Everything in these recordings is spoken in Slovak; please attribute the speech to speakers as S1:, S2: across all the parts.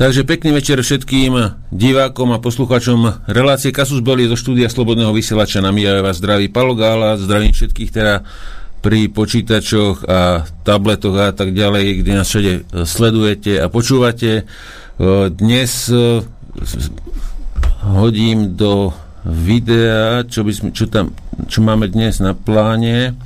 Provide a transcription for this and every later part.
S1: Takže pekný večer všetkým divákom a poslucháčom. Relácie Kasus Belli zo štúdia Slobodného vysielača na Mijave vás zdraví Palo Gála, zdravím všetkých teda pri počítačoch a tabletoch a tak ďalej, kde nás všade sledujete a počúvate. Dnes hodím do videa, čo, by sme, čo, tam, čo máme dnes na pláne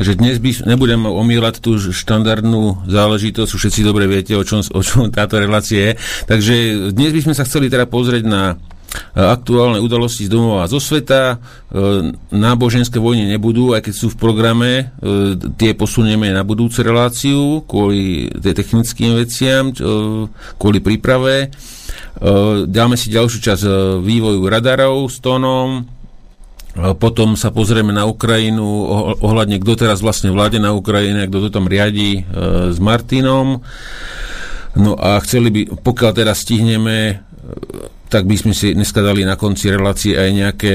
S1: Takže dnes by, nebudem omýlať tú štandardnú záležitosť, všetci dobre viete, o čom, o čom táto relácia je. Takže dnes by sme sa chceli teda pozrieť na e, aktuálne udalosti z domova a zo sveta. E, náboženské vojny nebudú, aj keď sú v programe, e, tie posunieme na budúcu reláciu kvôli technickým veciam, kvôli príprave. Dáme si ďalšiu časť vývoju radarov s tónom, potom sa pozrieme na Ukrajinu ohľadne, kto teraz vlastne vláde na Ukrajine, kto to tam riadi e, s Martinom. No a chceli by, pokiaľ teraz stihneme, e, tak by sme si dneska dali na konci relácie aj nejaké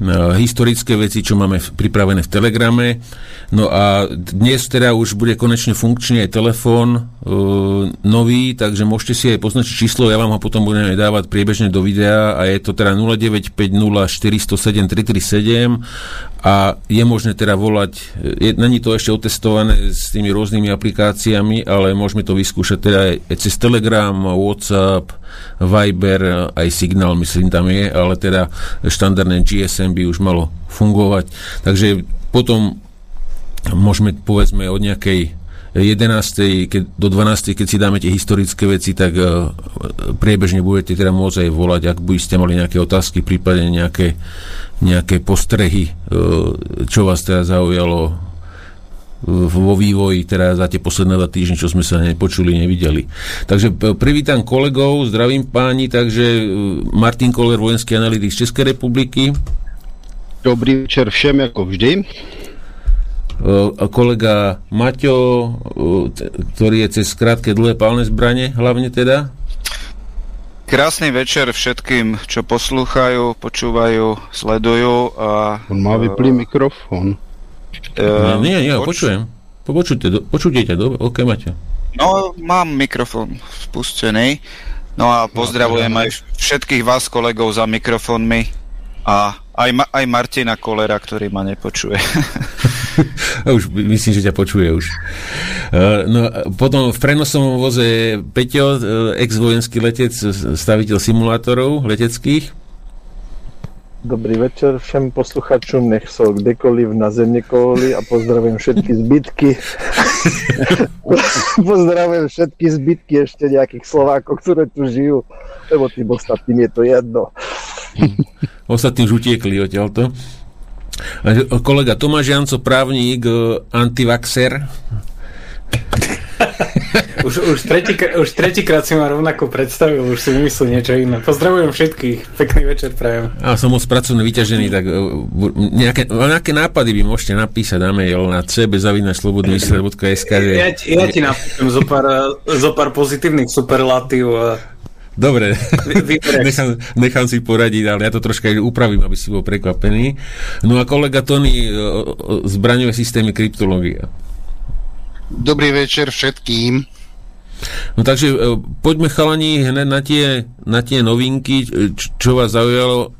S1: Eh, historické veci, čo máme pripravené v Telegrame. No a dnes teda už bude konečne funkčný aj telefón e, nový, takže môžete si aj poznačiť číslo, ja vám ho potom budem aj dávať priebežne do videa a je to teda 0950 407 337 a je možné teda volať, je, není to ešte otestované s tými rôznymi aplikáciami, ale môžeme to vyskúšať teda aj cez Telegram, WhatsApp, Viber, aj Signál, myslím tam je, ale teda štandardné GSM by už malo fungovať. Takže potom môžeme povedzme od nejakej 11. Keď, do 12. keď si dáme tie historické veci, tak uh, priebežne budete teda môcť aj volať, ak by ste mali nejaké otázky, prípadne nejaké, nejaké postrehy, uh, čo vás teda zaujalo vo vývoji teda za tie posledné dva týždne, čo sme sa nepočuli, nevideli. Takže privítam kolegov, zdravím páni, takže e, Martin Koller, vojenský analytik z Českej republiky.
S2: Dobrý večer všem, ako vždy. E,
S1: kolega Maťo, e, ktorý je cez krátke dlhé pálne zbranie, hlavne teda.
S3: Krásny večer všetkým, čo poslúchajú, počúvajú, sledujú. A,
S2: On má vyplý mikrofón.
S1: Uh, nie, nie, poč- počujem. Počujte, počujte, dobre, ok, máte.
S3: No, mám mikrofón spustený. No a pozdravujem aj všetkých vás kolegov za mikrofónmi a aj, Ma- aj Martina Kolera, ktorý ma nepočuje.
S1: už myslím, že ťa počuje už. Uh, no, potom v prenosovom voze Peťo, uh, ex-vojenský letec, staviteľ simulátorov leteckých.
S4: Dobrý večer všem posluchačům, nech jsou kdekoliv na země koholi a pozdravím všetky zbytky. pozdravím všetky zbytky ešte nejakých Slovákov, ktoré tu žijú, lebo tým ostatným je to jedno.
S1: Ostatní už utiekli odtiaľto. Kolega Tomáš Janco, právnik, eh, antivaxer.
S5: už, už, tretí, už tretíkrát si ma rovnako predstavil, už si vymyslel niečo iné. Pozdravujem všetkých, pekný večer prajem.
S1: A som moc pracovne vyťažený, tak e, nejaké, nejaké nápady by môžete napísať na mail na cbzavinačslobodnyvysielač.sk
S5: ja, ja ti napíšem zo pár, zo pár pozitívnych superlatív a
S1: Dobre, nechám, nechám si poradiť, ale ja to troška upravím, aby si bol prekvapený. No a kolega Tony, e, e, zbraňové systémy, kryptológia.
S6: Dobrý večer všetkým.
S1: No takže e, poďme chalani hneď na tie, na tie novinky, čo vás zaujalo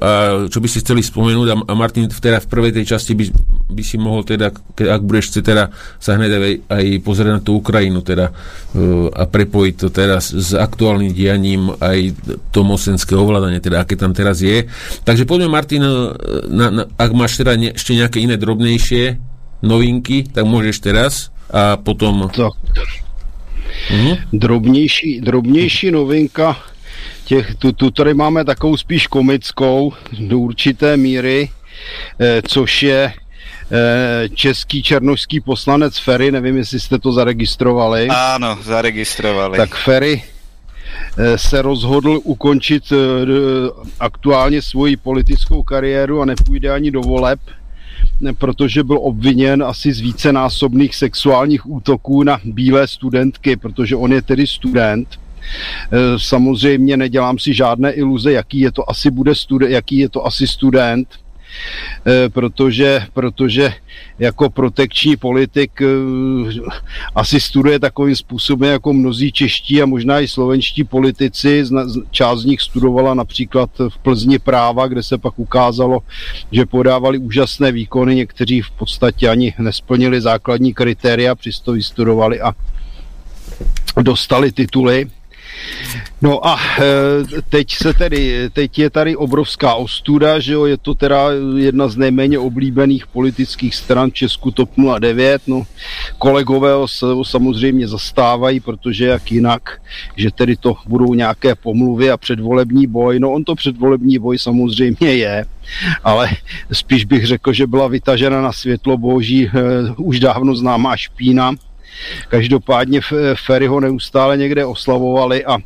S1: a čo by ste chceli spomenúť a Martin teda v prvej tej časti by, by si mohol teda, ak budeš chcieť teda sa hneď aj, aj pozrieť na tú Ukrajinu teda e, a prepojiť to teraz s aktuálnym dianím aj to mocenské ovládanie, teda aké tam teraz je. Takže poďme Martin, na, na, ak máš teda ne, ešte nejaké iné drobnejšie novinky, tak môžeš teraz a potom...
S2: Tak. Mm-hmm. Drobnější, drobnější novinka, těch, tu, tu tady máme takovou spíš komickou do určité míry, eh, což je eh, český černožský poslanec Ferry, nevím, jestli jste to zaregistrovali.
S3: Áno, zaregistrovali.
S2: Tak Ferry eh, se rozhodl ukončit eh, aktuálně svoji politickou kariéru a nepůjde ani do voleb protože byl obviněn asi z vícenásobných sexuálních útoků na bílé studentky, protože on je tedy student. E, samozřejmě nedělám si žádné iluze, jaký je to asi bude student, jaký je to asi student. e, protože, protože jako protekční politik e, asi studuje takovým způsobem jako mnozí čeští a možná i slovenští politici. Část z nich studovala například v Plzni práva, kde se pak ukázalo, že podávali úžasné výkony, někteří v podstatě ani nesplnili základní kritéria, přesto vystudovali a dostali tituly. No a e, teď se tedy, teď je tady obrovská ostuda, že jo, je to teda jedna z nejméně oblíbených politických stran Česku TOP 09, no kolegové ho samozřejmě zastávají, protože jak jinak, že tedy to budou nějaké pomluvy a předvolební boj, no on to předvolební boj samozřejmě je, ale spíš bych řekl, že byla vytažena na světlo boží e, už dávno známá špína, Každopádně Ferry ho neustále někde oslavovali a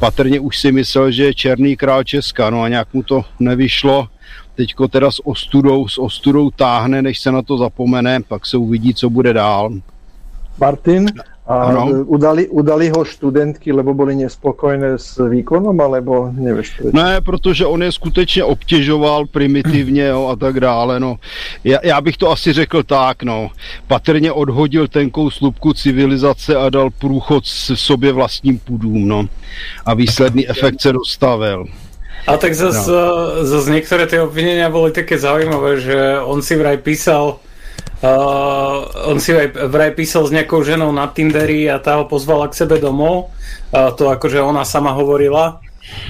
S2: patrně už si myslel, že je černý král Česka, no a nějak mu to nevyšlo. Teďko teda s ostudou, s ostudou táhne, než se na to zapomene, pak se uvidí, co bude dál.
S4: Martin, a ano. udali, udali ho študentky, lebo boli nespokojné s výkonom, alebo nevieš
S2: prečo? Ne, protože on je skutečně obtěžoval primitivně jo, a tak dále. No. Já, já bych to asi řekl tak, no. Patrně odhodil tenkou slupku civilizace a dal průchod s sobě vlastním půdům, no. A výsledný efekt se dostavil.
S5: A tak zase no. zas niektoré tie obvinenia boli také zaujímavé, že on si vraj písal Uh, on si aj vraj písal s nejakou ženou na Tinderi a tá ho pozvala k sebe domov. Uh, to akože ona sama hovorila.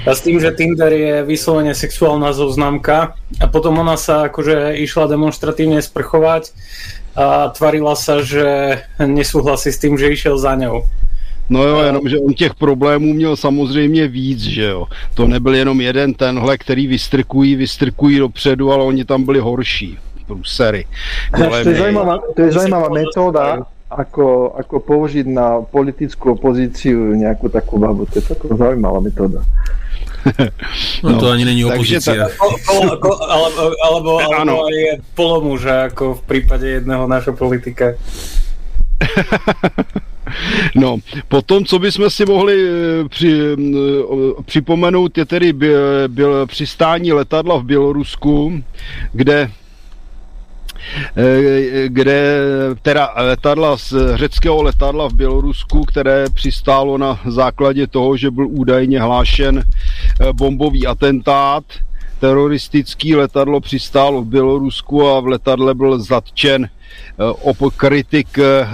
S5: A s tým, že Tinder je vyslovene sexuálna zoznamka a potom ona sa akože išla demonstratívne sprchovať a tvarila sa, že nesúhlasí s tým, že išiel za ňou.
S2: No jo, jenom, že on těch problémů měl samozřejmě víc, že jo. To nebyl jenom jeden tenhle, který vystrkují, vystrkují dopředu, ale oni tam byli horší prúsery.
S4: To je zaujímavá, to je zaujímavá metóda, ako, ako použiť na politickú opozíciu nejakú takú babu. To je taká zaujímavá metóda.
S1: No, no to ani není opozícia.
S5: alebo, alebo, alebo aj polomuža, ako v prípade jedného našho politika.
S2: No, potom, co bychom si mohli eh, při, eh, připomenout, je tedy byl, byl přistání letadla v Bělorusku, kde kde teda letadla z řeckého letadla v Bělorusku, které přistálo na základě toho, že byl údajně hlášen eh, bombový atentát, teroristický letadlo přistálo v Bělorusku a v letadle byl zatčen op kritik eh,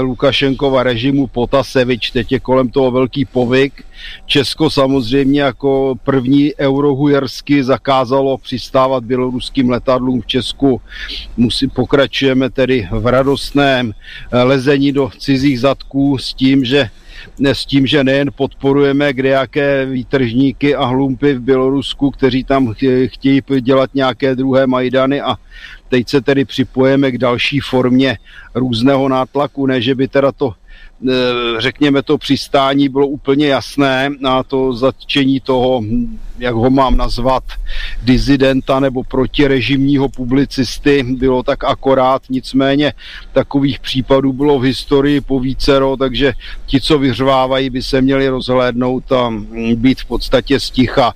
S2: Lukašenkova režimu Potasevič, teď je kolem toho velký povyk. Česko samozřejmě jako první eurohujersky zakázalo přistávat běloruským letadlům v Česku. Musí, pokračujeme tedy v radostném eh, lezení do cizích zadků s tím, že s tím, že nejen podporujeme kde jaké výtržníky a hlumpy v Bělorusku, kteří tam chtějí dělat nějaké druhé Majdany a teď se tedy připojeme k další formě různého nátlaku, ne že by teda to řekněme, to přistání bylo úplně jasné na to zatčení toho, jak ho mám nazvat, dizidenta nebo protirežimního publicisty bylo tak akorát, nicméně takových případů bylo v historii po vícero, takže ti, co vyřvávají, by se měli rozhlédnout a být v podstatě sticha.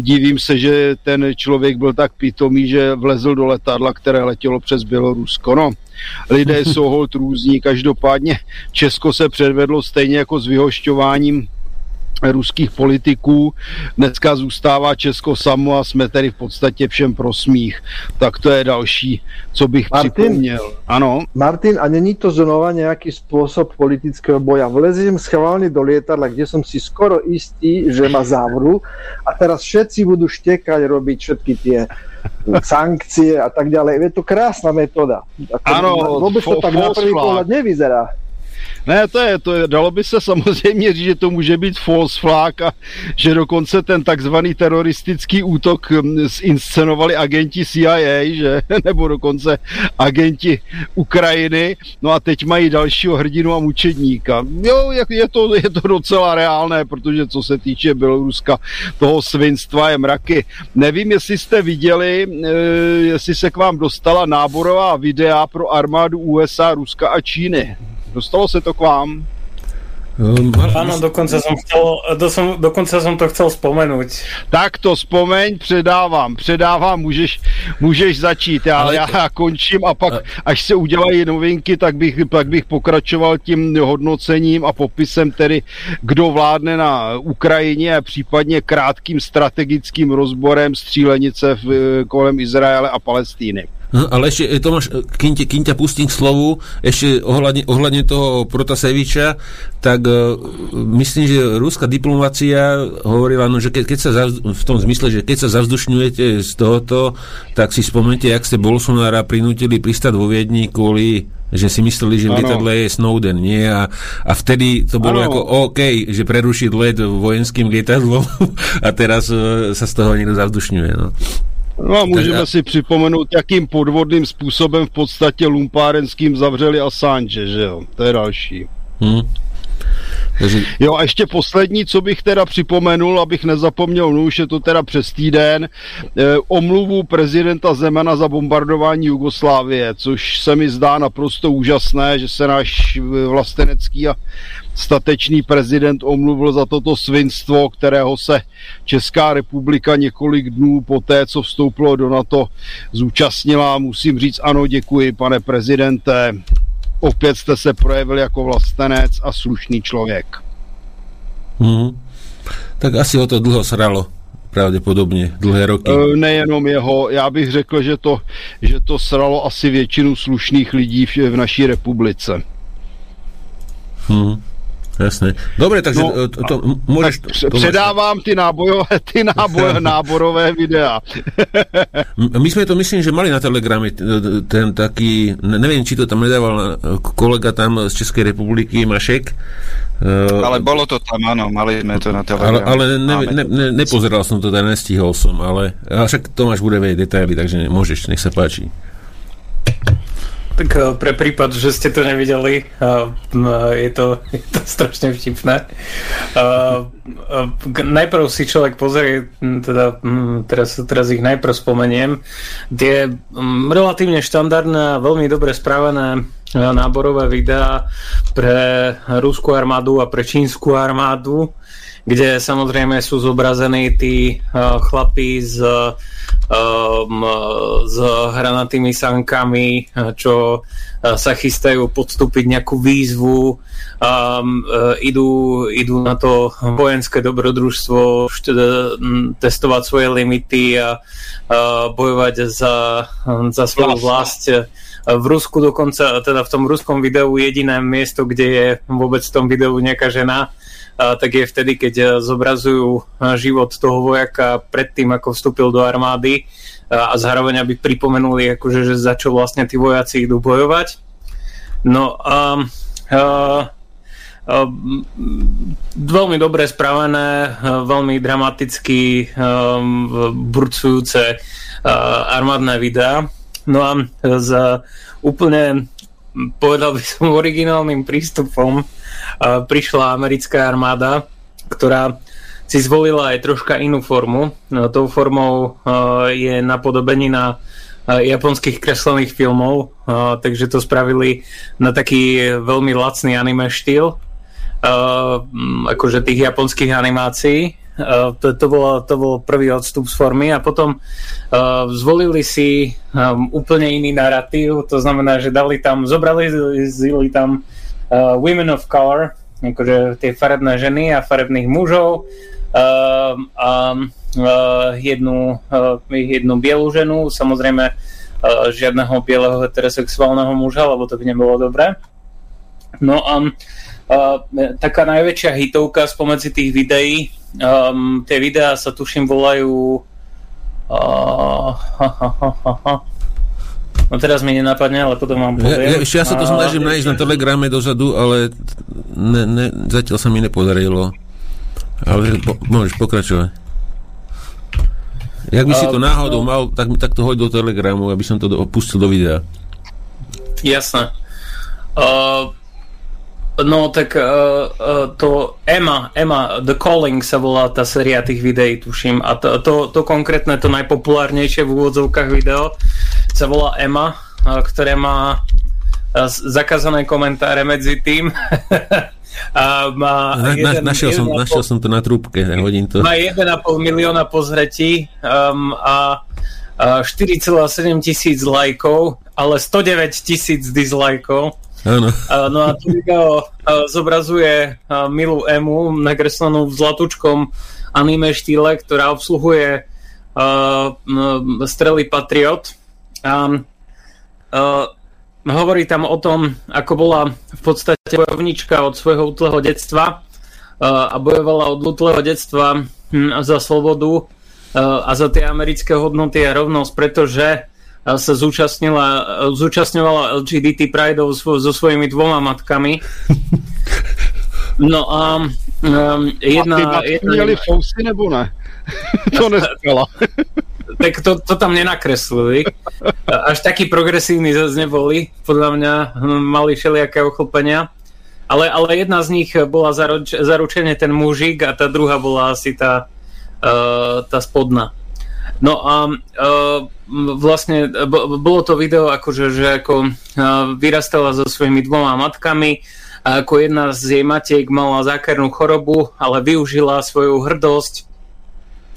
S2: Divím se, že ten člověk byl tak pitomý, že vlezl do letadla, které letělo přes Bělorusko. No, lidé jsou hold různí. Každopádně Česko se předvedlo stejně jako s vyhošťováním ruských politiků. Dneska zůstává Česko samo a jsme tedy v podstatě všem pro smích. Tak to je další, co bych Martin, připomněl. Ano.
S4: Martin, a není to znova nějaký způsob politického boja? Vlezím schválně do lietadla, kde jsem si skoro istý, že má závru a teraz všetci budú štekať, robiť všetky tie sankcie a tak ďalej. Je to krásna metóda.
S2: Ano,
S4: vôbec to tak na prvý pohľad nevyzerá.
S2: Ne, to je, to je, dalo by se samozřejmě říct, že to může být false flag a že dokonce ten takzvaný teroristický útok hm, zinscenovali agenti CIA, že, nebo dokonce agenti Ukrajiny, no a teď mají dalšího hrdinu a mučedníka. Jo, je to, je to docela reálné, protože co se týče Běloruska, toho svinstva je mraky. Nevím, jestli jste viděli, eh, jestli se k vám dostala náborová videa pro armádu USA, Ruska a Číny. Dostalo se to k vám?
S5: Um, Áno, dokonca som, chcel, do som, dokonca som to chcel spomenúť.
S2: Tak to spomeň, předávám, předávám, můžeš, můžeš začít. Já, Ale... já končím a pak, až se udělají novinky, tak bych, tak bych pokračoval tím hodnocením a popisem tedy, kdo vládne na Ukrajině a případně krátkým strategickým rozborem střílenice v, kolem Izraele a Palestíny.
S1: Ale ešte, e, Tomáš, e, kým, te, kým ťa pustím k slovu, ešte ohľadne, ohľadne toho Protaseviča, tak uh, myslím, že rúska diplomácia hovorila, no, že keď, keď sa zavz, v tom zmysle, že keď sa zavzdušňujete z tohoto, tak si spomente, jak ste Bolsonára prinútili pristať vo Viedni kvôli že si mysleli, že v lietadle je Snowden, nie? A, a vtedy to bolo ano. ako OK, že prerušiť let vojenským lietadlom a teraz uh, sa z toho niekto zavzdušňuje. No.
S2: No a můžeme tak, si připomenout, jakým podvodným způsobem v podstatě lumpárenským zavřeli Assange, že jo? To je další. Hmm. Jo a ještě poslední, co bych teda připomenul, abych nezapomněl, no už je to teda přes týden, eh, omluvu prezidenta Zemana za bombardování Jugoslávie, což se mi zdá naprosto úžasné, že se náš vlastenecký a statečný prezident omluvil za toto svinstvo, kterého se Česká republika několik dnů po té, co vstoupilo do NATO, zúčastnila. Musím říct ano, děkuji, pane prezidente. Opět jste se projevil jako vlastenec a slušný člověk.
S1: Hmm. Tak asi o to dlho sralo pravděpodobně dlhé roky.
S2: E, nejenom jeho, já bych řekl, že to, že to sralo asi většinu slušných lidí v, v naší republice.
S1: Hmm. Jasné. Dobre, takže no, to, to, môžeš...
S2: Tak předávám ty nábojové, ty náboj, náborové videá.
S1: My sme to, myslím, že mali na Telegrame ten taký, neviem, či to tam nedával kolega tam z Českej republiky, Mašek.
S3: E, ale bolo to tam, áno, mali sme to na Telegrame.
S1: Ale, ale ne, ne, ne, nepozeral som to, teda nestihol som, ale však Tomáš bude vedieť detaily, takže môžeš, nech sa páči.
S5: Tak eh, pre prípad, že ste to nevideli, eh, je to, je to strašne vtipné. Eh, najprv si človek pozrie, teda teraz, teraz ich najprv spomeniem, tie relatívne štandardné veľmi dobre správené náborové videá pre ruskú armádu a pre čínsku armádu, kde samozrejme sú zobrazení tí chlapí z um, s hranatými sankami, čo uh, sa chystajú podstúpiť nejakú výzvu, um, uh, idú, idú na to vojenské dobrodružstvo, testovať svoje limity a uh, bojovať za, za svoju vlast. V Rusku dokonca, teda v tom ruskom videu jediné miesto, kde je vôbec v tom videu nejaká žena, tak je vtedy, keď e, zobrazujú e, život toho vojaka predtým, ako vstúpil do armády a zároveň aby pripomenuli, akože, že za čo vlastne tí vojaci idú bojovať. No a, a, veľmi dobre spravené, veľmi dramaticky burcujúce armádne videá. No a za úplne povedal by som originálnym prístupom prišla americká armáda, ktorá si zvolila aj troška inú formu. No, tou formou je napodobenina japonských kreslených filmov, takže to spravili na taký veľmi lacný anime štýl, akože tých japonských animácií. To, to, bolo, to bol prvý odstup z formy a potom uh, zvolili si um, úplne iný narratív, to znamená, že dali tam, zobrali tam uh, Women of Color, akože tie farebné ženy a farebných mužov uh, a uh, jednu, uh, jednu ženu, samozrejme uh, žiadneho bieleho heterosexuálneho muža, lebo to by nebolo dobré. No a uh, taká najväčšia hitovka spomedzi tých videí, um, tie videá sa tuším volajú uh, ha, ha, ha, ha. No teraz mi nenapadne, ale potom vám poviem.
S1: Ja, ešte ja sa to snažím nájsť na telegrame dozadu, ale ne, ne, zatiaľ sa mi nepodarilo. Ale po, môžeš pokračovať. Jak by si to náhodou mal, tak, tak to hoď do telegramu, aby som to opustil do videa.
S5: Jasné. Uh, No tak uh, uh, to Emma, Emma, The Calling sa volá tá séria tých videí, tuším. A to, to, to konkrétne, to najpopulárnejšie v úvodzovkách video sa volá Emma, uh, ktoré má uh, zakázané komentáre medzi tým. A má
S1: na, na, našiel, som, pol, našiel som to na trúbke, hodím to.
S5: Má 1,5 milióna pozretí um, a, a 4,7 tisíc lajkov, ale 109 tisíc dislajkov.
S1: Áno.
S5: No a to video zobrazuje milú Emu nakreslenú v zlatúčkom anime štýle, ktorá obsluhuje strely Patriot. A, hovorí tam o tom, ako bola v podstate bojovnička od svojho útleho detstva a bojovala od útleho detstva hm, za slobodu a za tie americké hodnoty a rovnosť, pretože sa zúčastnila, zúčastňovala LGBT Pride so, so svojimi dvoma matkami. No a um, jedna...
S2: A ty jedna měli fousy nebo ne? to nespela.
S5: tak to, to tam nenakreslili. Až takí progresívni zase neboli. Podľa mňa hm, mali všelijaké ochlpenia. Ale, ale jedna z nich bola zaruč, zaručene ten mužik a tá druhá bola asi tá, uh, tá spodná. No a uh, vlastne bolo to video akože, že ako uh, vyrastala so svojimi dvoma matkami a ako jedna z jej matiek mala zákernú chorobu, ale využila svoju hrdosť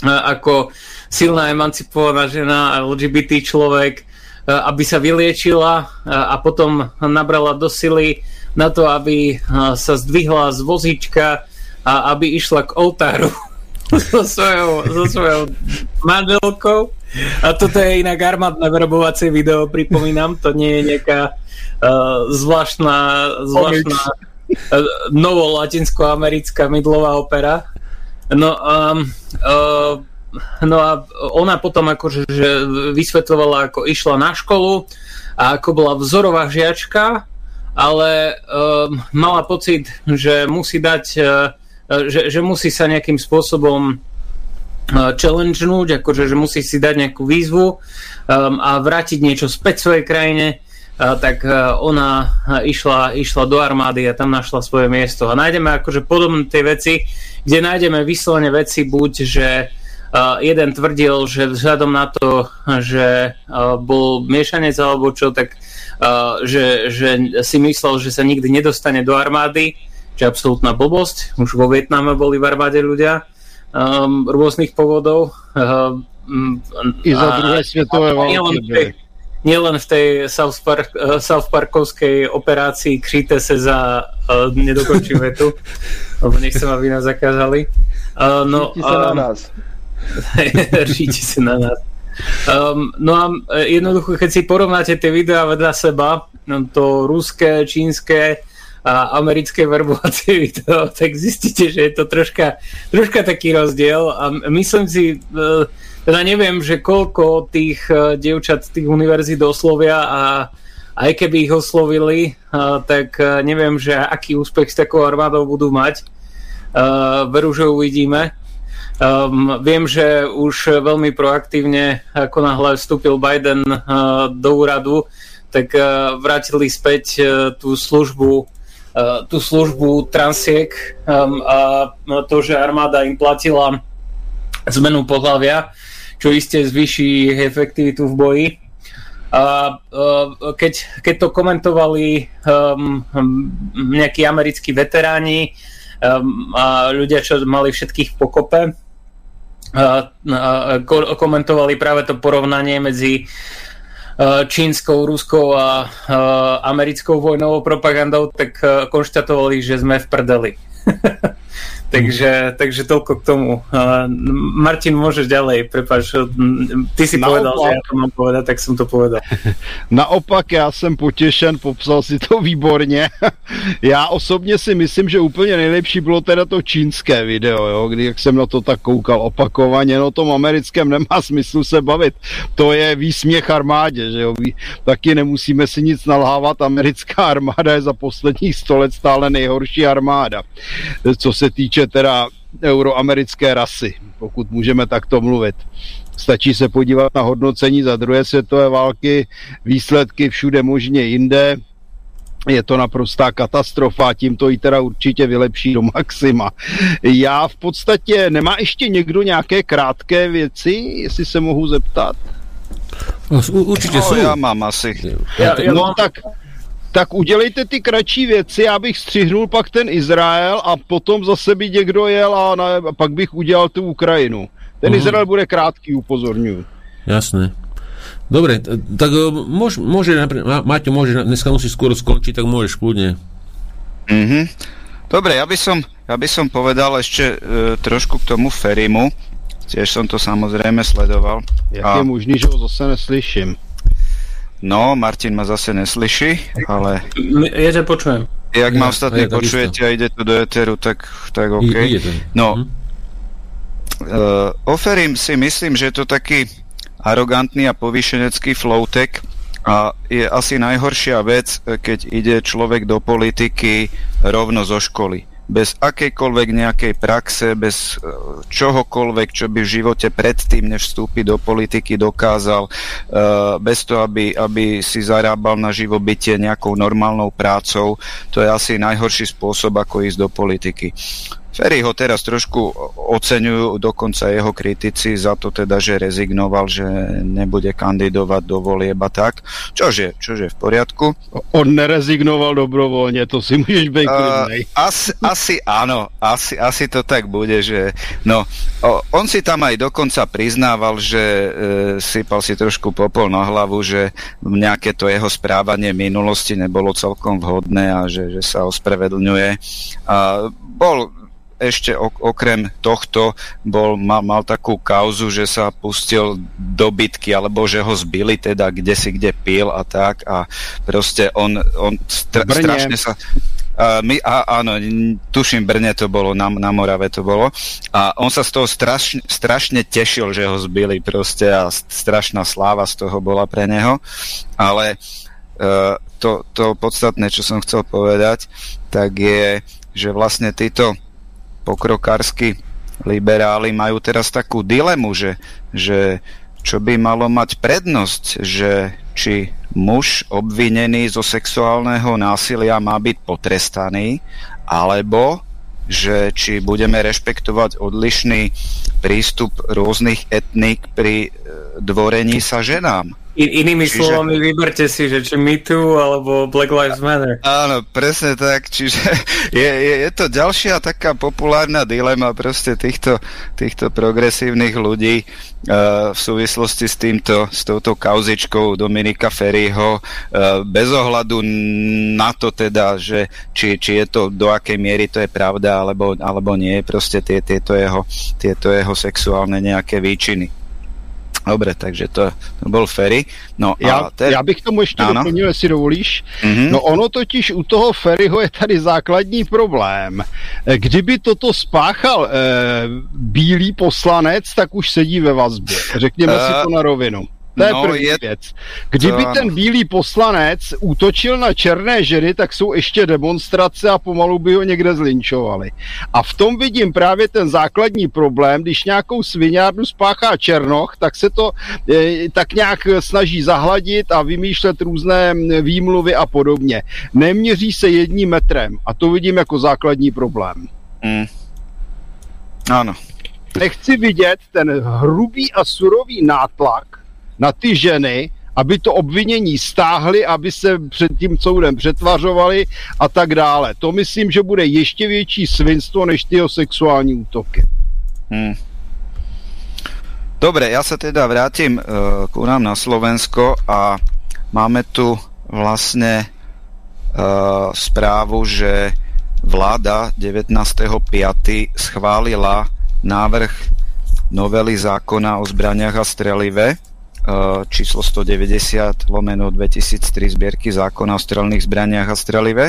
S5: uh, ako silná emancipovaná žena LGBT človek, uh, aby sa vyliečila uh, a potom nabrala do sily na to, aby uh, sa zdvihla z vozíčka a aby išla k oltáru so svojou, so svojou manželkou. A toto je inak armádne verbovacie video, pripomínam, to nie je nejaká uh, zvláštna, zvláštna uh, novo-latinsko-americká mydlová opera. No, um, uh, no a ona potom akože že vysvetľovala, ako išla na školu a ako bola vzorová žiačka, ale um, mala pocit, že musí dať uh, že, že musí sa nejakým spôsobom e, challengenúť, akože že musí si dať nejakú výzvu um, a vrátiť niečo späť svojej krajine, uh, tak uh, ona išla, išla do armády a tam našla svoje miesto. A nájdeme akože podobné tie veci, kde nájdeme vyslovene veci buď, že uh, jeden tvrdil, že vzhľadom na to, že uh, bol miešanec alebo čo, tak uh, že, že si myslel, že sa nikdy nedostane do armády, čo je absolútna blbosť. Už vo Vietname boli v armáde ľudia um, rôznych povodov. Um,
S2: I za druhé svetové
S5: války. Nielen v tej South, Park, uh, South Parkovskej operácii kříte se za uh, nedokončím vetu, lebo nechcem, aby nás zakázali.
S4: Uh, no, Ršíti
S5: Ršíti sa na nás. Um, no a jednoducho, keď si porovnáte tie videá vedľa seba, no to ruské, čínske, a americké verbovacie video, tak zistíte, že je to troška, troška taký rozdiel a myslím si, e, teda neviem, že koľko tých e, dievčat z tých univerzít oslovia a aj keby ich oslovili, e, tak neviem, že aký úspech s takou armádou budú mať. Veru, že uvidíme. Um, viem, že už veľmi proaktívne, ako náhle vstúpil Biden uh, do úradu, tak uh, vrátili späť uh, tú službu tú službu transiek um, a to, že armáda im platila zmenu pohľavia, čo iste zvýši efektivitu v boji. A keď, keď to komentovali um, nejakí americkí veteráni a ľudia, čo mali všetkých pokope, komentovali práve to porovnanie medzi Eh, čínskou, ruskou a eh, americkou vojnovou propagandou, tak eh, konštatovali, že sme v prdeli. takže, takže toľko k tomu. Uh, Martin, môžeš ďalej, prepáč, ty si Naopak, povedal, že ja to mám povedať, tak som to povedal.
S2: Naopak, já jsem potěšen, popsal si to výborně. já osobně si myslím, že úplně nejlepší bylo teda to čínské video, jo, kdy jak jsem na to tak koukal opakovaně, no tom americkém nemá smyslu se bavit. To je výsměch armádě, že jo, taky nemusíme si nic nalhávat, americká armáda je za posledních sto let stále nejhorší armáda co se týče teda euroamerické rasy, pokud můžeme takto mluvit. Stačí se podívat na hodnocení za druhé světové války, výsledky všude možně jinde, je to naprostá katastrofa, tím to i teda určitě vylepší do maxima. Já v podstatě, nemá ještě někdo nějaké krátké věci, jestli se mohu zeptat?
S1: No, určitě no,
S3: jsou. Já mám asi.
S2: Já, já no mám... tak tak udělejte ty kratší věci, já bych střihnul pak ten Izrael a potom zase by někdo jel a, na, a pak bych udělal tu Ukrajinu. Ten uh-huh. Izrael bude krátký, upozorňuji.
S1: Jasné. Dobre, tak môž, môže, Maťo, môže, dneska musí skôr skončiť, tak môžeš kľudne.
S3: Mm-hmm. Dobre, ja by som, ja by som povedal ešte e, trošku k tomu Ferimu. Tiež som to samozrejme sledoval.
S2: Jak a... je možný, že ho zase neslyším?
S3: No, Martin ma zase neslyší, ale...
S5: Ja ťa počujem.
S3: Jak ja, ma ostatní ja, počujete a ide to do Eteru, tak, tak OK. No, hm? uh, oferím si myslím, že je to taký arogantný a povýšenecký flowtek a je asi najhoršia vec, keď ide človek do politiky rovno zo školy bez akejkoľvek nejakej praxe, bez e, čohokoľvek, čo by v živote predtým, než vstúpi do politiky, dokázal, e, bez toho, aby, aby si zarábal na živobytie nejakou normálnou prácou. To je asi najhorší spôsob, ako ísť do politiky. Ferry ho teraz trošku oceňujú, dokonca jeho kritici za to teda, že rezignoval, že nebude kandidovať do volieb a tak, čože, čože v poriadku.
S2: On nerezignoval dobrovoľne, to si môžeš byť uh,
S3: asi, asi áno, asi, asi to tak bude, že no, on si tam aj dokonca priznával, že e, sypal si trošku popol na hlavu, že nejaké to jeho správanie minulosti nebolo celkom vhodné a že, že sa ospravedlňuje. A bol ešte okrem tohto bol, mal, mal takú kauzu, že sa pustil do bitky, alebo že ho zbili teda kde si kde pil a tak a proste on, on stra, strašne sa Uh, my, a, áno, tuším, Brne to bolo, na, na Morave to bolo. A on sa z toho strašne, strašne tešil, že ho zbili proste a strašná sláva z toho bola pre neho. Ale uh, to, to podstatné, čo som chcel povedať, tak je, že vlastne títo pokrokársky liberáli majú teraz takú dilemu, že, že čo by malo mať prednosť, že či muž obvinený zo sexuálneho násilia má byť potrestaný, alebo že či budeme rešpektovať odlišný prístup rôznych etník pri e, dvorení sa ženám.
S5: In, inými čiže... slovami, vyberte si, že či Me Too alebo Black Lives Matter.
S3: Áno, presne tak. Čiže je, je, je to ďalšia taká populárna dilema proste týchto, týchto progresívnych ľudí uh, v súvislosti s týmto, s touto kauzičkou Dominika Ferryho, uh, bez ohľadu na to teda, že či, či je to do akej miery to je pravda, alebo, alebo nie, proste tie, tieto, jeho, tieto jeho sexuálne nejaké výčiny. Dobre, takže to, to bol Ferry. No,
S2: já, te... já bych tomu ještě ano. doplnil, jestli dovolíš. Mm-hmm. No ono totiž u toho Ferryho je tady základní problém. Kdyby toto spáchal e, bílý poslanec, tak už sedí ve vazbě. Řekněme uh, si to na rovinu. To je no, první je... věc. Kdyby to... ten bílý poslanec útočil na černé ženy, tak jsou ještě demonstrace a pomalu by ho někde zlinčovali. A v tom vidím právě ten základní problém, když nějakou sviňárnu spáchá černoch, tak se to e, tak nějak snaží zahladit a vymýšlet různé výmluvy a podobně. Neměří se jedním metrem a to vidím jako základní problém. Mm.
S3: Ano.
S2: Nechci vidět ten hrubý a surový nátlak, na ty ženy, aby to obvinění stáhli, aby se před tím soudem přetvařovali a tak dále. To myslím, že bude ještě větší svinstvo než ty sexuální útoky. Hmm.
S3: Dobre, ja sa teda vrátim uh, ku nám na Slovensko a máme tu vlastne uh, správu, že vláda 19.5. schválila návrh novely zákona o zbraniach a strelive, číslo 190 lomeno 2003 zbierky zákona o strelných zbraniach a strelive.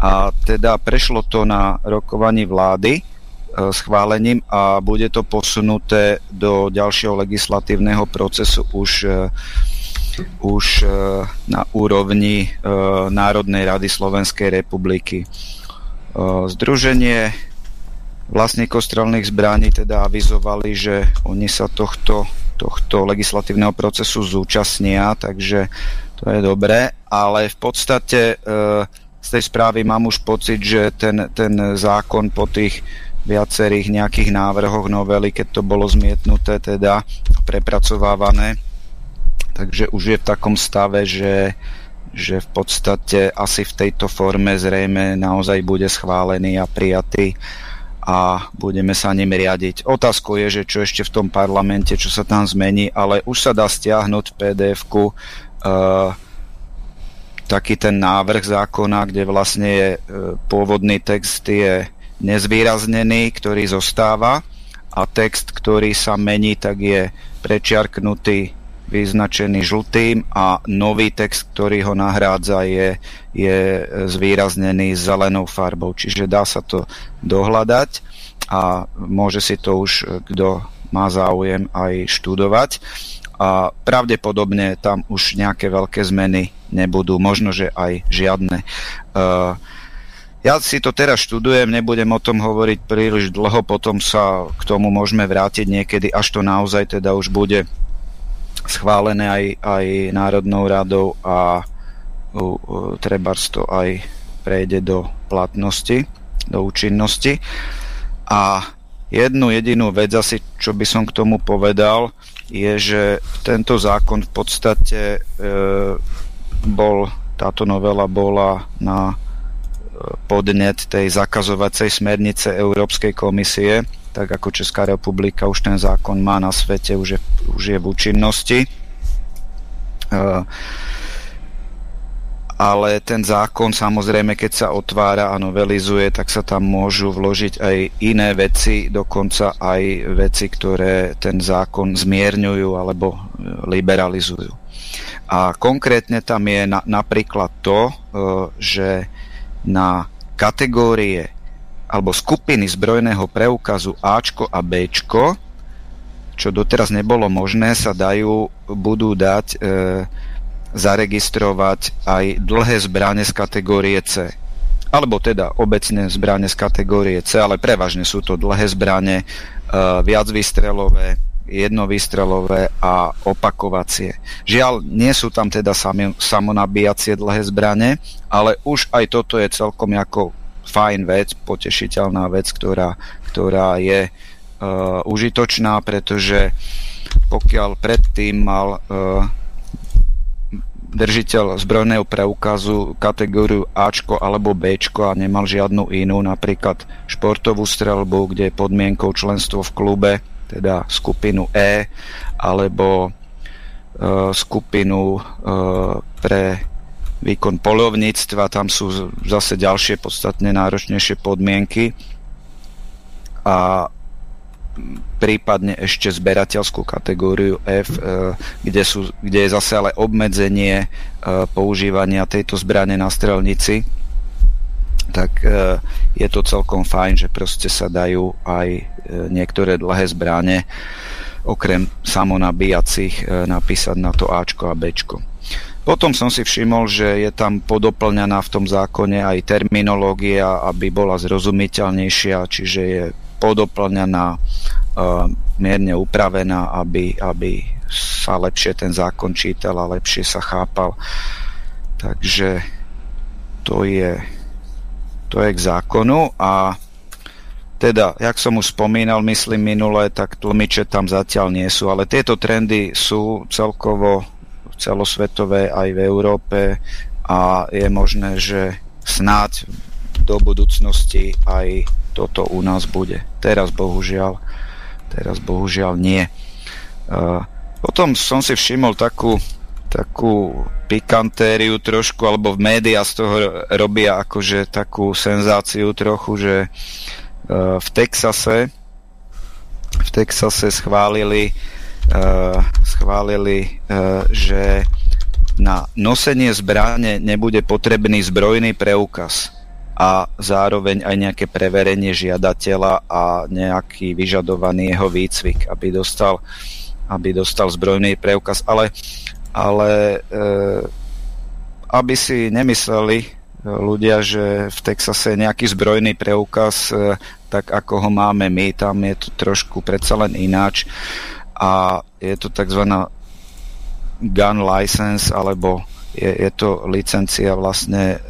S3: A teda prešlo to na rokovaní vlády eh, schválením a bude to posunuté do ďalšieho legislatívneho procesu už eh, už na úrovni Národnej rady Slovenskej republiky. Združenie vlastníkov strelných zbraní teda avizovali, že oni sa tohto tohto legislatívneho procesu zúčastnia, takže to je dobré, ale v podstate e, z tej správy mám už pocit, že ten, ten zákon po tých viacerých nejakých návrhoch novely, keď to bolo zmietnuté, teda prepracovávané, takže už je v takom stave, že, že v podstate asi v tejto forme zrejme naozaj bude schválený a prijatý a budeme sa ním riadiť. Otázkou je, že čo ešte v tom parlamente, čo sa tam zmení, ale už sa dá stiahnuť PDF-ku uh, taký ten návrh zákona, kde vlastne je uh, pôvodný text je nezvýraznený, ktorý zostáva a text, ktorý sa mení, tak je prečiarknutý vyznačený žltým a nový text, ktorý ho nahrádza, je, je zvýraznený zelenou farbou. Čiže dá sa to dohľadať a môže si to už, kto má záujem, aj študovať. A pravdepodobne tam už nejaké veľké zmeny nebudú, možno, že aj žiadne. Uh, ja si to teraz študujem, nebudem o tom hovoriť príliš dlho, potom sa k tomu môžeme vrátiť niekedy, až to naozaj teda už bude schválené aj, aj Národnou radou a uh, treba to aj prejde do platnosti, do účinnosti. A jednu jedinú vec asi, čo by som k tomu povedal, je, že tento zákon v podstate e, bol, táto novela bola na podnet tej zakazovacej smernice Európskej komisie, tak ako Česká republika už ten zákon má na svete, už je, už je v účinnosti. Uh, ale ten zákon samozrejme, keď sa otvára a novelizuje, tak sa tam môžu vložiť aj iné veci, dokonca aj veci, ktoré ten zákon zmierňujú alebo e, liberalizujú. A konkrétne tam je na, napríklad to, e, že na kategórie alebo skupiny zbrojného preukazu Ačko a Bčko, čo doteraz nebolo možné, sa dajú, budú dať e, zaregistrovať aj dlhé zbranie z kategórie C. Alebo teda obecne zbranie z kategórie C, ale prevažne sú to dlhé zbranie, e, viacvýstrelové, jednovýstrelové a opakovacie. Žiaľ, nie sú tam teda sami, samonabíjacie dlhé zbranie, ale už aj toto je celkom ako fajn vec, potešiteľná vec, ktorá, ktorá je uh, užitočná, pretože pokiaľ predtým mal uh, držiteľ zbrojného preukazu kategóriu Ačko alebo Bčko a nemal žiadnu inú, napríklad športovú strelbu, kde je podmienkou členstvo v klube, teda skupinu E, alebo uh, skupinu uh, pre výkon polovníctva, tam sú zase ďalšie podstatne náročnejšie podmienky a prípadne ešte zberateľskú kategóriu F, e, kde, sú, kde je zase ale obmedzenie e, používania tejto zbrane na strelnici, tak e, je to celkom fajn, že proste sa dajú aj niektoré dlhé zbrane okrem samonabíjacích napísať na to Ačko a Bčko. Potom som si všimol, že je tam podoplňaná v tom zákone aj terminológia, aby bola zrozumiteľnejšia, čiže je podoplňaná, mierne upravená, aby, aby sa lepšie ten zákon čítal a lepšie sa chápal. Takže to je, to je k zákonu a teda, jak som už spomínal, myslím minule, tak tlmiče tam zatiaľ nie sú, ale tieto trendy sú celkovo celosvetové aj v Európe a je možné, že snáď do budúcnosti aj toto u nás bude. Teraz bohužiaľ, teraz bohužiaľ nie. Potom som si všimol takú, takú pikantériu trošku, alebo v médiá z toho robia akože takú senzáciu trochu, že v Texase v Texase schválili Eh, schválili, eh, že na nosenie zbrane nebude potrebný zbrojný preukaz a zároveň aj nejaké preverenie žiadateľa a nejaký vyžadovaný jeho výcvik, aby dostal, aby dostal zbrojný preukaz. Ale, ale e, aby si nemysleli ľudia, že v Texase je nejaký zbrojný preukaz, e, tak ako ho máme my, tam je to trošku predsa len ináč a je to tzv. gun license alebo je, je to licencia vlastne,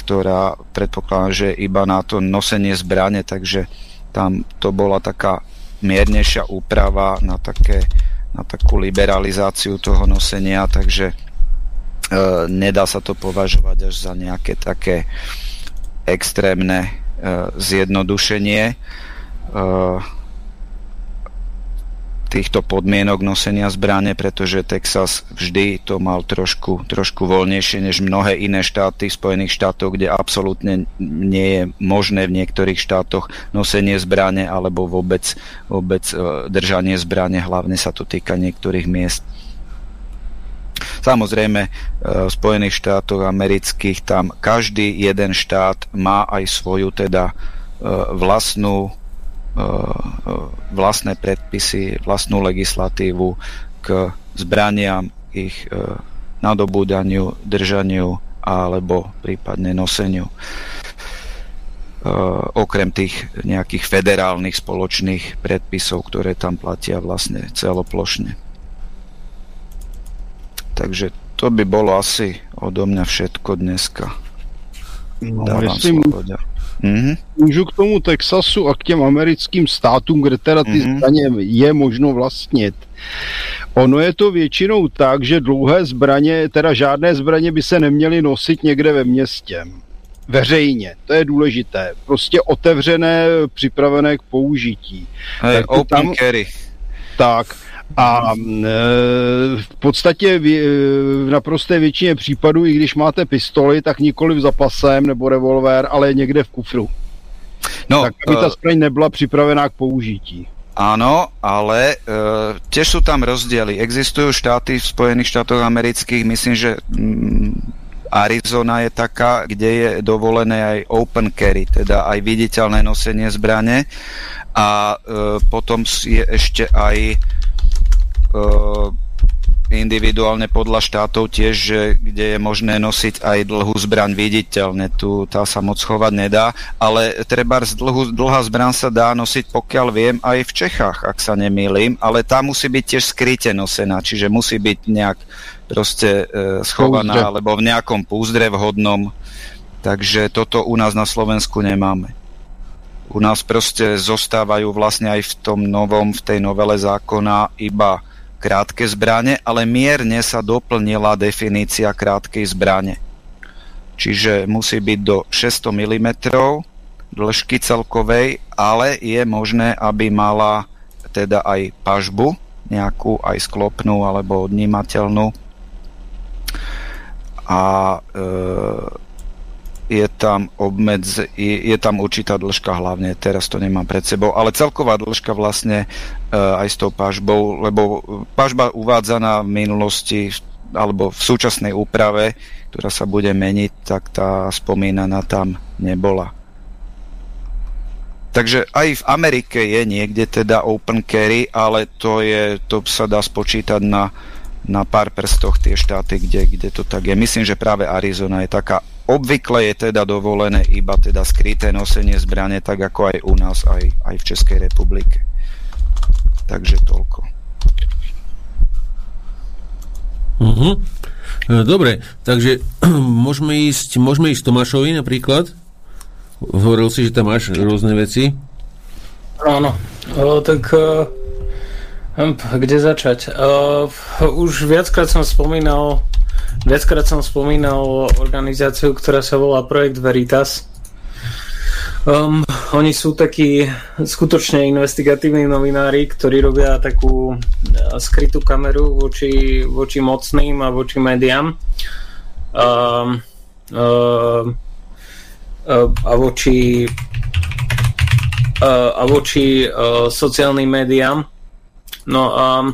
S3: ktorá predpokladá, že iba na to nosenie zbrane, takže tam to bola taká miernejšia úprava na, také, na takú liberalizáciu toho nosenia, takže nedá sa to považovať až za nejaké také extrémne zjednodušenie týchto podmienok nosenia zbrane, pretože Texas vždy to mal trošku, trošku voľnejšie než mnohé iné štáty v Spojených štátoch, kde absolútne nie je možné v niektorých štátoch nosenie zbrane alebo vôbec, vôbec e, držanie zbrane, hlavne sa to týka niektorých miest. Samozrejme, e, v Spojených štátoch amerických tam každý jeden štát má aj svoju teda e, vlastnú vlastné predpisy, vlastnú legislatívu k zbraniam, ich eh, nadobúdaniu, držaniu alebo prípadne noseniu. Okrem tých nejakých federálnych spoločných predpisov, ktoré tam platia vlastne celoplošne. Takže to by bolo asi odo mňa všetko dneska.
S2: No, Dávam slovo Mm-hmm. Můžu k tomu Texasu a k těm americkým státům, kde teda ty mm-hmm. zbraně je možno vlastnit. Ono je to většinou tak, že dlouhé zbraně, teda žádné zbraně by se neměly nosit někde ve městě. Veřejně, to je důležité. Prostě otevřené, připravené k použití.
S3: Hey, open tam, carry.
S2: Tak. A e, v podstatě v, v naprosté většině případů, i když máte pistoli, tak nikoli v zapasem nebo revolver, ale někde v kufru. No, tak aby ta e, zbraň nebyla připravená k použití.
S3: Áno, ale e, tiež sú tam rozdiely. Existujú štáty v Spojených štátoch amerických, myslím, že mm, Arizona je taká, kde je dovolené aj open carry, teda aj viditeľné nosenie zbrane a e, potom je ešte aj individuálne podľa štátov tiež, že, kde je možné nosiť aj dlhú zbraň viditeľne, tu tá sa moc chovať nedá, ale treba dlhú, dlhá zbraň sa dá nosiť, pokiaľ viem, aj v Čechách, ak sa nemýlim, ale tá musí byť tiež skryte nosená, čiže musí byť nejak proste e, schovaná, púzdre. alebo v nejakom púzdre vhodnom, takže toto u nás na Slovensku nemáme. U nás proste zostávajú vlastne aj v tom novom, v tej novele zákona iba krátke zbrane, ale mierne sa doplnila definícia krátkej zbrane. Čiže musí byť do 600 mm dĺžky celkovej, ale je možné, aby mala teda aj pažbu, nejakú aj sklopnú alebo odnímateľnú. A e, je tam obmedz, je, je tam určitá dĺžka hlavne, teraz to nemám pred sebou, ale celková dĺžka vlastne uh, aj s tou pažbou, lebo pažba uvádzaná v minulosti alebo v súčasnej úprave, ktorá sa bude meniť, tak tá spomínaná tam nebola. Takže aj v Amerike je niekde teda open carry, ale to, je, to sa dá spočítať na, na pár prstoch tie štáty, kde, kde to tak je. Myslím, že práve Arizona je taká Obvykle je teda dovolené iba teda skryté nosenie zbrane, tak ako aj u nás, aj, aj v Českej republike. Takže toľko.
S1: Uh-huh. Dobre, takže môžeme ísť, môžeme ísť Tomášovi napríklad. Hovoril si, že tam máš rôzne veci.
S5: Áno, o, tak o, hm, kde začať? O, už viackrát som spomínal Viackrát som spomínal organizáciu, ktorá sa volá Projekt Veritas. Um, oni sú takí skutočne investigatívni novinári, ktorí robia takú uh, skrytú kameru voči, voči mocným a voči médiám. Um, uh, uh, a voči uh, a voči sociálnym médiám. No a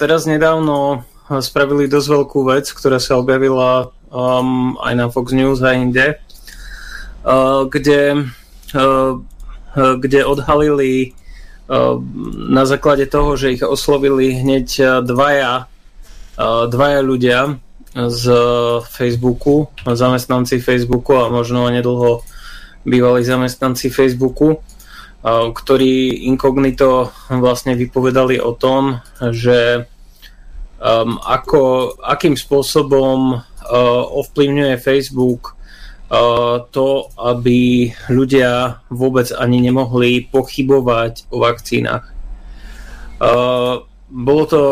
S5: teraz nedávno spravili dosť veľkú vec, ktorá sa objavila um, aj na Fox News a inde, uh, kde, uh, kde odhalili uh, na základe toho, že ich oslovili hneď uh, dvaja, uh, dvaja ľudia z Facebooku, zamestnanci Facebooku a možno nedlho bývalí zamestnanci Facebooku, uh, ktorí inkognito vlastne vypovedali o tom, že um, ako, akým spôsobom uh, ovplyvňuje Facebook uh, to, aby ľudia vôbec ani nemohli pochybovať o vakcínach. Uh, bolo to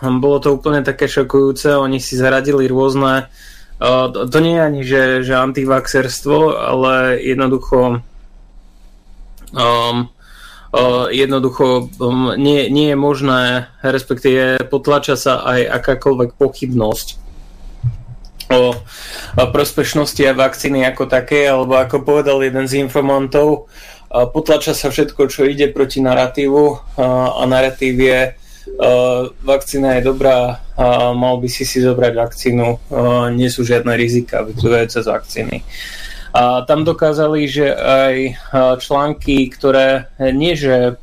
S5: bolo to úplne také šokujúce, oni si zaradili rôzne, uh, to, to nie je ani, že, že antivaxerstvo, ale jednoducho um, jednoducho um, nie, nie je možné, respektíve potlača sa aj akákoľvek pochybnosť o, prospešnosti a vakcíny ako také, alebo ako povedal jeden z informantov, uh, potlača sa všetko, čo ide proti narratívu uh, a narratív je Uh, vakcína je dobrá mal by si si zobrať vakcínu. Uh, nie sú žiadne rizika vyplývajúce z vakcíny. A tam dokázali, že aj články, ktoré nie že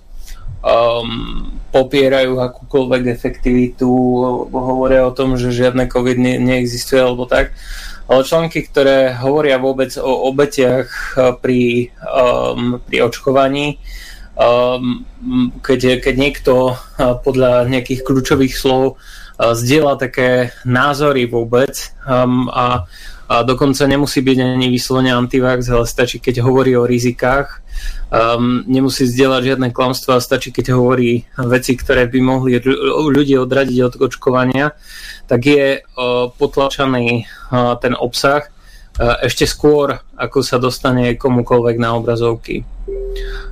S5: um, popierajú akúkoľvek efektivitu, hovoria o tom, že žiadne COVID ne- neexistuje alebo tak, ale články, ktoré hovoria vôbec o obetiach pri, um, pri očkovaní, um, keď, keď niekto podľa nejakých kľúčových slov zdieľa také názory vôbec um, a, a dokonca nemusí byť ani vyslovene antivax, ale stačí, keď hovorí o rizikách. Um, nemusí zdieľať žiadne klamstvo a stačí, keď hovorí veci, ktoré by mohli ľudí odradiť od očkovania, tak je uh, potlačaný uh, ten obsah uh, ešte skôr, ako sa dostane komukoľvek na obrazovky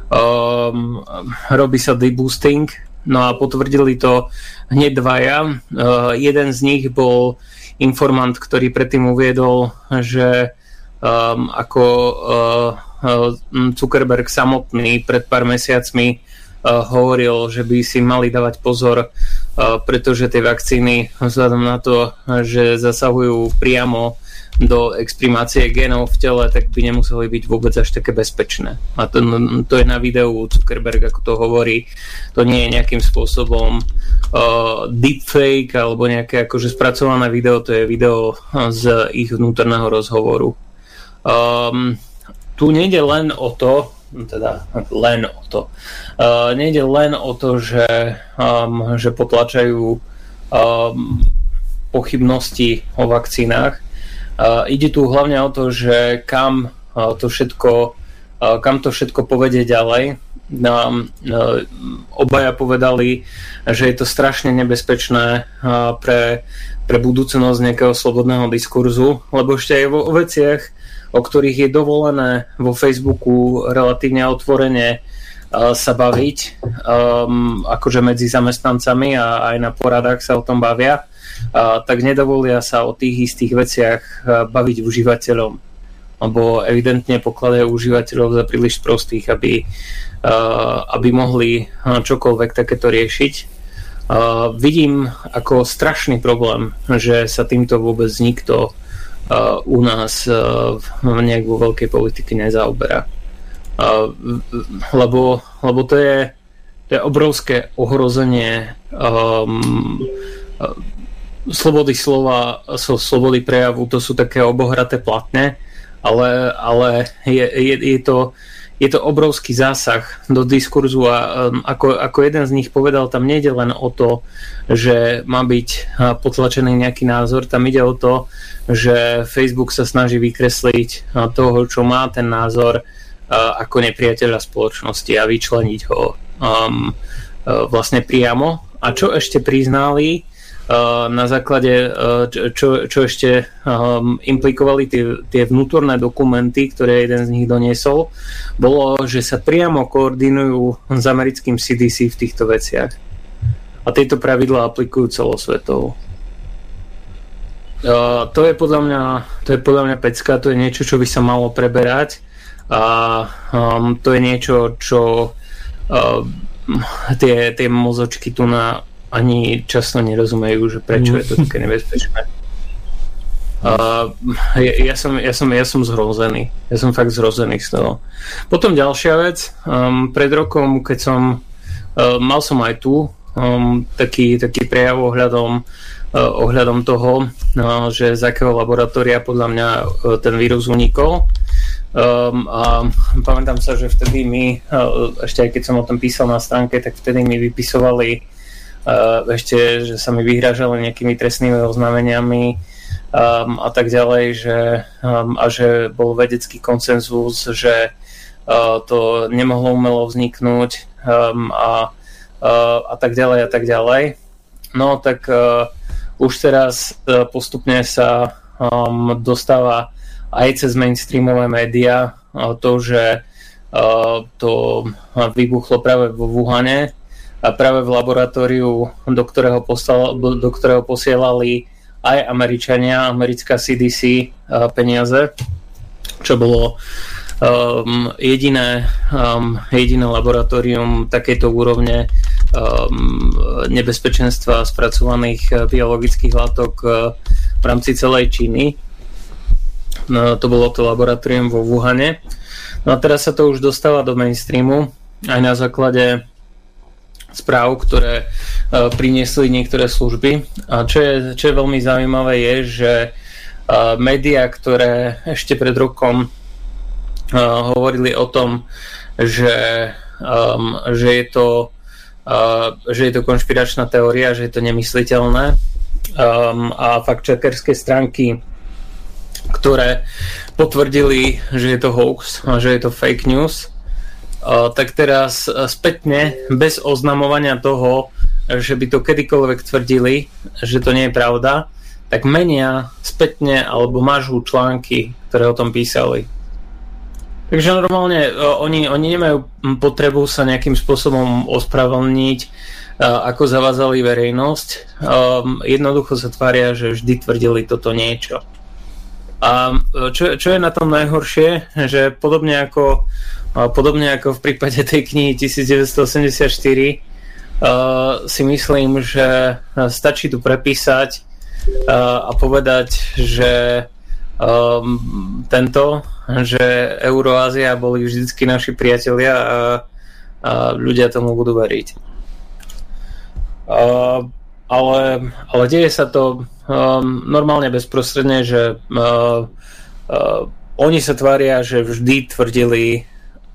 S5: um, robí sa deboosting, no a potvrdili to hneď dvaja. Uh, jeden z nich bol informant, ktorý predtým uviedol, že um, ako uh, Zuckerberg samotný pred pár mesiacmi uh, hovoril, že by si mali dávať pozor, uh, pretože tie vakcíny vzhľadom na to, že zasahujú priamo do exprimácie genov v tele, tak by nemuseli byť vôbec až také bezpečné. A to, to je na videu Zuckerberg, ako to hovorí. To nie je nejakým spôsobom uh, deepfake alebo nejaké akože spracované video, to je video z ich vnútorného rozhovoru. Um, tu nejde len o to, teda len o to. Uh, nejde len o to, že, um, že potlačajú um, pochybnosti o vakcínach, Uh, ide tu hlavne o to, že kam uh, to všetko, uh, kam to všetko povedie ďalej. Uh, obaja povedali, že je to strašne nebezpečné pre, pre budúcnosť nejakého slobodného diskurzu, lebo ešte aj vo veciach, o ktorých je dovolené vo Facebooku relatívne otvorene sa baviť, um, akože medzi zamestnancami a aj na poradách sa o tom bavia, tak nedovolia sa o tých istých veciach baviť užívateľom. Lebo evidentne pokladajú užívateľov za príliš prostých, aby, aby mohli čokoľvek takéto riešiť. Vidím ako strašný problém, že sa týmto vôbec nikto u nás uh, nejak vo veľkej politiky nezaoberá. Lebo, lebo to je, to je obrovské ohrozenie um, slobody slova, so slobody prejavu, to sú také obohraté platne, ale, ale je, je, je, to, je to obrovský zásah do diskurzu a um, ako, ako jeden z nich povedal, tam nejde len o to, že má byť potlačený nejaký názor, tam ide o to, že Facebook sa snaží vykresliť toho, čo má ten názor ako nepriateľa spoločnosti a vyčleniť ho um, vlastne priamo. A čo ešte priznali, na základe, čo, čo ešte um, implikovali tie, tie vnútorné dokumenty, ktoré jeden z nich doniesol, bolo, že sa priamo koordinujú s americkým CDC v týchto veciach. A tieto pravidlá aplikujú celosvetovo. Uh, to je podľa mňa to je podľa mňa pecka, to je niečo, čo by sa malo preberať a um, to je niečo, čo uh, tie, tie mozočky tu na ani často nerozumejú, že prečo je to také nebezpečné. Uh, ja, ja, som, ja, som, ja som zhrozený. Ja som fakt zhrozený z toho. Potom ďalšia vec. Um, pred rokom, keď som uh, mal som aj tu um, taký, taký prejav ohľadom, uh, ohľadom toho, uh, že z akého laboratória podľa mňa uh, ten vírus unikol. Um, a pamätám sa, že vtedy mi, uh, ešte aj keď som o tom písal na stránke, tak vtedy mi vypisovali Uh, ešte, že sa mi vyhrážali nejakými trestnými oznámeniami um, a tak ďalej, že, um, a že bol vedecký konsenzus, že uh, to nemohlo umelo vzniknúť um, a, uh, a tak ďalej a tak ďalej. no tak uh, už teraz uh, postupne sa um, dostáva aj cez mainstreamové médiá uh, to, že uh, to vybuchlo práve vo Wuhane a práve v laboratóriu, do ktorého, poslal, do ktorého posielali aj Američania, americká CDC uh, peniaze, čo bolo um, jediné, um, jediné laboratórium takéto úrovne um, nebezpečenstva spracovaných uh, biologických látok uh, v rámci celej Číny. No, to bolo to laboratórium vo Wuhane. No a teraz sa to už dostáva do mainstreamu aj na základe správ, ktoré uh, priniesli niektoré služby. A čo je, čo je veľmi zaujímavé je, že uh, médiá, ktoré ešte pred rokom hovorili o tom, že, um, že, je to, že je to konšpiračná teória, že je to nemysliteľné um, a fakt čekerské stránky, ktoré potvrdili, že je to hoax a že je to fake news, tak teraz spätne, bez oznamovania toho, že by to kedykoľvek tvrdili, že to nie je pravda, tak menia spätne alebo mažú články, ktoré o tom písali. Takže normálne uh, oni, oni nemajú potrebu sa nejakým spôsobom ospravedlniť, ako zavázali verejnosť. Um, jednoducho sa tvária, že vždy tvrdili toto niečo. A čo, čo je na tom najhoršie, že podobne ako, podobne ako v prípade tej knihy 1984 uh, si myslím, že stačí tu prepísať uh, a povedať, že um, tento že Euroázia boli vždycky naši priatelia a, ľudia tomu budú veriť. Ale, ale deje sa to um, normálne bezprostredne, že oni sa tvária, že vždy tvrdili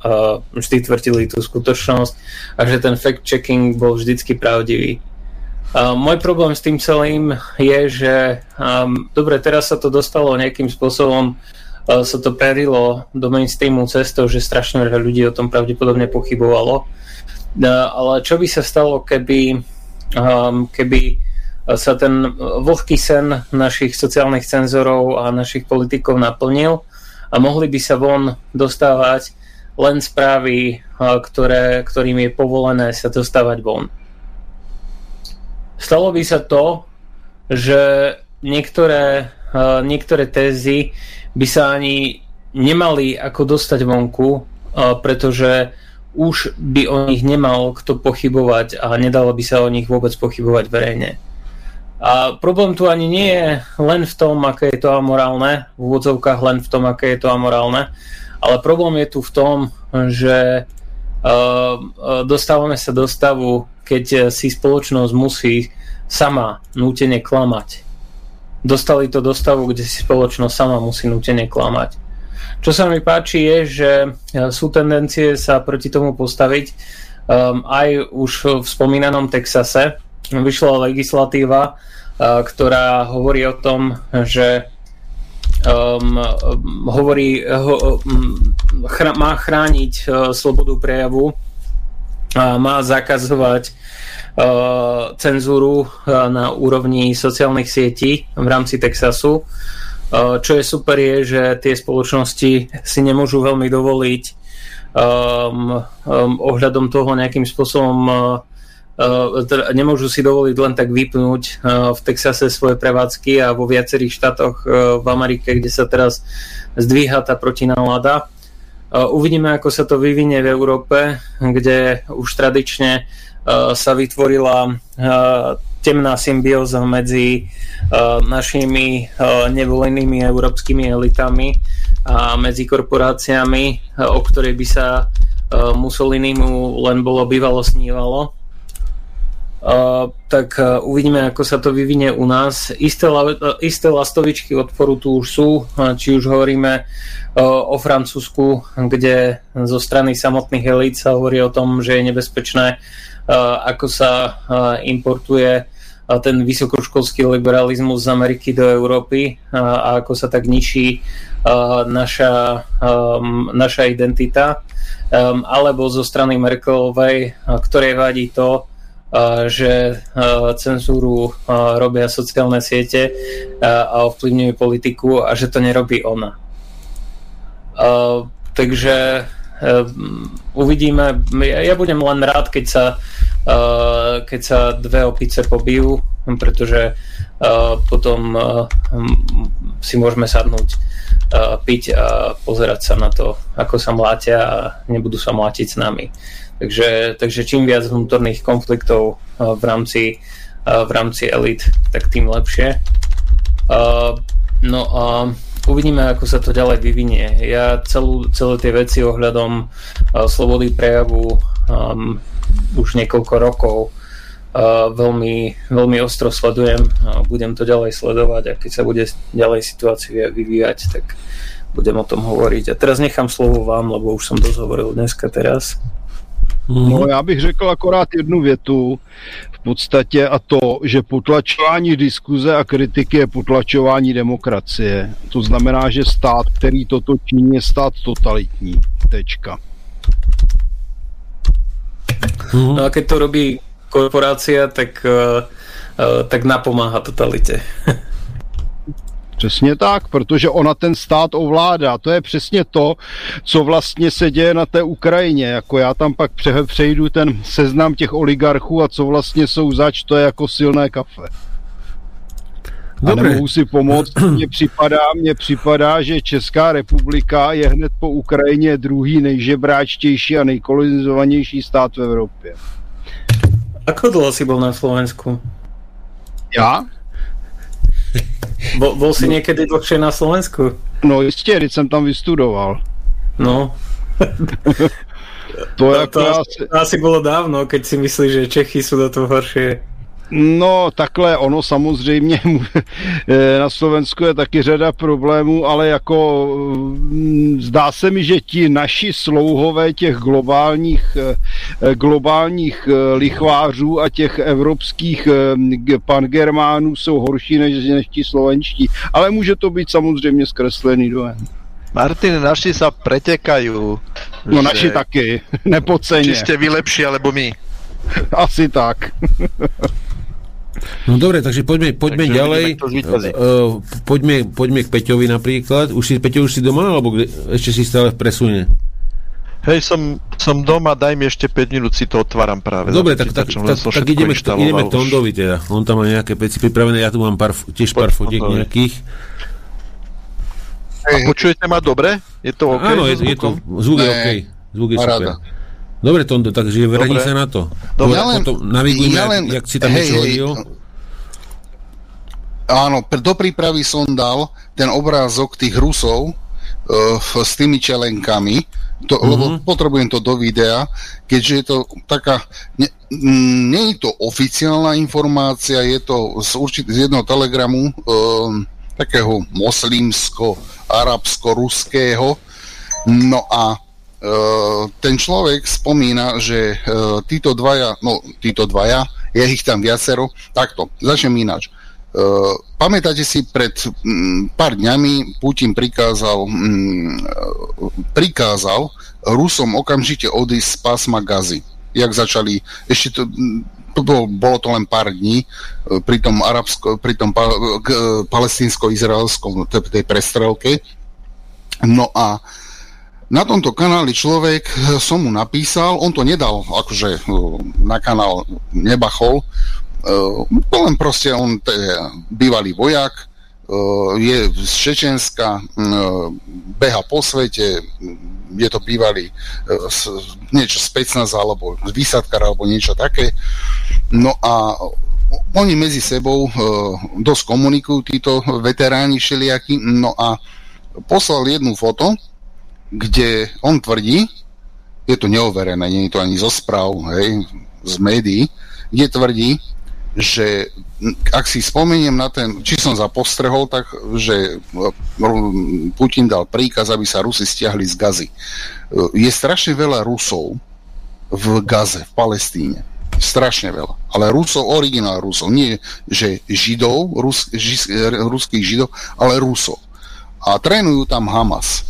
S5: uh, vždy tvrdili tú skutočnosť a že ten fact-checking bol vždycky pravdivý. Uh, môj problém s tým celým je, že um, dobre, teraz sa to dostalo nejakým spôsobom sa to perilo do mainstreamu cestou, že strašne veľa ľudí o tom pravdepodobne pochybovalo. Ale čo by sa stalo, keby, um, keby sa ten vlhký sen našich sociálnych cenzorov a našich politikov naplnil a mohli by sa von dostávať len správy, ktoré, ktorým je povolené sa dostávať von. Stalo by sa to, že niektoré, niektoré tézy by sa ani nemali ako dostať vonku, pretože už by o nich nemal kto pochybovať a nedalo by sa o nich vôbec pochybovať verejne. A problém tu ani nie je len v tom, aké je to amorálne, v úvodzovkách len v tom, aké je to amorálne, ale problém je tu v tom, že uh, dostávame sa do stavu, keď si spoločnosť musí sama nútene klamať dostali to do stavu, kde si spoločnosť sama musí nutene klamať. Čo sa mi páči je, že sú tendencie sa proti tomu postaviť. Um, aj už v spomínanom Texase vyšla legislatíva, ktorá hovorí o tom, že um, hovorí, ho, um, chra, má chrániť uh, slobodu prejavu a má zakazovať Uh, cenzúru uh, na úrovni sociálnych sietí v rámci Texasu. Uh, čo je super je, že tie spoločnosti si nemôžu veľmi dovoliť um, um, ohľadom toho nejakým spôsobom uh, nemôžu si dovoliť len tak vypnúť v Texase svoje prevádzky a vo viacerých štátoch v Amerike, kde sa teraz zdvíha tá protinálada. Uvidíme, ako sa to vyvinie v Európe, kde už tradične Eh, sa vytvorila eh, temná symbióza medzi eh, našimi nevolenými európskymi elitami a medzi korporáciami, o ktorej by sa Mussolinimu len bolo bývalo snívalo. Uh, tak uh, uvidíme, ako sa to vyvinie u nás. Isté, uh, isté lastovičky odporu tu už sú, či už hovoríme o Francúzsku, kde zo strany samotných elít sa hovorí o tom, že je nebezpečné ako sa importuje ten vysokoškolský liberalizmus z Ameriky do Európy a ako sa tak ničí naša, naša identita alebo zo strany Merkelovej, ktorej vadí to, že cenzúru robia sociálne siete a ovplyvňujú politiku a že to nerobí ona. Takže uvidíme. Ja budem len rád, keď sa, keď sa dve opice pobijú, pretože potom si môžeme sadnúť piť a pozerať sa na to, ako sa mlátia a nebudú sa mlátiť s nami. Takže, takže čím viac vnútorných konfliktov v rámci, v rámci elit, tak tým lepšie. No a uvidíme, ako sa to ďalej vyvinie. Ja celú, celé tie veci ohľadom slobody prejavu um, už niekoľko rokov uh, veľmi, veľmi ostro sledujem a budem to ďalej sledovať a keď sa bude ďalej situácia vyvíjať, tak budem o tom hovoriť. A teraz nechám slovo vám, lebo už som dosť hovoril dneska teraz.
S2: No mhm. já bych řekl akorát jednu větu v podstatě a to, že potlačování diskuze a kritiky je potlačování demokracie. To znamená, že stát, který toto činí, je stát totalitní. Tečka.
S5: Mhm. No a keď to robí korporácia, tak, uh, uh, tak napomáha totalite.
S2: Přesně tak, protože ona ten stát ovládá. To je přesně to, co vlastně se děje na té Ukrajině. Jako já tam pak přejdu ten seznam těch oligarchů a co vlastně jsou zač, to je jako silné kafe. A nemohu si pomoct. Mně připadá, mně připadá, že Česká republika je hned po Ukrajině druhý nejžebráčtější a nejkolonizovanější stát v Evropě.
S5: Ako dlho si bol na Slovensku?
S2: Ja?
S5: Bol, bol si no. niekedy dlhšie na Slovensku?
S2: No jistě, když jsem tam vystudoval.
S5: No. to, to, to asi, asi bolo dávno, keď si myslíš, že Čechy sú do toho horšie.
S2: No takhle, ono samozřejmě eh, na Slovensku je taky řada problémů, ale jako mm, zdá se mi, že ti naši slouhové těch globálních, eh, globálních eh, lichvářů a těch evropských pangermánů jsou horší než, než ti slovenští. Ale může to být samozřejmě zkreslený dojem.
S7: Martin, naši sa pretekajú.
S2: No naši taky, nepodceně.
S7: Či ste vy lepší, alebo my.
S2: Asi tak.
S1: No dobre, takže poďme, poďme takže ďalej. Uh, poďme, poďme k Peťovi napríklad. Už si, Peťo, už si doma, alebo kde, ešte si stále v presune?
S7: Hej, som, som doma, daj mi ešte 5 minút, si to otváram práve.
S1: Dobre, tak, tak, tak, tak ideme, k, ideme k Tondovi teda. On tam má nejaké veci pripravené, ja tu mám pár, tiež pár fotiek nejakých.
S7: A počujete ma dobre? Je to OK?
S1: Áno, je, je to, zvuk je OK. Zvuk je super. Dobre, Tondo, takže vrani sa na to. Dobre, ja len, potom navigujme, ja len, jak si tam hej, niečo hodil.
S6: Áno, do prípravy som dal ten obrázok tých Rusov uh, s tými čelenkami, to, uh-huh. lebo potrebujem to do videa, keďže je to taká, nie, nie je to oficiálna informácia, je to z, určit, z jedného telegramu uh, takého moslimsko-arabsko-ruského, no a Eh, ten človek spomína, že uh, títo dvaja, no títo dvaja, je ich tam viacero, takto, začnem ináč. Uh, pamätáte si, pred um, pár dňami Putin prikázal, um, prikázal Rusom okamžite odísť z pásma Gazy. Jak začali, ešte to, to bolo, to len pár dní pri tom, arabsko, pri tom pa, palestínsko-izraelskom tej prestrelke. No a uh, na tomto kanáli človek eh, som mu napísal, on to nedal akože eh, na kanál nebachol, eh, to len proste on je bývalý vojak, je z Čečenska, beha po svete, je to bývalý niečo specnaz alebo výsadkar alebo niečo také. No a oni medzi sebou dosť komunikujú, títo veteráni všelijakí, no a poslal jednu foto, kde on tvrdí, je to neoverené, nie je to ani zo správ, hej, z médií, kde tvrdí, že ak si spomeniem na ten, či som zapostrehol, tak, že Putin dal príkaz, aby sa Rusi stiahli z Gazy. Je strašne veľa Rusov v Gaze, v Palestíne. Strašne veľa. Ale Rusov, originál Rusov. Nie, že Židov, Rus, ži, ruských Židov, ale Rusov. A trénujú tam Hamas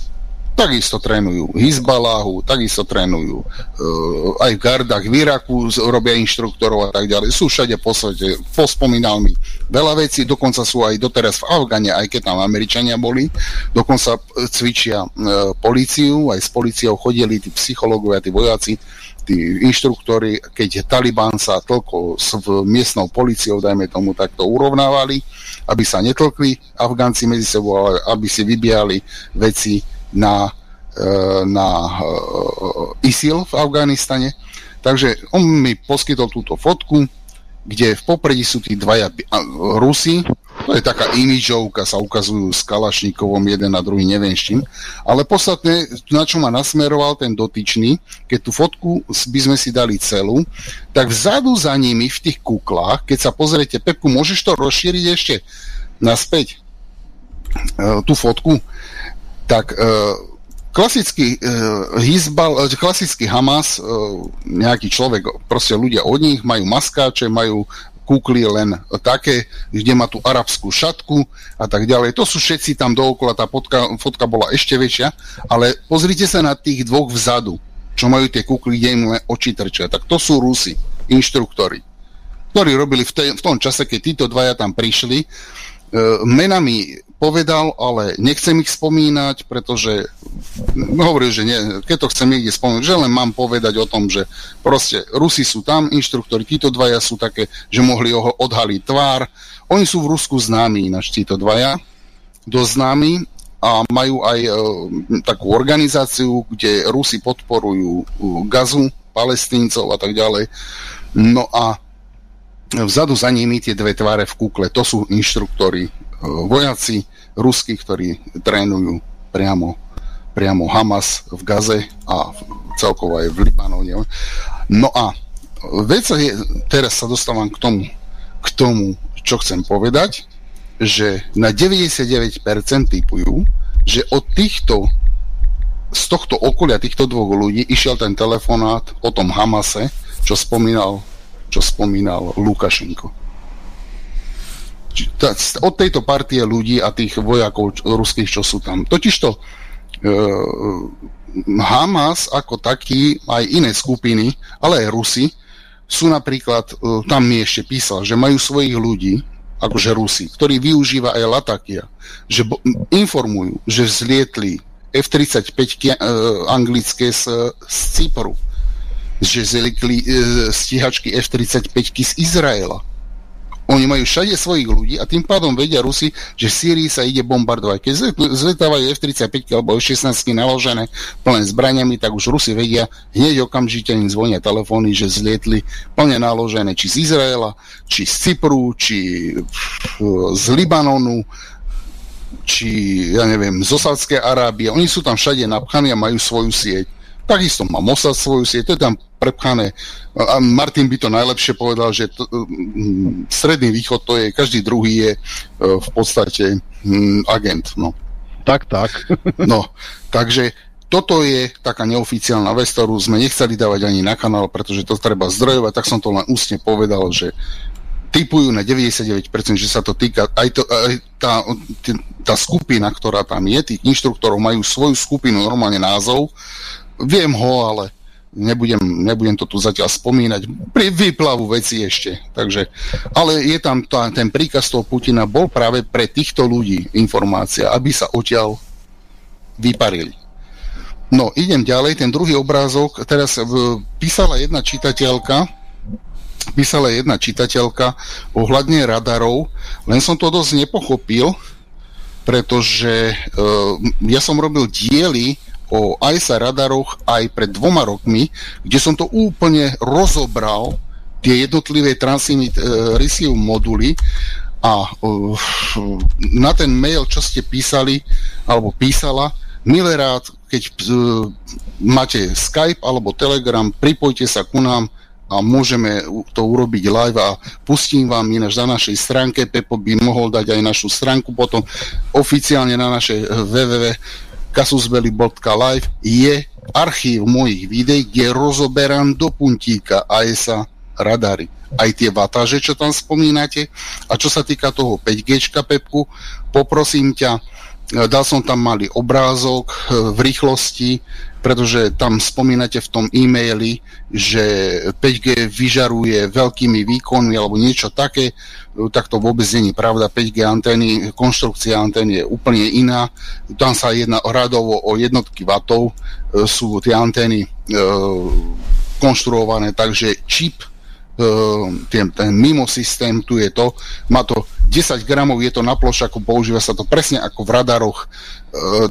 S6: takisto trénujú Hizbalahu, takisto trénujú uh, aj v gardách v Iraku, robia inštruktorov a tak ďalej. Sú všade po svete, pospomínal mi veľa vecí, dokonca sú aj doteraz v Afgane, aj keď tam Američania boli, dokonca cvičia uh, políciu, aj s políciou chodili tí psychológovia, tí vojaci, tí inštruktori, keď Taliban sa tlko s miestnou policiou, dajme tomu, takto urovnávali, aby sa netlkli Afgánci medzi sebou, ale aby si vybíjali veci na, e, na e, ISIL v Afganistane. Takže on mi poskytol túto fotku, kde v popredí sú tí dvaja Rusi, to je taká imidžovka, sa ukazujú s Kalašníkovom jeden na druhý, neviem s čím. Ale podstatne, na čo ma nasmeroval ten dotyčný, keď tú fotku by sme si dali celú, tak vzadu za nimi v tých kuklách, keď sa pozriete, Pepku, môžeš to rozšíriť ešte naspäť, e, tú fotku, tak e, klasický uh, Hizbal, klasický Hamas, uh, nejaký človek, proste ľudia od nich majú maskáče, majú kúkli len také, kde má tú arabskú šatku a tak ďalej. To sú všetci tam dookola, tá fotka, fotka bola ešte väčšia, ale pozrite sa na tých dvoch vzadu, čo majú tie kúkly, kde im len oči trčia. Tak to sú Rusi, inštruktori, ktorí robili v, tej, v tom čase, keď títo dvaja tam prišli, E, menami povedal, ale nechcem ich spomínať, pretože hovoril, že nie, keď to chcem niekde spomínať, že len mám povedať o tom, že proste Rusi sú tam, inštruktori, títo dvaja sú také, že mohli ho odhaliť tvár. Oni sú v Rusku známi, ináč títo dvaja, dosť známi a majú aj e, takú organizáciu, kde Rusi podporujú e, gazu, palestíncov a tak ďalej. No a vzadu za nimi tie dve tváre v kúkle, to sú inštruktori, vojaci ruskí, ktorí trénujú priamo, priamo Hamas v Gaze a celkovo aj v Libanone. No a vec je, teraz sa dostávam k tomu, k tomu, čo chcem povedať, že na 99% typujú, že od týchto z tohto okolia týchto dvoch ľudí išiel ten telefonát o tom Hamase, čo spomínal čo spomínal Lukašenko. Od tejto partie ľudí a tých vojakov ruských, čo sú tam. Totižto e, Hamas ako taký, aj iné skupiny, ale aj Rusi, sú napríklad, e, tam mi ešte písal, že majú svojich ľudí, akože Rusi, ktorí využíva aj Latakia, že bo, informujú, že zlietli F-35 e, anglické z, z Cypru že zlikli e, stíhačky F-35 z Izraela. Oni majú všade svojich ľudí a tým pádom vedia Rusi, že v Sýrii sa ide bombardovať. Keď zletávajú F-35 alebo F-16 naložené plné zbraniami, tak už Rusi vedia, hneď okamžite im zvonia telefóny, že zlietli plne naložené či z Izraela, či z Cypru, či z Libanonu, či ja neviem, z Osadskej Arábie. Oni sú tam všade napchaní a majú svoju sieť. Takisto má Mossad svoju sieť, to je tam prepchané. A Martin by to najlepšie povedal, že to, mm, Stredný východ to je, každý druhý je e, v podstate mm, agent. No.
S2: Tak, tak.
S6: no, takže toto je taká neoficiálna vec, ktorú sme nechceli dávať ani na kanál, pretože to treba zdrojovať, tak som to len ústne povedal, že typujú na 99%, že sa to týka, aj, to, aj tá, tá skupina, ktorá tam je, tých inštruktorov majú svoju skupinu, normálne názov, Viem ho, ale nebudem, nebudem to tu zatiaľ spomínať. Pri výplavu veci ešte. Takže, ale je tam tá, ten príkaz toho Putina bol práve pre týchto ľudí informácia, aby sa odtiaľ vyparili. No, idem ďalej, ten druhý obrázok, teraz v, písala jedna čitateľka, písala jedna čitateľka ohľadne radarov, len som to dosť nepochopil, pretože uh, ja som robil diely o ISA radaroch aj pred dvoma rokmi, kde som to úplne rozobral, tie jednotlivé transmit uh, receive moduly a uh, na ten mail, čo ste písali, alebo písala, milé rád, keď uh, máte Skype alebo Telegram, pripojte sa ku nám a môžeme to urobiť live a pustím vám ináč na našej stránke, Pepo by mohol dať aj našu stránku potom oficiálne na našej www kasusbeli.live je archív mojich videí, kde rozoberám do puntíka ASA radary. Aj tie vatáže, čo tam spomínate. A čo sa týka toho 5G, Pepku, poprosím ťa, dal som tam malý obrázok e, v rýchlosti, pretože tam spomínate v tom e-maili, že 5G vyžaruje veľkými výkonmi alebo niečo také, tak to vôbec není pravda. 5G antény, konštrukcia antény je úplne iná. Tam sa jedná radovo o jednotky vatov, sú tie antény e, konštruované, takže čip ten, ten mimo systém, tu je to, má to 10 gramov, je to na plošaku, používa sa to presne ako v radaroch, e,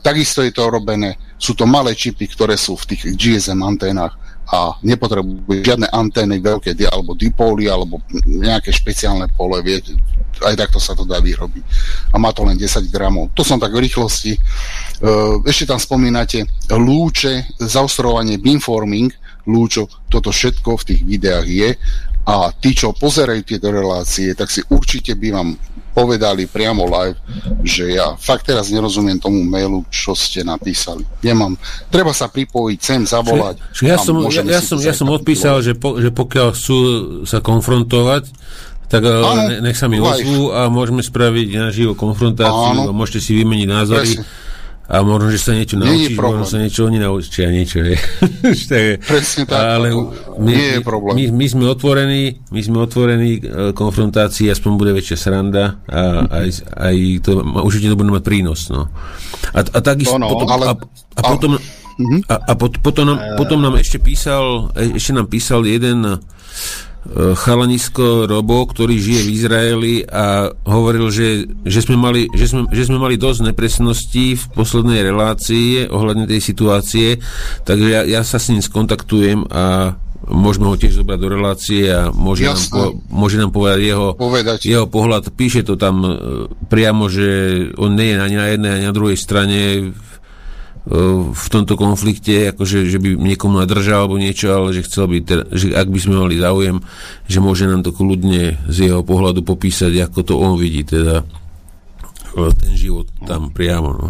S6: takisto je to robené, sú to malé čipy, ktoré sú v tých GSM anténach a nepotrebujú žiadne antény veľké alebo dipóly alebo nejaké špeciálne pole, viete, aj takto sa to dá vyrobiť. A má to len 10 gramov. To som tak v rýchlosti. E, ešte tam spomínate lúče, zaostrovanie beamforming, lúčo, toto všetko v tých videách je a tí, čo pozerajú tieto relácie, tak si určite by vám povedali priamo live, že ja fakt teraz nerozumiem tomu mailu, čo ste napísali. Nemám. Treba sa pripojiť sem, zavolať.
S1: Čiže ja, som, ja, ja, som, ja som odpísal, že, po, že pokiaľ chcú sa konfrontovať, tak Áno, nech sa mi ozvú a môžeme spraviť naživo konfrontáciu Áno. a môžete si vymeniť názory. Presne a možno, že sa niečo naučíš, možno sa niečo oni naučia, niečo je.
S6: Presne tak. Ale my, nie je problém.
S1: My, my, sme otvorení, my sme otvorení e, konfrontácii, aspoň bude väčšia sranda a aj, aj to, určite to bude mať prínos. No. A, a takisto no, potom, ale, a, a potom, mhm. a, a pot, potom, nám, potom nám ešte písal, e, ešte nám písal jeden E, chalanisko Robo, ktorý žije v Izraeli a hovoril, že, že, sme, mali, že, sme, že sme mali dosť nepresností v poslednej relácii ohľadne tej situácie, takže ja, ja sa s ním skontaktujem a môžeme ho tiež zobrať do relácie a môže, nám, po, môže nám povedať jeho, povedať. jeho pohľad. Píše to tam e, priamo, že on nie je ani na jednej, ani na druhej strane v tomto konflikte, akože, že by niekomu nadržal alebo niečo, ale že chcel by, teda, že ak by sme mali záujem, že môže nám to kľudne z jeho pohľadu popísať, ako to on vidí, teda ten život tam priamo. No.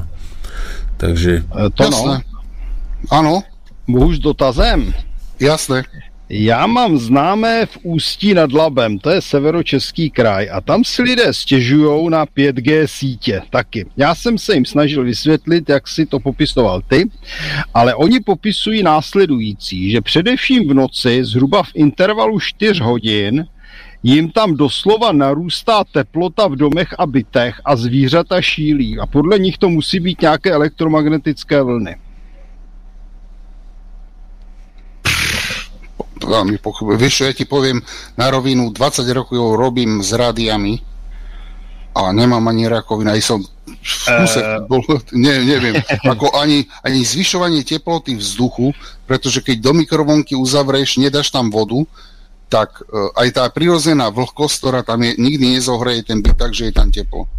S1: Takže...
S2: E, to no. Áno. Už dotazem.
S6: Jasné.
S2: Já mám známé v Ústí nad Labem, to je severočeský kraj, a tam si lidé stěžují na 5G sítě taky. Já jsem se jim snažil vysvětlit, jak si to popisoval ty, ale oni popisují následující, že především v noci, zhruba v intervalu 4 hodin, jim tam doslova narůstá teplota v domech a bytech a zvířata šílí a podle nich to musí být nějaké elektromagnetické vlny.
S6: Veľmi pochybujem. Vieš čo, ja ti poviem na rovinu, 20 rokov robím s rádiami a nemám ani rakovina, aj som v kuse, uh... bol, ne, neviem, ako ani, ani zvyšovanie teploty vzduchu, pretože keď do mikrovonky uzavrieš, nedáš tam vodu, tak uh, aj tá prirodzená vlhkosť, ktorá tam je, nikdy nezohreje ten byt tak, že je tam teplo.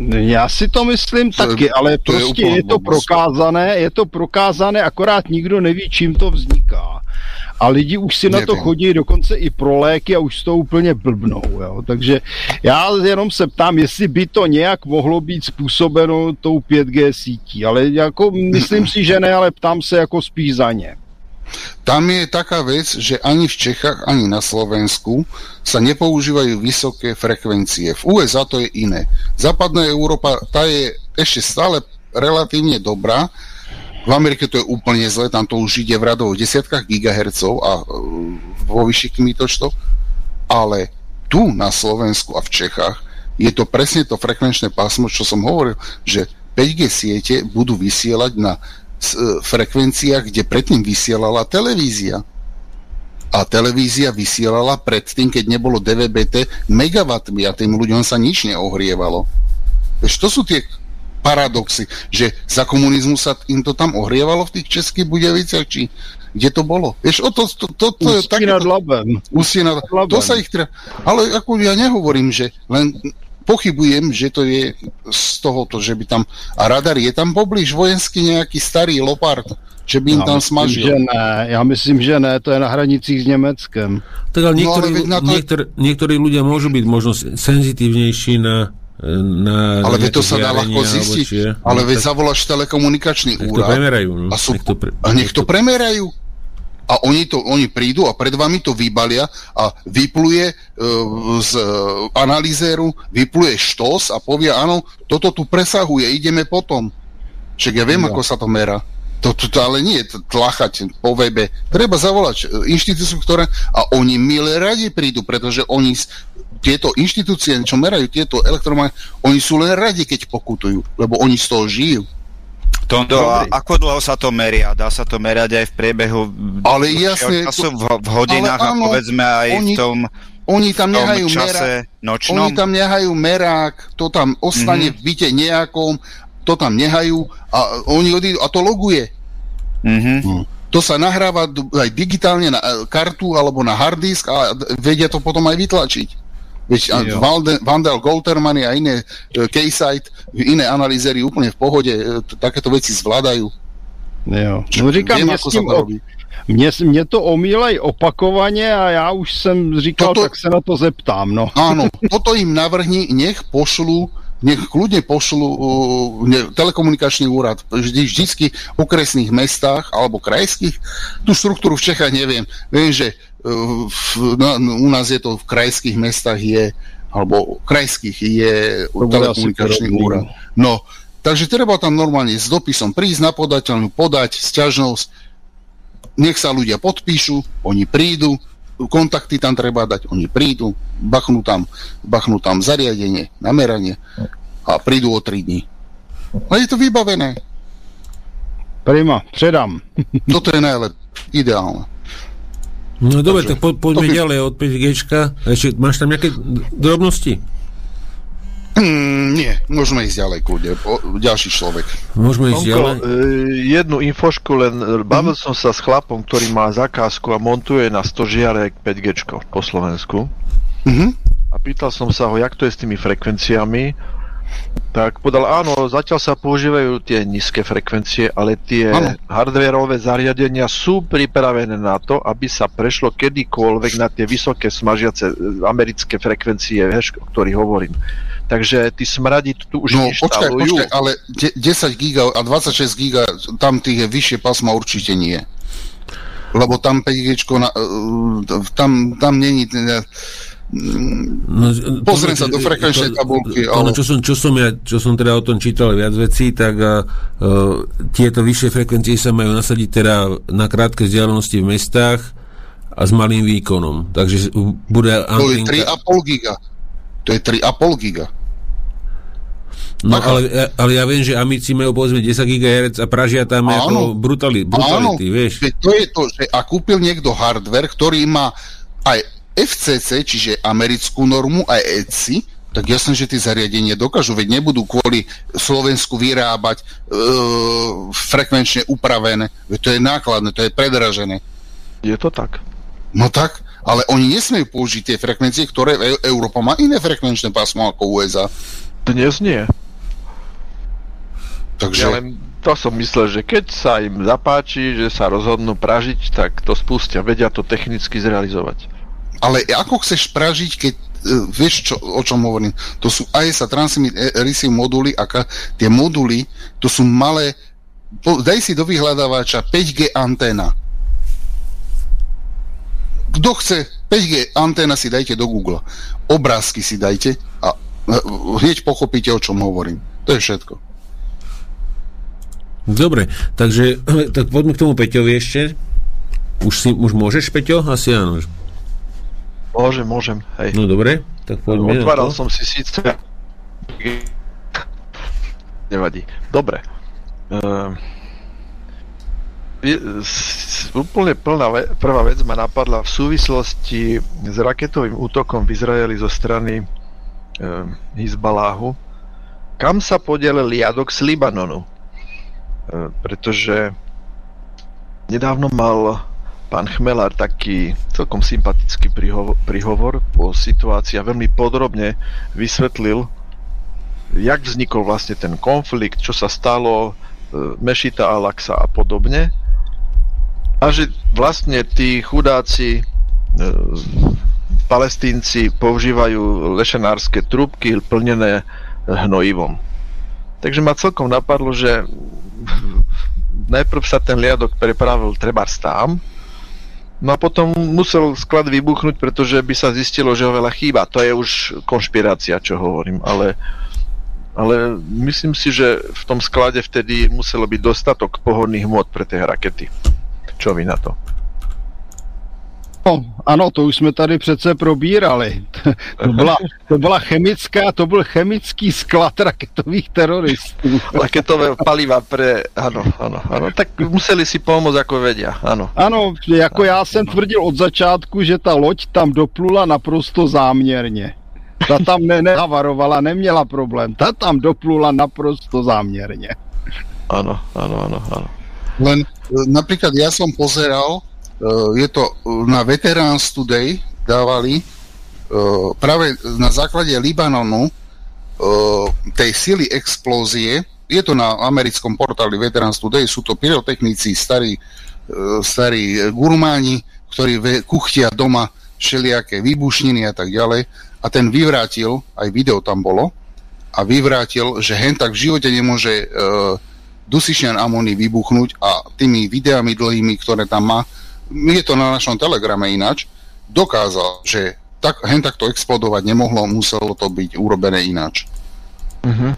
S2: Já si to myslím to taky, ale to prostě je, je to prokázané, je to prokázané, akorát nikdo neví, čím to vzniká. A lidi už si Nevím. na to chodí dokonce i pro léky a už s to úplně blbnou. Jo. Takže já jenom se ptám, jestli by to nějak mohlo být způsobeno tou 5G sítí. Ale jako myslím si, že ne, ale ptám se jako spíš za ně.
S6: Tam je taká vec, že ani v Čechách, ani na Slovensku sa nepoužívajú vysoké frekvencie. V USA to je iné. Západná Európa, tá je ešte stále relatívne dobrá. V Amerike to je úplne zle, tam to už ide v radových desiatkách gigahercov a e, vo vyšších kmitočtoch. Ale tu na Slovensku a v Čechách je to presne to frekvenčné pásmo, čo som hovoril, že 5G siete budú vysielať na E, frekvenciách, kde predtým vysielala televízia. A televízia vysielala predtým, keď nebolo DVBT, megawattmi a tým ľuďom sa nič neohrievalo. Veď to sú tie paradoxy, že za komunizmu sa im to tam ohrievalo v tých českých Budeviciach, či kde to bolo. Vieš, o to, to, to, to
S2: je Labem.
S6: nad... To sa ich treba... Ale ako ja nehovorím, že len pochybujem, že to je z tohoto, že by tam... A radar je tam poblíž vojenský nejaký starý Lopard, že by im ja tam smažil.
S2: Že ne, ja myslím, že ne, to je na hranicích s Nemeckem.
S1: Tak ale niektorí, no, ale to... niektorí, niektorí ľudia môžu byť možno senzitívnejší na na
S6: ale veď to sa dá ľahko zistiť. Ale veď zavoláš telekomunikačný úrad.
S1: To premerajú, no.
S6: A, sú, nech to pre... a nech to premerajú. a oni, to, oni prídu a pred vami to vybalia a vypluje e, z e, analýzéru, vypluje štos a povie, áno, toto tu presahuje, ideme potom. Však ja viem, no. ako sa to merá. To, to, to ale nie je tlachať po webe. Treba zavolať e, inštitúciu, ktoré... A oni milé radi prídu, pretože oni tieto inštitúcie, čo merajú tieto elektromagnety, oni sú len radi, keď pokutujú, lebo oni z toho žijú.
S3: Tondo, a ako dlho sa to meria? Dá sa to merať aj v priebehu
S6: ale jasne,
S3: času, v, v hodinách ale áno, a povedzme aj oni, v tom
S6: oni tam nehajú
S3: čase merák, nočnom?
S6: Oni tam nehajú merák, to tam ostane mm-hmm. v byte nejakom, to tam nehajú a oni odídu a to loguje. Mm-hmm. To sa nahráva aj digitálne na e, kartu alebo na hard disk a vedia to potom aj vytlačiť. Veď Vandel, Vandel Golterman a iné uh, K-Site, iné analýzery úplne v pohode uh, takéto veci zvládajú.
S2: Jo. No říkám, Viem, ako sa to robí. Mně, mě to omílej opakovaně a já už jsem říkal, toto, tak se na to zeptám. No.
S6: Áno, toto im navrhni, nech pošlu nech kľudne pošlu uh, ne, telekomunikačný úrad vždy, vždycky v okresných mestách alebo krajských. Tú štruktúru v Čechách neviem. Viem, že uh, v, no, u nás je to v krajských mestách je alebo krajských je telekomunikačný úrad. No, takže treba tam normálne s dopisom prísť na podateľnú, podať sťažnosť, nech sa ľudia podpíšu, oni prídu, kontakty tam treba dať, oni prídu, bachnú tam, bachnú tam zariadenie, nameranie a prídu o 3 dní. A je to vybavené.
S2: Prima, předám.
S6: Toto je najlepšie, ideálne.
S1: No dobre, tak po, poďme to... ďalej od 5G. Ešte máš tam nejaké drobnosti?
S6: Mm, nie, môžeme ísť ďalej, kľudne. ďalší človek.
S1: Môžeme ísť Onko, ďalej?
S7: E, jednu infošku, len bavil mm. som sa s chlapom, ktorý má zakázku a montuje na 100 žiarek 5G po Slovensku. Mm-hmm. A pýtal som sa ho, jak to je s tými frekvenciami. Tak podal, áno, zatiaľ sa používajú tie nízke frekvencie, ale tie ano. hardwareové zariadenia sú pripravené na to, aby sa prešlo kedykoľvek na tie vysoké smažiace e, americké frekvencie, o ktorých hovorím. Takže tí smradi tu už
S6: no, počkaj, počkaj, ale 10 giga a 26 giga, tam tých je vyššie pasma určite nie. Lebo tam 5G, na, e, tam, tam není... No, Pozriem sa do frekvenčnej tabulky.
S1: Ale... Čo, som, čo, som ja, čo som teda o tom čítal viac vecí, tak uh, tieto vyššie frekvencie sa majú nasadiť teda na krátke vzdialenosti v mestách a s malým výkonom. Takže bude
S6: antenka... To je 3,5 giga. To je 3,5 giga.
S1: No ale, ale ja viem, že Amici majú povedzme 10 GHz a pražia tam áno, ako brutali, brutality, áno, vieš.
S6: To je to, že a kúpil niekto hardware, ktorý má aj FCC, čiže americkú normu, aj ECI, tak jasné, že tie zariadenia dokážu, veď nebudú kvôli Slovensku vyrábať e, frekvenčne upravené, veď to je nákladné, to je predražené.
S7: Je to tak.
S6: No tak, ale oni nesmejú použiť tie frekvencie, ktoré Európa má iné frekvenčné pásmo ako USA.
S7: Dnes nie. Takže... Ja len to som myslel, že keď sa im zapáči, že sa rozhodnú pražiť, tak to spustia, vedia to technicky zrealizovať.
S6: Ale ako chceš pražiť, keď uh, vieš, čo, o čom hovorím? To sú ISA Transmit e, Receive moduly a ka, tie moduly, to sú malé, po, daj si do vyhľadávača 5G anténa. Kto chce 5G anténa si dajte do Google. Obrázky si dajte a uh, hneď pochopíte, o čom hovorím. To je všetko.
S1: Dobre, takže tak poďme k tomu Peťovi ešte. Už, si, už môžeš, Peťo? Asi áno.
S7: Môžem, môžem, hej.
S1: No dobre, tak poďme.
S7: Otváral som si síce... Nevadí. Dobre. Uh, úplne plná ve- prvá vec ma napadla v súvislosti s raketovým útokom v Izraeli zo strany uh, Hizbaláhu. Kam sa podielil liadok z Libanonu? Pretože nedávno mal pán Chmelár taký celkom sympatický príhovor po situácii a veľmi podrobne vysvetlil, jak vznikol vlastne ten konflikt, čo sa stalo, e, Mešita Alaxa a podobne. A že vlastne tí chudáci e, palestínci používajú lešenárske trúbky plnené hnojivom. Takže ma celkom napadlo, že najprv sa ten liadok prepravil treba tam No a potom musel sklad vybuchnúť, pretože by sa zistilo, že ho veľa chýba. To je už konšpirácia, čo hovorím, ale, ale myslím si, že v tom sklade vtedy muselo byť dostatok pohodných hmot pre tie rakety. Čo vy na to?
S2: No, ano, to už jsme tady přece probírali. To byla, to byla chemická, to byl chemický sklad raketových teroristů.
S7: Raketové paliva pre, ano, ano, ano, tak museli si pomoct, jako vedia, ano.
S2: Ano, jako já jsem tvrdil od začátku, že ta loď tam doplula naprosto záměrně. Ta tam ne, nehavarovala, neměla problém. Ta tam doplula naprosto záměrně.
S7: Ano, ano, ano, ano.
S6: Len napríklad ja som pozeral je to eh, na Veterans Today dávali eh, práve na základe Libanonu tej sily explózie, je to na americkom portáli Veterans Today, sú to pyrotechnici, starí, starí gurmáni, ktorí kuchtia doma všelijaké výbušniny a tak ďalej. A ten vyvrátil, aj video tam bolo, a vyvrátil, že hen tak v živote nemôže uh, dusičnan amóny vybuchnúť a tými videami dlhými, ktoré tam má, je to na našom telegrame ináč, dokázal, že tak, hen takto explodovať nemohlo, muselo to byť urobené ináč. Uh-huh.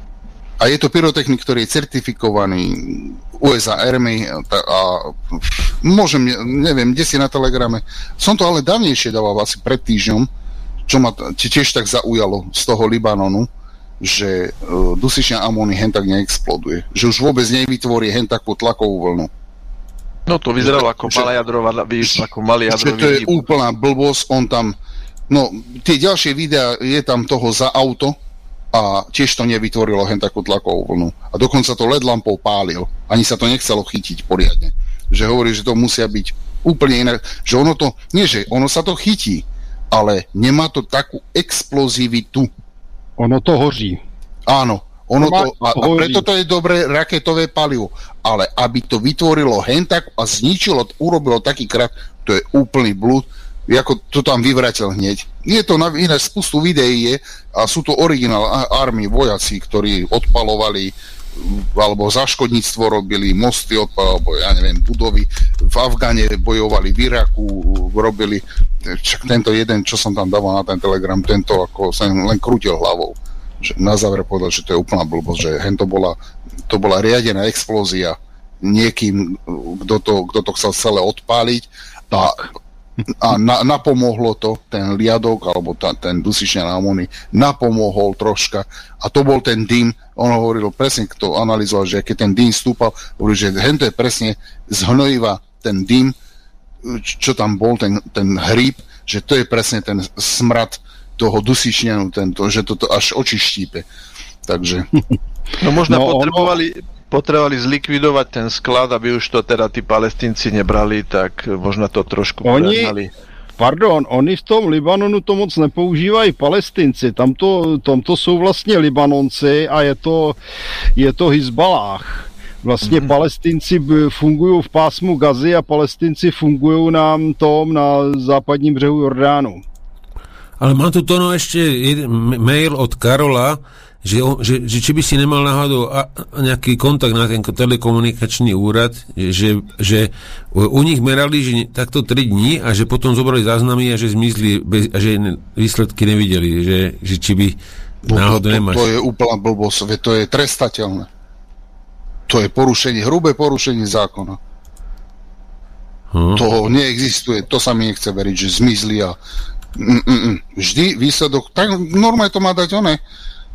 S6: A je to pyrotechnik, ktorý je certifikovaný USA Army a, a môžem, neviem, kde si na telegrame. Som to ale dávnejšie dával, asi pred týždňom, čo ma tiež tak zaujalo z toho Libanonu, že uh, dusičná amóny hen tak neexploduje. Že už vôbec nevytvorí hen takú tlakovú vlnu.
S7: No to vyzeralo ako že, malá jadrová, ako malý jadrový
S6: že to je výbuch. úplná blbosť, on tam, no tie ďalšie videá je tam toho za auto a tiež to nevytvorilo hen takú tlakovú vlnu. A dokonca to LED lampou pálil. Ani sa to nechcelo chytiť poriadne. Že hovorí, že to musia byť úplne inak. Že ono to, nie že ono sa to chytí, ale nemá to takú explozivitu.
S2: Ono to hoří.
S6: Áno, ono to, a, a preto to je dobré raketové palivo. Ale aby to vytvorilo hen tak a zničilo, urobilo taký krát, to je úplný blúd. Ako to tam vyvratil hneď. Je to na iné spustu videí je, a sú to originál army vojaci, ktorí odpalovali alebo zaškodníctvo robili, mosty odpalovali, alebo ja neviem, budovy v Afgane bojovali, v Iraku robili, čak tento jeden, čo som tam dával na ten telegram, tento ako sa len krútil hlavou že na záver povedal, že to je úplná blbosť, že hen to bola, to bola riadená explózia niekým, kto to, kto to chcel celé odpáliť a, a na, napomohlo to, ten liadok alebo ta, ten dusičný amóny napomohol troška. A to bol ten dým, on hovoril presne, kto analyzoval, že keď ten dým stúpal, hovoril, že hen to je presne z hnojiva ten dým, čo tam bol, ten, ten hríb, že to je presne ten smrad toho dusičňanu tento, že toto až oči štípe. Takže...
S7: No možno no, potrebovali, ono... potrebovali zlikvidovať ten sklad, aby už to teda tí palestinci nebrali, tak možno to trošku
S2: Oni... Prehnali. Pardon, oni v tom Libanonu to moc nepoužívají palestinci, tam to, tam to jsou vlastně Libanonci a je to, je to Hezbalách. Vlastně mm-hmm. palestinci fungují v pásmu Gazy a palestinci fungují na tom, na západním břehu Jordánu.
S1: Ale mám tu tono ešte jeden mail od Karola, že, že, že či by si nemal náhodou a, nejaký kontakt na ten telekomunikačný úrad, že, že u nich merali, že takto 3 dní a že potom zobrali záznamy a že zmizli bez, a že výsledky nevideli, že, že či by náhodou
S6: nemáš. To, to je úplná blbosť, to je trestateľné. To je porušenie, hrubé porušenie zákona. Hm. To neexistuje, to sa mi nechce veriť, že zmizli a Mm-mm. Vždy výsledok, tak normálne to má dať one.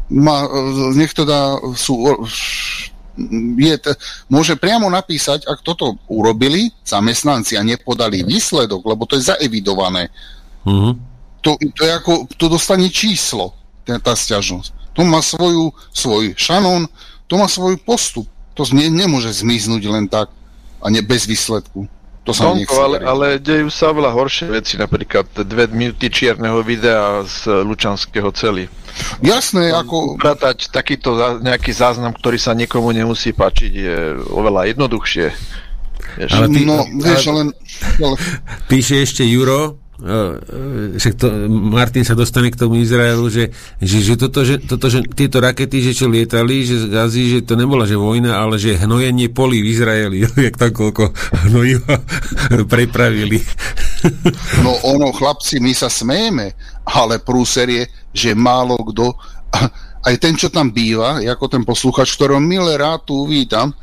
S6: Má, nech to dá, sú, je, môže priamo napísať, ak toto urobili zamestnanci a nepodali výsledok, lebo to je zaevidované. Mm-hmm. To, to, je ako, to dostane číslo, tá, tá stiažnosť. To má svoju, svoj šanón, to má svoj postup. To ne, nemôže zmiznúť len tak a ne bez výsledku. To sa
S7: Tomko, ale, ale dejú sa veľa horšie veci, napríklad dve minúty čierneho videa z Lučanského cely.
S6: Jasné, ako...
S7: Upratať takýto nejaký záznam, ktorý sa nikomu nemusí páčiť, je oveľa jednoduchšie.
S1: Ale ty, no, vieš, len... Píše ešte Juro, však to, Martin sa dostane k tomu Izraelu, že, že, že, toto, že, toto, že tieto rakety, že čo lietali, že z Gazi, že to nebola že vojna, ale že hnojenie polí v Izraeli, jak tam koľko hnojiva prepravili.
S6: No ono, chlapci, my sa smejeme, ale prúser je, že málo kto, aj ten, čo tam býva, ako ten posluchač, ktorého milé rád tu vítam,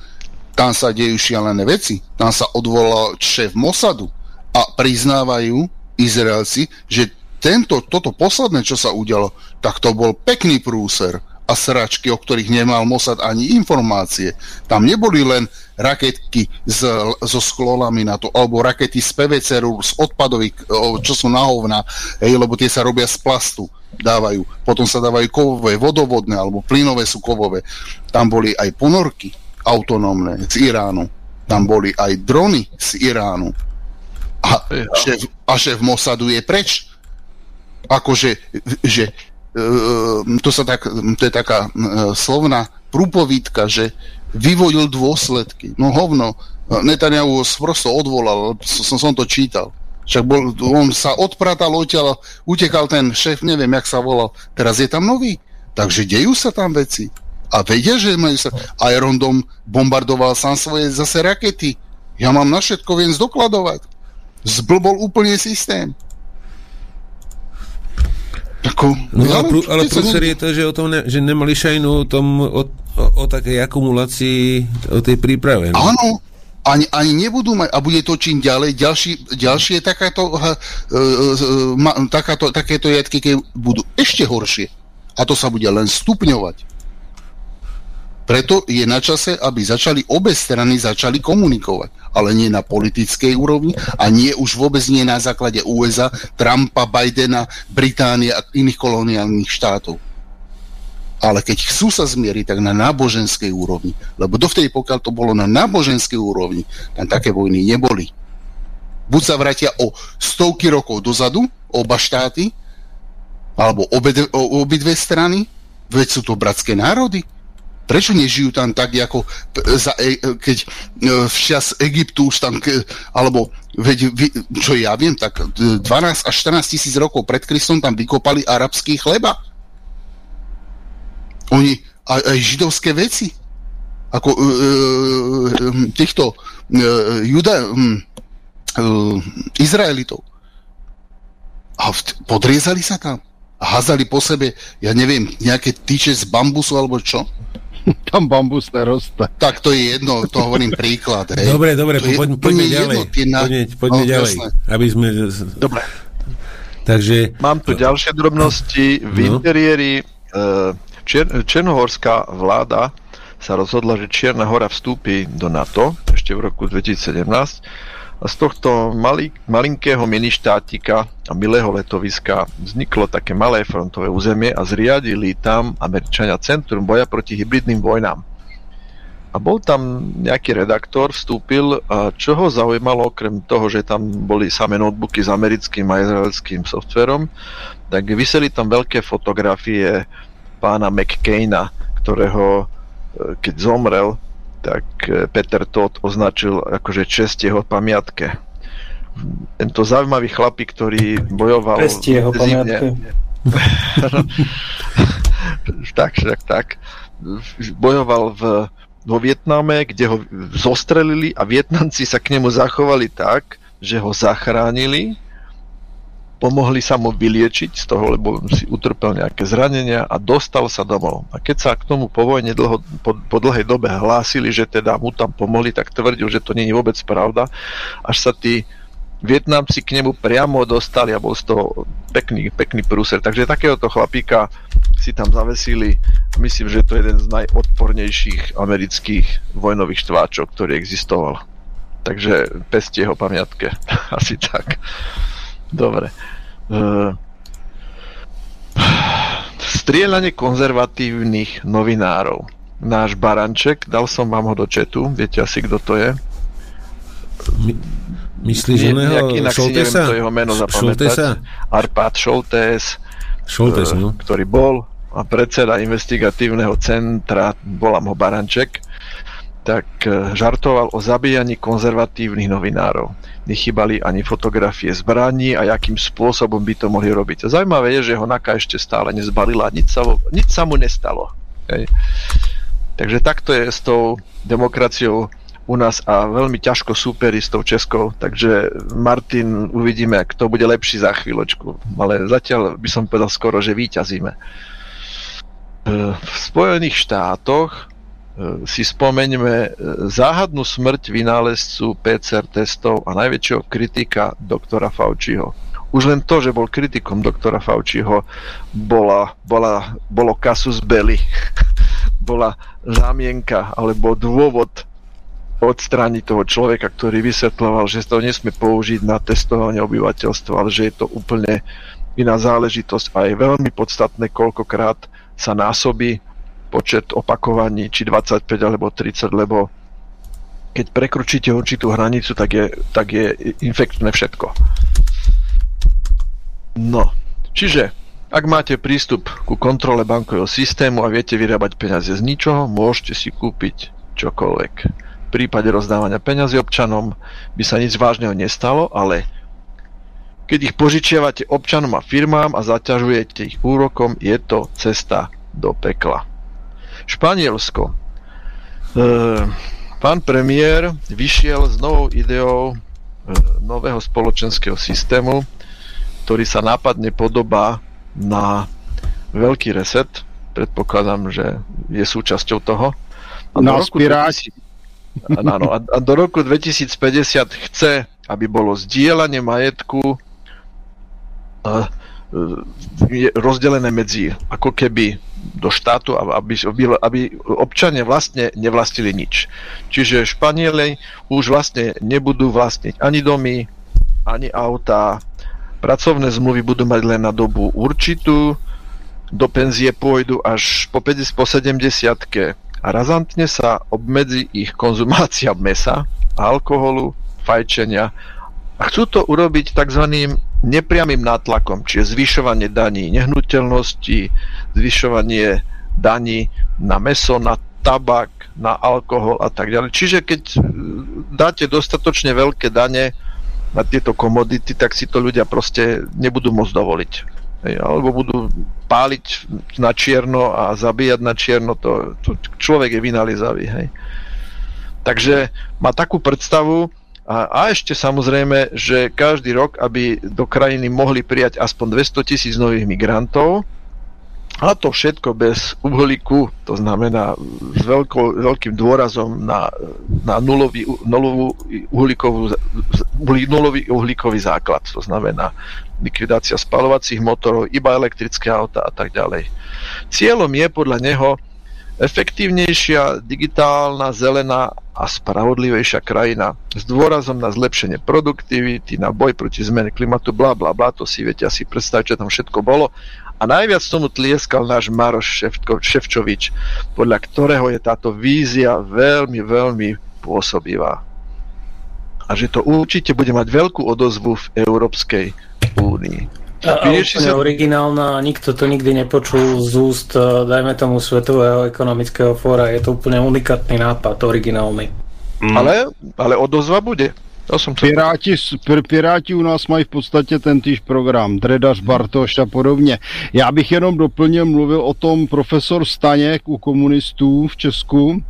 S6: tam sa dejú šialené veci. Tam sa odvolal šéf Mosadu a priznávajú Izraelci, že tento, toto posledné, čo sa udialo, tak to bol pekný prúser a sračky, o ktorých nemal Mossad ani informácie. Tam neboli len raketky s, so sklolami na to, alebo rakety z PVC z odpadových, čo sú na hovna, hej, lebo tie sa robia z plastu, dávajú. Potom sa dávajú kovové, vodovodné, alebo plynové sú kovové. Tam boli aj ponorky autonómne z Iránu. Tam boli aj drony z Iránu. A šéf, a šéf Mossadu je preč akože, že e, to sa tak, to je taká e, slovná prúpovídka, že vyvodil dôsledky. No hovno, Netanyahu ho prosto odvolal, som, som to čítal. Však bol, on sa odpratal odtiaľ, utekal ten šéf, neviem, jak sa volal. Teraz je tam nový. Takže dejú sa tam veci. A vedia, že majú sa... Iron Dome bombardoval sám svoje zase rakety. Ja mám na všetko, viem zdokladovať. Zblbol úplne systém.
S1: Ako, no, ale, prú, ale prúser je to, že, o tom ne, že nemali šajnu o tom, o, o, o takej akumulácii, o tej príprave.
S6: No? Áno, ani, ani nebudú mať, a bude to čím ďalej, ďalší, ďalšie takáto, uh, uh, takáto, takéto jatky, keď budú ešte horšie. A to sa bude len stupňovať. Preto je na čase, aby začali obe strany začali komunikovať, ale nie na politickej úrovni a nie už vôbec nie na základe USA, Trumpa, Bidena, Británie a iných koloniálnych štátov. Ale keď chcú sa zmieriť, tak na náboženskej úrovni. Lebo dovtedy, pokiaľ to bolo na náboženskej úrovni, tam také vojny neboli. Buď sa vrátia o stovky rokov dozadu, oba štáty, alebo obe, obidve strany, veď sú to bratské národy, Prečo nežijú tam tak, ako za, e, keď e, v čas Egyptu už tam, alebo veď, čo ja viem, tak 12 až 14 tisíc rokov pred Kristom tam vykopali arabský chleba. Oni, aj, aj židovské veci, ako uh, týchto uh, juda, um, uh, Izraelitov. A v, podriezali sa tam. A hazali po sebe, ja neviem, nejaké tyče z bambusu alebo čo.
S2: tam bambus neroste.
S6: Tak to je jedno, to hovorím príklad. Hej.
S1: Dobre, dobre, po, poď, poďme ďalej. Jedno, na... Poďme, poďme no, ďalej, jasné. aby sme...
S7: Dobre.
S1: Takže...
S7: Mám tu ďalšie drobnosti. V no. interiéri e, Čier, černohorská vláda sa rozhodla, že Čierna hora vstúpi do NATO ešte v roku 2017 a z tohto malý, malinkého miništátika a milého letoviska vzniklo také malé frontové územie a zriadili tam Američania Centrum boja proti hybridným vojnám. A bol tam nejaký redaktor, vstúpil, a čo ho zaujímalo, okrem toho, že tam boli samé notebooky s americkým a izraelským softverom, tak vyseli tam veľké fotografie pána McCaina, ktorého e, keď zomrel, tak e, Peter Todd označil akože čest jeho pamiatke. Tento zaujímavý chlapík, ktorý bojoval...
S5: Čest jeho pamiatke.
S7: tak, tak, tak. Bojoval v, vo Vietname, kde ho zostrelili a Vietnamci sa k nemu zachovali tak, že ho zachránili pomohli sa mu vyliečiť z toho, lebo si utrpel nejaké zranenia a dostal sa domov. A keď sa k tomu po vojne dlho, po, po dlhej dobe hlásili, že teda mu tam pomohli, tak tvrdil, že to nie je vôbec pravda, až sa tí Vietnamci k nemu priamo dostali a bol z toho pekný, pekný prúser. Takže takéhoto chlapíka si tam zavesili. Myslím, že to je jeden z najodpornejších amerických vojnových štváčov, ktorý existoval. Takže pestie jeho pamiatke. Asi tak. Dobre. Uh, strieľanie konzervatívnych novinárov. Náš Baranček, dal som vám ho do četu, viete asi, kto to je?
S1: My, myslíš že
S7: oného Šoltesa? to jeho meno zapamätať. Arpad Šoltés, Šoltés uh, no. ktorý bol a predseda investigatívneho centra, volám ho Baranček, tak uh, žartoval o zabíjaní konzervatívnych novinárov nechybali ani fotografie zbraní a akým spôsobom by to mohli robiť. A zaujímavé je, že ho Naka ešte stále nezbalila, nič sa, nič sa mu nestalo. Hej. Takže takto je s tou demokraciou u nás a veľmi ťažko súperi s tou Českou, takže Martin, uvidíme, kto bude lepší za chvíľočku, ale zatiaľ by som povedal skoro, že výťazíme. V Spojených štátoch si spomeňme e, záhadnú smrť vynálezcu PCR testov a najväčšieho kritika doktora Fauciho. Už len to, že bol kritikom doktora Fauciho, bola, bola, bolo kasus belli. bola zámienka alebo dôvod odstrániť toho človeka, ktorý vysvetloval, že to nesmie použiť na testovanie obyvateľstva, ale že je to úplne iná záležitosť a je veľmi podstatné, koľkokrát sa násobí počet opakovaní, či 25 alebo 30, lebo keď prekročíte určitú hranicu, tak je, tak je infektné všetko. No, čiže ak máte prístup ku kontrole bankového systému a viete vyrábať peniaze z ničoho, môžete si kúpiť čokoľvek. V prípade rozdávania peniazy občanom by sa nič vážneho nestalo, ale keď ich požičiavate občanom a firmám a zaťažujete ich úrokom, je to cesta do pekla. Španielsko. E, pán premiér vyšiel s novou ideou e, nového spoločenského systému, ktorý sa nápadne podobá na veľký reset. Predpokladám, že je súčasťou toho.
S2: A do, roku 2000,
S7: áno, a do roku 2050 chce, aby bolo zdieľanie majetku e, je rozdelené medzi ako keby do štátu, aby, aby občania vlastne nevlastili nič. Čiže Španieli už vlastne nebudú vlastniť ani domy, ani auta, pracovné zmluvy budú mať len na dobu určitú, do penzie pôjdu až po 50, po 70 a razantne sa obmedzi ich konzumácia mesa, alkoholu, fajčenia. A chcú to urobiť tzv nepriamým nátlakom, čiže zvyšovanie daní nehnuteľnosti, zvyšovanie daní na meso, na tabak, na alkohol a tak ďalej. Čiže keď e, dáte dostatočne veľké dane na tieto komodity, tak si to ľudia proste nebudú môcť dovoliť. Alebo budú páliť na čierno a zabíjať na čierno, to, to človek je vynalizavý. Hej. Takže má takú predstavu, a, a ešte samozrejme, že každý rok, aby do krajiny mohli prijať aspoň 200 tisíc nových migrantov, a to všetko bez uhlíku, to znamená s veľko, veľkým dôrazom na, na nulový, nulovú uhlíkovú, nulový uhlíkový základ, to znamená likvidácia spalovacích motorov, iba elektrické auta a tak ďalej. Cieľom je podľa neho efektívnejšia, digitálna, zelená a spravodlivejšia krajina s dôrazom na zlepšenie produktivity, na boj proti zmene klimatu, bla bla bla, to si viete asi predstaviť, čo tam všetko bolo. A najviac tomu tlieskal náš Maroš Ševko, Ševčovič, podľa ktorého je táto vízia veľmi, veľmi pôsobivá. A že to určite bude mať veľkú odozvu v Európskej únii.
S5: A, a úplne sa... originálna, nikto to nikdy nepočul z úst, e, dajme tomu Svetového ekonomického fóra. Je to úplne unikátny nápad, originálny.
S7: Mm. Ale, ale odozva bude.
S2: To som Piráti, Piráti u nás mají v podstatě ten týž program, Dredař, Bartoš a podobně. Já bych jenom doplnil, mluvil o tom profesor Staněk u komunistů v Česku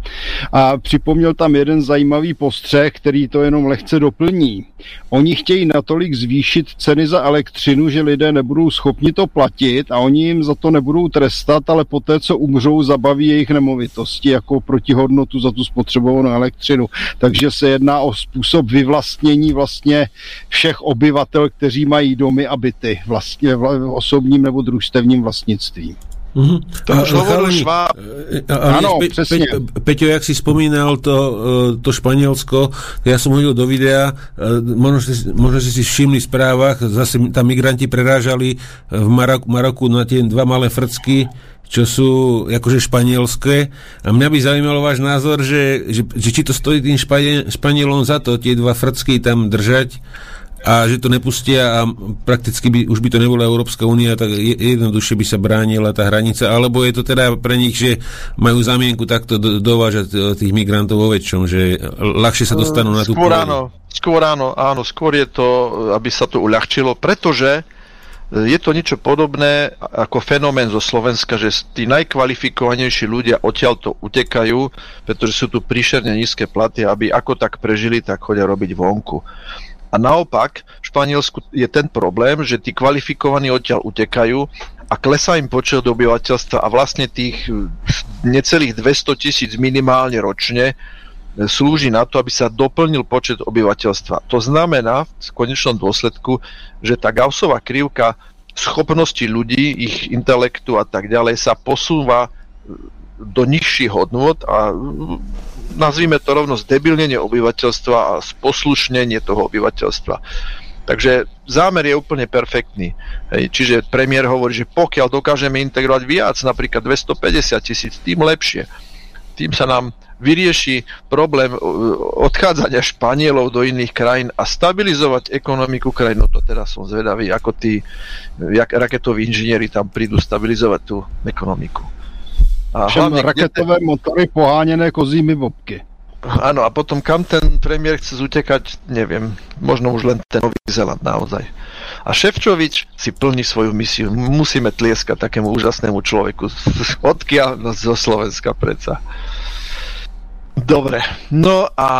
S2: a připomněl tam jeden zajímavý postřeh, který to jenom lehce doplní. Oni chtějí natolik zvýšit ceny za elektřinu, že lidé nebudou schopni to platit a oni jim za to nebudou trestat, ale poté, co umřou, zabaví jejich nemovitosti jako protihodnotu za tu spotřebovanou elektřinu. Takže se jedná o způsob vyvlastnění vlastně všech obyvatel, kteří mají domy a byty vlastně v osobním nebo družstevním vlastnictví.
S1: Mm-hmm. To už hovoril Šváb. Áno, Pe- Peťo, jak si spomínal to, e, to Španielsko, ja som hodil do videa, e, možno, možno si si všimli v správach, zase tam migranti prerážali v Maroku, Maroku na tie dva malé frcky, čo sú akože španielské. A mňa by zaujímalo váš názor, že, že, že či to stojí tým Španielom za to, tie dva frcky tam držať, a že to nepustia a prakticky by, už by to nebola Európska únia, tak jednoduše by sa bránila tá hranica, alebo je to teda pre nich, že majú zamienku takto do, dovážať e, tých migrantov vo väčšom, že ľahšie sa dostanú na tú
S7: skôr áno, skôr áno, áno, skôr je to, aby sa to uľahčilo, pretože je to niečo podobné ako fenomén zo Slovenska, že tí najkvalifikovanejší ľudia odtiaľ to utekajú, pretože sú tu príšerne nízke platy, aby ako tak prežili, tak chodia robiť vonku. A naopak, v Španielsku je ten problém, že tí kvalifikovaní odtiaľ utekajú a klesá im počet obyvateľstva a vlastne tých necelých 200 tisíc minimálne ročne slúži na to, aby sa doplnil počet obyvateľstva. To znamená v konečnom dôsledku, že tá Gaussová krivka schopnosti ľudí, ich intelektu a tak ďalej sa posúva do nižších hodnôt a nazvime to rovno zdebilnenie obyvateľstva a sposlušnenie toho obyvateľstva. Takže zámer je úplne perfektný. Čiže premiér hovorí, že pokiaľ dokážeme integrovať viac, napríklad 250 tisíc, tým lepšie. Tým sa nám vyrieši problém uh, odchádzania Španielov do iných krajín a stabilizovať ekonomiku krajín. No to teraz som zvedavý, ako tí jak raketoví inžinieri tam prídu stabilizovať tú ekonomiku.
S2: A hlavne, raketové te... motory pohánené kozími bobky.
S7: Áno, a potom kam ten premiér chce zutekať, neviem. Možno už len ten Nový Zeland naozaj. A Ševčovič si plní svoju misiu. Musíme tlieskať takému úžasnému človeku. Odkiaľ? No zo Slovenska predsa. Dobre, no a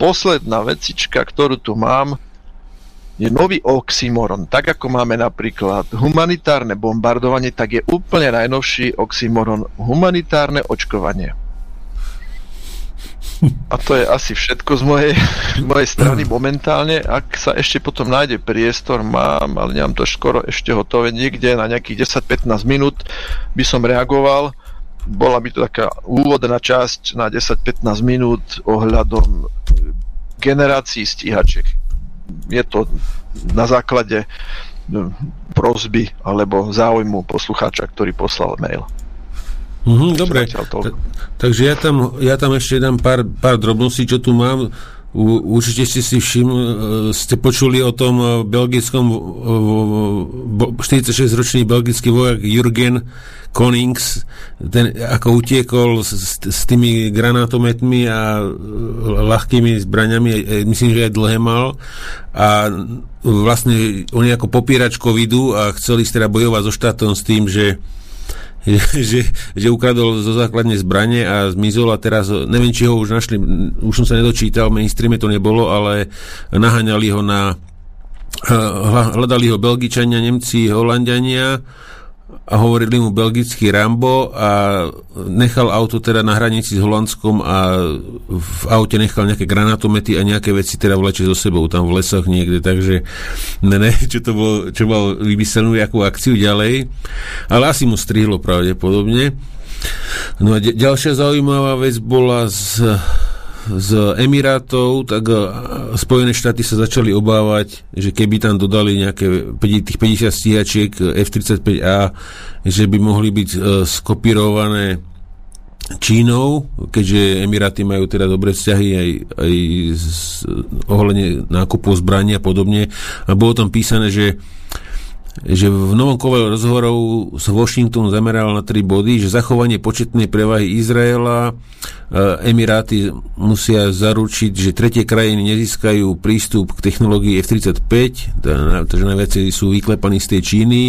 S7: posledná vecička, ktorú tu mám, je nový oxymoron. Tak ako máme napríklad humanitárne bombardovanie, tak je úplne najnovší oxymoron humanitárne očkovanie. A to je asi všetko z mojej, mojej strany momentálne. Ak sa ešte potom nájde priestor, mám, ale nemám to skoro ešte hotové, niekde na nejakých 10-15 minút by som reagoval bola by to taká úvodná časť na 10-15 minút ohľadom generácií stíhačiek. Je to na základe no, prozby alebo záujmu poslucháča, ktorý poslal mail.
S1: Mhm, dobre, Ta, takže ja tam, ja tam ešte dám pár, pár drobností, čo tu mám. Určite ste si všim, e, ste počuli o tom e, belgickom 46-ročný belgický vojak Jürgen Konings, ten ako utiekol s, s tými granátometmi a e, ľahkými zbraňami, myslím, že aj dlhé mal. A vlastne oni ako popierač covidu a chceli teda bojovať so štátom s tým, že že, že ukradol zo základne zbranie a zmizol a teraz, neviem, či ho už našli, už som sa nedočítal, mainstreame to nebolo, ale naháňali ho na hľadali ho Belgičania, Nemci, Holandiania a hovorili mu belgický Rambo a nechal auto teda na hranici s Holandskom a v aute nechal nejaké granatomety a nejaké veci teda vleče so sebou tam v lesoch niekde, takže ne, ne, čo to bolo, čo mal vymyslenú akú akciu ďalej, ale asi mu strihlo pravdepodobne. No a ďalšia zaujímavá vec bola z z Emirátov, tak e, Spojené štáty sa začali obávať, že keby tam dodali nejaké tých 50 stíhačiek F-35A, že by mohli byť e, skopírované Čínou, keďže Emiráty majú teda dobré vzťahy aj, aj ohľadne nákupu zbraní a podobne. A bolo tam písané, že že v novom kole rozhovorov sa Washington zameral na tri body, že zachovanie početnej prevahy Izraela, e, Emiráty musia zaručiť, že tretie krajiny nezískajú prístup k technológii F-35, takže najviac sú vyklepaní z tej Číny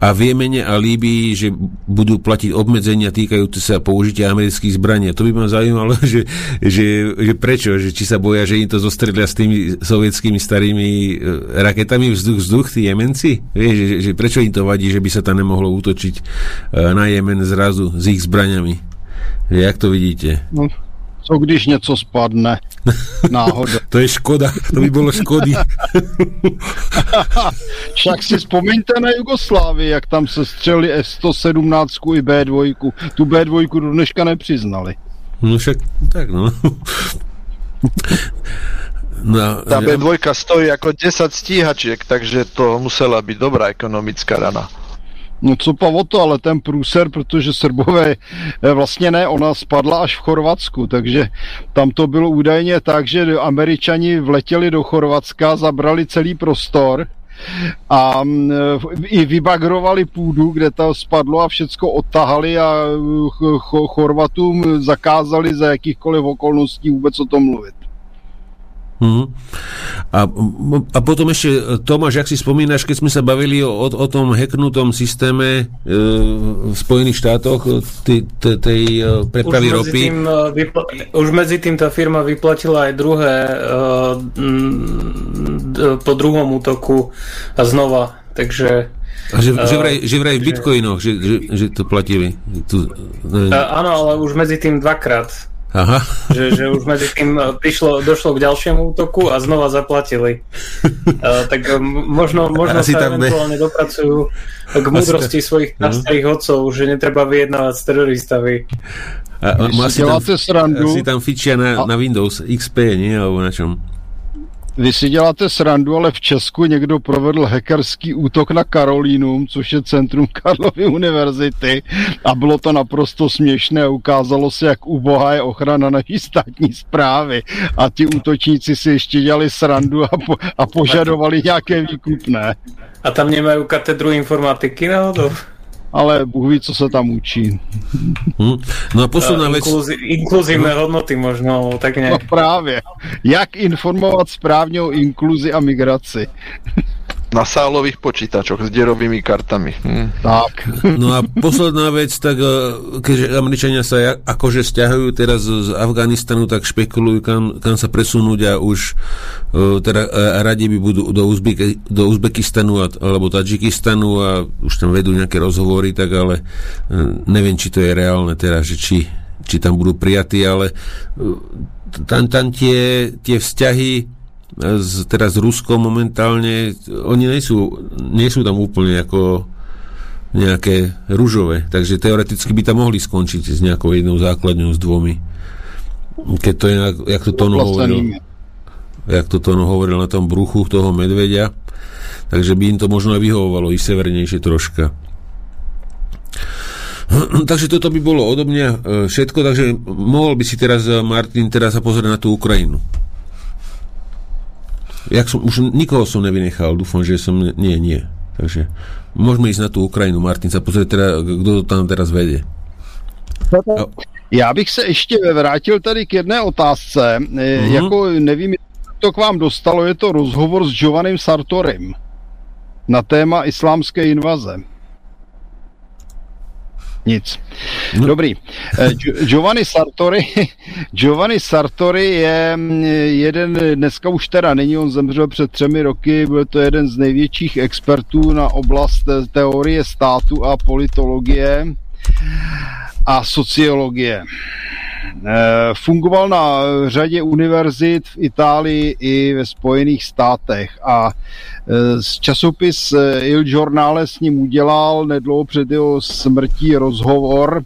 S1: a v Jemene a Líbii, že budú platiť obmedzenia týkajúce sa použitia amerických zbraní. To by ma zaujímalo, že, že, že prečo, že či sa boja, že im to zostrelia s tými sovietskými starými e, raketami vzduch-vzduch, tí Jemenci? Vieš, že, že prečo im to vadí, že by sa tam nemohlo útočiť e, na Jemen zrazu s ich zbraňami? Jak to vidíte?
S2: No, co když něco spadne náhodou?
S1: to je škoda, to by bylo škody.
S2: Však si vzpomeňte na Jugoslávii, jak tam se střeli S-117 i B2. Tu B2 do dneška nepřiznali.
S1: No však tak no.
S7: No, Tá B2 stojí ako 10 stíhačiek, takže to musela byť dobrá ekonomická rana.
S2: No co pa o to, ale ten průser, protože Srbové eh, vlastně ne, ona spadla až v Chorvatsku, takže tam to bylo údajně tak, že američani vletěli do Chorvatska, zabrali celý prostor a mm, eh, i vybagrovali půdu, kde to spadlo a všecko odtahali a eh, Chorvatům zakázali za jakýchkoliv okolností vůbec o tom mluvit.
S1: Uh-huh. A, a potom ešte, Tomáš, ak si spomínaš, keď sme sa bavili o, o, tom hacknutom systéme e, v Spojených štátoch tej, tej, tej prepravy už ropy. Tým,
S5: vypla- už medzi tým tá firma vyplatila aj druhé e, po druhom útoku a znova, takže
S1: a že, že, vraj, že vraj v bitcoinoch, že, že, že to platili. Tu,
S5: áno, ale už medzi tým dvakrát. Aha. Že, že už medzi tým e, prišlo, došlo k ďalšiemu útoku a znova zaplatili. Uh, tak e, možno, možno sa tam eventuálne ne... dopracujú k múdrosti svojich starých odcov, že netreba vyjednávať s teroristami.
S1: A, asi, tam, asi tam fičia na, na Windows XP, nie? Alebo na čom?
S2: Vy si děláte srandu, ale v Česku někdo provedl hackerský útok na Karolínum, což je centrum Karlovy univerzity a bylo to naprosto směšné a ukázalo se, jak ubohá je ochrana naší státní zprávy a ti útočníci si ještě dělali srandu a, po, a požadovali nějaké výkupné.
S5: A tam nemají katedru informatiky náhodou?
S2: Ale Bůh ví, co se tam učí.
S1: Hmm. No a posledná vec... Inkluzi-
S5: inkluzívne hodnoty možno, tak nejak.
S2: No právě. Jak informovat správně o inkluzi a migraci.
S7: Na sálových počítačoch s derovými kartami. Hm.
S2: Tak.
S1: No a posledná vec, tak eh, keďže Američania sa akože stiahujú teraz z Afganistanu, tak špekulujú, kam, kam sa presunúť a už eh, teda eh, radi by budú do, Uzbek, do Uzbekistanu a, alebo Tadžikistanu a už tam vedú nejaké rozhovory, tak ale neviem, či to je reálne teraz, že či, či tam budú prijatí, ale tam, tam tie, tie vzťahy s, teraz Ruskom momentálne, oni nie sú, nie sú tam úplne ako nejaké ružové, takže teoreticky by tam mohli skončiť s nejakou jednou základňou, s dvomi. Keď to je, jak to Tono hovoril, jak to Tono hovoril na tom bruchu toho medvedia, takže by im to možno aj vyhovovalo i severnejšie troška. Takže toto by bolo odo mňa e, všetko, takže mohol by si teraz, e, Martin, teraz sa pozrieť na tú Ukrajinu. Jak som, už nikoho som nevynechal, dúfam, že som... Nie, nie. Takže môžeme ísť na tú Ukrajinu. Martin sa pozrieť teda, kto to tam teraz vede.
S2: Já bych se ještě vrátil tady k jedné otázce. Mm-hmm. Jako nevím, to k vám dostalo, je to rozhovor s Giovannim Sartorem na téma islámské invaze. Nic. No. Dobrý. Eh, Giovanni Sartori, Giovanni Sartori je mm, jeden, dneska už teda není, on zemřel před třemi roky, byl to jeden z největších expertů na oblast teorie státu a politologie a sociologie. Eh, fungoval na řadě univerzit v Itálii i ve Spojených státech a časopis eh, Il Giornale s ním udělal nedlouho před jeho smrtí rozhovor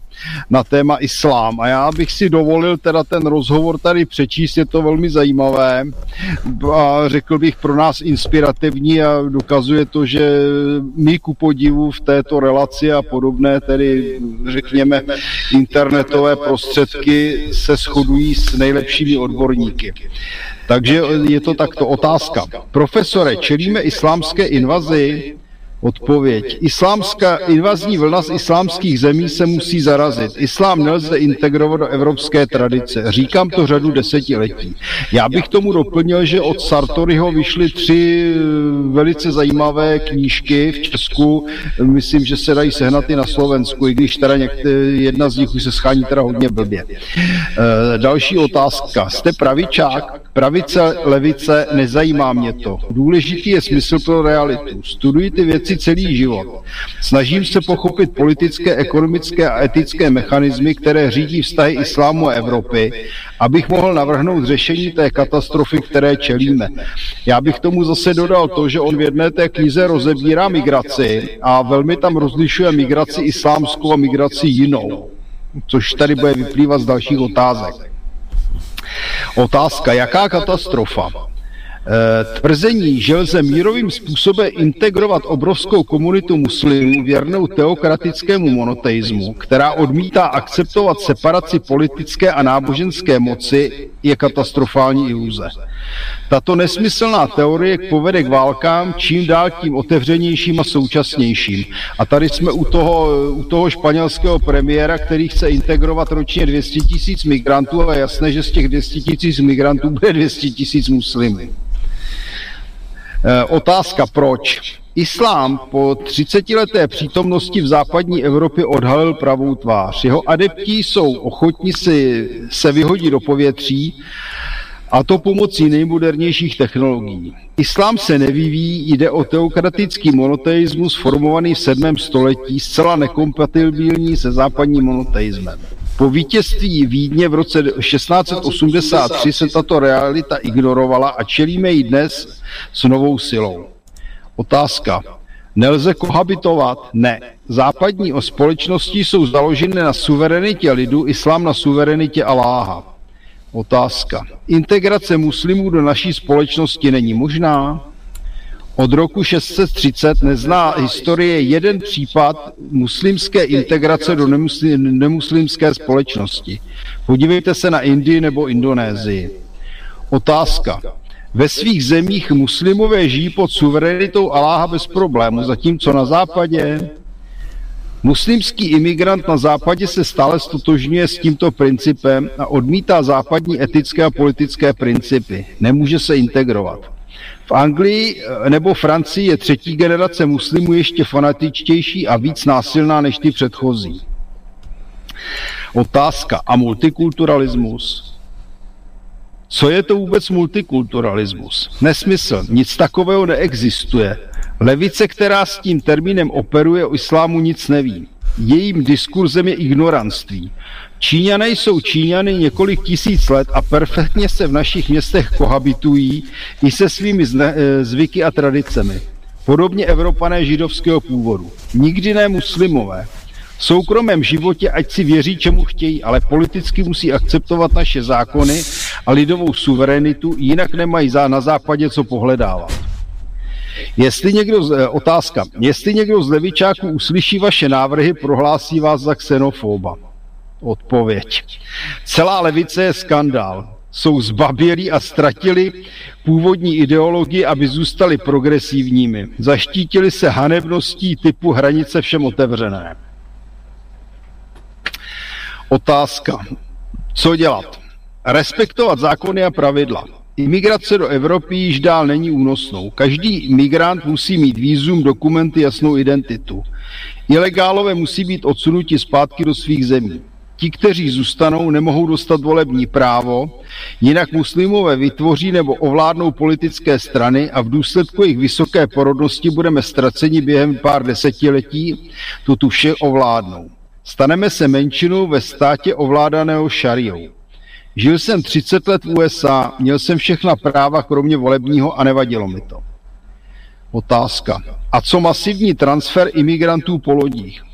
S2: na téma islám. A já bych si dovolil teda ten rozhovor tady přečíst, je to velmi zajímavé a řekl bych pro nás inspirativní a dokazuje to, že my ku podivu v této relaci a podobné, tedy řekněme internetové prostředky se shodují s nejlepšími odborníky. Takže je to takto otázka. Profesore, čelíme islámské invazi? Odpověď. Islámská invazní vlna z islámských zemí se musí zarazit. Islám nelze integrovat do evropské tradice. Říkám to řadu desetiletí. Já bych tomu doplnil, že od Sartoriho vyšly tři eh, velice zajímavé knížky v Česku. Myslím, že se dají sehnat i na Slovensku, i když teda někde, jedna z nich už se schání teda hodně blbě. E, další otázka. Jste pravičák? Pravice, levice, nezajímá mě to. Důležitý je smysl pro realitu. Studuji ty věci celý život. Snažím se pochopit politické, ekonomické a etické mechanismy, které řídí vztahy islámu a Evropy, abych mohl navrhnout řešení té katastrofy, které čelíme. Já bych tomu zase dodal to, že on v jedné té knize rozebírá migraci a velmi tam rozlišuje migraci islámskou a migraci jinou, což tady bude vyplývat z dalších otázek. Otázka, jaká katastrofa? Eh, tvrzení, že lze mírovým způsobem integrovat obrovskou komunitu muslimů věrnou teokratickému monoteismu, která odmítá akceptovat separaci politické a náboženské moci, je katastrofální iluze. Tato nesmyslná teorie povede k válkám čím dál tím otevřenějším a současnějším. A tady jsme u toho, u toho španělského premiéra, který chce integrovat ročně 200 tisíc migrantů a jasné, že z těch 200 tisíc migrantů bude 200 tisíc muslimů. E, otázka proč? Islám po 30 leté přítomnosti v západní Evropě odhalil pravou tvář. Jeho adepti jsou ochotní si, se vyhodit do povětří a to pomocí nejmodernějších technologií. Islám se nevyvíjí, jde o teokratický monoteismus formovaný v 7. století, zcela nekompatibilní se západním monoteismem. Po vítězství Vídně v roce 1683 se tato realita ignorovala a čelíme ji dnes s novou silou. Otázka. Nelze kohabitovat? Ne. Západní o společnosti jsou založeny na suverenitě lidu, islám na suverenitě Aláha. Otázka. Integrace muslimů do naší společnosti není možná? Od roku 630 nezná historie jeden případ muslimské integrace do nemuslimské společnosti. Podívejte se na Indii nebo Indonésii. Otázka. Ve svých zemích muslimové žijí pod suverenitou Aláha bez problému, zatímco na západě Muslimský imigrant na západě se stále stotožňuje s tímto principem a odmítá západní etické a politické principy. Nemůže se integrovat. V Anglii eh, nebo Francii je třetí generace muslimů ještě fanatičtější a víc násilná než ty předchozí. Otázka. A multikulturalismus? Co je to vůbec multikulturalismus? Nesmysl. Nic takového neexistuje. Levice, která s tím termínem operuje, o islámu nic neví. Jejím diskurzem je ignoranství. Číňané jsou Číňany několik tisíc let a perfektně se v našich městech kohabitují i se svými eh, zvyky a tradicemi. Podobně Evropané židovského původu. Nikdy ne muslimové. V soukromém životě ať si věří, čemu chtějí, ale politicky musí akceptovat naše zákony a lidovou suverenitu, jinak nemají na západě co pohledávat. Jestli někdo, eh, otázka, jestli někdo z levičáků uslyší vaše návrhy, prohlásí vás za xenofoba. Odpověď. Celá levice je skandál. Jsou zbabělí a ztratili původní ideologii, aby zůstali progresivními. Zaštítili se hanebností typu hranice všem otevřené. Otázka. Co dělat? Respektovat zákony a pravidla. Imigrace do Evropy již dál není únosnou. Každý migrant musí mít výzum, dokumenty, jasnou identitu. Ilegálové musí být odsunuti zpátky do svých zemí. Ti, kteří zůstanou, nemohou dostat volební právo, jinak muslimové vytvoří nebo ovládnou politické strany a v důsledku jejich vysoké porodnosti budeme ztraceni během pár desetiletí, to tu vše ovládnou. Staneme se menšinou ve státě ovládaného šariou. Žil jsem 30 let v USA, měl jsem všechna práva, kromě volebního a nevadilo mi to. Otázka. A co masivní transfer imigrantů po lodích?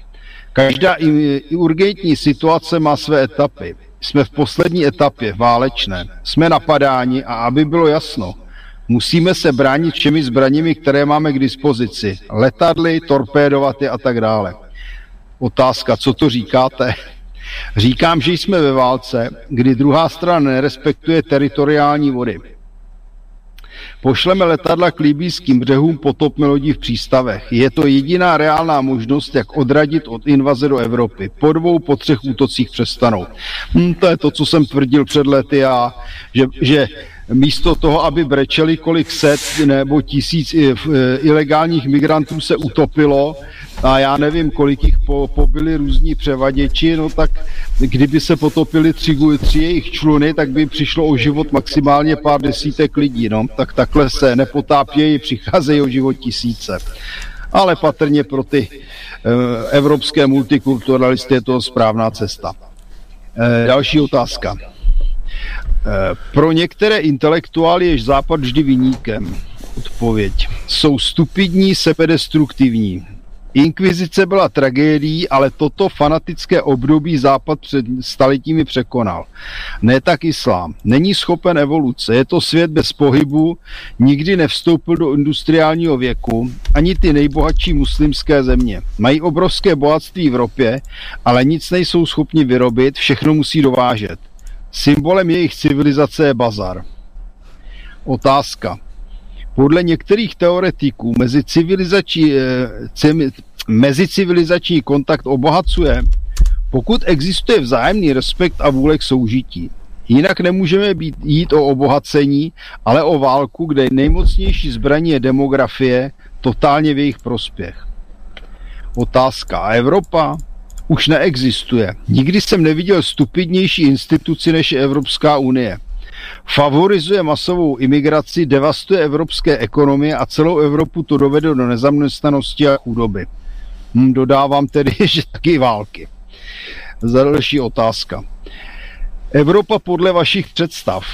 S2: Každá urgentní situace má své etapy. Jsme v poslední etapě, válečné. Jsme napadáni a aby bylo jasno, musíme se bránit všemi zbraněmi, které máme k dispozici. Letadly, torpédovaty a tak dále. Otázka, co to říkáte? Říkám, že jsme ve válce, kdy druhá strana nerespektuje teritoriální vody. Pošleme letadla k libýským břehům, potopme lodi v přístavech. Je to jediná reálná možnost, jak odradit od invaze do Evropy. Po dvou, po třech útocích přestanou. Hm, to je to, co jsem tvrdil před lety a že, že místo toho, aby brečeli, kolik set nebo tisíc ilegálních migrantů se utopilo a já nevím, kolik jich po, pobyli různí převaděči, no tak kdyby se potopili tři, tři jejich čluny, tak by přišlo o život maximálně pár desítek lidí, no. Tak takhle se nepotápějí, přicházejí o život tisíce. Ale patrně pro ty e, evropské multikulturalisty je to správná cesta. Další otázka. Eh, pro některé intelektuály je Západ vždy vyníkem. Odpověď. Jsou stupidní, sebedestruktivní. Inkvizice byla tragédií, ale toto fanatické období Západ před staletími překonal. Ne tak islám. Není schopen evoluce. Je to svět bez pohybu, nikdy nevstoupil do industriálního věku, ani ty nejbohatší muslimské země. Mají obrovské bohatství v Evropě, ale nic nejsou schopni vyrobit, všechno musí dovážet. Symbolem jejich civilizace je bazar. Otázka. Podle některých teoretiků mezi civilizační, eh, mezicivilizační kontakt obohacuje, pokud existuje vzájemný respekt a vůle k soužití. Jinak nemůžeme být, jít o obohacení, ale o válku, kde nejmocnější zbraní je demografie, totálně v jejich prospěch. Otázka. A Evropa? Už neexistuje. Nikdy jsem neviděl stupidnější instituci než Evropská unie. Favorizuje masovou imigraci, devastuje evropské ekonomie a celou Evropu to dovede do nezaměstnanosti a chudoby. Hm, dodávám tedy, že taky války. Za další otázka. Evropa podle vašich představ.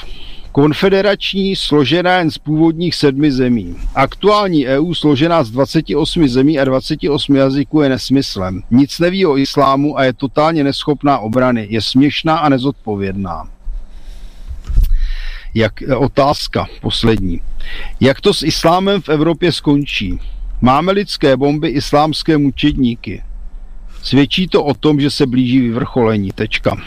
S2: Konfederační složená jen z původních sedmi zemí. Aktuální EU složená z 28 zemí a 28 jazyků je nesmyslem. Nic neví o islámu a je totálně neschopná obrany. Je směšná a nezodpovědná. Jak, otázka poslední. Jak to s islámem v Evropě skončí? Máme lidské bomby, islámské mučedníky. Svědčí to o tom, že se blíží vyvrcholení. Tečka.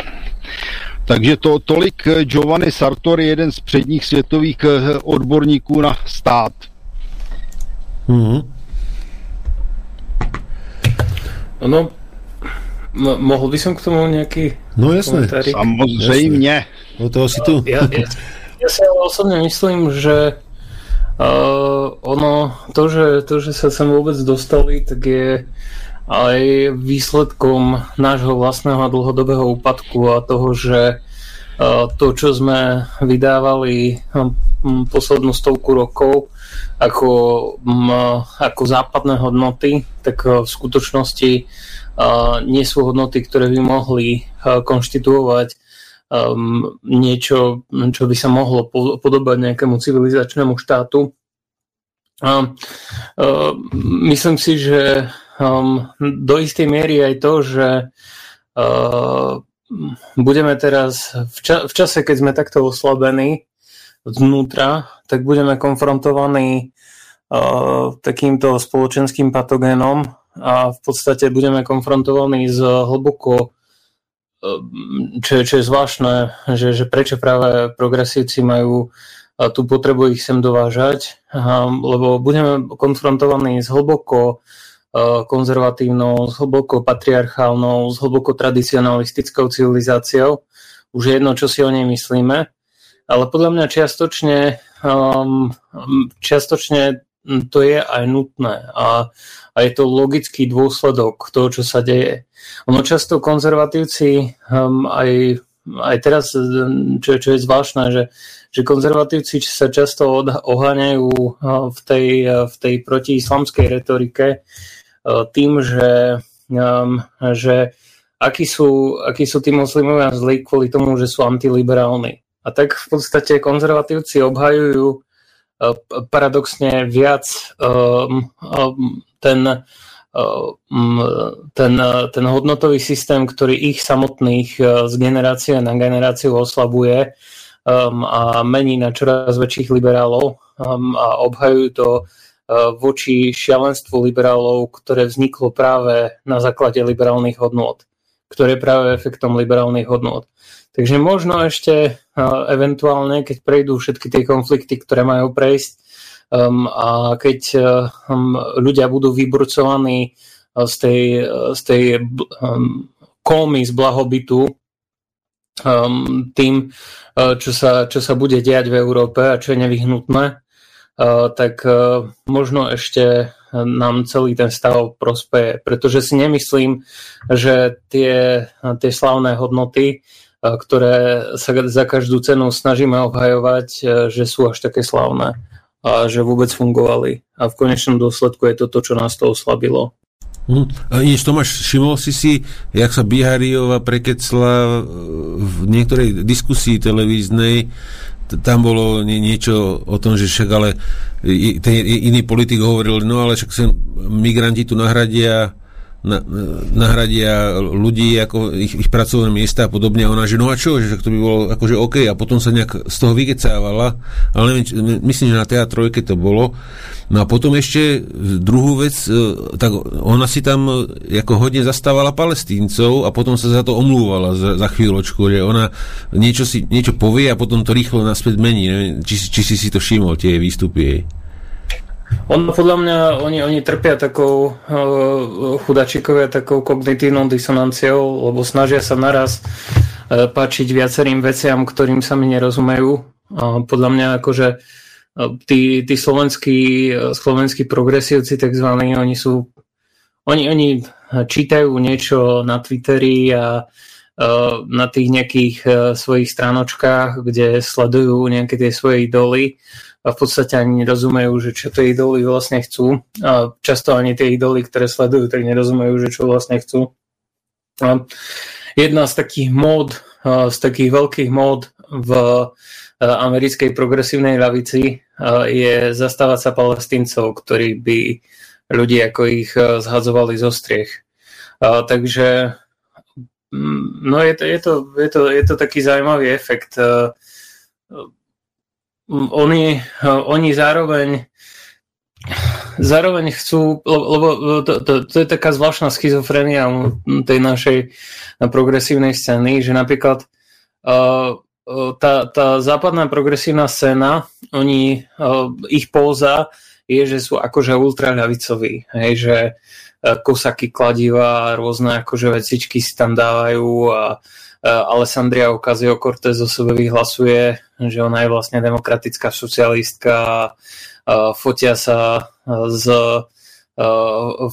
S2: Takže to tolik eh, Giovanni Sartori, jeden z předních světových eh, odborníků na stát.
S5: Mm-hmm. No, no, mohl by som k tomu nějaký
S1: No jasné.
S2: Komentárik? Samozřejmě.
S1: O toho si tu.
S5: Ja, ja, ja si ale osobne myslím, že uh, ono, to že, to, že sa sem vôbec dostali, tak je aj výsledkom nášho vlastného dlhodobého úpadku a toho, že e, to, čo sme vydávali poslednú stovku rokov ako, ako západné hodnoty, tak e, v skutočnosti e, nie sú hodnoty, ktoré by mohli konštituovať niečo, čo by sa mohlo podobať nejakému civilizačnému štátu. Myslím si, že um, do istej miery aj to, že uh, budeme teraz v, ča- v čase, keď sme takto oslabení znútra, tak budeme konfrontovaní uh, takýmto spoločenským patogénom a v podstate budeme konfrontovaní s hlboko uh, čo, čo je zvláštne, že, že prečo práve progresívci majú uh, tú potrebu ich sem dovážať, um, lebo budeme konfrontovaní s hlboko konzervatívnou, s hlboko patriarchálnou, s hlboko tradicionalistickou civilizáciou. Už je jedno, čo si o nej myslíme. Ale podľa mňa čiastočne, um, čiastočne to je aj nutné a, a je to logický dôsledok toho, čo sa deje. Ono často konzervatívci um, aj, aj teraz, čo, čo je zvláštne, že, že konzervatívci sa často oháňajú v tej, v tej protiislamskej retorike, tým, že, um, že akí sú, akí sú tí moslimovia zlí kvôli tomu, že sú antiliberálni. A tak v podstate konzervatívci obhajujú uh, paradoxne viac um, um, ten, ten, ten hodnotový systém, ktorý ich samotných uh, z generácie na generáciu oslabuje a mení na čoraz väčších liberálov a obhajujú to voči šialenstvu liberálov, ktoré vzniklo práve na základe liberálnych hodnôt, ktoré je práve efektom liberálnych hodnôt. Takže možno ešte eh, eventuálne, keď prejdú všetky tie konflikty, ktoré majú prejsť um, a keď um, ľudia budú vyburcovaní z tej, z tej um, kómy z blahobytu um, tým, čo sa, čo sa bude diať v Európe a čo je nevyhnutné, tak eh, možno ešte nám celý ten stav prospeje. Pretože si nemyslím, že tie, tie slavné hodnoty, eh, ktoré sa za každú cenu snažíme obhajovať, že sú až také slavné a že vôbec fungovali. A v konečnom dôsledku je to to, čo nás to oslabilo.
S1: Hm. Ináč Tomáš, všimol si si, jak sa Bihariova prekecla v niektorej diskusii televíznej tam bolo niečo o tom, že však ale ten iný politik hovoril, no ale však sem migranti tu nahradia na, nahradia ľudí ako ich, ich pracovné miesta a podobne. A ona, že no a čo, že to by bolo akože OK. A potom sa nejak z toho vykecávala, ale neviem, myslím, že na TA3 to bolo. No a potom ešte druhú vec, e, tak ona si tam e, ako hodne zastávala palestíncov a potom sa za to omlúvala za, za chvíľočku, že ona niečo, si, niečo povie a potom to rýchlo naspäť mení. Neviem, či, či si si to všimol, tie výstupy jej.
S5: Ono podľa mňa, oni, oni trpia takou uh, chudačikovia takou kognitívnou disonanciou, lebo snažia sa naraz uh, páčiť viacerým veciam, ktorým sa mi nerozumejú. Uh, podľa mňa akože uh, tí, tí slovenskí, uh, slovenskí progresívci takzvaní, oni sú oni, oni čítajú niečo na Twitteri a na tých nejakých uh, svojich stránočkách, kde sledujú nejaké tie svoje idoly a v podstate ani nerozumejú, že čo tie idoly vlastne chcú. A často ani tie idoly, ktoré sledujú, tak nerozumejú, že čo vlastne chcú. A jedna z takých mód, z takých veľkých mód v americkej progresívnej lavici je zastávať sa palestíncov, ktorí by ľudí ako ich zhadzovali zo striech. Takže mm, no je to, je, to, je, to, je to taký zaujímavý efekt oni, oni zároveň zároveň chcú, lebo to, to, to je taká zvláštna schizofrenia tej našej progresívnej scény, že napríklad uh, tá, tá západná progresívna scéna, oni, uh, ich póza je, že sú akože ultraľavicoví, hej, že kosaky kladiva, rôzne akože vecičky si tam dávajú a Alessandria Ocasio-Cortez o sebe vyhlasuje, že ona je vlastne demokratická socialistka, fotia sa z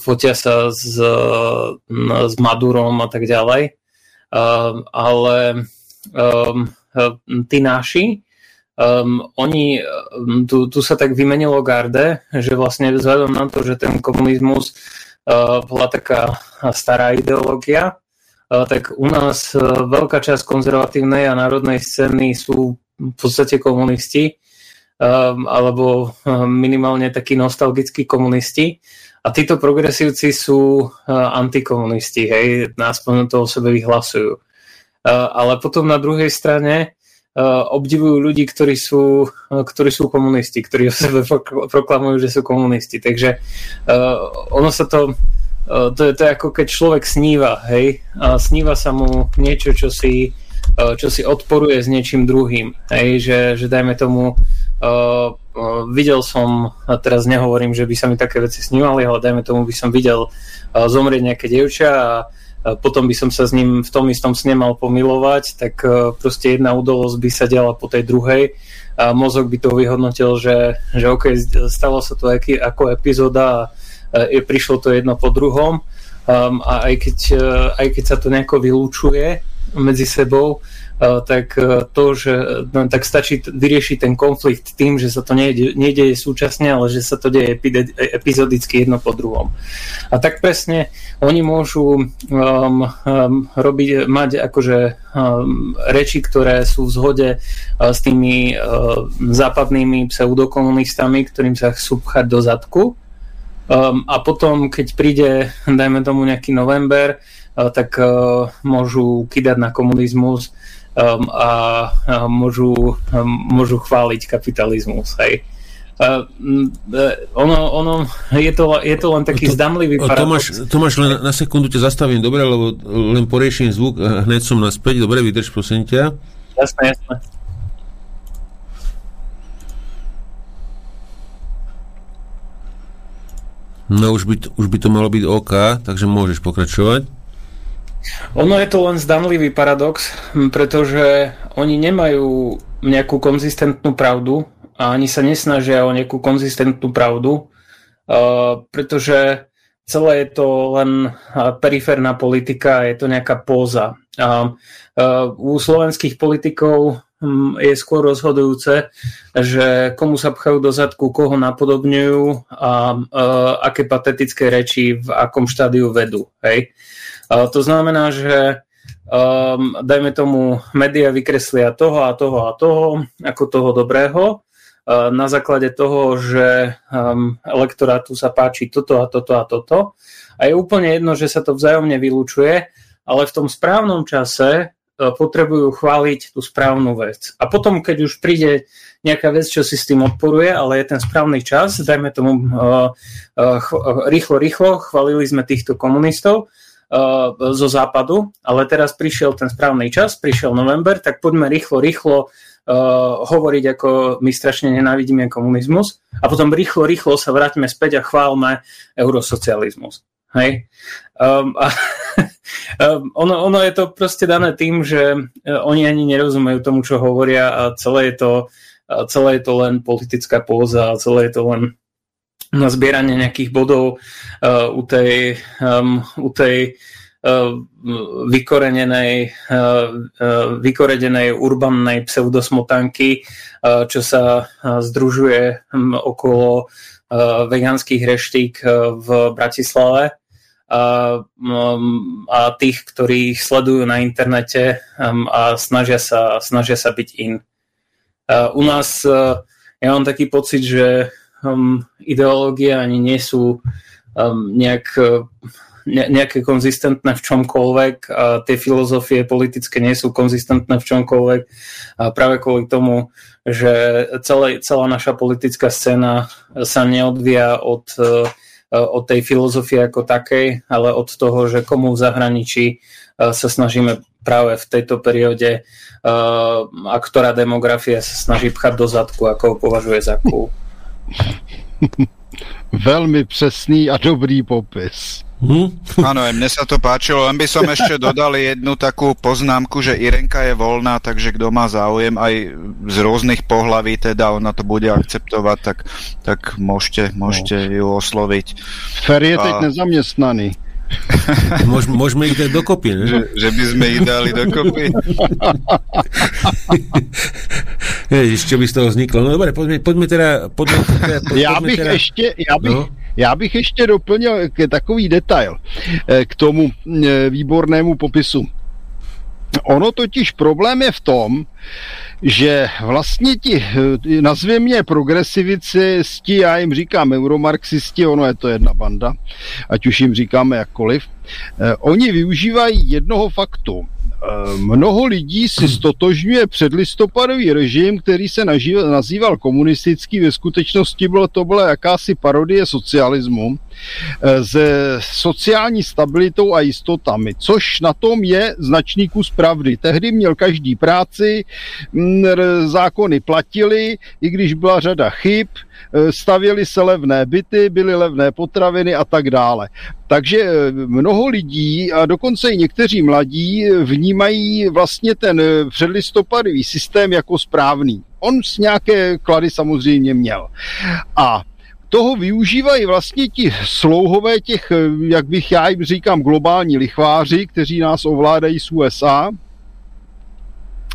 S5: fotia sa s, s Madurom a tak ďalej. Ale tí naši, um, oni, tu, tu sa tak vymenilo garde, že vlastne vzhľadom na to, že ten komunizmus uh, bola taká stará ideológia, tak u nás e, veľká časť konzervatívnej a národnej scény sú v podstate komunisti, alebo e, minimálne takí nostalgickí komunisti. A títo progresívci sú antikomunisti, hej, aspoň to o sebe vyhlasujú. Ale potom na druhej strane obdivujú ľudí, ktorí sú, ktorí sú komunisti, ktorí o sebe proklamujú, že sú komunisti. Takže ono sa to to je, to ako keď človek sníva, hej, a sníva sa mu niečo, čo si, čo si odporuje s niečím druhým, hej, že, že dajme tomu, videl som, a teraz nehovorím, že by sa mi také veci snívali, ale dajme tomu, by som videl zomrieť nejaké dievča a potom by som sa s ním v tom istom sne mal pomilovať, tak proste jedna udolosť by sa diala po tej druhej a mozog by to vyhodnotil, že, že OK, stalo sa to ako epizóda a prišlo to jedno po druhom um, a aj keď, e, aj keď sa to nejako vylúčuje medzi sebou, uh, tak to, že no, tak stačí vyriešiť ten konflikt tým, že sa to nejde, nejdeje súčasne, ale že sa to deje epizodicky jedno po druhom. A tak presne oni môžu um, um, robiť, mať akože um, reči, ktoré sú v zhode uh, s tými uh, západnými pseudokomunistami, ktorým sa chcú pchať do zadku Um, a potom, keď príde, dajme tomu nejaký november, uh, tak uh, môžu kydať na komunizmus um, a uh, môžu, um, môžu chváliť kapitalizmus. Hej. Uh, ono, ono, je, to, je to len taký to, zdamlivý paradox.
S1: Tomáš, Tomáš, len na sekundu ťa zastavím, dobre, lebo len porieším zvuk, hneď som naspäť, dobre, vydrž prosím ťa.
S5: Jasné, jasné.
S1: No už by, už by to malo byť OK, takže môžeš pokračovať.
S5: Ono je to len zdanlivý paradox, pretože oni nemajú nejakú konzistentnú pravdu a ani sa nesnažia o nejakú konzistentnú pravdu, uh, pretože celé je to len periférna politika, je to nejaká póza. Uh, u slovenských politikov je skôr rozhodujúce, že komu sa pchajú do zadku, koho napodobňujú a uh, aké patetické reči v akom štádiu vedú. Hej? Uh, to znamená, že um, dajme tomu, média vykreslia toho a toho a toho ako toho dobrého uh, na základe toho, že um, elektorátu sa páči toto a toto a toto. A A je úplne jedno, že sa to vzájomne vylúčuje, ale v tom správnom čase potrebujú chváliť tú správnu vec. A potom, keď už príde nejaká vec, čo si s tým odporuje, ale je ten správny čas, dajme tomu uh, uh, rýchlo, rýchlo, chválili sme týchto komunistov uh, zo západu, ale teraz prišiel ten správny čas, prišiel november, tak poďme rýchlo, rýchlo uh, hovoriť, ako my strašne nenávidíme komunizmus a potom rýchlo, rýchlo sa vráťme späť a chválme eurosocializmus. Hej? Um, a ono, ono je to proste dané tým, že uh, oni ani nerozumejú tomu, čo hovoria a celé je to celé je to len politická póza a celé je to len na zbieranie nejakých bodov uh, u tej, um, u tej uh, vykorenenej, uh, vykorenenej urbannej pseudosmotanky, uh, čo sa uh, združuje um, okolo uh, vegánskych reštík uh, v Bratislave a, um, a tých, ktorí ich sledujú na internete um, a snažia sa, snažia sa byť in. U nás ja mám taký pocit, že um, ideológie ani nie sú nejak, ne, nejaké konzistentné v čomkoľvek a tie filozofie politické nie sú konzistentné v čomkoľvek a práve kvôli tomu, že celé, celá naša politická scéna sa neodvíja od, od tej filozofie ako takej, ale od toho, že komu v zahraničí sa snažíme práve v tejto perióde a ktorá demografia sa snaží pchať do zadku, ako ho považuje za cool.
S2: Veľmi přesný a dobrý popis.
S3: Hm? Áno, aj mne sa to páčilo, len by som ešte dodal jednu takú poznámku, že Irenka je voľná, takže kto má záujem aj z rôznych pohlaví, teda ona to bude akceptovať, tak, tak môžete, môžete no. ju osloviť.
S2: Fer je teď a... nezamestnaný.
S1: Môž, môžeme ich dať dokopy, ne?
S3: Že, že by sme ich dali dokopy.
S1: Ježiš, čo by z toho vzniklo. No dobre, poďme, poďme teda... Poďme, teda
S2: poďme já bych teda... ještě, já bych, no? Já bych ještě doplnil takový detail eh, k tomu eh, výbornému popisu. Ono totiž problém je v tom, že vlastně ti, nazvěme mě progresivici, já jim říkám euromarxisti, ono je to jedna banda, ať už jim říkáme jakkoliv, eh, oni využívají jednoho faktu. Eh, mnoho lidí si stotožňuje předlistopadový režim, který se nazýval komunistický, ve skutečnosti bylo to byla jakási parodie socialismu se sociální stabilitou a jistotami, což na tom je značný kus pravdy. Tehdy měl každý práci, zákony platily, i když byla řada chyb, Eh, stavěly se levné byty, byly levné potraviny a tak dále. Takže eh, mnoho lidí a dokonce i někteří mladí vnímají vlastně ten eh, předlistopadový systém jako správný. On s nějaké klady samozřejmě měl. A toho využívají vlastně ti slouhové těch, jak bych já jim říkám, globální lichváři, kteří nás ovládají z USA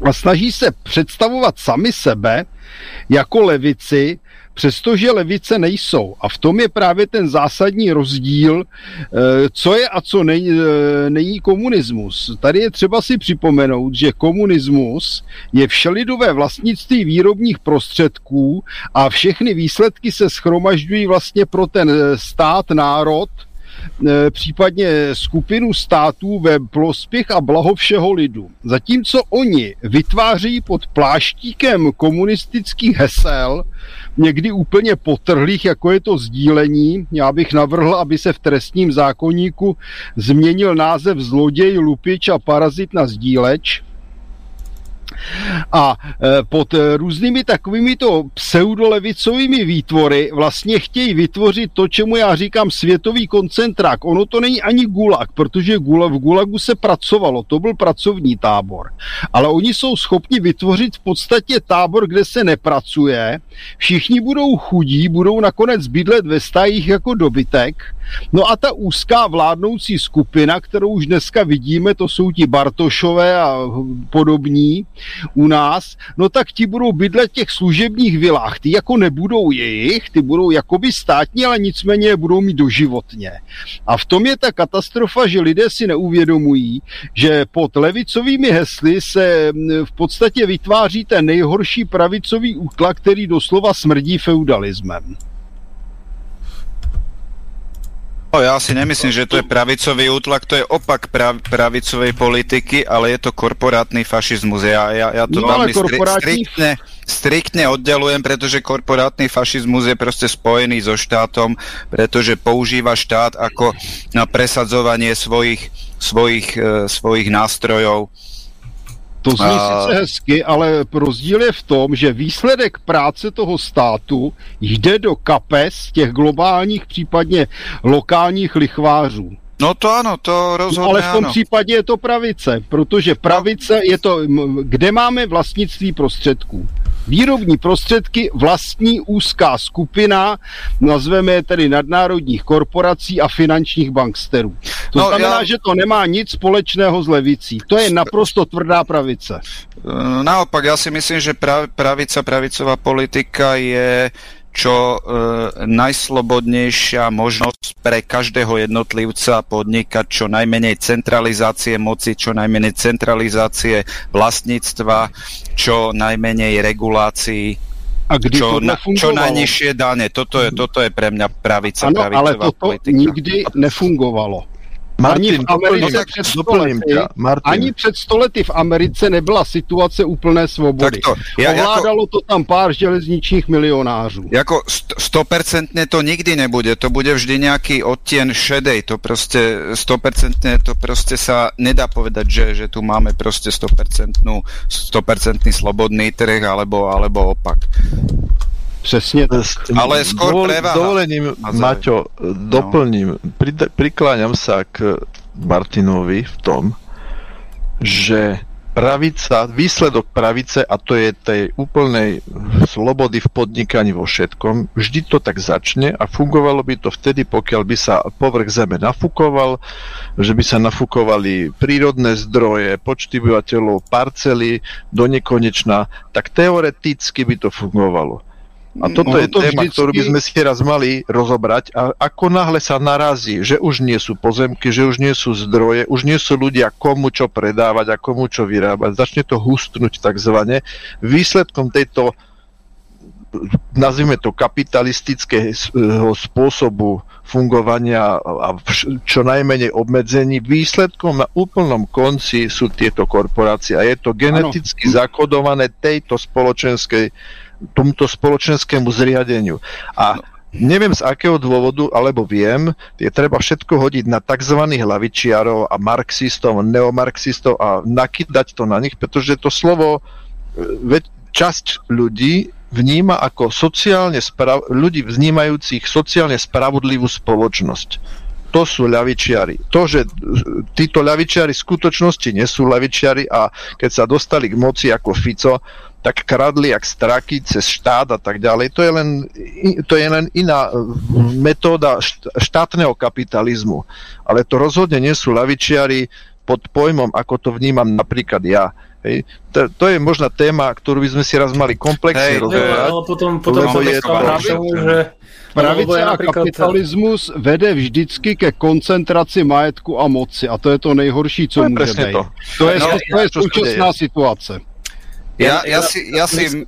S2: a snaží se představovat sami sebe jako levici, přestože levice nejsou. A v tom je právě ten zásadní rozdíl, eh, co je a co není, eh, není komunismus. Tady je třeba si připomenout, že komunismus je všelidové vlastnictví výrobních prostředků a všechny výsledky se schromažďují vlastně pro ten eh, stát, národ, případně skupinu států ve prospěch a blaho všeho lidu. Zatímco oni vytváří pod pláštíkem komunistických hesel někdy úplně potrhlých, jako je to sdílení. Já bych navrhl, aby se v trestním zákonníku změnil název zloděj, lupič a parazit na sdíleč a e, pod e, různými takovými to pseudolevicovými výtvory vlastně chtějí vytvořit to, čemu já říkám světový koncentrák. Ono to není ani gulag, protože v gulagu se pracovalo, to byl pracovní tábor. Ale oni jsou schopni vytvořit v podstatě tábor, kde se nepracuje, všichni budou chudí, budou nakonec bydlet ve stajích jako dobytek No a ta úzká vládnoucí skupina, kterou už dneska vidíme, to jsou ti Bartošové a podobní u nás, no tak ti budou bydlet těch služebních vilách. Ty jako nebudou jejich, ty budou jakoby státní, ale nicméně je budou mít doživotně. A v tom je ta katastrofa, že lidé si neuvědomují, že pod levicovými hesly se v podstatě vytváří ten nejhorší pravicový útlak, který doslova smrdí feudalismem.
S3: No, ja si nemyslím, že to je pravicový útlak, to je opak prav, pravicovej politiky, ale je to korporátny fašizmus. Ja, ja, ja to
S2: No,
S3: veľmi
S2: korporátny-
S3: striktne, striktne oddelujem, pretože korporátny fašizmus je proste spojený so štátom, pretože používa štát ako na presadzovanie svojich, svojich, e, svojich nástrojov.
S2: To zní
S3: A-
S2: sice hezky, ale rozdíl je v tom, že výsledek práce toho státu jde do kapes těch globálních, případně lokálních lichvářů.
S3: No to áno, to
S2: No,
S3: rozhodne
S2: ale v tom
S3: áno.
S2: případě je to pravice, protože pravice je to, kde máme vlastnictví prostředků. Výrobní prostředky vlastní úzká skupina, nazveme je tedy nadnárodních korporací a finančních banksterů. To
S3: No,
S2: znamená,
S3: já-
S2: že to nemá nic společného s levicí. To je naprosto tvrdá pravice.
S3: E, Naopak, ja si myslím, že prav, pravica, pravicová politika je čo e, najslobodnejšia možnosť pre každého jednotlivca podnikať čo najmenej centralizácie moci, čo najmenej centralizácie vlastníctva, čo najmenej regulácií,
S2: A kdy
S3: čo, na, čo najnižšie dane. Toto je, toto je pre mňa pravica,
S2: Ano, ale
S3: pravicová
S2: toto
S3: politika.
S2: nikdy nefungovalo.
S7: Martin,
S2: Ani v Americe
S7: doplním,
S2: před
S7: doplním
S2: lety,
S7: ťa. Martin,
S2: Ani před stolety v Americe nebyla situace úplné svobody.
S3: Takto, ja,
S2: Ovládalo to tam pár železničních milionářů.
S3: Jako st- 100% to nikdy nebude, to bude vždy nejaký odtien šedej, to proste 100% to proste sa nedá povedať, že, že tu máme 100%, 100% slobodný trh alebo, alebo opak.
S2: Přesně tak.
S7: S-
S3: Ale skôr
S7: dovol-
S3: preváha.
S7: Dovolením. Maťo, doplním, prida- prikláňam sa k Martinovi v tom, že pravica, výsledok pravice, a to je tej úplnej slobody v podnikaní vo všetkom, vždy to tak začne a fungovalo by to vtedy, pokiaľ by sa povrch zeme nafukoval, že by sa nafukovali prírodné zdroje, počty obyvateľov, parcely do nekonečna, tak teoreticky by to fungovalo. A toto
S2: Ono
S7: je
S2: to
S7: téma,
S2: vždycky-
S7: ktorú by sme si raz mali rozobrať. A ako náhle sa narazí, že už nie sú pozemky, že už nie sú zdroje, už nie sú ľudia komu čo predávať a komu čo vyrábať, začne to hustnúť takzvané. Výsledkom tejto nazvime to kapitalistického spôsobu fungovania a čo najmenej obmedzení, výsledkom na úplnom konci sú tieto korporácie a je to geneticky zakodované tejto spoločenskej, tomuto spoločenskému zriadeniu. A neviem z akého dôvodu, alebo viem, je treba všetko hodiť na tzv. hlavičiarov a marxistov, neomarxistov a nakydať to na nich, pretože to slovo e, časť ľudí vníma ako sociálne sprav- ľudí vnímajúcich sociálne spravodlivú spoločnosť. To sú ľavičiari. To, že e, títo ľavičiari v skutočnosti nie sú ľavičiari a keď sa dostali k moci ako Fico, tak kradli jak straky cez štát a tak ďalej. To je len, to je len iná e, metóda št- štátneho kapitalizmu. Ale to rozhodne nie sú ľavičiari pod pojmom, ako to vnímam napríklad ja. Hej. To, to je možná téma, ktorú by sme si raz mali komplexne
S5: Jo,
S7: rozoberať.
S5: ale potom, potom
S7: Lebo je
S3: to-
S5: tomu, že...
S2: Pravice a
S5: napríklad-
S2: kapitalismus vede vždycky ke koncentraci majetku a moci. A to je to nejhorší, co
S7: To je
S2: může být.
S7: to.
S2: To je,
S3: No,
S2: to je současná situace.
S3: Ja, ja, si, ja si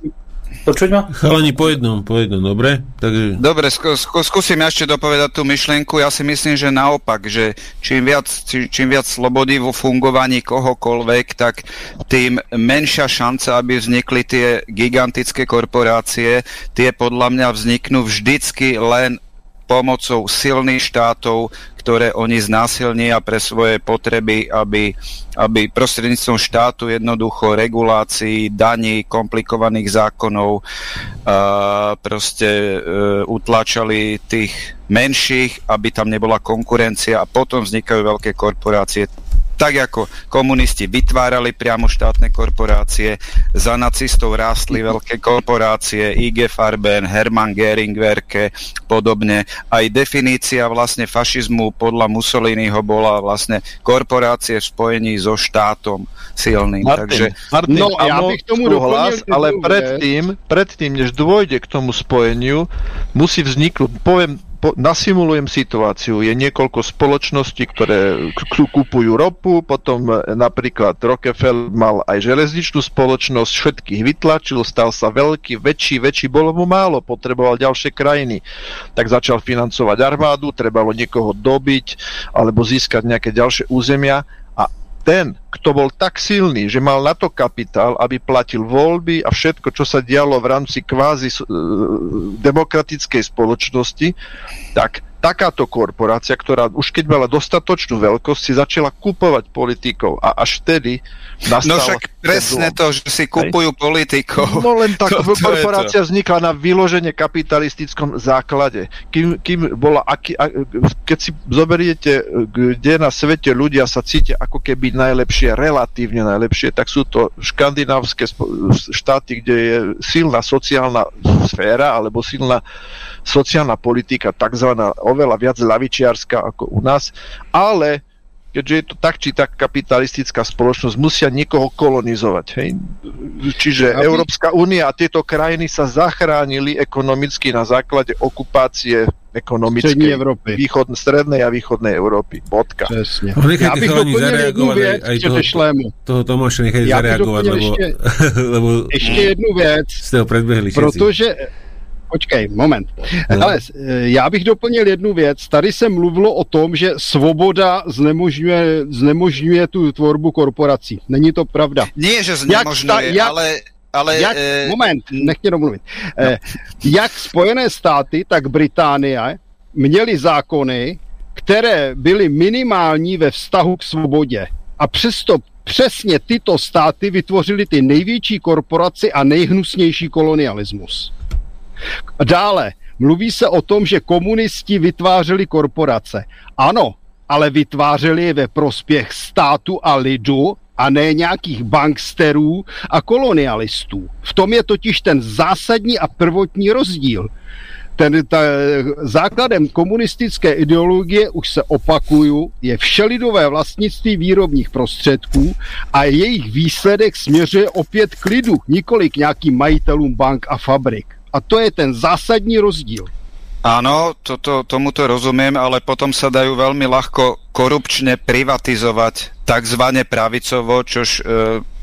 S5: Počuť ma?
S1: Chalani, po jednom, po jednom, dobre? Takže
S3: Dobre, skú, skú, skúsim ešte dopovedať tú myšlienku. Ja si myslím, že naopak, že čím viac, či, čím viac slobody vo fungovaní kohokoľvek, tak tým menšia šanca, aby vznikli tie gigantické korporácie. Tie podľa mňa vzniknú vždycky len pomocou silných štátov, ktoré oni znásilnia pre svoje potreby, aby, aby prostredníctvom štátu jednoducho regulácií, daní, komplikovaných zákonov a proste e, utlačali tých menších, aby tam nebola konkurencia a potom vznikajú veľké korporácie. Tak ako komunisti vytvárali priamo štátne korporácie, za nacistov rástli veľké korporácie, IG Farben, Hermann Göring Werke, podobne. Aj definícia vlastne fašizmu podľa Mussoliniho bola vlastne korporácie v spojení so štátom silným.
S7: Martin,
S3: Takže
S7: Martin
S2: No, ja bych tomu doplnil
S7: ale predtým, predtým, než dôjde k tomu spojeniu, musí vzniknúť, poviem po, nasimulujem situáciu. Je niekoľko spoločností, ktoré kúpujú ropu, potom e, napríklad Rockefeller mal aj železničnú spoločnosť, všetkých vytlačil, stal sa veľký, väčší, väčší, bolo mu málo, potreboval ďalšie krajiny. Tak začal financovať armádu, trebalo niekoho dobiť alebo získať nejaké ďalšie územia ten, kto bol tak silný, že mal na to kapitál, aby platil voľby a všetko, čo sa dialo v rámci kvázi uh, demokratickej spoločnosti, tak takáto korporácia, ktorá už keď mala dostatočnú veľkosť, si začala kupovať politikov a až vtedy nastal...
S3: No však presne to, že si kupujú politikov.
S7: No len tak, to, to korporácia vznikla na vyložene kapitalistickom základe. Kým, kým bola, aký, a, keď si zoberiete, kde na svete ľudia sa cítia ako keby najlepšie, relatívne najlepšie, tak sú to škandinávske štáty, kde je silná sociálna sféra alebo silná sociálna politika, takzvaná oveľa viac lavičiarská ako u nás, ale keďže je to tak či tak kapitalistická spoločnosť, musia niekoho kolonizovať. Hej? Čiže Aby... Európska únia a tieto krajiny sa zachránili ekonomicky na základe okupácie ekonomickej
S2: Európy.
S7: Východ, strednej a východnej Európy. Bodka.
S1: Presne. No, ja bych jednu věc, aj toho, toho Tomáša nechaj zareagovať, lebo,
S2: ešte, lebo ešte jednu vec,
S1: ste ho predbehli
S2: Protože Počkej, moment. No. Ale eh, já bych doplnil jednu věc. Tady se mluvilo o tom, že svoboda znemožňuje, znemožňuje tu tvorbu korporací. Není to pravda.
S3: Nie, že znemožňuje, jak, jak, ale... ale
S2: jak, e... Moment, nech mě domluvit. No. Eh, jak Spojené státy, tak Británie měli zákony, které byly minimální ve vztahu k svobodě. A přesto přesně tyto státy vytvořily ty největší korporaci a nejhnusnější kolonialismus. Dále, mluví se o tom, že komunisti vytvářeli korporace. Ano, ale vytvářeli je ve prospěch státu a lidu a ne nějakých banksterů a kolonialistů. V tom je totiž ten zásadní a prvotní rozdíl. Ten, ta, základem komunistické ideologie, už se opakuju, je všelidové vlastnictví výrobních prostředků a jejich výsledek směřuje opět k lidu, nikoli k nějakým majitelům bank a fabrik. A to je ten zásadní rozdíl.
S3: Áno, toto, tomuto rozumiem, ale potom sa dajú veľmi ľahko korupčne privatizovať takzvané pravicovo, čož e,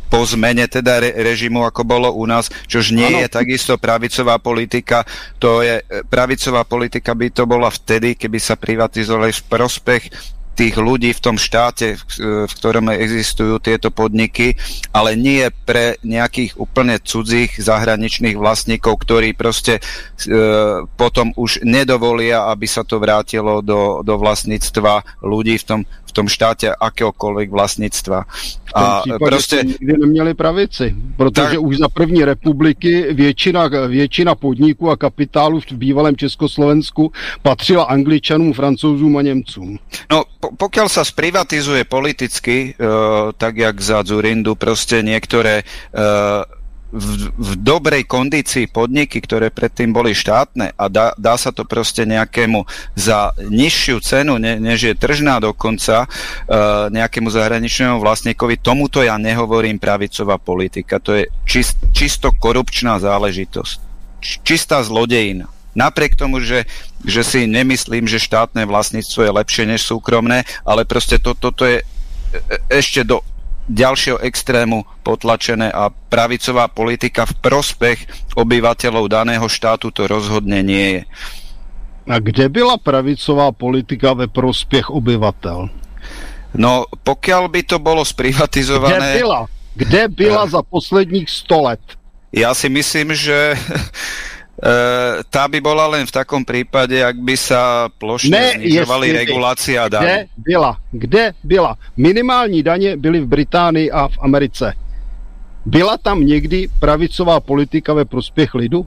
S3: po zmene teda re, režimu, ako bolo u nás, čož nie ano. je takisto pravicová politika. To je, e, pravicová politika by to bola vtedy, keby sa privatizovali v prospech tých ľudí v tom štáte, v ktorom existujú tieto podniky, ale nie pre nejakých úplne cudzích zahraničných vlastníkov, ktorí proste e, potom už nedovolia, aby sa to vrátilo do, do vlastníctva ľudí v tom, tom štáte akéhokoľvek vlastníctva.
S2: A proste... nikdy neměli pravici, protože tak... už za první republiky většina, většina podniků a kapitálu v bývalém Československu patřila Angličanům, Francouzům a Němcům.
S3: No, po, pokiaľ sa sprivatizuje politicky, uh, tak jak za Zurindu, proste niektoré uh, v, v dobrej kondícii podniky, ktoré predtým boli štátne a dá, dá sa to proste nejakému za nižšiu cenu, ne, než je tržná dokonca, uh, nejakému zahraničnému vlastníkovi, tomuto ja nehovorím pravicová politika. To je čist, čisto korupčná záležitosť. Čistá zlodejina. Napriek tomu, že, že si nemyslím, že štátne vlastníctvo je lepšie než súkromné, ale proste toto to, to je e, e, ešte do ďalšieho extrému potlačené a pravicová politika v prospech obyvateľov daného štátu to rozhodne nie je.
S2: A kde byla pravicová politika ve prospěch obyvatel?
S3: No, pokiaľ by to bolo sprivatizované...
S2: Kde byla? Kde byla za posledních 100 let?
S3: Ja si myslím, že E, tá by bola len v takom prípade, ak by sa plošne ne, znižovali regulácia daň.
S2: Kde byla? Kde byla? Minimální daně byly v Británii a v Americe. Byla tam někdy pravicová politika ve prospěch lidu?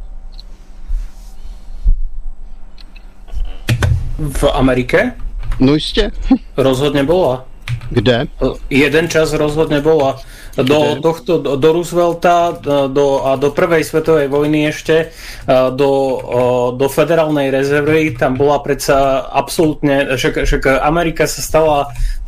S5: V Amerike?
S2: No jistě.
S5: Rozhodne bola.
S2: Kde?
S5: Jeden čas rozhodne bola do tohto, do, do Roosevelta do, a do prvej svetovej vojny ešte do, do federálnej rezervy tam bola predsa absolútne, však, však Amerika sa stala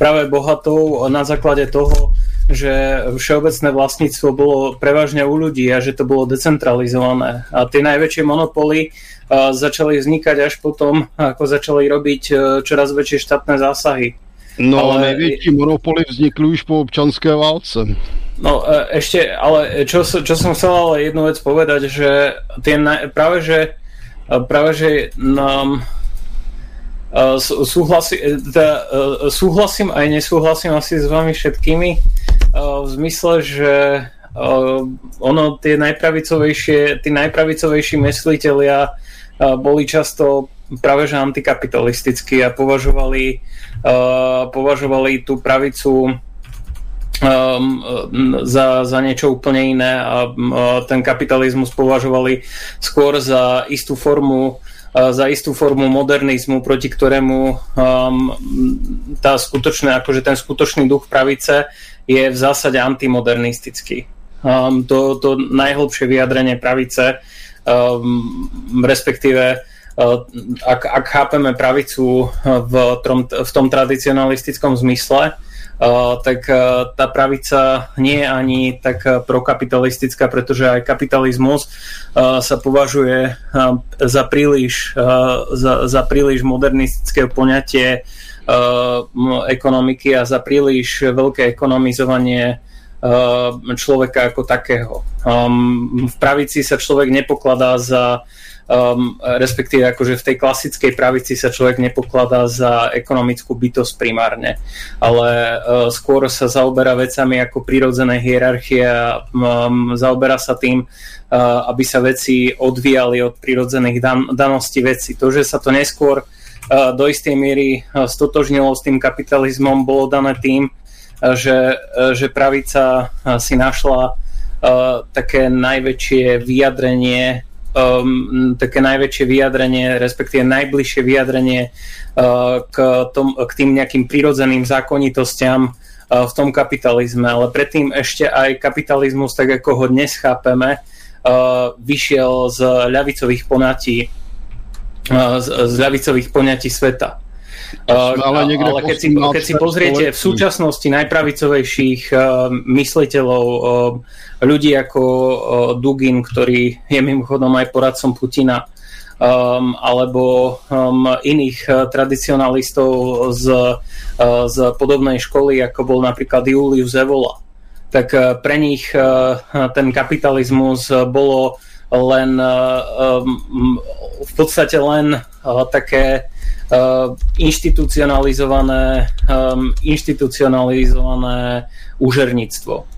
S5: práve bohatou na základe toho, že všeobecné vlastníctvo bolo prevažne u ľudí a že to bolo decentralizované. A tie najväčšie monopoly začali vznikať až potom, ako začali robiť uh, čoraz väčšie štátne zásahy.
S2: No ale najväčší monopoly vznikli už po občanské válce.
S5: No ešte, ale čo, čo som chcel ale jednu vec povedať, že tie na, práve že práve že nám súhlasi, teda, súhlasím aj nesúhlasím asi s vami všetkými v zmysle, že ono tie najpravicovejšie, tí najpravicovejší mysliteľia boli často práve že antikapitalistickí a považovali, považovali tú pravicu za, za niečo úplne iné a ten kapitalizmus považovali skôr za istú formu za istú formu modernizmu, proti ktorému um, tá skutočná, akože ten skutočný duch pravice je v zásade antimodernistický. Um, to, to najhlbšie vyjadrenie pravice, um, respektíve uh, ak, ak chápeme pravicu v tom, v tom tradicionalistickom zmysle, tak tá pravica nie je ani tak prokapitalistická, pretože aj kapitalizmus sa považuje za príliš, za, za príliš modernistické poňatie ekonomiky a za príliš veľké ekonomizovanie človeka ako takého. V pravici sa človek nepokladá za um, respektíve akože v tej klasickej pravici sa človek nepokladá za ekonomickú bytosť primárne, ale uh, skôr sa zaoberá vecami ako prírodzené hierarchie a um, zaoberá sa tým, uh, aby sa veci odvíjali od prírodzených dan- daností veci. To, že sa to neskôr uh, do istej miery uh, stotožnilo s tým kapitalizmom, bolo dané tým, uh, že, uh, že pravica si našla také najväčšie vyjadrenie um, také najväčšie vyjadrenie, respektíve najbližšie vyjadrenie uh, k, tom, k tým nejakým prirodzeným zákonitostiam uh, v tom kapitalizme. Ale predtým ešte aj kapitalizmus, tak ako ho dnes chápeme, uh, vyšiel z ľavicových ponatí uh, z, z ľavicových poňatí sveta. Uh, ale, ale keď, si, keď si pozriete v súčasnosti najpravicovejších uh, mysliteľov, uh, ľudí ako uh, Dugin, ktorý je mimochodom aj poradcom Putina, um, alebo um, iných uh, tradicionalistov z, uh, z podobnej školy, ako bol napríklad Julius Evola, tak uh, pre nich uh, ten kapitalizmus bolo len uh, um, v podstate len uh, také uh, inštitucionalizované, um, inštitucionalizované úžerníctvo.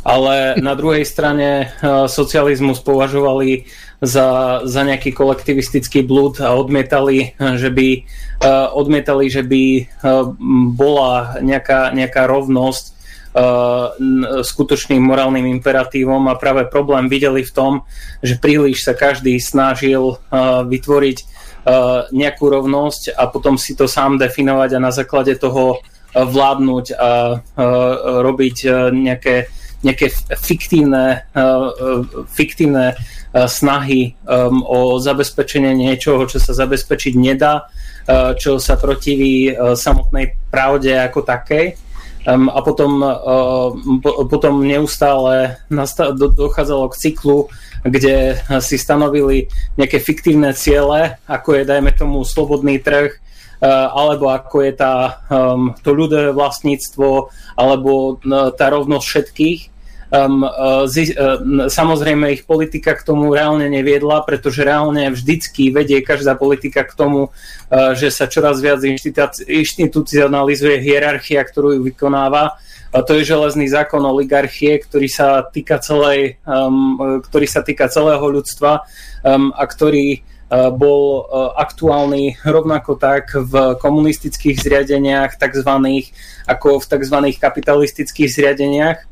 S5: Ale na druhej strane uh, socializmus považovali za, za nejaký kolektivistický blúd a odmietali, že by, uh, odmietali, že by uh, bola nejaká, nejaká rovnosť skutočným morálnym imperatívom a práve problém videli v tom, že príliš sa každý snažil vytvoriť nejakú rovnosť a potom si to sám definovať a na základe toho uh, vládnuť a uh, robiť nejaké, nejaké fiktívne, fiktívne snahy o zabezpečenie niečoho, čo sa zabezpečiť nedá, čo sa protiví samotnej pravde ako takej. A potom, po, potom neustále dochádzalo k cyklu, kde si stanovili nejaké fiktívne ciele, ako je, dajme tomu, slobodný trh, uh, alebo ako je tá, um, to ľudové vlastníctvo, alebo tá rovnosť všetkých. Zi, uh, samozrejme ich politika k tomu reálne neviedla, pretože reálne vždycky vedie každá politika k tomu, že sa čoraz viac inštitucionalizuje hierarchia, ktorú ju vykonáva. To je železný zákon oligarchie, ktorý sa týka, celej, um, ktorý sa týka celého ľudstva um, a ktorý uh, bol uh, aktuálny rovnako tak v komunistických zriadeniach, takzvaných, ako v tzv. kapitalistických zriadeniach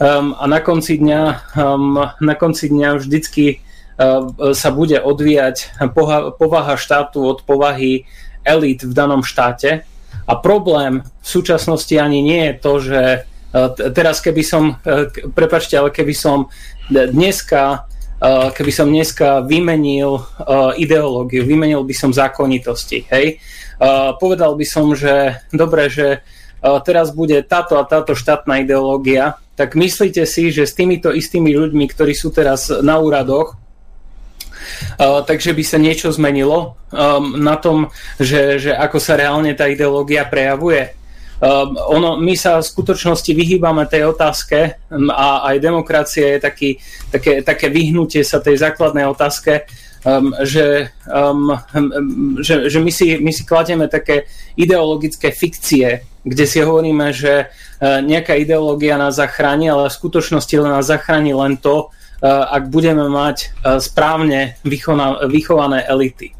S5: Um, a na konci dňa, um, na konci dňa vždycky uh, sa bude odvíjať poha- povaha štátu od povahy elít v danom štáte. A problém v súčasnosti ani nie je to, že uh, teraz keby som, uh, prepačte, ale keby som dneska Uh, keby som dneska vymenil ideológiu, vymenil by som zákonitosti, hej. Povedal by som, že dobre, že teraz bude táto a táto štátna ideológia, tak myslíte si, že s týmito istými ľuďmi, ktorí sú teraz na úradoch, takže by sa niečo zmenilo um, na tom, že, že ako sa reálne tá ideológia prejavuje. Um, ono, my sa v skutočnosti vyhýbame tej otázke um, a aj demokracia je taký, také, také vyhnutie sa tej základnej otázke, um, že, um, že, že my, si, my si kladieme také ideologické fikcie, kde si hovoríme, že uh, nejaká ideológia nás zachráni, ale v skutočnosti nás zachráni len to, ak budeme mať uh, správne vychované elity.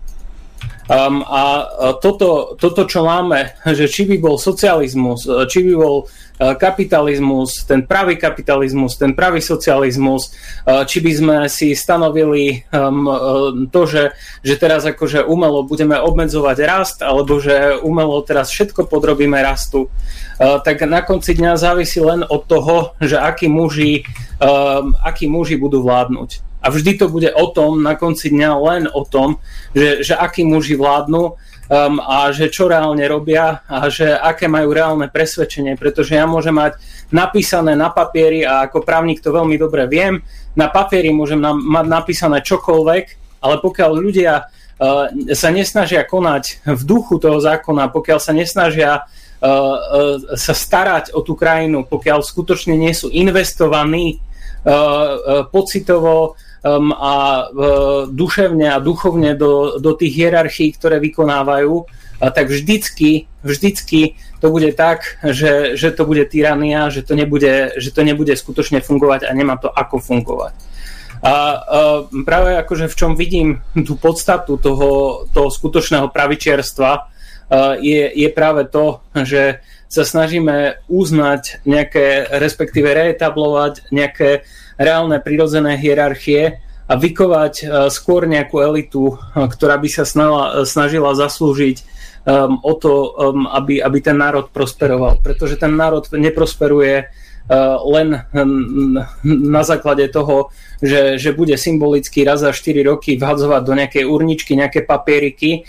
S5: Um, a toto, toto, čo máme, že či by bol socializmus, či by bol kapitalizmus, ten pravý kapitalizmus, ten pravý socializmus, e, či by sme si stanovili um, to, že, že teraz akože umelo budeme obmedzovať rast, alebo že umelo teraz všetko podrobíme rastu, tak na konci dňa závisí len od toho, že akí muži, um, akí muži budú vládnuť. A vždy to bude o tom, na konci dňa len o tom, že, že akí muži vládnu um, a že čo reálne robia a že aké majú reálne presvedčenie, pretože ja môžem mať napísané na papieri a ako právnik to veľmi dobre viem, na papieri môžem na, mať napísané čokoľvek, ale pokiaľ ľudia uh, sa nesnažia konať v duchu toho zákona, pokiaľ sa nesnažia uh, uh, sa starať o tú krajinu, pokiaľ skutočne nie sú investovaní uh, uh, pocitovo, um, a uh, duševne a duchovne do, do tých hierarchií, ktoré vykonávajú, a tak vždycky, vždycky to bude tak, že, že to bude tyrania, že to, nebude, že to nebude skutočne fungovať a nemá to ako fungovať. A uh, práve akože v čom vidím tú podstatu toho, toho skutočného pravičierstva uh, je, je práve to, že sa snažíme uznať nejaké, respektíve reetablovať nejaké reálne prirodzené hierarchie a vykovať e, skôr nejakú elitu, e, ktorá by sa snala, snažila zaslúžiť um, o to, um, aby, aby ten národ prosperoval. Pretože ten národ neprosperuje len na základe toho, že, že bude symbolicky raz za 4 roky vhadzovať do nejakej urničky nejaké papieriky,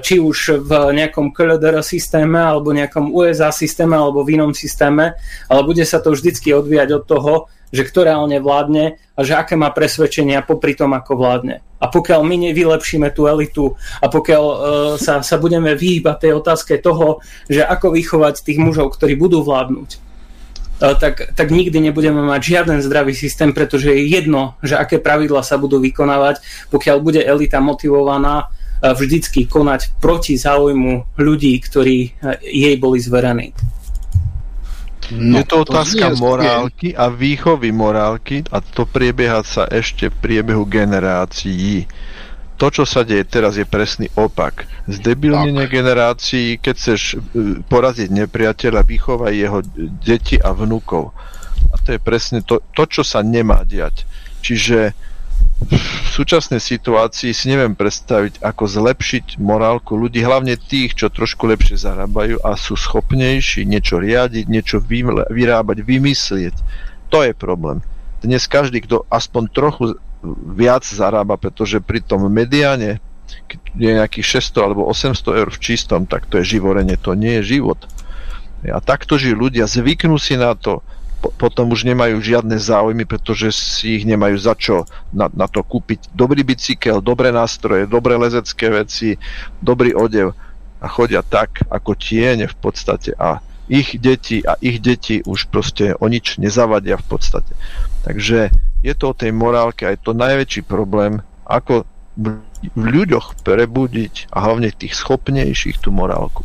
S5: či už v nejakom KLDR systéme, alebo nejakom USA systéme, alebo v inom systéme, ale bude sa to vždycky odvíjať od toho, že kto reálne vládne a že aké má presvedčenia popri tom, ako vládne. A pokiaľ my nevylepšíme tú elitu a pokiaľ uh, sa, sa budeme vyhýbať tej otázke toho, že ako vychovať tých mužov, ktorí budú vládnuť, uh, tak, tak nikdy nebudeme mať žiaden zdravý systém, pretože je jedno, že aké pravidla sa budú vykonávať, pokiaľ bude elita motivovaná uh, vždycky konať proti záujmu ľudí, ktorí jej boli zverení.
S7: No, je to otázka to morálky a výchovy morálky a to priebieha sa ešte v priebehu generácií. To, čo sa deje teraz, je presný opak. Zdebilnenie generácií, keď chceš e, poraziť nepriateľa, vychovaj jeho deti a vnúkov. A to je presne to, to čo sa nemá diať. Čiže v súčasnej situácii si neviem predstaviť, ako zlepšiť morálku ľudí, hlavne tých, čo trošku lepšie zarábajú a sú schopnejší niečo riadiť, niečo vyrábať, vymyslieť. To je problém. Dnes každý, kto aspoň trochu viac zarába, pretože pri tom mediáne, keď je nejakých 600 alebo 800 eur v čistom, tak to je živorenie, to nie je život. A takto žijú ľudia, zvyknú si na to, potom už nemajú žiadne záujmy, pretože si ich nemajú za čo na, na to kúpiť. Dobrý bicykel, dobré nástroje, dobré lezecké veci, dobrý odev a chodia tak, ako tiene v podstate a ich deti a ich deti už proste o nič nezavadia v podstate. Takže je to o tej morálke a to najväčší problém, ako v ľuďoch prebudiť a hlavne tých schopnejších tú morálku.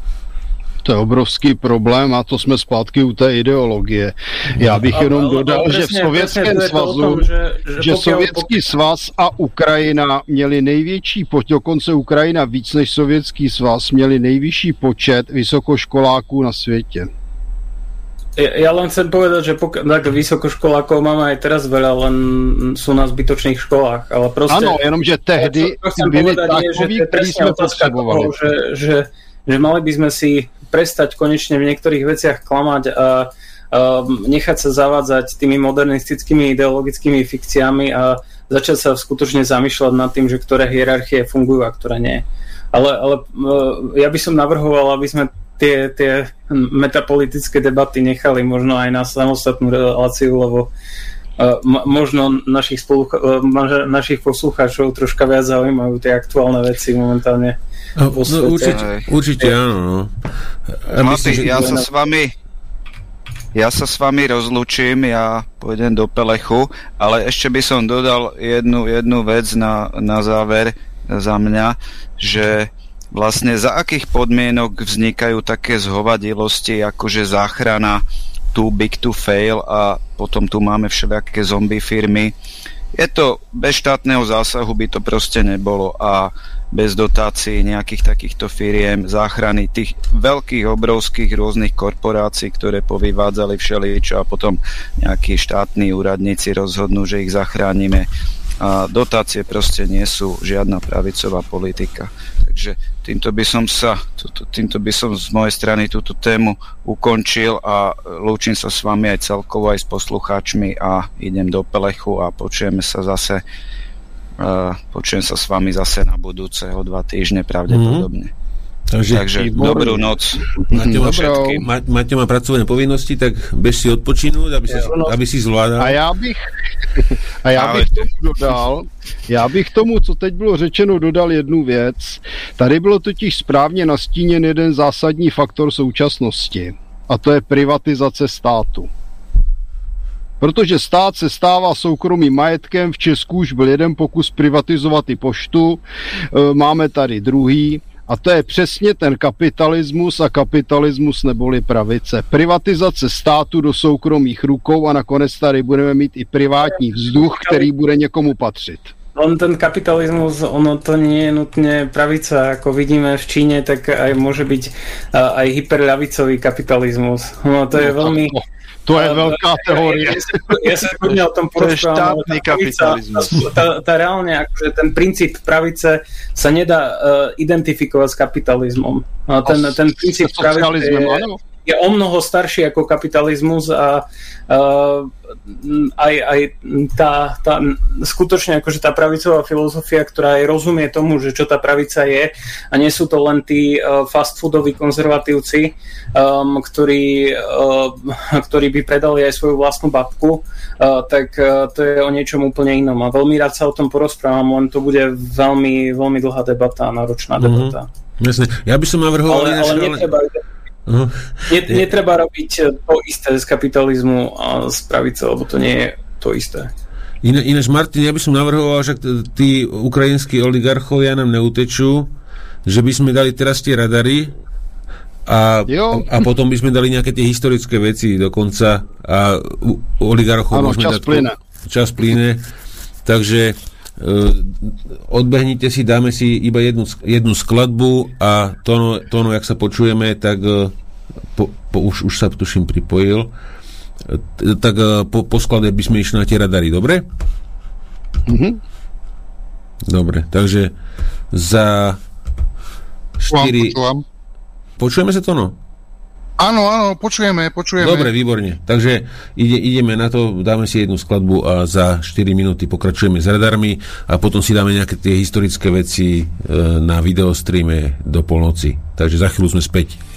S2: To je obrovský problém a to jsme zpátky u té ideologie. Já bych jenom ale, dodal, ale, že v Sovětském svazu, tom, že, že, že Sovětský svaz a Ukrajina měli největší, dokonce Ukrajina víc než Sovětský svaz, měli nejvyšší počet vysokoškoláků na světě.
S5: Ja, len chcem povedať, že pok- tak vysokoškolákov máme aj teraz veľa, len sú na zbytočných školách, ale proste...
S2: Áno, jenom, že tehdy
S5: to, to byli takoví, ktorí sme potrebovali. Toho, že, že, že mali by sme si prestať konečne v niektorých veciach klamať a, nechať sa zavádzať tými modernistickými ideologickými fikciami a začať sa skutočne zamýšľať nad tým, že ktoré hierarchie fungujú a ktoré nie. Ale, ale e, ja by som navrhoval, aby sme tie, tie metapolitické debaty nechali možno aj na samostatnú reláciu, lebo uh, možno našich, spolu, uh, našich poslucháčov troška viac zaujímajú tie aktuálne veci momentálne.
S1: No, no, určite, určite áno. No.
S3: Ja, myslím, že... ja sa s vami ja sa s vami rozlučím, ja pôjdem do Pelechu, ale ešte by som dodal jednu, jednu vec na, na záver za mňa, že vlastne za akých podmienok vznikajú také zhovadilosti, akože záchrana too big to fail a potom tu máme všelijaké zombie firmy. Je to bez štátneho zásahu by to proste nebolo a bez dotácií nejakých takýchto firiem, záchrany tých veľkých, obrovských rôznych korporácií, ktoré povyvádzali všeličo a potom nejakí štátni úradníci rozhodnú, že ich zachránime. A dotácie proste nie sú žiadna pravicová politika. Takže týmto by som sa, týmto by som z mojej strany túto tému ukončil a lúčim sa s vami aj celkovo aj s poslucháčmi a idem do Pelechu a počujeme sa zase počujem sa s vami zase na budúce o dva týždne pravdepodobne. Mm-hmm. Takže, Takže dobrú noc.
S1: Maťo má, ma, má pracovné povinnosti, tak bež si odpočinúť, aby, si, aby si zvládal.
S2: A já bych, a já bych tomu dodal, já bych tomu, co teď bylo řečeno, dodal jednu věc. Tady bylo totiž správně nastíněn jeden zásadní faktor současnosti. A to je privatizace státu. Protože stát se stává soukromým majetkem, v Česku už byl jeden pokus privatizovat i poštu, e, máme tady druhý, a to je přesně ten kapitalismus a kapitalismus neboli pravice. Privatizace státu do soukromých rukou a nakonec tady budeme mít i privátní vzduch, který bude někomu patřit.
S5: On ten kapitalizmus, ono to nie je nutne pravica, ako vidíme v Číne, tak aj môže byť aj hyperľavicový kapitalizmus. No, to je no, veľmi... No
S2: to je veľká teória.
S5: Ja, ja sa kľudne o tom porozprávam.
S7: To je štátny kapitalizmus.
S5: Tá, tá reálne, akože ten princíp pravice sa nedá uh, identifikovať s kapitalizmom. A ten, ten princíp pravice je, je o mnoho starší ako kapitalizmus a uh, aj, aj tá, tá skutočne akože tá pravicová filozofia, ktorá aj rozumie tomu, že čo tá pravica je a nie sú to len tí uh, fast foodoví konzervatívci, um, ktorí, uh, ktorí by predali aj svoju vlastnú babku, uh, tak uh, to je o niečom úplne inom a veľmi rád sa o tom porozprávam, len to bude veľmi, veľmi dlhá debata, náročná mm-hmm. debata.
S1: Jasne. Ja by som navrhoval...
S5: Ale, ale netreba, Uh, netreba robiť to isté z kapitalizmu a z pravice, lebo to nie je to isté.
S1: Iné, ináč, Martin, ja by som navrhoval, že tí ukrajinskí oligarchovia nám neutečú, že by sme dali teraz tie radary a, a potom by sme dali nejaké tie historické veci dokonca a oligarchov
S2: môžeme čas dať... Plyne.
S1: Čas plyne. Takže odbehnite si, dáme si iba jednu, jednu skladbu a tóno, tóno, jak sa počujeme, tak uh, po, po, už, už sa tuším pripojil, uh, tak po, po sklade by sme išli na tie radary, dobre?
S2: Mm-hmm.
S1: Dobre, takže za 4... Počujeme sa to, no?
S6: Áno, áno, počujeme, počujeme.
S1: Dobre, výborne. Takže ide, ideme na to, dáme si jednu skladbu a za 4 minúty pokračujeme s radarmi a potom si dáme nejaké tie historické veci e, na videostreame do polnoci. Takže za chvíľu sme späť.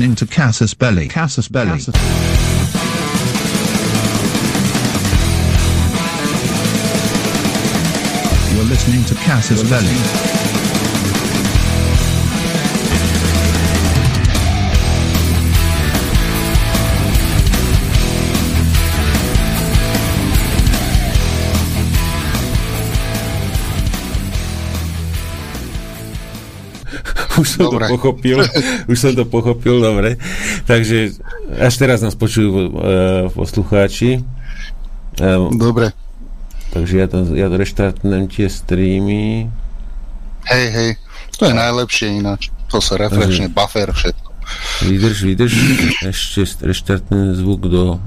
S8: Listening to Casus Belli. Casus Belli. Casus You're listening to Casus Belli.
S1: Som dobre. to pochopil, už som to pochopil, dobre. Takže až teraz nás počujú uh, poslucháči.
S6: Um, dobre.
S1: Takže ja to, ja to reštartnem tie streamy.
S6: Hej, hej, to je najlepšie ináč. To sa refreshne, buffer, všetko.
S1: Vydrž, vydrž, ešte reštartnem zvuk do...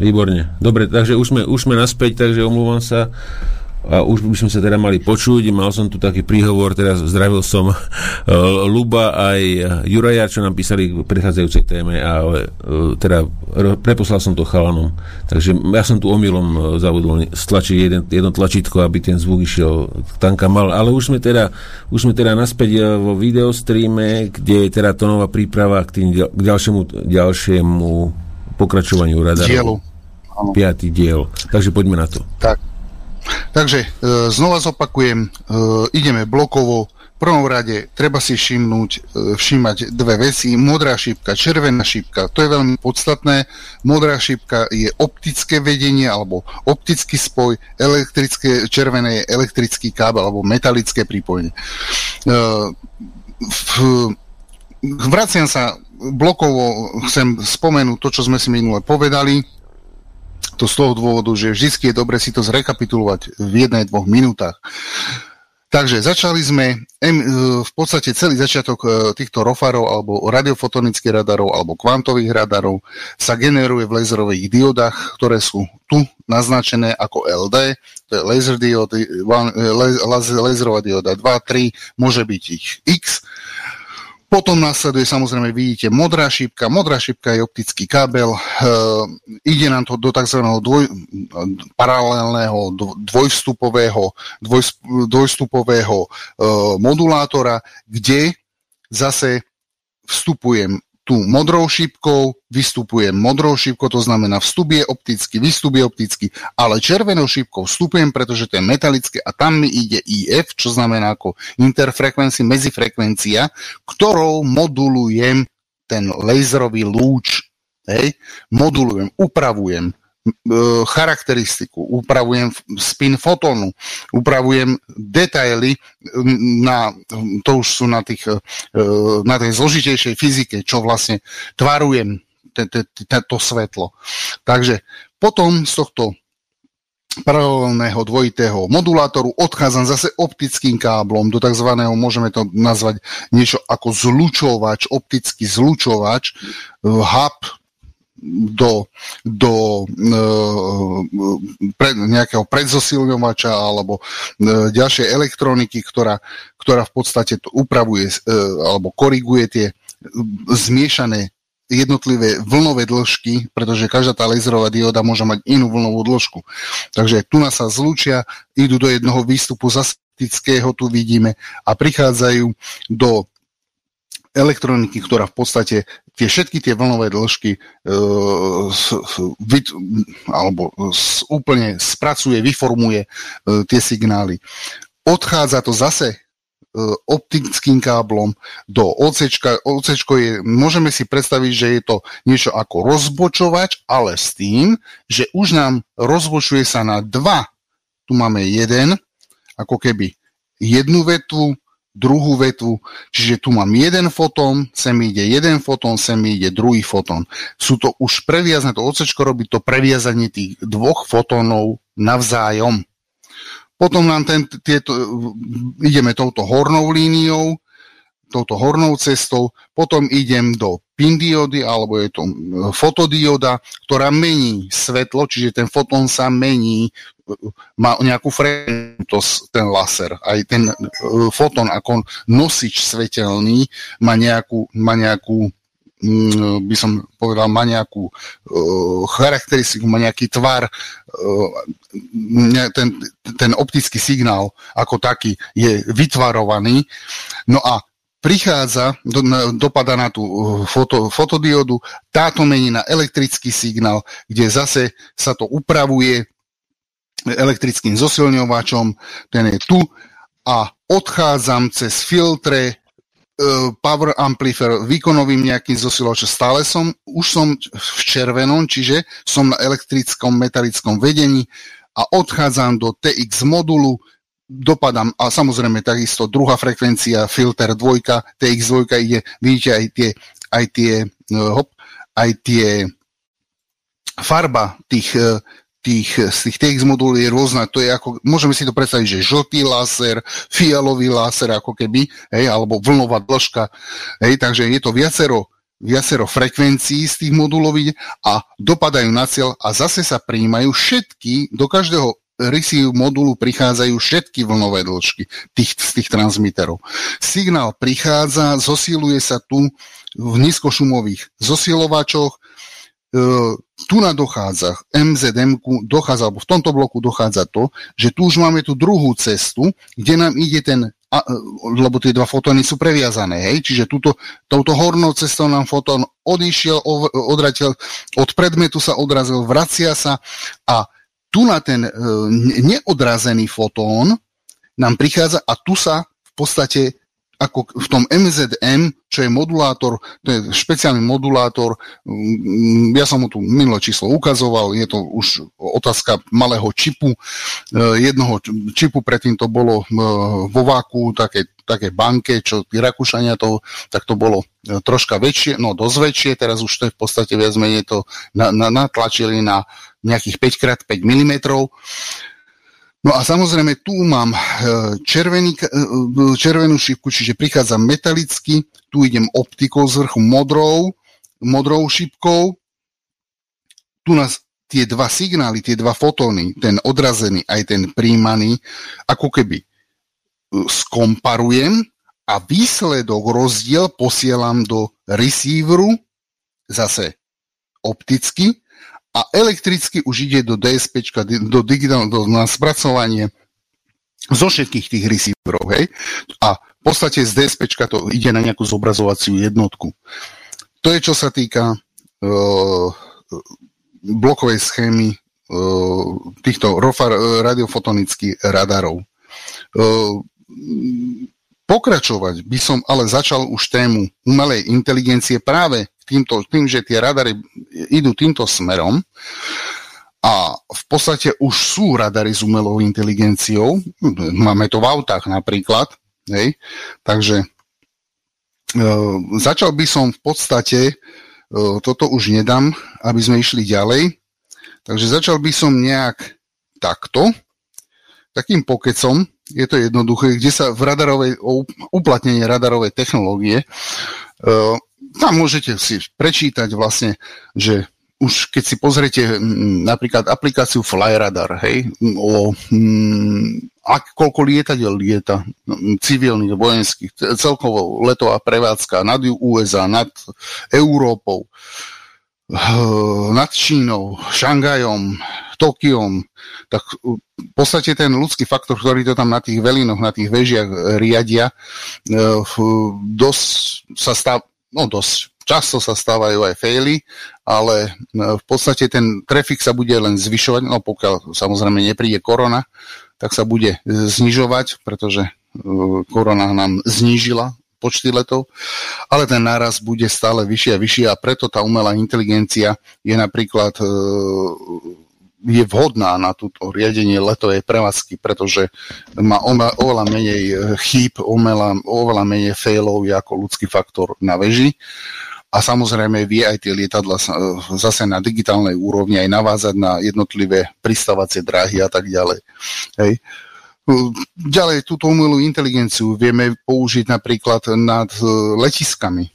S1: Výborne. Dobre, takže už sme, už sme naspäť, takže omlúvam sa a už by sme sa teda mali počuť. Mal som tu taký príhovor, teraz zdravil som uh, Luba aj Juraja, čo nám písali v predchádzajúcej téme a uh, teda preposlal som to chalanom. Takže ja som tu omylom uh, zabudol stlačiť jeden, jedno tlačítko, aby ten zvuk išiel tanka mal. Ale už sme teda, už sme teda naspäť vo videostreame, kde je teda to nová príprava k, tým, k ďalšiemu, ďalšiemu pokračovaniu radaru.
S6: Dielu.
S1: Piatý diel. Takže poďme na to.
S6: Tak. Takže e, znova zopakujem, e, ideme blokovo. V prvom rade treba si všimnúť, e, všímať dve veci. Modrá šípka, červená šípka, to je veľmi podstatné. Modrá šípka je optické vedenie alebo optický spoj, elektrické, červené je elektrický kábel alebo metalické prípojenie. Vraciam sa blokovo, chcem spomenúť to, čo sme si minule povedali to z toho dôvodu, že vždy je dobre si to zrekapitulovať v jednej, dvoch minútach. Takže začali sme, e, v podstate celý začiatok e, týchto rofarov alebo radiofotonických radarov alebo kvantových radarov sa generuje v laserových diodách, ktoré sú tu naznačené ako LD, to je laser diody, e, laserová dioda 2, 3, môže byť ich X, potom následuje samozrejme, vidíte, modrá šípka. Modrá šípka je optický kábel. E, ide nám to do tzv. Dvoj, paralelného dvojvstupového, dvoj, dvojvstupového e, modulátora, kde zase vstupujem tu modrou šípkou, vystupujem modrou šípkou, to znamená vstup je optický, vystup je optický, ale červenou šípkou vstupujem, pretože to je metalické a tam mi ide IF, čo znamená ako interfrekvencia, medzifrekvencia, ktorou modulujem ten laserový lúč. Hej? Modulujem, upravujem charakteristiku, upravujem spin fotónu, upravujem detaily na, to už sú na, tých, e, na tej zložitejšej fyzike, čo vlastne tvarujem to svetlo. Takže potom z tohto paralelného dvojitého modulátoru odchádzam zase optickým káblom do tzv. môžeme to nazvať niečo ako zlučovač, optický zlučovač, hub, do, do e, pred, nejakého predzosilňovača alebo e, ďalšej elektroniky, ktorá, ktorá v podstate to upravuje e, alebo koriguje tie zmiešané jednotlivé vlnové dĺžky, pretože každá tá laserová dioda môže mať inú vlnovú dĺžku. Takže tu nás sa zlúčia, idú do jednoho výstupu zastatického, tu vidíme, a prichádzajú do elektroniky, ktorá v podstate tie všetky tie vlnové dĺžky e, s, vy, alebo s, úplne spracuje, vyformuje e, tie signály. Odchádza to zase e, optickým káblom do OCčka. OCčko je, môžeme si predstaviť, že je to niečo ako rozbočovač, ale s tým, že už nám rozbočuje sa na dva. Tu máme jeden, ako keby jednu vetvu, druhú vetvu, čiže tu mám jeden fotón, sem ide jeden fotón, sem ide druhý fotón. Sú to už previazané, to ocečko robí to previazanie tých dvoch fotónov navzájom. Potom nám ten, tieto, ideme touto hornou líniou, touto hornou cestou, potom idem do pin alebo je to fotodioda, ktorá mení svetlo, čiže ten fotón sa mení má nejakú frekventnosť ten laser. Aj ten uh, fotón ako nosič svetelný má nejakú, má nejakú mm, by som povedal, má nejakú uh, charakteristiku, má nejaký tvar, uh, ten, ten optický signál ako taký je vytvarovaný. No a prichádza, do, na, dopada na tú foto, fotodiodu, táto mení na elektrický signál, kde zase sa to upravuje elektrickým zosilňovačom, ten je tu a odchádzam cez filtre, e, power amplifier, výkonovým nejakým zosilovačom. Stále som, už som v červenom, čiže som na elektrickom metalickom vedení a odchádzam do TX modulu, dopadám, a samozrejme takisto druhá frekvencia, filter dvojka, TX2 ide, vidíte aj tie, aj tie, e, hop, aj tie farba tých, e, tých, z tých TX modulov je rôzna, to je ako, môžeme si to predstaviť, že žltý láser, fialový láser ako keby, hej, alebo vlnová dĺžka, hej, takže je to viacero, viacero frekvencií z tých modulov a dopadajú na cieľ a zase sa príjmajú všetky, do každého receive modulu prichádzajú všetky vlnové dĺžky tých, z tých transmiterov. Signál prichádza, zosiluje sa tu v nízkošumových zosilovačoch, e, tu na dochádza, MZM dochádza, alebo v tomto bloku dochádza to, že tu už máme tú druhú cestu, kde nám ide ten, a, e, lebo tie dva fotóny sú previazané, hej, čiže túto, touto hornou cestou nám fotón odišiel, odratil, od predmetu sa odrazil, vracia sa a tu na ten e, neodrazený fotón nám prichádza a tu sa v podstate ako v tom MZM, čo je modulátor, to je špeciálny modulátor, mm, ja som mu tu minulé číslo ukazoval, je to už otázka malého čipu, e, jednoho čipu predtým to bolo e, vo váku, také, také banke, čo tí Rakúšania to, tak to bolo troška väčšie, no dosť väčšie, teraz už to je v podstate viac menej to na, na, natlačili na nejakých 5x5 mm. No a samozrejme tu mám e, červený, e, červenú šipku, čiže prichádza metalicky, tu idem optikou z vrchu modrou, modrou šipkou, tu nás tie dva signály, tie dva fotóny, ten odrazený aj ten príjmaný, ako keby e, skomparujem a výsledok, rozdiel posielam do receiveru, zase opticky, a elektricky už ide do DSP, do digitálneho, na spracovanie zo všetkých tých receiverov, hej? A v podstate z DSP to ide na nejakú zobrazovaciu jednotku. To je, čo sa týka uh, blokovej schémy uh, týchto radiofotonických radarov. Uh, pokračovať by som ale začal už tému umelej inteligencie práve týmto, tým, že tie radary idú týmto smerom A v podstate už sú radary s umelou inteligenciou. Máme to v autách napríklad. Hej? Takže e, začal by som v podstate, e, toto už nedám, aby sme išli ďalej. Takže začal by som nejak takto, takým pokecom, je to jednoduché, kde sa v radarovej, uplatnenie radarovej technológie, e, tam môžete si prečítať vlastne, že už keď si pozriete napríklad aplikáciu Flyradar, hej, o m, ak, koľko lietadiel lieta, civilných, vojenských, celkovo letová prevádzka nad USA, nad Európou, nad Čínou, Šangajom, Tokiom, tak v podstate ten ľudský faktor, ktorý to tam na tých velinoch, na tých vežiach riadia, e, dosť sa stáva, no dosť Často sa stávajú aj faily, ale e, v podstate ten trafik sa bude len zvyšovať, no pokiaľ samozrejme nepríde korona, tak sa bude znižovať, pretože e, korona nám znížila počty letov, ale ten náraz bude stále vyšší a vyšší a preto tá umelá inteligencia je napríklad e, je vhodná na túto riadenie letovej prevádzky, pretože má oveľa menej chýb, oveľa, oveľa menej failov ako ľudský faktor na veži a samozrejme vie aj tie lietadla zase na digitálnej úrovni aj navázať na jednotlivé pristávacie dráhy a tak ďalej. Hej. Ďalej, túto umelú inteligenciu vieme použiť napríklad nad e, letiskami.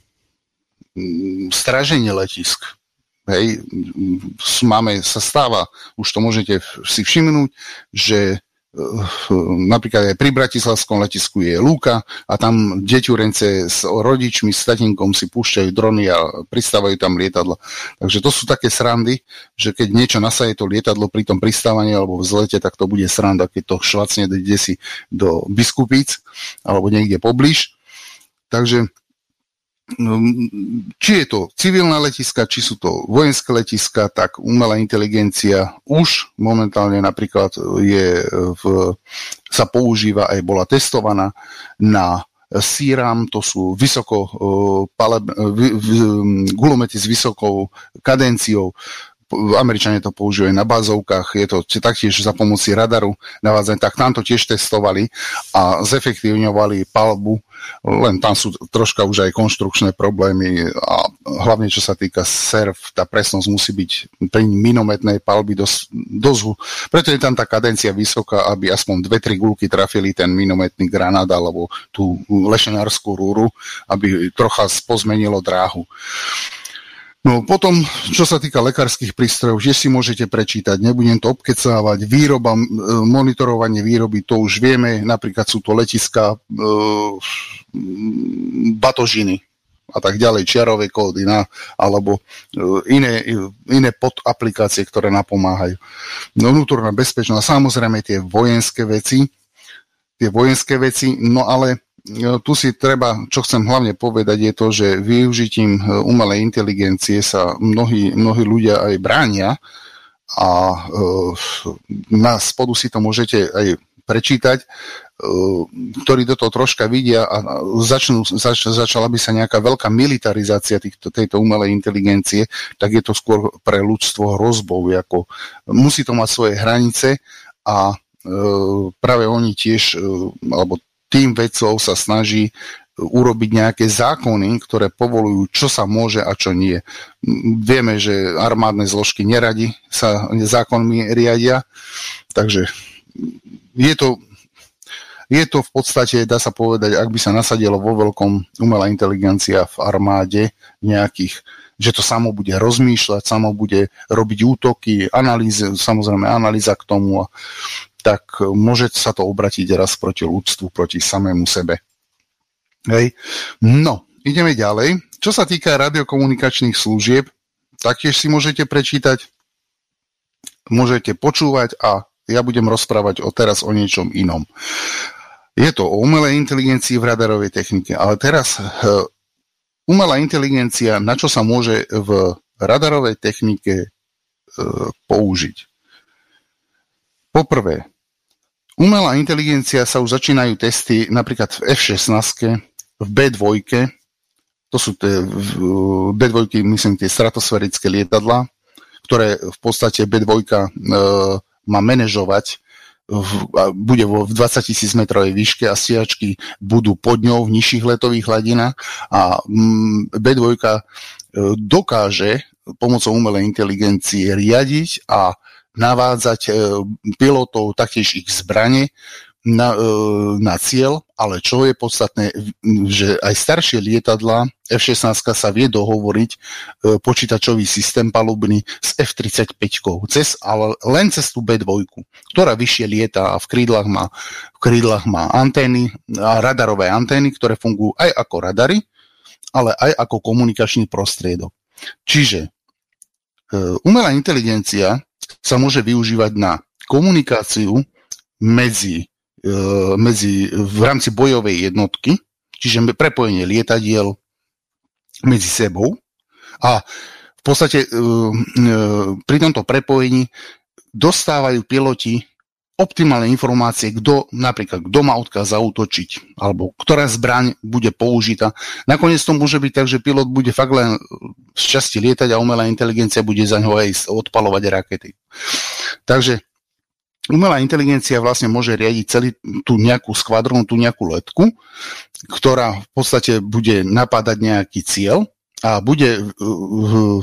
S6: Mm, straženie letisk. Hej. Máme, sa stáva, už to môžete si všimnúť, že napríklad aj pri Bratislavskom letisku je lúka a tam deťurence s rodičmi, s tatinkom si púšťajú drony a pristávajú tam lietadlo. Takže to sú také srandy, že keď niečo nasaje to lietadlo pri tom pristávaní alebo v zlete, tak to bude sranda, keď to švacne si do biskupíc alebo niekde poblíž. Takže či je to civilná letiska, či sú to vojenské letiska, tak umelá inteligencia už momentálne napríklad je v, sa používa aj bola testovaná na SIRAM, to sú vysoko, pale, gulomety s vysokou kadenciou, Američania to používajú na bázovkách, je to taktiež za pomoci radaru navádzanie, tak tam to tiež testovali a zefektívňovali palbu, len tam sú troška už aj konštrukčné problémy a hlavne čo sa týka serv, tá presnosť musí byť pri minometnej palby dosť, dosť preto je tam tá kadencia vysoká, aby aspoň dve, tri gulky trafili ten minometný granát alebo tú lešenárskú rúru, aby trocha pozmenilo dráhu. No potom, čo sa týka lekárskych prístrojov, že si môžete prečítať, nebudem to obkecávať, výroba, monitorovanie výroby, to už vieme, napríklad sú to letiska, e, batožiny a tak ďalej, čiarové kódy na, alebo e, iné, iné podaplikácie, ktoré napomáhajú. No vnútorná bezpečnosť, samozrejme tie vojenské veci, tie vojenské veci, no ale tu si treba, čo chcem hlavne povedať, je to, že využitím e, umelej inteligencie sa mnohí, mnohí ľudia aj bránia a e, na spodu si to môžete aj prečítať, e, ktorí do toho troška vidia a začnú, zač, začala by sa nejaká veľká militarizácia týchto, tejto umelej inteligencie, tak je to skôr pre ľudstvo hrozbou. Ako, musí to mať svoje hranice a práve oni tiež, alebo tým vedcov sa snaží urobiť nejaké zákony, ktoré povolujú, čo sa môže a čo nie. Vieme, že armádne zložky neradi sa zákonmi riadia, takže je to, je to v podstate, dá sa povedať, ak by sa nasadilo vo veľkom umelá inteligencia v armáde nejakých že to samo bude rozmýšľať, samo bude robiť útoky, analýzy, samozrejme analýza k tomu a tak môže sa to obratiť raz proti ľudstvu, proti samému sebe. Hej. No, ideme ďalej. Čo sa týka radiokomunikačných služieb, taktiež si môžete prečítať, môžete počúvať a ja budem rozprávať o teraz o niečom inom. Je to o umelej inteligencii v radarovej technike, ale teraz uh, umelá inteligencia, na čo sa môže v radarovej technike uh, použiť. Poprvé, Umelá inteligencia sa už začínajú testy napríklad v F-16, v B2, to sú tie B2, myslím, tie stratosferické lietadla, ktoré v podstate B2 e, má manažovať v, bude vo, v 20 tisíc metrovej výške a stiačky budú pod ňou v nižších letových hladinách a mm, B2 e, dokáže pomocou umelej inteligencie riadiť a navádzať e, pilotov, taktiež ich zbranie na, e, na cieľ, ale čo je podstatné, že aj staršie lietadla F-16 sa vie dohovoriť e, počítačový systém palubný s F-35, cez, ale len cez tú B2, ktorá vyššie lieta a v krídlach má, v krídlach má antény a radarové antény, ktoré fungujú aj ako radary, ale aj ako komunikačný prostriedok. Čiže umelá inteligencia sa môže využívať na komunikáciu medzi E, medzi, v rámci bojovej jednotky, čiže prepojenie lietadiel medzi sebou. A v podstate e, e, pri tomto prepojení dostávajú piloti optimálne informácie, kto napríklad, kto má odkaz zautočiť, alebo ktorá zbraň bude použitá. Nakoniec to môže byť tak, že pilot bude fakt len z časti lietať a umelá inteligencia bude za ňou aj odpalovať rakety. Takže umelá inteligencia vlastne môže riadiť celý tú nejakú skvadronu, tú nejakú letku, ktorá v podstate bude napádať nejaký cieľ a bude uh, uh,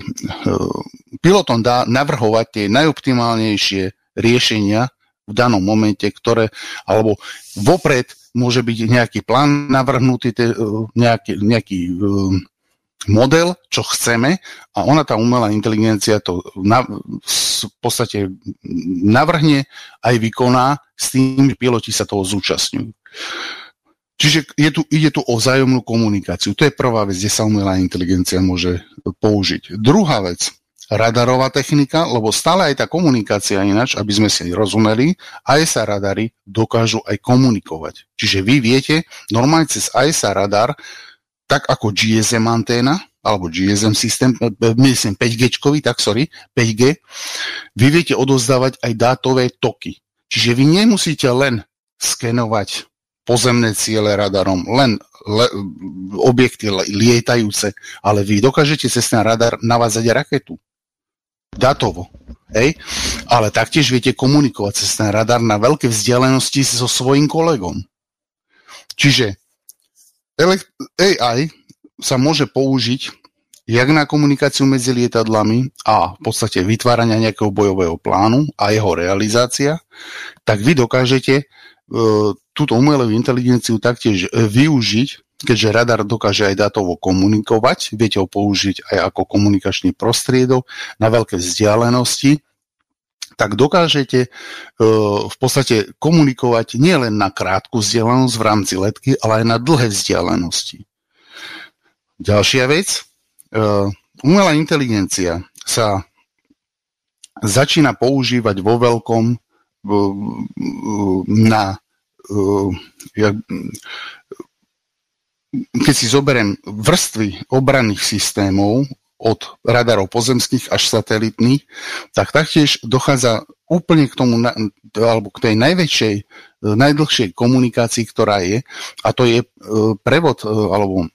S6: pilotom dá navrhovať tie najoptimálnejšie riešenia v danom momente, ktoré, alebo vopred môže byť nejaký plán navrhnutý, uh, nejaký, nejaký model, čo chceme a ona, tá umelá inteligencia to na, v podstate navrhne, aj vykoná, s tým, že piloti sa toho zúčastňujú. Čiže je tu, ide tu o vzájomnú komunikáciu. To je prvá vec, kde sa umelá inteligencia môže použiť. Druhá vec, radarová technika, lebo stále aj tá komunikácia ináč, aby sme si rozumeli, AESA radary dokážu aj komunikovať. Čiže vy viete, normálne cez AESA radar tak ako GSM anténa, alebo GSM systém, e, e, myslím 5G, tak sorry, 5G, vy viete odozdávať aj dátové toky. Čiže vy nemusíte len skenovať pozemné ciele radarom, len le, objekty lietajúce, ale vy dokážete cez ten radar navázať raketu. Datovo. Hej? Ale taktiež viete komunikovať cez ten radar na veľké vzdialenosti so svojím kolegom. Čiže AI sa môže použiť jak na komunikáciu medzi lietadlami a v podstate vytvárania nejakého bojového plánu a jeho realizácia, tak vy dokážete e, túto umelú inteligenciu taktiež využiť, keďže radar dokáže aj dátovo komunikovať, viete ho použiť aj ako komunikačný prostriedok na veľké vzdialenosti, tak dokážete uh, v podstate komunikovať nielen na krátku vzdialenosť v rámci letky, ale aj na dlhé vzdialenosti. Ďalšia vec, uh, umelá inteligencia sa začína používať vo veľkom na keď si zoberiem vrstvy obranných systémov, od radarov pozemských až satelitných, tak taktiež dochádza úplne k tomu, alebo k tej najväčšej, e, najdlhšej komunikácii, ktorá je, a to je e, prevod e, alebo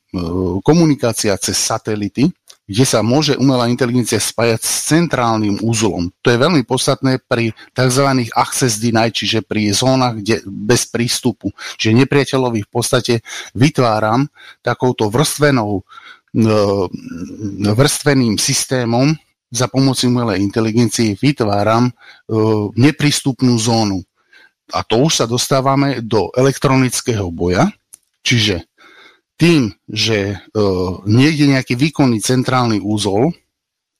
S6: komunikácia cez satelity, kde sa môže umelá inteligencia spájať s centrálnym úzlom. To je veľmi podstatné pri tzv. access deny, čiže pri zónach kde, bez prístupu. Čiže nepriateľovi v podstate vytváram takouto vrstvenou E, vrstveným systémom za pomoci umelej inteligencie vytváram e, neprístupnú zónu. A to už sa dostávame do elektronického boja, čiže tým, že uh, niekde nejaký výkonný centrálny úzol,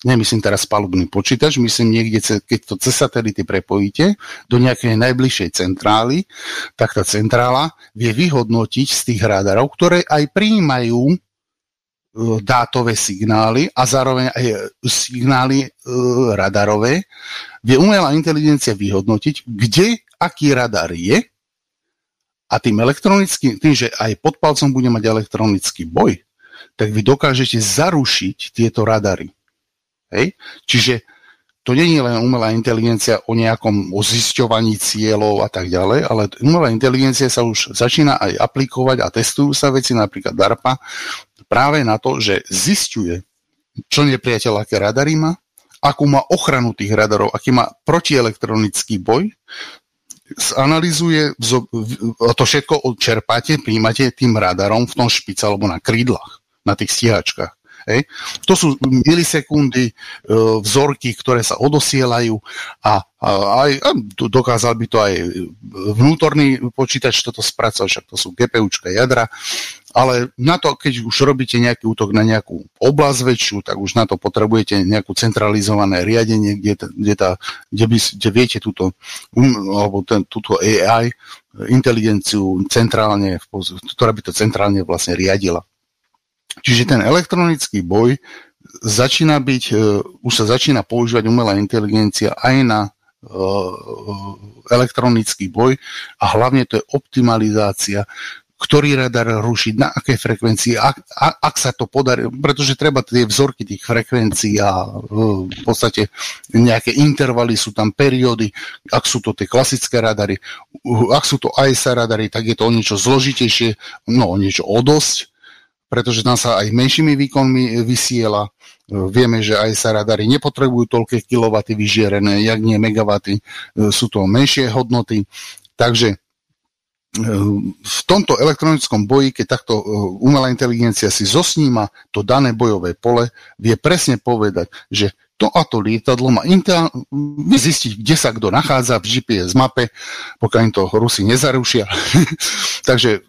S6: nemyslím teraz palubný počítač, myslím niekde, keď to cez satelity prepojíte do nejakej najbližšej centrály, tak tá centrála vie vyhodnotiť z tých radarov, ktoré aj prijímajú E, dátové signály a zároveň aj signály e, radarové, vie umelá inteligencia vyhodnotiť, kde aký radar je a tým elektronickým, tým, že aj pod palcom bude mať elektronický boj, tak vy dokážete zarušiť tieto radary. Hej? Čiže to nie je len umelá inteligencia o nejakom o zisťovaní cieľov a tak ďalej, ale umelá inteligencia sa už začína aj aplikovať a testujú sa veci, napríklad DARPA, práve na to, že zistuje, čo nepriateľ aké radary má akú má ochranu tých radarov, aký má protielektronický boj, zanalizuje, to všetko odčerpáte, príjmate tým radarom v tom špice alebo na krídlach, na tých stíhačkách. Hej. To sú milisekundy, e, vzorky, ktoré sa odosielajú a, a, aj, a dokázal by to aj vnútorný počítač toto spracovať, však to sú GPUčka jadra, ale na to, keď už robíte nejaký útok na nejakú oblasť väčšiu, tak už na to potrebujete nejakú centralizované riadenie, kde, kde, tá, kde, by, kde viete túto, um, alebo ten, túto AI, inteligenciu centrálne, ktorá by to centrálne vlastne riadila. Čiže ten elektronický boj začína byť, uh, už sa začína používať umelá inteligencia aj na uh, elektronický boj a hlavne to je optimalizácia ktorý radar rušiť, na aké frekvencii, ak, ak, sa to podarí, pretože treba tie vzorky tých frekvencií a uh, v podstate nejaké intervaly, sú tam periódy, ak sú to tie klasické radary, ak sú to ISA radary, tak je to o niečo zložitejšie, no o niečo o dosť, pretože tam sa aj menšími výkonmi vysiela. Vieme, že aj sa radary nepotrebujú toľké kilowaty vyžierené, jak nie megawaty, sú to menšie hodnoty. Takže e, v tomto elektronickom boji, keď takto e, umelá inteligencia si zosníma to dané bojové pole, vie presne povedať, že to a to lietadlo má intel, vie zistiť, kde sa kto nachádza v GPS mape, pokiaľ im to Rusi nezarušia. Takže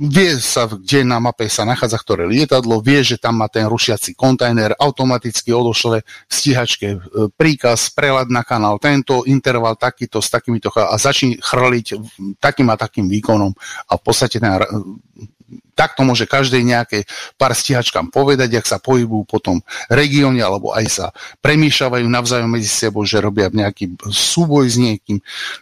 S6: vie sa, kde na mape sa nachádza ktoré lietadlo, vie, že tam má ten rušiaci kontajner, automaticky odošle stíhačke e, príkaz, prelad na kanál tento, interval takýto s takýmito a začne chrliť takým a takým výkonom a v podstate ten takto môže každej nejaké pár stíhačkám povedať, ak sa pohybujú po tom regióne, alebo aj sa premýšľajú navzájom medzi sebou, že robia nejaký súboj s niekým.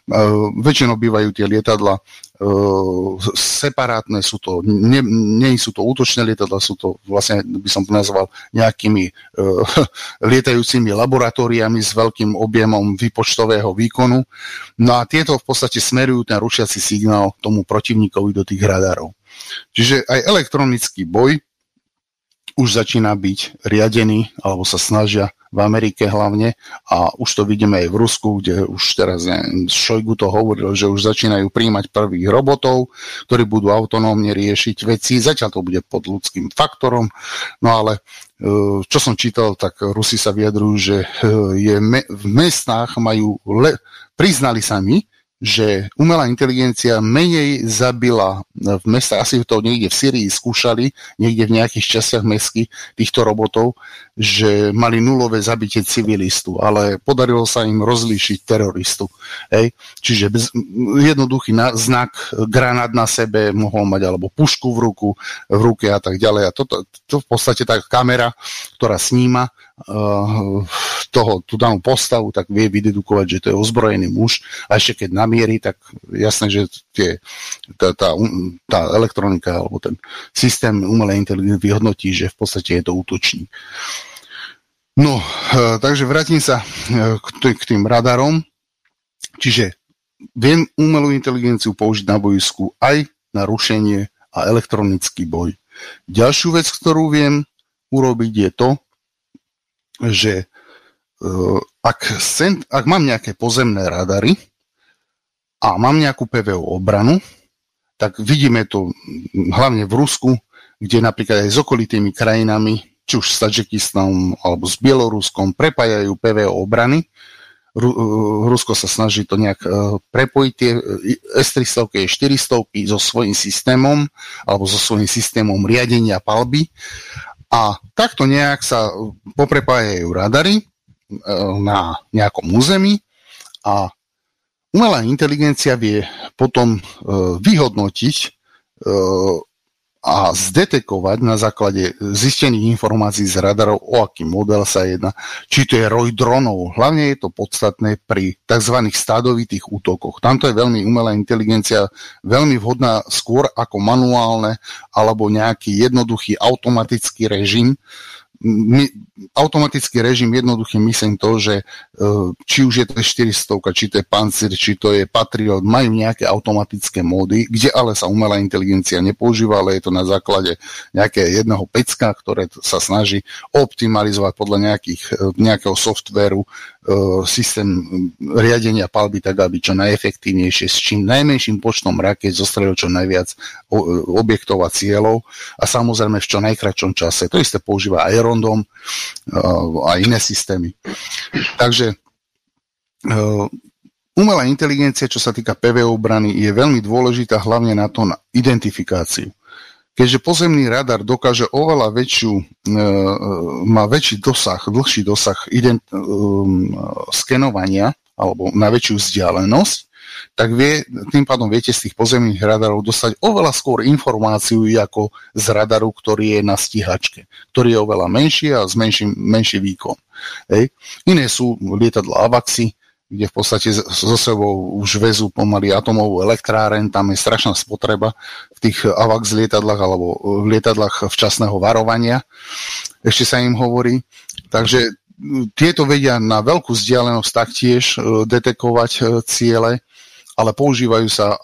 S6: Uh, väčšinou bývajú tie lietadla uh, separátne, sú to, nie, nie sú to útočné lietadla, sú to vlastne, by som to nazval, nejakými uh, lietajúcimi laboratóriami s veľkým objemom výpočtového výkonu. No a tieto v podstate smerujú ten rušiaci signál tomu protivníkovi do tých radarov. Čiže aj elektronický boj už začína byť riadený, alebo sa snažia v Amerike hlavne a už to vidíme aj v Rusku, kde už teraz Šojgu to hovoril, že už začínajú príjmať prvých robotov, ktorí budú autonómne riešiť veci. Zatiaľ to bude pod ľudským faktorom, no ale e, čo som čítal, tak Rusi sa vyjadrujú, že e, je me- v mestách majú, le- priznali sami, že umelá inteligencia menej zabila v mestách, asi to niekde v Syrii skúšali, niekde v nejakých častiach mesky týchto robotov, že mali nulové zabitie civilistu, ale podarilo sa im rozlíšiť teroristu. Hej? Čiže bez, jednoduchý na, znak, granát na sebe mohol mať, alebo pušku v ruku, v ruke a tak ďalej. A toto to v podstate tá kamera, ktorá sníma uh, toho, tú danú postavu, tak vie vydedukovať, že to je ozbrojený muž a ešte keď namierí, tak jasné, že tie, tá, tá, tá elektronika alebo ten systém umelej inteligencie vyhodnotí, že v podstate je to útočník. No, uh, takže vrátim sa uh, k, tým radarom. Čiže viem umelú inteligenciu použiť na bojisku aj na rušenie a elektronický boj. Ďalšiu vec, ktorú viem urobiť je to, že uh, ak, sen, ak mám nejaké pozemné radary a mám nejakú PVO obranu, tak vidíme to hlavne v Rusku, kde napríklad aj s okolitými krajinami, či už s Tadžikistanom alebo s Bieloruskom, prepájajú PVO obrany. Uh, Rusko sa snaží to nejak uh, prepojiť tie S-300, S-400 so svojím systémom alebo so svojím systémom riadenia palby a takto nejak sa poprepájajú radary e, na nejakom území a umelá inteligencia vie potom e, vyhodnotiť e, a zdetekovať na základe zistených informácií z radarov, o aký model sa jedná, či to je roj dronov. Hlavne je to podstatné pri tzv. stádovitých útokoch. Tamto je veľmi umelá inteligencia, veľmi vhodná skôr ako manuálne alebo nejaký jednoduchý automatický režim, my, automatický režim, jednoduchý myslím to, že uh, či už je to 400, či to je Pancir, či to je Patriot, majú nejaké automatické módy, kde ale sa umelá inteligencia nepoužíva, ale je to na základe nejakého jedného pecka, ktoré sa snaží optimalizovať podľa nejakých, uh, nejakého softvéru systém riadenia palby tak, aby čo najefektívnejšie s čím najmenším počtom raket zostrelil čo najviac objektov a cieľov a samozrejme v čo najkračom čase. To isté používa aj Rondom a iné systémy. Takže umelá inteligencia, čo sa týka PVO obrany, je veľmi dôležitá hlavne na to na identifikáciu. Keďže pozemný radar dokáže oveľa väčšiu, má väčší dosah, dlhší dosah ident, skenovania alebo na väčšiu vzdialenosť, tak vie, tým pádom viete z tých pozemných radarov dostať oveľa skôr informáciu ako z radaru, ktorý je na stíhačke, ktorý je oveľa menší a s menší, menší výkon. Hej. Iné sú lietadla Avaxy, kde v podstate so sebou už vezú pomaly atomovú elektráren, tam je strašná spotreba v tých AVAX lietadlách alebo v lietadlách včasného varovania, ešte sa im hovorí. Takže tieto vedia na veľkú vzdialenosť taktiež e, detekovať e, ciele ale používajú sa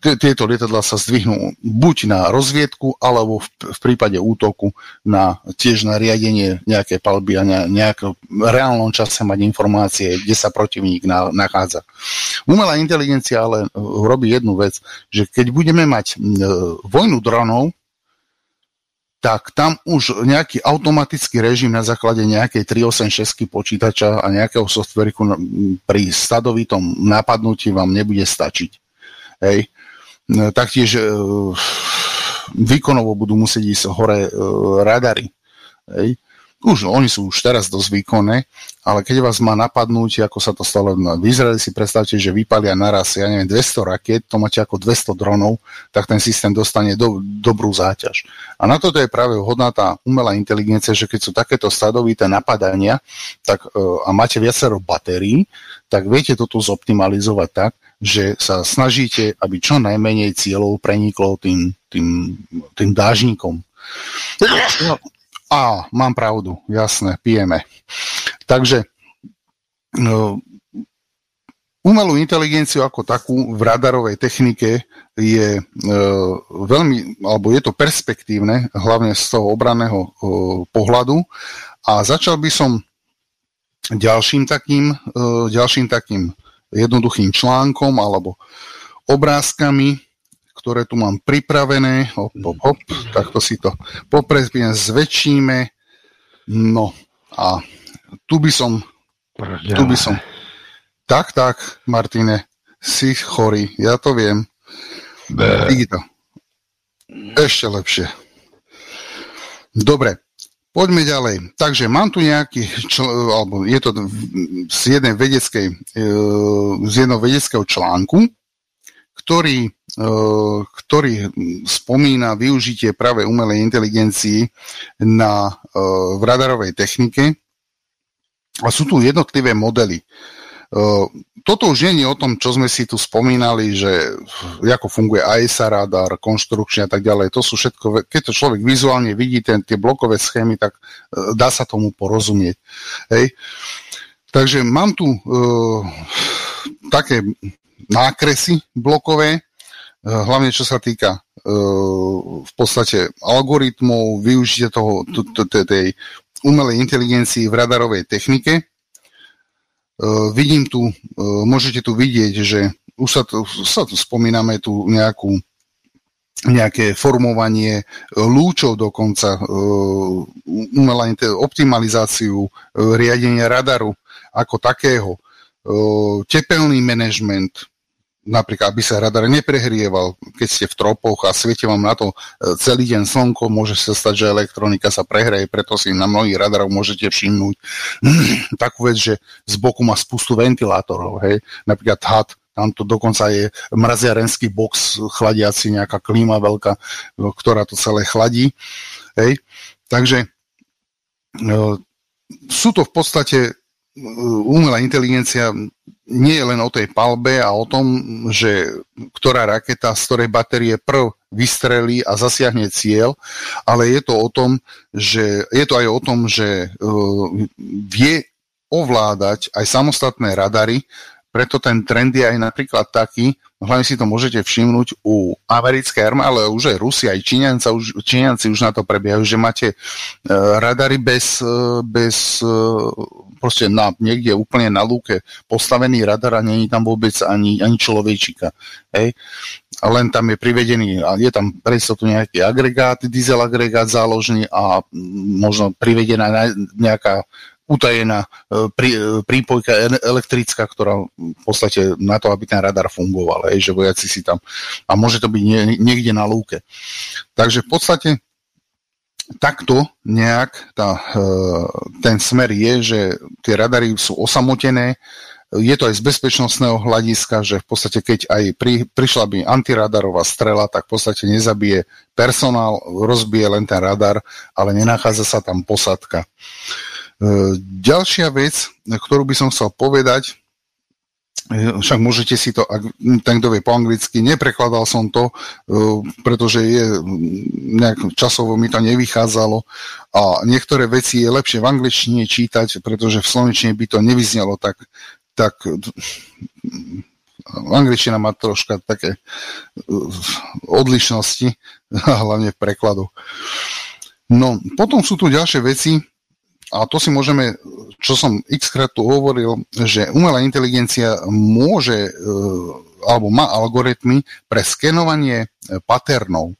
S6: tieto lietadla sa zdvihnú buď na rozviedku, alebo v, prípade útoku na tiež na riadenie nejaké palby a ne, nejakom reálnom čase mať informácie, kde sa protivník na, nachádza. Umelá inteligencia ale robí jednu vec, že keď budeme mať e, vojnu dronov, tak tam už nejaký automatický režim na základe nejakej 386 počítača a nejakého softveriku pri stadovitom napadnutí vám nebude stačiť. Hej. No, taktiež e, výkonovo budú musieť ísť hore e, radary. Hej už oni sú už teraz dosť výkonné, ale keď vás má napadnúť, ako sa to stalo v Izraeli, si predstavte, že vypalia naraz, ja neviem, 200 raket, to máte ako 200 dronov, tak ten systém dostane do, dobrú záťaž. A na toto je práve vhodná tá umelá inteligencia, že keď sú takéto stadovité napadania tak, e, a máte viacero batérií, tak viete toto zoptimalizovať tak, že sa snažíte, aby čo najmenej cieľov preniklo tým, tým, tým dážnikom. No, Á, mám pravdu, jasné, pijeme. Takže no, umelú inteligenciu ako takú v radarovej technike je e, veľmi, alebo je to perspektívne, hlavne z toho obranného e, pohľadu. A začal by som ďalším takým, e, ďalším takým jednoduchým článkom alebo obrázkami, ktoré tu mám pripravené. Hop, hop, hop. Takto si to poprezbiem, zväčšíme. No a tu by som... Tu by som... Tak, tak, Martine, si chorý, ja to viem. Vidí to. Ešte lepšie. Dobre, poďme ďalej. Takže mám tu nejaký, čl- alebo je to z jednej vedeckej, e, z jedného vedeckého článku, ktorý, e, ktorý spomína využitie práve umelej inteligencii na, e, v radarovej technike. A sú tu jednotlivé modely. E, toto už nie je o tom, čo sme si tu spomínali, že ako funguje AESA radar, konštrukčne a tak ďalej. To sú všetko, keď to človek vizuálne vidí, ten, tie blokové schémy, tak dá sa tomu porozumieť. Hej. Takže mám tu uh, také nákresy blokové, eh, hlavne čo sa týka eh, v podstate algoritmov, využitia toho, tej umelej inteligencii v radarovej technike. Eh, vidím tu, môžete tu vidieť, že už sa tu, sa tu spomíname tu nejakú nejaké formovanie lúčov dokonca, umelá optimalizáciu riadenia radaru ako takého, tepelný manažment, napríklad, aby sa radar neprehrieval, keď ste v tropoch a svieti vám na to e, celý deň slnko, môže sa stať, že elektronika sa prehreje, preto si na mnohých radarov môžete všimnúť takú vec, že z boku má spustu ventilátorov, hej, napríklad HAT, tam to dokonca je mraziarenský box chladiaci, nejaká klíma veľká, ktorá to celé chladí, hej, takže e, sú to v podstate umelá inteligencia nie je len o tej palbe a o tom, že ktorá raketa z ktorej batérie prv vystrelí a zasiahne cieľ, ale je to o tom, že je to aj o tom, že uh, vie ovládať aj samostatné radary, preto ten trend je aj napríklad taký, hlavne si to môžete všimnúť u americkej armády, ale už aj Rusi, aj Číňanci už, Číňanci už na to prebiehajú, že máte uh, radary bez, uh, bez uh, proste na, niekde úplne na lúke postavený radar a není tam vôbec ani, ani človečika. Hej? A len tam je privedený, a je tam pre tu nejaký agregát, diesel agregát záložný a možno privedená nejaká utajená e, prí, e, prípojka elektrická, ktorá v podstate na to, aby ten radar fungoval, hej, že vojaci si tam, a môže to byť nie, niekde na lúke. Takže v podstate takto nejak tá, e, ten smer je, že tie radary sú osamotené, je to aj z bezpečnostného hľadiska, že v podstate keď aj pri, prišla by antiradarová strela, tak v podstate nezabije personál, rozbije len ten radar, ale nenachádza sa tam posadka. E, ďalšia vec, ktorú by som chcel povedať, však môžete si to, ak ten, kto vie po anglicky, neprekladal som to, e, pretože je, nejak časovo mi to nevychádzalo a niektoré veci je lepšie v angličtine čítať, pretože v slovenčine by to nevyznelo tak, tak angličtina má troška také odlišnosti, hlavne v prekladu. No, potom sú tu ďalšie veci, a to si môžeme, čo som x krát tu hovoril, že umelá inteligencia môže, e, alebo má algoritmy pre skenovanie e, paternov.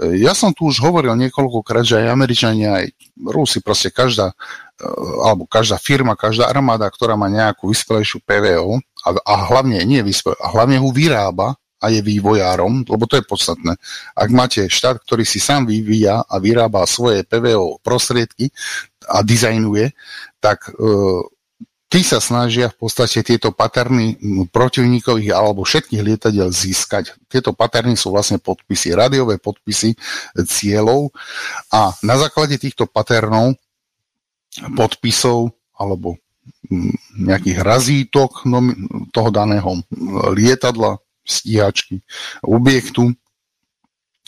S6: E, ja som tu už hovoril niekoľkokrát, že aj Američania, aj Rusi, proste každá, alebo každá firma, každá armáda, ktorá má nejakú vyspelejšiu PVO, a, a hlavne nie vyspelejšiu, a hlavne ho vyrába, a je vývojárom, lebo to je podstatné. Ak máte štát, ktorý si sám vyvíja a vyrába svoje PVO prostriedky, a dizajnuje, tak e, tí sa snažia v podstate tieto paterny protivníkových alebo všetkých lietadiel získať. Tieto paterny sú vlastne podpisy, rádiové podpisy cieľov a na základe týchto paternov, podpisov alebo nejakých razítok toho daného lietadla, stíhačky, objektu,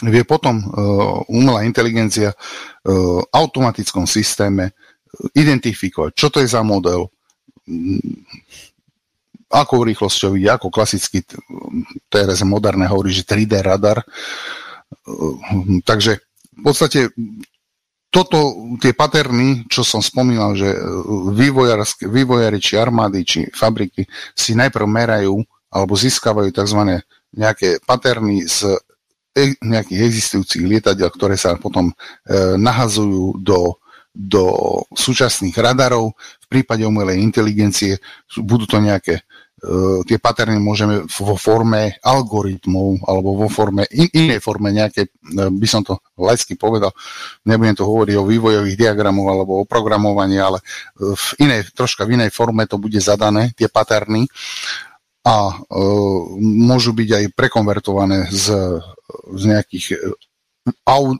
S6: vie potom uh, umelá inteligencia uh, automatickom systéme identifikovať, čo to je za model, akou rýchlosťou ide, ako klasicky TRS moderné hovorí, že 3D radar. Takže v podstate toto, tie paterny, čo som spomínal, že vývojári či armády, či fabriky si najprv merajú alebo získavajú tzv. nejaké paterny z e, nejakých existujúcich lietadiel, ktoré sa potom e, nahazujú do, do súčasných radarov. V prípade umelej inteligencie budú to nejaké Uh, tie paterny môžeme vo forme algoritmov alebo vo forme in, inej forme nejaké, uh, by som to laicky povedal, nebudem to hovoriť o vývojových diagramoch alebo o programovaní, ale v inej, troška v inej forme to bude zadané, tie paterny a e, môžu byť aj prekonvertované z, z nejakých e, au,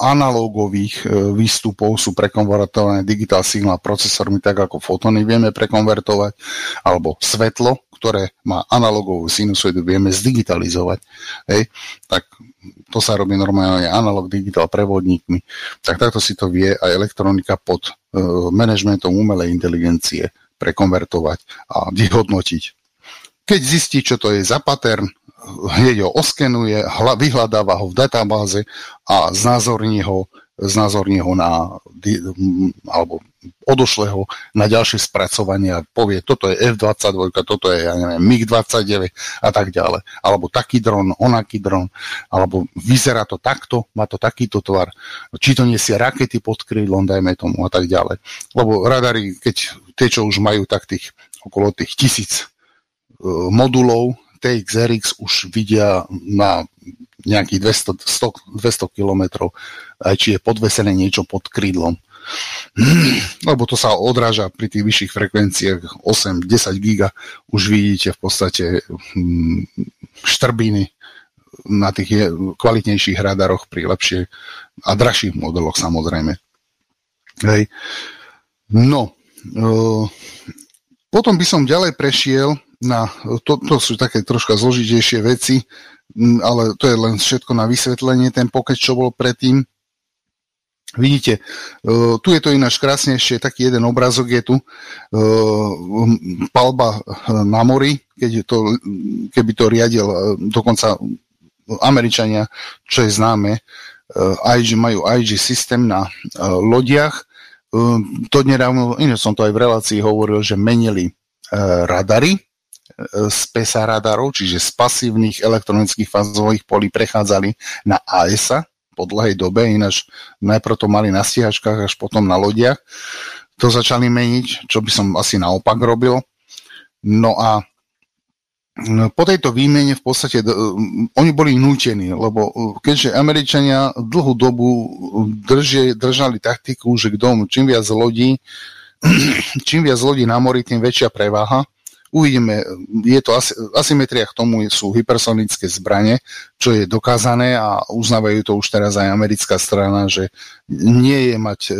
S6: analogových e, výstupov sú prekonvertované digitál signál procesormi, tak ako fotóny vieme prekonvertovať, alebo svetlo, ktoré má analogovú sinusoidu, vieme zdigitalizovať. Hej? Tak to sa robí normálne analog digital prevodníkmi. Tak takto si to vie aj elektronika pod uh, manažmentom umelej inteligencie prekonvertovať a vyhodnotiť. Keď zistí, čo to je za pattern, hneď ho oskenuje, vyhľadáva ho v databáze a znázorní ho, znázorní ho na, alebo odošle ho na ďalšie spracovanie a povie, toto je F-22, toto je, ja neviem, MiG-29 a tak ďalej. Alebo taký dron, onaký dron, alebo vyzerá to takto, má to takýto tvar, či to nesie rakety pod krídlom, dajme tomu a tak ďalej. Lebo radary, keď tie, čo už majú tak tých okolo tých tisíc modulov TXRX už vidia na nejakých 200, 100, 200 km, aj či je podvesené niečo pod krídlom. Lebo to sa odráža pri tých vyšších frekvenciách 8-10 giga, už vidíte v podstate hm, štrbiny na tých kvalitnejších radaroch pri lepších a drahších modeloch samozrejme. Hej. No, e, potom by som ďalej prešiel na, to, to sú také troška zložitejšie veci, ale to je len všetko na vysvetlenie, ten pokec, čo bol predtým. Vidíte, uh, tu je to ináč krásnejšie, taký jeden obrazok je tu, uh, palba na mori, keď to, keby to riadil dokonca Američania, čo je známe, IG, majú IG systém na lodiach. To nedávno, iné som to aj v relácii hovoril, že menili radary z PESA radarov, čiže z pasívnych elektronických fázových polí prechádzali na AESA, po dlhej dobe, ináč najprv to mali na stíhačkách, až potom na lodiach. To začali meniť, čo by som asi naopak robil. No a no, po tejto výmene v podstate oni boli nútení, lebo keďže Američania dlhú dobu držie, držali taktiku, že kto čím viac lodí, čím viac lodí na mori, tým väčšia preváha, Uvidíme, je to asymetria k tomu sú hypersonické zbranie, čo je dokázané a uznávajú to už teraz aj americká strana, že nie je mať e,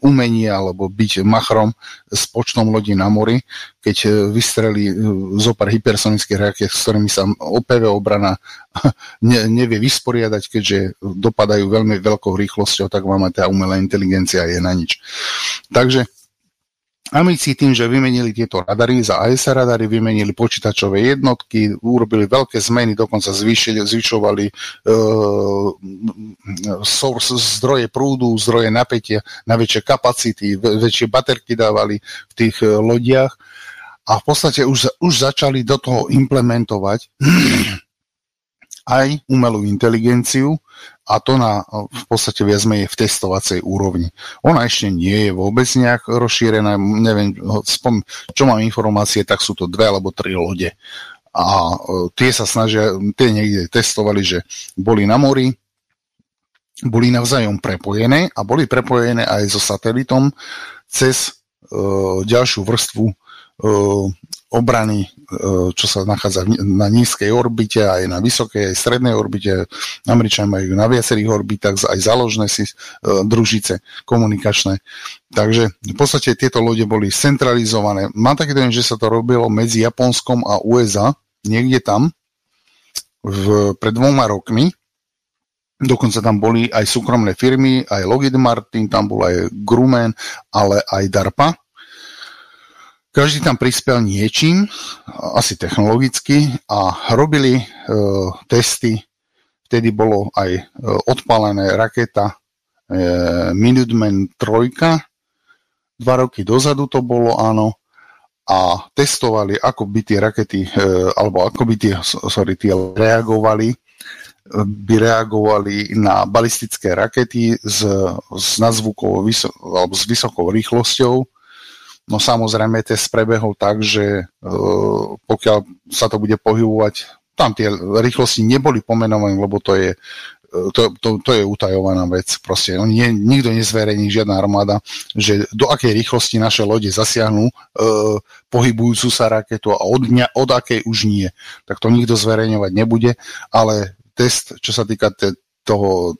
S6: umenie alebo byť machrom s počtom lodí na mori, keď e, vystrelí e, zo pár hypersonických raket, s ktorými sa OPV obrana ne, nevie vysporiadať, keďže dopadajú veľmi veľkou rýchlosťou, tak vám tá umelá inteligencia je na nič. Takže Amici tým, že vymenili tieto radary za ASA radary, vymenili počítačové jednotky, urobili veľké zmeny, dokonca zvýšili, zvyšovali e, source, zdroje prúdu, zdroje napätia na väčšie kapacity, väčšie baterky dávali v tých e, lodiach. A v podstate už, už začali do toho implementovať aj umelú inteligenciu, a to na v podstate viac menej v testovacej úrovni. Ona ešte nie je vôbec nejak rozšírená, neviem, spom, čo mám informácie, tak sú to dve alebo tri lode. A e, tie sa snažia, tie niekde testovali, že boli na mori, boli navzájom prepojené a boli prepojené aj so satelitom cez uh, ďalšiu vrstvu obrany, e, čo sa nachádza na nízkej orbite, aj na vysokej, aj strednej orbite. Američania majú na viacerých orbitách aj záložné si e, družice komunikačné. Takže v podstate tieto lode boli centralizované. Mám taký dojem, že sa to robilo medzi Japonskom a USA, niekde tam, v, pred dvoma rokmi. Dokonca tam boli aj súkromné firmy, aj Lockheed Martin, tam bol aj Grumman, ale aj DARPA, každý tam prispel niečím, asi technologicky, a robili e, testy. Vtedy bolo aj e, odpálené raketa e, Minuteman 3. Dva roky dozadu to bolo, áno. A testovali, ako by tie rakety, e, alebo ako by tie, sorry, tie reagovali by reagovali na balistické rakety s, s nadzvukou alebo s vysokou rýchlosťou No samozrejme, test prebehol tak, že uh, pokiaľ sa to bude pohybovať, tam tie rýchlosti neboli pomenované, lebo to je, uh, to, to, to je utajovaná vec. Proste on nie, nikto nezverejní, žiadna armáda, že do akej rýchlosti naše lode zasiahnu uh, pohybujúcu sa raketu a od, dňa, od akej už nie. Tak to nikto zverejňovať nebude, ale test, čo sa týka te, toho,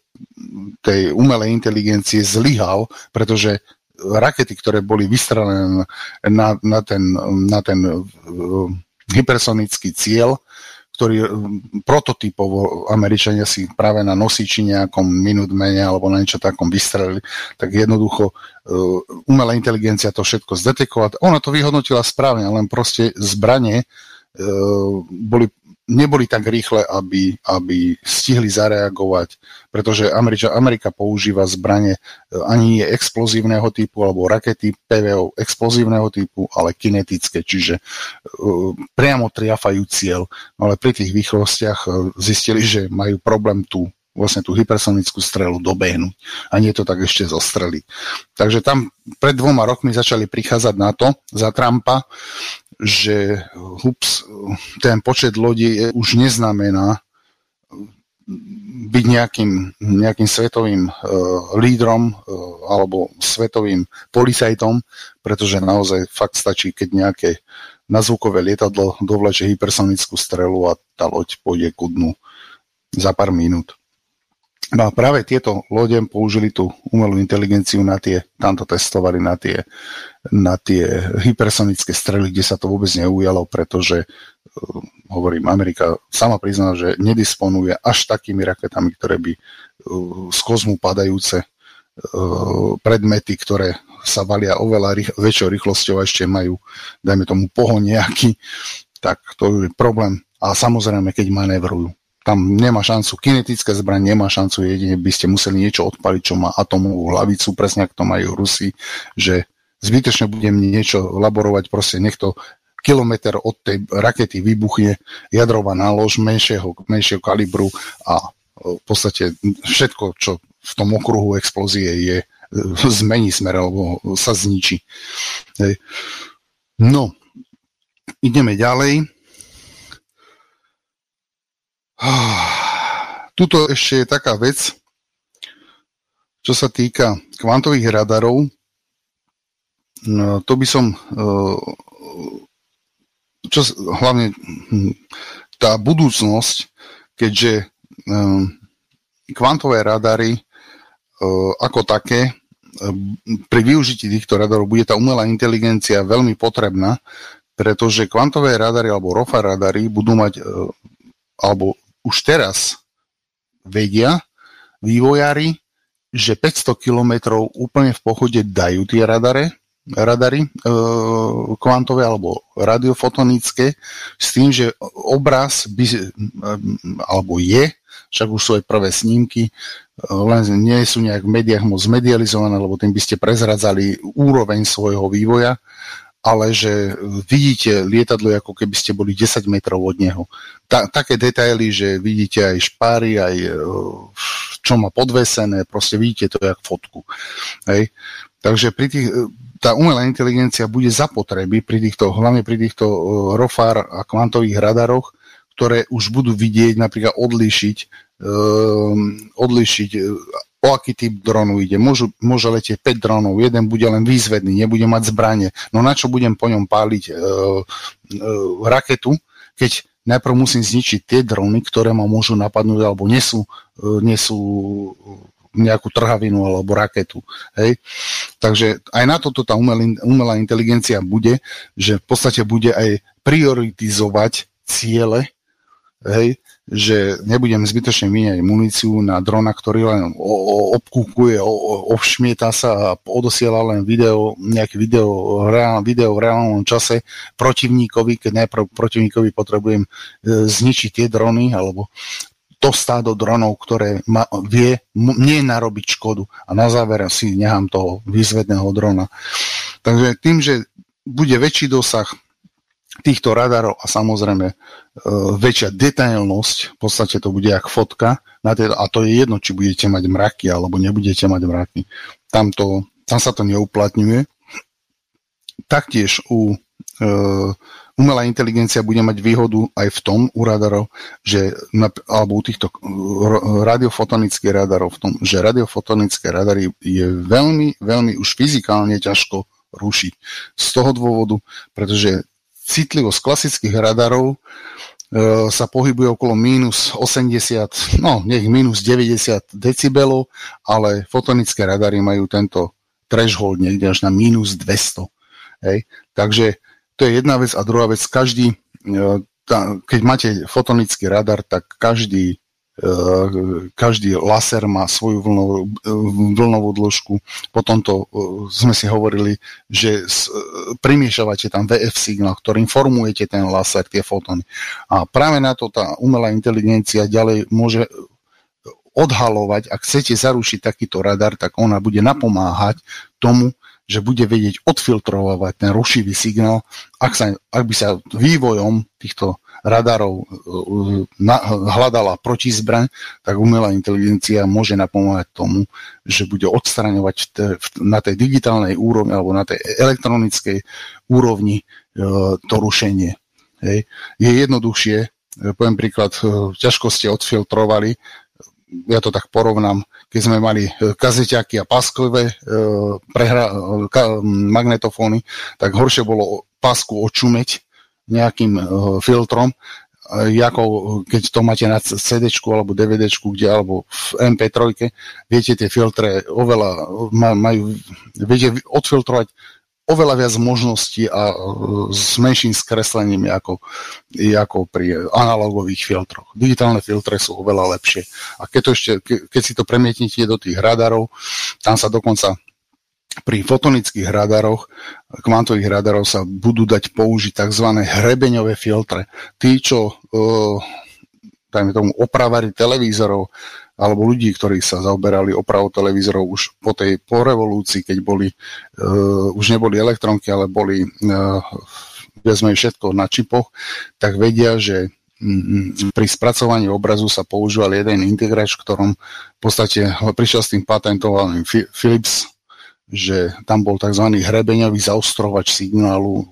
S6: tej umelej inteligencie zlyhal, pretože rakety, ktoré boli vystrelené na, na ten, na ten uh, hypersonický cieľ, ktorý uh, prototypovo Američania si práve na nosiči nejakom Minutemane alebo na niečo takom vystrelili, tak jednoducho uh, umelá inteligencia to všetko zdetekovala. Ona to vyhodnotila správne, len proste zbranie uh, boli neboli tak rýchle, aby, aby stihli zareagovať, pretože Američa, Amerika používa zbranie e, ani nie explozívneho typu alebo rakety PVO explozívneho typu, ale kinetické, čiže uh, priamo triafajú cieľ. No ale pri tých rýchlostiach uh, zistili, že majú problém tu vlastne tú hypersonickú strelu dobehnúť a nie to tak ešte zostreliť. Takže tam pred dvoma rokmi začali prichádzať na to za Trumpa, že hups, ten počet lodí už neznamená byť nejakým, nejakým svetovým uh, lídrom uh, alebo svetovým policajtom, pretože naozaj fakt stačí, keď nejaké nazvukové lietadlo dovleče hypersonickú strelu a tá loď pôjde ku dnu za pár minút. No a práve tieto lode použili tú umelú inteligenciu na tie, tamto testovali na tie, na tie hypersonické strely, kde sa to vôbec neujalo, pretože, uh, hovorím, Amerika sama prizná, že nedisponuje až takými raketami, ktoré by uh, z kozmu padajúce uh, predmety, ktoré sa valia oveľa rých, väčšou rýchlosťou a ešte majú, dajme tomu, pohon nejaký, tak to je problém. A samozrejme, keď manévrujú tam nemá šancu, kinetická zbraň nemá šancu, jedine by ste museli niečo odpaliť, čo má atomovú hlavicu, presne ako to majú Rusi, že zbytečne budem niečo laborovať, proste nech to kilometr od tej rakety vybuchne jadrová nálož menšieho, menšieho kalibru a v podstate všetko, čo v tom okruhu explózie je, zmení smer alebo sa zničí. No, ideme ďalej. Tuto ešte je taká vec, čo sa týka kvantových radarov. No, to by som... E, čo, hlavne hm, tá budúcnosť, keďže e, kvantové radary e, ako také pri využití týchto radarov bude tá umelá inteligencia veľmi potrebná, pretože kvantové radary alebo ROFA radary budú mať alebo už teraz vedia vývojári, že 500 km úplne v pochode dajú tie radare, radary e, kvantové alebo radiofotonické s tým, že obraz by, e, alebo je, však už sú aj prvé snímky, e, len nie sú nejak v médiách moc medializované, lebo tým by ste prezradzali úroveň svojho vývoja, ale že vidíte lietadlo, ako keby ste boli 10 metrov od neho. Ta, také detaily, že vidíte aj špáry, aj e, čo má podvesené, proste vidíte to jak fotku. Hej. Takže pri tých, e, tá umelá inteligencia bude zapotreby pri týchto, hlavne pri týchto e, ROFAR a kvantových radaroch, ktoré už budú vidieť, napríklad odlíšiť, um, odlíšiť o aký typ dronu ide. Môžu, môže letieť 5 dronov, jeden bude len výzvedný, nebude mať zbranie. No na čo budem po ňom páliť e, e, raketu, keď najprv musím zničiť tie drony, ktoré ma môžu napadnúť alebo nesú, e, nesú nejakú trhavinu alebo raketu. Hej? Takže aj na toto tá umelý, umelá inteligencia bude, že v podstate bude aj prioritizovať ciele, hej, že nebudem zbytočne míňať muníciu na drona, ktorý len obkúkuje, obšmieta sa a odosiela len video, nejaké video, reál, video v reálnom čase protivníkovi, keď najprv protivníkovi potrebujem e, zničiť tie drony alebo to stádo dronov, ktoré ma, vie mne narobiť škodu a na záver si nechám toho výzvedného drona. Takže tým, že bude väčší dosah, týchto radarov a samozrejme e, väčšia detailnosť, v podstate to bude jak fotka, na tej, a to je jedno, či budete mať mraky alebo nebudete mať mraky. Tam, to, tam sa to neuplatňuje. Taktiež u e, umelá inteligencia bude mať výhodu aj v tom u radarov, že, alebo u týchto radiofotonických radarov, v tom, že radiofotonické radary je veľmi, veľmi už fyzikálne ťažko rušiť. Z toho dôvodu, pretože citlivosť klasických radarov e, sa pohybuje okolo mínus 80, no nech mínus 90 decibelov, ale fotonické radary majú tento threshold niekde až na mínus 200. Hej. Takže to je jedna vec a druhá vec, každý, e, keď máte fotonický radar, tak každý každý laser má svoju vlnovú, vlnovú dĺžku. Potom to eh, sme si hovorili, že primiešavate tam VF signál, ktorým formujete ten laser, tie fotóny. A práve na to tá umelá inteligencia ďalej môže odhalovať, ak chcete zarušiť takýto radar, tak ona bude napomáhať tomu, že bude vedieť odfiltrovať ten rušivý signál, ak, sa, ak by sa vývojom týchto radarov uh, hľadala protizbraň, tak umelá inteligencia môže napomáhať tomu, že bude odstraňovať na tej digitálnej úrovni alebo na tej elektronickej úrovni uh, to rušenie. Hej. Je jednoduchšie, poviem príklad, ťažko ste odfiltrovali, ja to tak porovnám, keď sme mali kazeťaky a paskové prehra, magnetofóny, tak horšie bolo pásku očumeť nejakým uh, filtrom, ako keď to máte na CD alebo DVD, kde, alebo v MP3, viete tie filtre oveľa majú, viete odfiltrovať oveľa viac možností a s menším skreslením ako, ako pri analogových filtroch. Digitálne filtre sú oveľa lepšie. A keď, to ešte, keď si to premietnete do tých radarov, tam sa dokonca pri fotonických radaroch, kvantových radarov sa budú dať použiť tzv. hrebeňové filtre. Tí, čo uh, dajme tomu opravári televízorov alebo ľudí, ktorí sa zaoberali opravou televízorov už po tej po revolúcii, keď boli, uh, už neboli elektronky, ale boli uh, viac všetko na čipoch, tak vedia, že pri spracovaní obrazu sa používal jeden integrač, ktorom v podstate prišiel s tým patentovaným Philips že tam bol tzv. hrebeňový zaostrovač signálu,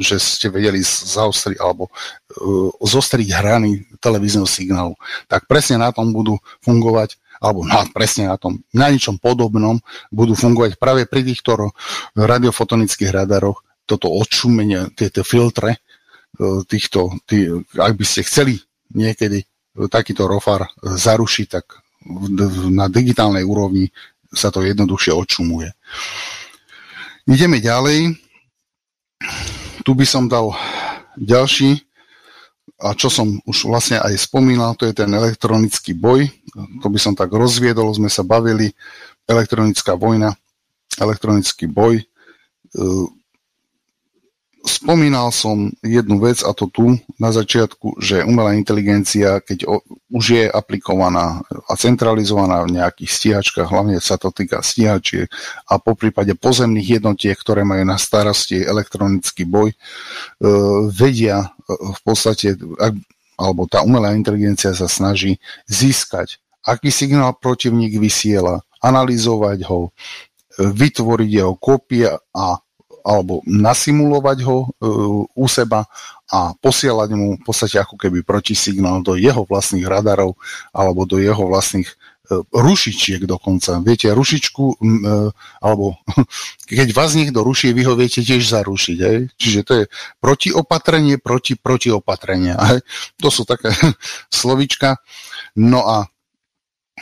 S6: že ste vedeli zaostriť alebo uh, zostriť hrany televízneho signálu. Tak presne na tom budú fungovať alebo na, presne na tom, na ničom podobnom budú fungovať práve pri týchto radiofotonických radaroch toto odšumenie, tieto filtre uh, týchto, tý, ak by ste chceli niekedy takýto rofar zarušiť, tak na digitálnej úrovni sa to jednoduchšie odšumuje. Ideme ďalej. Tu by som dal ďalší, a čo som už vlastne aj spomínal, to je ten elektronický boj. To by som tak rozviedol, sme sa bavili. Elektronická vojna, elektronický boj. Spomínal som jednu vec, a to tu na začiatku, že umelá inteligencia, keď o, už je aplikovaná a centralizovaná v nejakých stíhačkách, hlavne sa to týka stíhačiek a po prípade pozemných jednotiek, ktoré majú na starosti elektronický boj, e, vedia e, v podstate, ak, alebo tá umelá inteligencia sa snaží získať, aký signál protivník vysiela, analyzovať ho, e, vytvoriť jeho kópie a alebo nasimulovať ho e, u seba a posielať mu v podstate ako keby protisignál do jeho vlastných radarov alebo do jeho vlastných e, rušičiek dokonca. Viete, rušičku, e, alebo keď vás niekto ruší, vy ho viete tiež zarušiť. Hej? Čiže to je protiopatrenie proti protiopatrenia. Hej? To sú také slovička. No a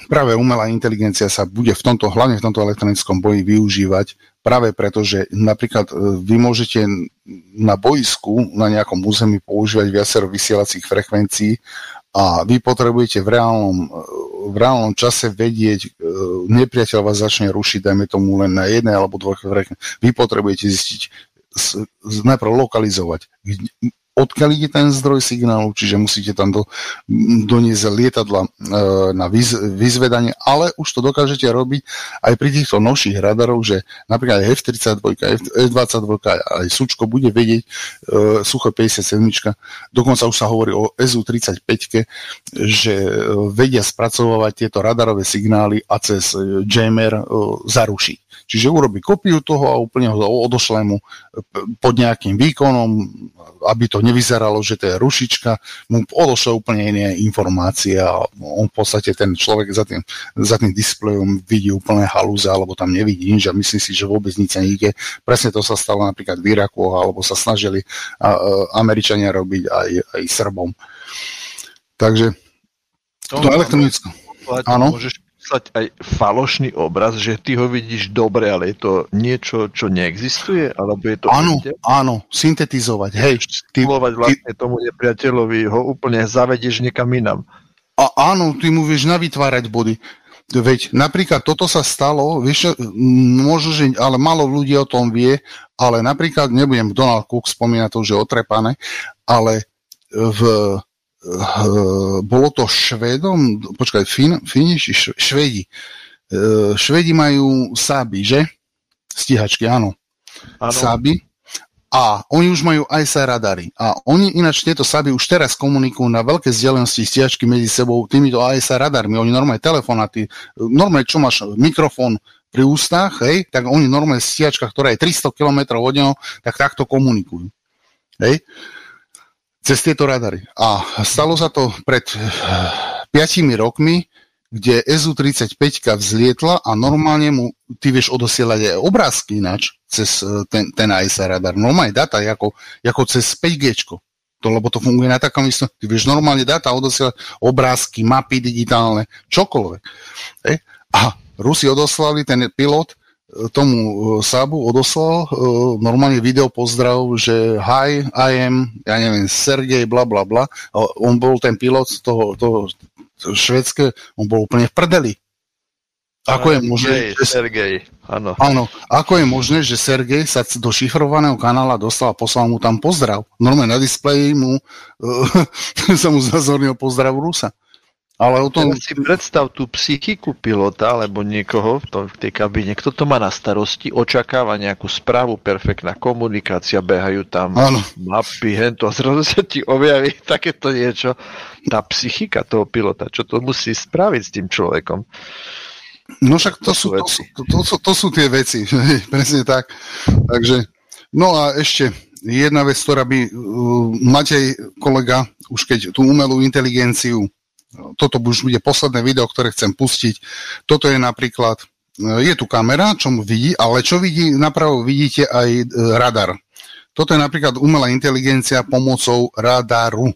S6: práve umelá inteligencia sa bude v tomto, hlavne v tomto elektronickom boji využívať práve preto, že napríklad e, vy môžete na boisku na nejakom území používať viacero vysielacích frekvencií a vy potrebujete v reálnom, e, v reálnom čase vedieť, e, nepriateľ vás začne rušiť, dajme tomu len na jednej alebo dvoch frekvencií. Vy potrebujete zistiť, najprv lokalizovať, odkiaľ ide ten zdroj signálu, čiže musíte tam do, doniesť lietadla e, na vyz, vyzvedanie, ale už to dokážete robiť aj pri týchto novších radarov, že napríklad F-32, F-22, aj Sučko bude vedieť, e, Sucho 57, dokonca už sa hovorí o SU-35, že e, vedia spracovávať tieto radarové signály a cez e, jammer e, zarušiť. Čiže urobí kopiu toho a úplne ho odošle mu e, pod nejakým výkonom, aby to nevyzeralo, že to je rušička, mu odošle úplne iné informácie a on v podstate ten človek za tým, za tým displejom vidí úplne halúze alebo tam nevidí nič a myslí si, že vôbec nič nejde. Presne to sa stalo napríklad v Iraku alebo sa snažili Američania robiť aj, aj Srbom. Takže to, to elektronické.
S7: Áno. Môžeš poslať aj falošný obraz, že ty ho vidíš dobre, ale je to niečo, čo neexistuje? Alebo je to
S6: áno, ide? áno, syntetizovať, hej.
S7: Ty, vlastne ty, tomu nepriateľovi, ho úplne zavedieš niekam inam.
S6: A áno, ty mu vieš navytvárať body. Veď napríklad toto sa stalo, vieš, môžu, že, ale málo ľudí o tom vie, ale napríklad, nebudem Donald Cook spomínať to, že otrepané, ale v bolo to Švedom, počkaj, fin, Finiši, Švedi. Eh, Švedi majú Sáby, že? Stíhačky, áno. áno. Sáby. A oni už majú ISA radary. A oni ináč tieto Sáby už teraz komunikujú na veľké vzdialenosti stíhačky medzi sebou týmito ISA radarmi. Oni normálne telefonáty, normálne čo máš, mikrofón pri ústach, hej, tak oni normálne stíhačka, ktorá je 300 km od neho, tak takto komunikujú. Hej cez tieto radary. A stalo sa to pred 5 eh, rokmi, kde SU-35 vzlietla a normálne mu ty vieš odosielať aj obrázky ináč cez eh, ten, ten ISA radar. Normálne data ako, ako cez 5G. to, lebo to funguje na takom istom, ty vieš normálne dáta odosielať obrázky, mapy digitálne, čokoľvek. Hej? A Rusi odoslali, ten pilot e, tomu uh, Sabu odoslal uh, normálne video pozdrav, že hi, I am, ja neviem, Sergej, bla bla bla. On bol ten pilot z toho, toho švedské, on bol úplne v prdeli. Ako je možné,
S7: že... Sergej, áno.
S6: Áno, ako je možné, že Sergej sa do šifrovaného kanála dostal a poslal mu tam pozdrav. Normálne na displeji mu uh, sa mu zazornil pozdrav Rusa.
S7: Ale o tom... Teraz si predstav tú psychiku pilota alebo niekoho v, tom, v tej kabíne, kto to má na starosti, očakáva nejakú správu, perfektná komunikácia, behajú tam ano. mapy, hento a zrazu sa ti objaví takéto niečo. Tá psychika toho pilota, čo to musí spraviť s tým človekom.
S6: No však to, to, sú, to, sú, to, to, to sú tie veci, presne tak. Takže, no a ešte jedna vec, ktorá by uh, Matej kolega, už keď tú umelú inteligenciu, toto už bude posledné video, ktoré chcem pustiť, toto je napríklad, uh, je tu kamera, čo vidí, ale čo vidí, napravo vidíte aj uh, radar. Toto je napríklad umelá inteligencia pomocou radaru.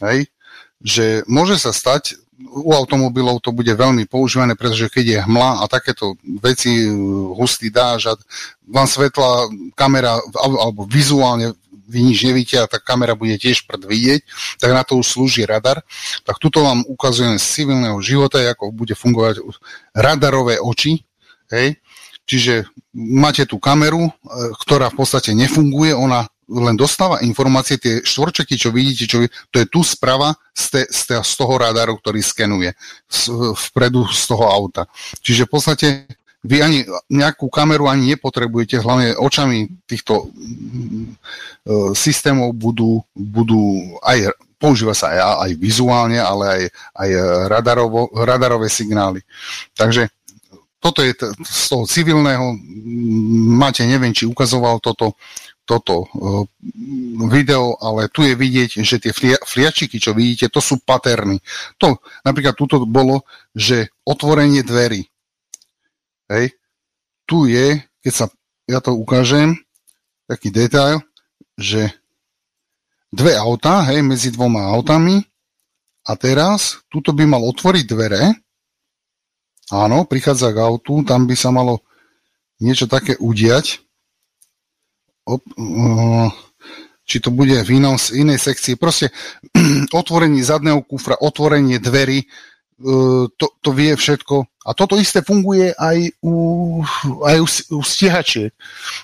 S6: Hej? Že môže sa stať, u automobilov to bude veľmi používané, pretože keď je hmla a takéto veci, hustý dáž vám svetla kamera alebo vizuálne vy nič nevidíte a tá kamera bude tiež prd vidieť, tak na to už slúži radar. Tak tuto vám ukazujem z civilného života, ako bude fungovať radarové oči. Hej. Čiže máte tú kameru, e, ktorá v podstate nefunguje, ona len dostáva informácie, tie štvorčeky, čo vidíte, čo, to je tu sprava z, te, z, te, z toho radaru, ktorý skenuje z, vpredu z toho auta. Čiže v podstate vy ani nejakú kameru ani nepotrebujete, hlavne očami týchto uh, systémov budú, budú aj používa sa aj, aj vizuálne, ale aj, aj radarovo, radarové signály. Takže toto je t- z toho civilného, máte, neviem, či ukazoval toto, toto uh, video, ale tu je vidieť, že tie flia, fliačiky, čo vidíte, to sú paterny. To napríklad tuto bolo, že otvorenie dverí. Hej. Tu je, keď sa ja to ukážem, taký detail, že dve autá, hej, medzi dvoma autami a teraz tuto by mal otvoriť dvere. Áno, prichádza k autu, tam by sa malo niečo také udiať op, uh, či to bude v inom, inej sekcii. Proste otvorenie zadného kufra, otvorenie dverí, to, to vie všetko. A toto isté funguje aj u, aj u, u stihačiek.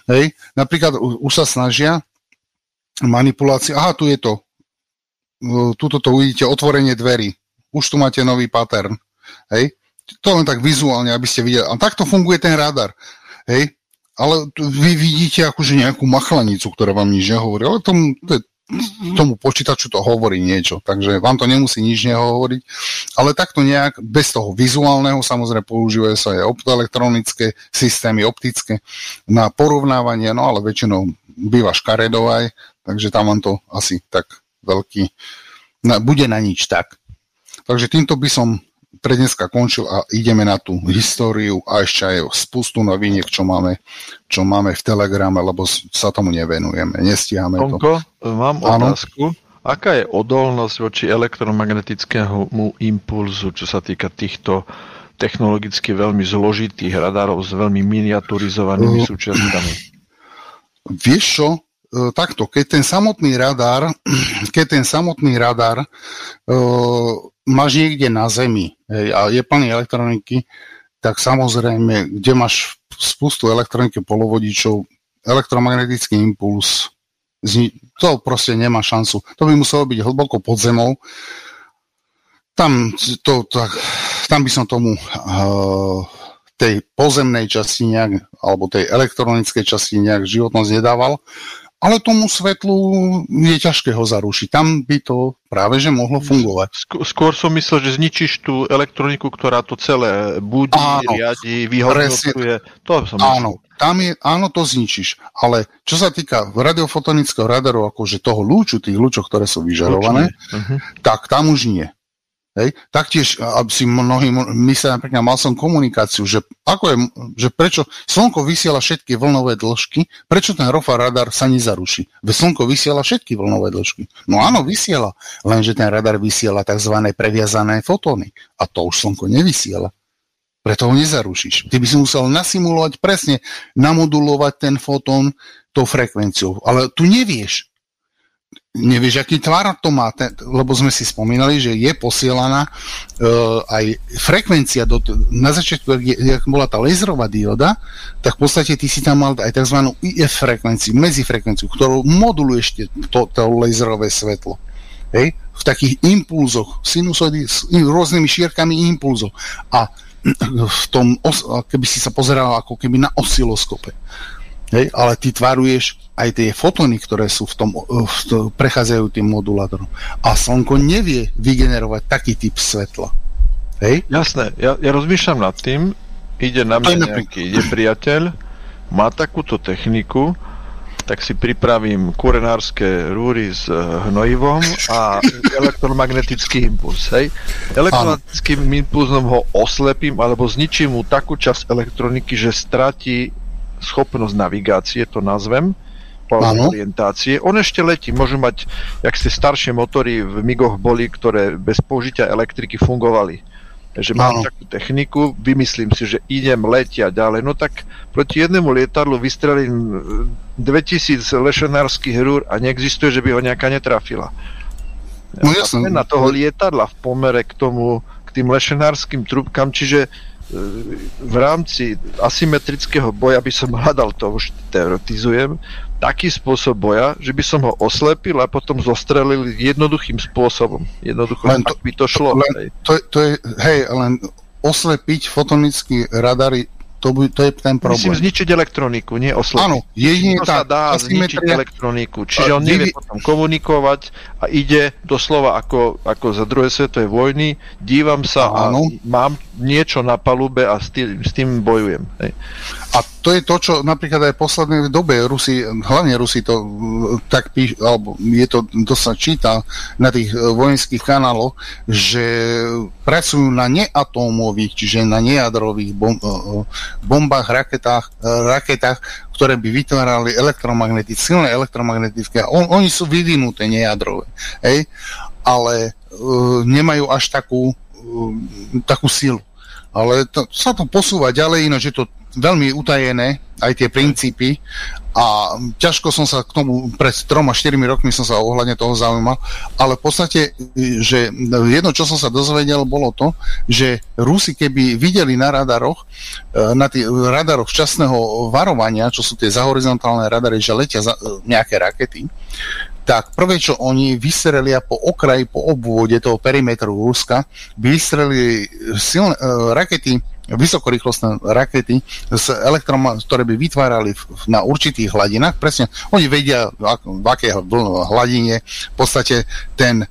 S6: Hej? Napríklad už sa snažia manipulácie. Aha, tu je to. Uh, tuto to uvidíte, otvorenie dverí. Už tu máte nový pattern. Hej? To len tak vizuálne, aby ste videli. A takto funguje ten radar. Hej? ale vy vidíte akože nejakú machlanicu, ktorá vám nič nehovorí, ale tomu, to je, tomu počítaču to hovorí niečo, takže vám to nemusí nič nehovoriť, ale takto nejak, bez toho vizuálneho, samozrejme používajú sa aj optoelektronické systémy, optické, na porovnávanie, no ale väčšinou býva škaredovaj, takže tam vám to asi tak veľký, na, bude na nič tak. Takže týmto by som pre dneska končil a ideme na tú históriu a ešte aj spustu noviniek, čo máme, čo máme v Telegrame, lebo sa tomu nevenujeme, nestíhame
S7: Tomko, to. Mám otázku. Aká je odolnosť voči elektromagnetickému impulzu, čo sa týka týchto technologicky veľmi zložitých radarov s veľmi miniaturizovanými uh, súčiastkami?
S6: Vieš čo, takto, keď ten samotný radar, keď ten samotný radar uh, máš niekde na Zemi hej, a je plný elektroniky, tak samozrejme, kde máš spustu elektroniky polovodičov, elektromagnetický impuls, to proste nemá šancu. To by muselo byť hlboko pod zemou. Tam, to, tak, tam by som tomu uh, tej pozemnej časti nejak, alebo tej elektronickej časti nejak životnosť nedával ale tomu svetlu je ťažké ho zarušiť. Tam by to práve že mohlo fungovať.
S7: Skôr som myslel, že zničíš tú elektroniku, ktorá to celé budí, áno, riadi, vyhodnotuje. To som
S6: áno, tam je, áno, to zničíš. Ale čo sa týka radiofotonického radaru, akože toho lúču, tých lúčov, ktoré sú vyžarované, uh-huh. tak tam už nie. Hej. Taktiež, si mnohí myslia, napríklad mal som komunikáciu, že, ako je, že prečo Slnko vysiela všetky vlnové dĺžky, prečo ten ROFA radar sa nezaruší? Veď Slnko vysiela všetky vlnové dĺžky. No áno, vysiela, lenže ten radar vysiela tzv. previazané fotóny. A to už Slnko nevysiela. Preto ho nezarušíš. Ty by si musel nasimulovať presne, namodulovať ten fotón tou frekvenciou. Ale tu nevieš nevieš, aký tvar to má, ten, lebo sme si spomínali, že je posielaná uh, aj frekvencia, do, na začiatku, jak bola tá laserová dioda, tak v podstate ty si tam mal aj tzv. IF frekvenciu, medzifrekvenciu, ktorú moduluje to, to laserové svetlo. Hej? V takých impulzoch, sinusoidy s rôznymi šírkami impulzov. A v tom, keby si sa pozeral ako keby na osiloskope. Hej? Ale ty tvaruješ aj tie fotóny, ktoré sú v tom, v to, prechádzajú tým modulátorom. A Slnko nevie vygenerovať taký typ svetla. Hej?
S7: Jasné, ja, ja rozmýšľam nad tým, ide na mňa nejaký ide priateľ, má takúto techniku, tak si pripravím kurenárske rúry s uh, hnojivom a elektromagnetický impuls. Hej? Elektromagnetickým impulzom ho oslepím alebo zničím mu takú časť elektroniky, že stratí schopnosť navigácie, to nazvem, ano. orientácie. On ešte letí, môžu mať, jak ste staršie motory v MIGoch boli, ktoré bez použitia elektriky fungovali. Takže mám ano. takú techniku, vymyslím si, že idem letia ďalej. No tak proti jednému lietadlu vystrelím 2000 lešenárskych rúr a neexistuje, že by ho nejaká netrafila. No jasne. Na toho lietadla v pomere k tomu, k tým lešenárskym trubkám, čiže v rámci asymetrického boja by som hľadal, to už teoretizujem, taký spôsob boja, že by som ho oslepil a potom zostrelil jednoduchým spôsobom. Jednoducho, len to, by to šlo.
S6: Len, hej. To, to je, hej, len oslepiť fotonický radar to, by, to je ten problém.
S7: Musím zničiť elektroniku, nie osloviť.
S6: Áno, jedine
S7: tá sa dá asymetria... zničiť elektroniku. Čiže on nevie potom komunikovať a ide doslova ako, ako za druhé svetovej vojny, dívam sa Áno. a mám niečo na palube a s tým, s tým bojujem. Hej.
S6: A to je to, čo napríklad aj v poslednej dobe Rusi, hlavne Rusi to tak píš, alebo je to, to sa číta na tých e, vojenských kanáloch, že pracujú na neatómových, čiže na nejadrových bom, e, bombách, raketách, e, raketách, ktoré by vytvárali elektromagnetické, silné elektromagnetické. On, oni sú vyvinuté nejadrové, hej? ale uh, nemajú až takú, uh, takú silu. Ale to, sa to posúva ďalej, ináč je to veľmi utajené, aj tie princípy. A ťažko som sa k tomu pred 3-4 rokmi som sa ohľadne toho zaujímal, ale v podstate, že jedno, čo som sa dozvedel, bolo to, že Rusi, keby videli na radaroch, e, na tých radaroch včasného varovania, čo sú tie zahorizontálne radary, že letia za, e, nejaké rakety, tak prvé, čo oni vystrelia po okraji, po obvode toho perimetru Ruska, by vystrelili silné, uh, rakety vysokorýchlostné rakety, s elektrom, ktoré by vytvárali na určitých hladinách. Presne, oni vedia, v akej hladine v podstate ten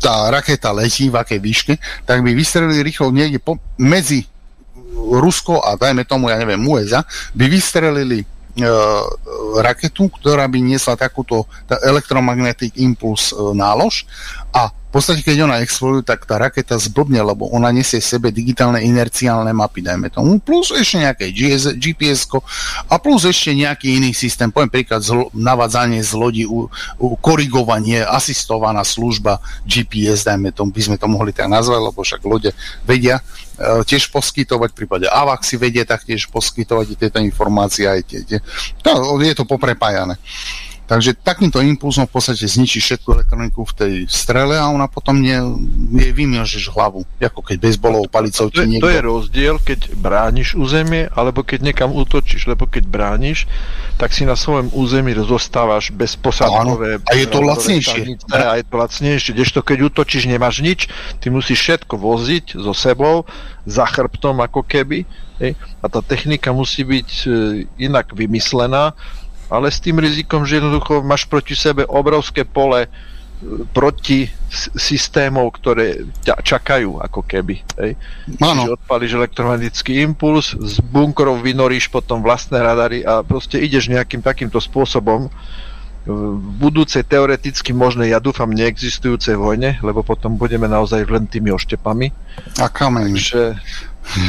S6: tá raketa letí, v akej výške, tak by vystrelili rýchlo niekde po, medzi Rusko a dajme tomu, ja neviem, USA, by vystrelili E, raketu, ktorá by niesla takúto elektromagnetic impuls e, nálož a v podstate, keď ona exploduje, tak tá raketa zblbne, lebo ona nesie sebe digitálne inerciálne mapy, dajme tomu, plus ešte nejaké gps a plus ešte nejaký iný systém, poviem príklad zlo, navádzanie z lodi, u, u, korigovanie, asistovaná služba GPS, dajme tomu, by sme to mohli tak nazvať, lebo však lode vedia, E, tiež poskytovať, v prípade AVAX si vedie taktiež poskytovať tieto informácie aj tie, tie. No, je to poprepájané. Takže takýmto impulzom v podstate zničí všetku elektroniku v tej strele a ona potom nie, jej vymiežeš hlavu. Ako keď bejsbolovou palicou
S7: ti niekto... To je rozdiel, keď brániš územie, alebo keď niekam útočíš. Lebo keď brániš, tak si na svojom území rozostávaš bezposadkové...
S6: A je to lacnejšie.
S7: A je to lacnejšie. Kdežto keď útočíš, nemáš nič, ty musíš všetko voziť so sebou, za chrbtom ako keby. A tá technika musí byť e, inak vymyslená, ale s tým rizikom, že jednoducho máš proti sebe obrovské pole e, proti systémov, ktoré ťa čakajú, ako keby. Hej. Čiže odpališ elektromagnetický impuls, z bunkrov vynoríš potom vlastné radary a proste ideš nejakým takýmto spôsobom, v budúcej teoreticky možnej, ja dúfam, neexistujúcej vojne, lebo potom budeme naozaj len tými oštepami.
S6: A kameň.
S7: Takže,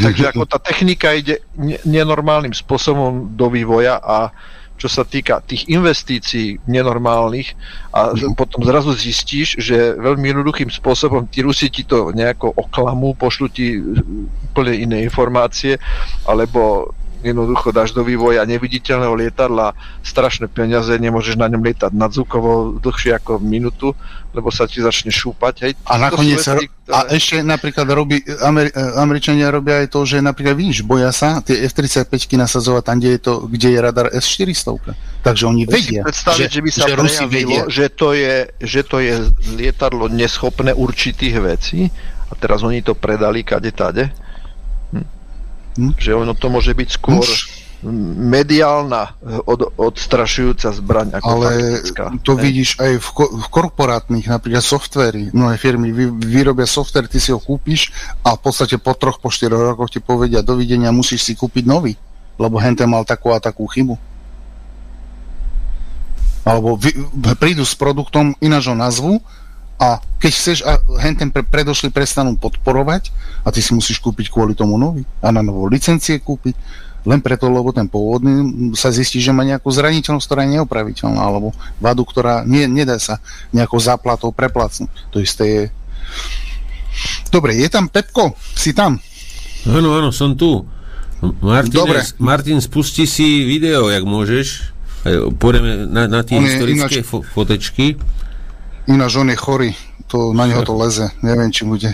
S7: takže ako tá technika ide nenormálnym spôsobom do vývoja a čo sa týka tých investícií nenormálnych a mm. potom zrazu zistíš, že veľmi jednoduchým spôsobom tí Rusi ti to nejako oklamú, pošlu ti úplne iné informácie, alebo jednoducho dáš do vývoja neviditeľného lietadla strašné peniaze, nemôžeš na ňom lietať nadzvukovo dlhšie ako minútu, lebo sa ti začne šúpať. Hej.
S6: A nakoniec sa, ktoré... a ešte napríklad robí, Ameri, Američania robia aj to, že napríklad vidíš, boja sa tie F-35 nasadzovať tam, kde je, to, kde je radar S-400. Takže oni vedia,
S7: že, že, by sa že Rusi vedia. Že to, je, že to je lietadlo neschopné určitých vecí a teraz oni to predali kade tade Hm? Že ono to môže byť skôr mediálna eh, od, odstrašujúca zbraň ako
S6: Ale
S7: faktická.
S6: to ne? vidíš aj v, ko- v korporátnych, napríklad softvery. Mnohé firmy vy, vyrobia software, ty si ho kúpiš a v podstate po troch, po štyroch rokoch ti povedia dovidenia, musíš si kúpiť nový, lebo hente mal takú a takú chybu. Alebo vy, prídu s produktom, ináč ho nazvu a keď chceš a ten pre, predošli prestanú podporovať a ty si musíš kúpiť kvôli tomu nový a na novú licencie kúpiť, len preto, lebo ten pôvodný sa zistí, že má nejakú zraniteľnosť, ktorá je neopraviteľná, alebo vadu, ktorá nie, nedá sa nejakou záplatou preplacnúť. To isté je... Dobre, je tam Pepko? Si tam?
S1: Áno, áno, som tu. Martin, Dobre. Martin, spusti si video, jak môžeš. Pôjdeme na, na tie historické ináč... fotečky.
S6: Ináč on je chorý, to, na neho to leze. Neviem, či bude.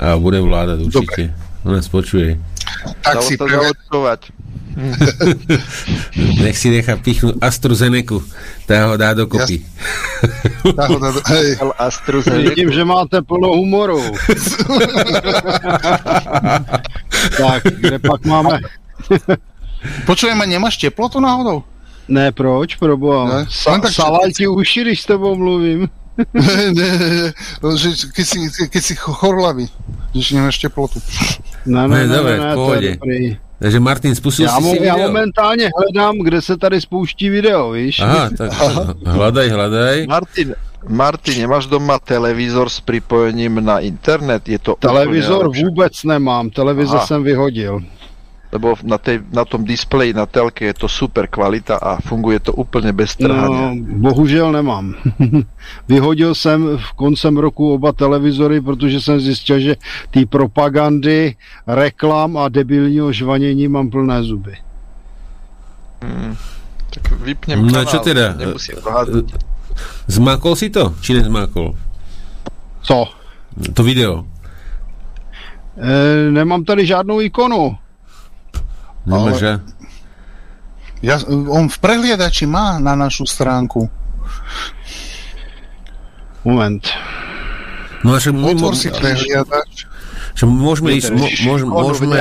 S1: A bude vládať určite. Dobre. On nás počuje.
S7: Tak Dalo si to pre...
S1: Nech si nechá pichnúť AstraZeneca. Tá ho dá dokopy.
S6: Tá ho dá do... Hej.
S2: Vidím, že máte plno humoru. tak, kde pak máme?
S6: Počujem, a nemáš teplotu náhodou?
S2: Ne, proč, proboha? Ne? Sa, tak, salaj ti uši, když s tebou mluvím.
S6: ne, ne, ne, no, že keď si, keď si chorlavý, že nemáš teplotu.
S2: No, no, ne, no, dobre, no,
S1: to je Takže Martin, spustil
S2: já
S1: si si
S2: video. Já momentálně hledám, kde se tady spouští video, víš?
S1: Aha, tak hľadaj, hľadaj.
S7: Martin, Martin, nemáš doma televízor s pripojením na internet? Je to
S2: Televízor vůbec nemám, televízor Aha. jsem vyhodil
S7: lebo na, tej, na tom displeji na telke je to super kvalita a funguje to úplne bez trhania.
S2: No, bohužel nemám. Vyhodil jsem v koncem roku oba televizory, protože jsem zjistil, že ty propagandy, reklam a debilního žvanění mám plné zuby.
S7: Hmm, tak vypnem no, kanál, čo teda?
S1: Zmákol si to? Či nezmákol?
S2: Co?
S1: To video.
S2: E, nemám tady žádnou ikonu.
S1: Nemôže.
S6: Ja, on v prehliadači má na našu stránku.
S2: Moment.
S6: No my, Otvor si prehliadač.
S1: Že môžeme ísť, môžeme, môžeme,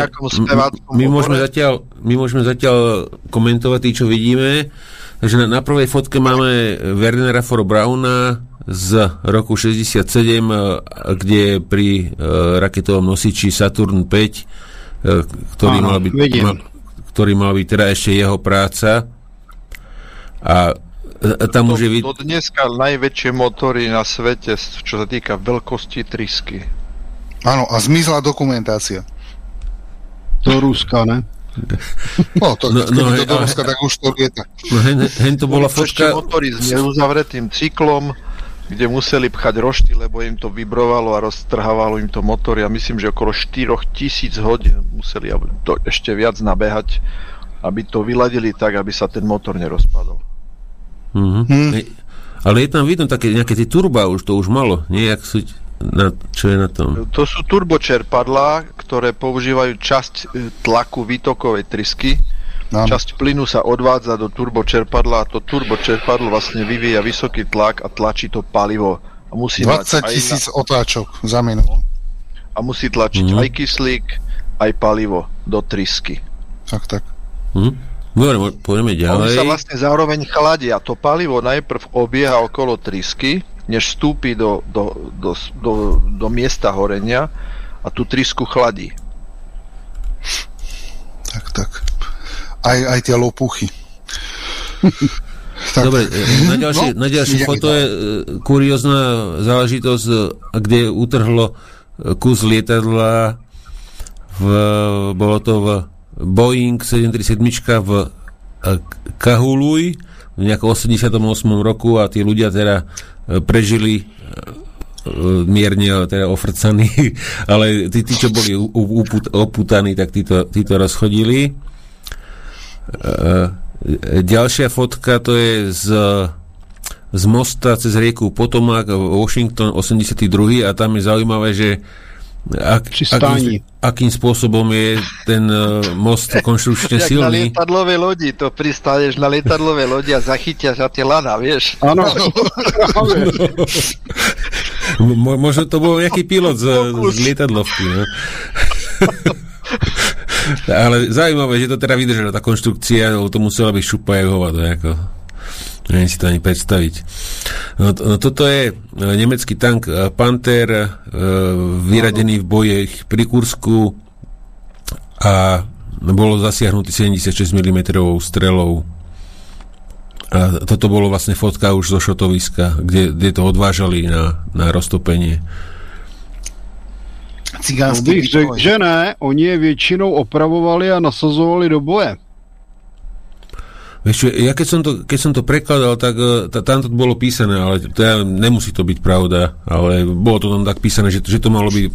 S1: my môžeme zatiaľ, my môžeme zatiaľ komentovať tí, čo vidíme. Takže na, na prvej fotke máme Wernera for Brauna z roku 67, eh, kde pri uh, raketovom nosiči Saturn 5, uh, eh, ktorý Áno, mal byť, mal, ktorý mal byť teda ešte jeho práca. A tam to, už je... Vid...
S7: To dneska najväčšie motory na svete, čo sa týka veľkosti trysky.
S6: Áno, a zmizla dokumentácia.
S2: Do Ruska, ne?
S6: No, to, no, no, to do Ruska, tak už to lieta.
S1: No, hen, hen to bola fotka...
S7: motory s neuzavretým cyklom, kde museli pchať rošty, lebo im to vibrovalo a roztrhávalo im to motory a myslím, že okolo 4 tisíc hodín museli to ešte viac nabehať, aby to vyladili tak, aby sa ten motor nerozpadol.
S1: Mm-hmm. Hmm. Ale je tam vidno také nejaké tie turba, už to už malo, nie? Jak sú, na, čo je na tom?
S7: To sú turbočerpadlá, ktoré používajú časť e, tlaku výtokovej trysky, Ano. Časť plynu sa odvádza do turbočerpadla a to turbočerpadlo vlastne vyvíja vysoký tlak a tlačí to palivo. A musí
S6: 20 tisíc na... otáčok za minútu.
S7: A musí tlačiť mm. aj kyslík, aj palivo do trysky.
S6: Tak, tak.
S1: Mm. Dobre, poďme ďalej.
S7: Oni sa vlastne zároveň chladia. To palivo najprv obieha okolo trysky, než vstúpi do, do, do, do, do miesta horenia a tú trysku chladí.
S6: Tak, tak aj, aj tie lopuchy.
S1: Tak. Dobre, na ďalšie, no, na ďalšie foto je e, kuriózna záležitosť, e, kde utrhlo kus lietadla v, bolo to v Boeing 737 v Kahului v nejakom 88. roku a tí ľudia teda prežili mierne teda ofrcaní, ale tí, tí čo boli uput, oputaní, tak títo, títo rozchodili. E, ďalšia fotka to je z, z mosta cez rieku Potomac Washington 82. a tam je zaujímavé, že ak, akým, akým spôsobom je ten uh, most konštrukčne silný.
S7: na lietadlovej lodi, to pristaneš na lietadlovej lodi a zachytia sa tie lana, vieš?
S2: Áno.
S1: Mo, možno to bol nejaký pilot z, z lietadlovky. No. Ale zaujímavé, že to teda vydržala tá konštrukcia, to musela byť šupa jak hovado, ako. Neviem si to ani predstaviť. No, no toto je e, nemecký tank e, Panther, e, vyradený v boji pri Kursku a bolo zasiahnutý 76 mm strelou. A toto bolo vlastne fotka už zo šotoviska, kde, kde to odvážali na, na roztopenie.
S2: Cigánsky bych řekl, že ne, oni je většinou opravovali a nasazovali do boje.
S1: Vieš čo, ja keď som to, keď som to prekladal, tak e, t- tam to bolo písané, ale to ja, nemusí to byť pravda, ale bolo to tam tak písané, že, že to malo byť...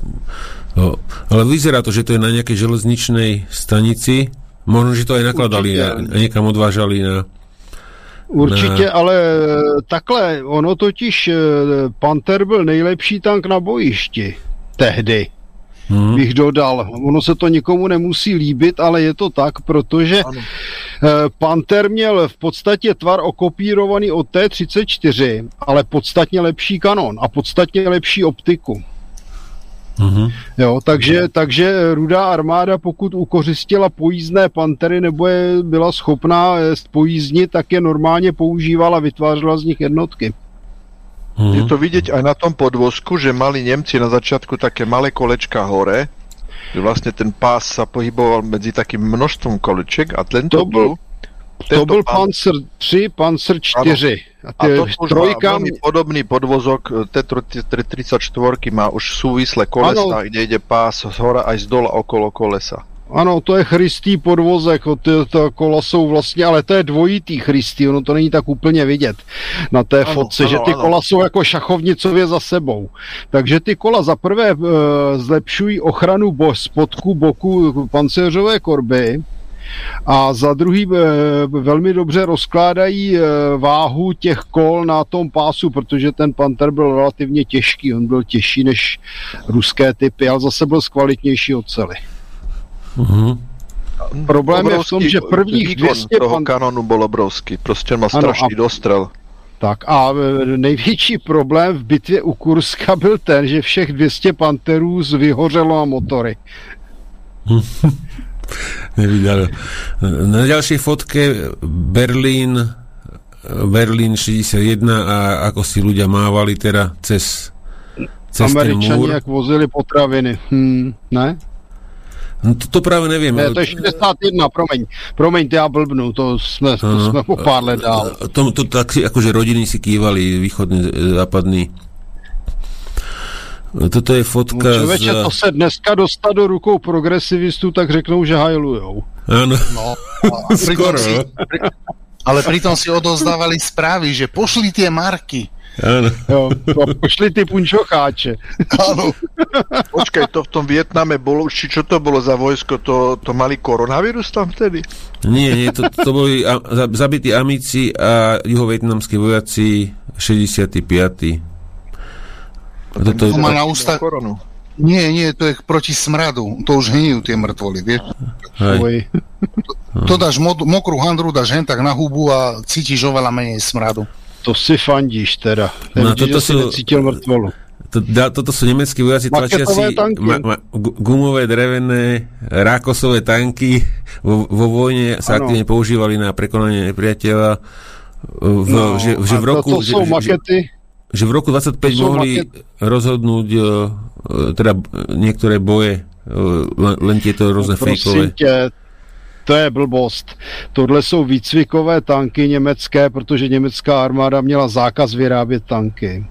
S1: No, ale vyzerá to, že to je na nejakej železničnej stanici. Možno, že to aj nakladali a, a niekam odvážali na...
S2: Určitě, na... ale e, takhle, ono totiž, e, Panther byl nejlepší tank na bojišti tehdy hmm. bych dodal. Ono se to nikomu nemusí líbit, ale je to tak, protože ano. Eh, Panther měl v podstatě tvar okopírovaný od T-34, ale podstatně lepší kanon a podstatně lepší optiku. Mm-hmm. Jo, takže, takže rudá armáda, pokud ukořistila pojízdné pantery nebo je byla schopná pojízdnit, tak je normálně používala, vytvářela z nich jednotky.
S7: Mm-hmm. Je to vidieť aj na tom podvozku, že mali Nemci na začiatku také malé kolečka hore, že vlastne ten pás sa pohyboval medzi takým množstvom koleček a tento
S2: to bol, to bol pán... Panzer 3, Panzer 4.
S7: A, a to už trojka... má veľmi podobný podvozok, T-34 má už súvislé kolesa, kde ide pás z hora aj z dola okolo kolesa.
S2: Ano, to je chrystý podvozek, to, to kola jsou vlastně, ale to je dvojitý chrystý, ono to není tak úplně vidět na té ano, fotce, ano, že ty ano. kola jsou jako šachovnicově za sebou. Takže ty kola za prvé e, zlepšují ochranu bo, spodku boku pancéřové korby, a za druhý e, velmi dobře rozkládají e, váhu těch kol na tom pásu, protože ten Panther byl relativně těžký, on byl těžší než ruské typy, ale zase byl z kvalitnější ocely. Uh-huh. Problém obrovský, je v tom, že prvních 200
S7: toho pan... kanonu byl obrovský, prostě má strašný ano, a... dostrel.
S2: Tak a e, největší problém v bitvě u Kurska byl ten, že všech 200 panterů vyhořelo a motory.
S1: Nevidel. Na ďalšej fotke Berlín Berlín 61 a ako si ľudia mávali teda cez,
S2: cez Američani, ten múr. jak vozili potraviny. Hmm, ne?
S1: No to, to práve neviem.
S2: Ne, to je 61, promiň. Promiň, ja blbnu, to sme, to uh, sme po pár let dál.
S1: To, to tak si, akože rodiny si kývali, východný, západný. Toto je fotka
S2: no, člověče, z... to se dneska dostat do rukou progresivistů, tak řeknou, že hajlujou.
S1: Áno.
S6: No, Skoro. Si, ale pritom si odozdávali správy, že pošli tie marky.
S1: Áno.
S2: Jo, pošli ty punčocháče.
S6: Áno.
S7: Počkaj, to v tom Vietname bolo, či čo to bolo za vojsko, to, to mali koronavírus tam vtedy?
S1: Nie, nie, to, to boli a, zabití amici a juhovietnamskí vojaci 65.
S6: A to, to, to má na ústa... koronu. Nie, nie, to je proti smradu. To už hnijú tie mŕtvoly, vieš?
S1: Hej.
S6: To, to dáš mod, mokrú handru, dáš hen tak na hubu a cítiš oveľa menej smradu.
S2: To si fandíš teda. No, toto sú, necítil mŕtvolu.
S1: To, da, toto sú nemeckí vojaci tlačiaci ma, ma, gumové, drevené, rákosové tanky. Vo, vo vojne sa ano. aktívne používali na prekonanie nepriateľa. V, no, že, že v roku, to,
S2: to sú že, makety.
S1: Že, že v roku 25 mohli maket... rozhodnúť uh, teda niektoré boje, uh, len, len tieto rôzne no, fejkové.
S2: Ťa, to je blbost. Tohle jsou výcvikové tanky německé, protože německá armáda měla zákaz vyrábět tanky.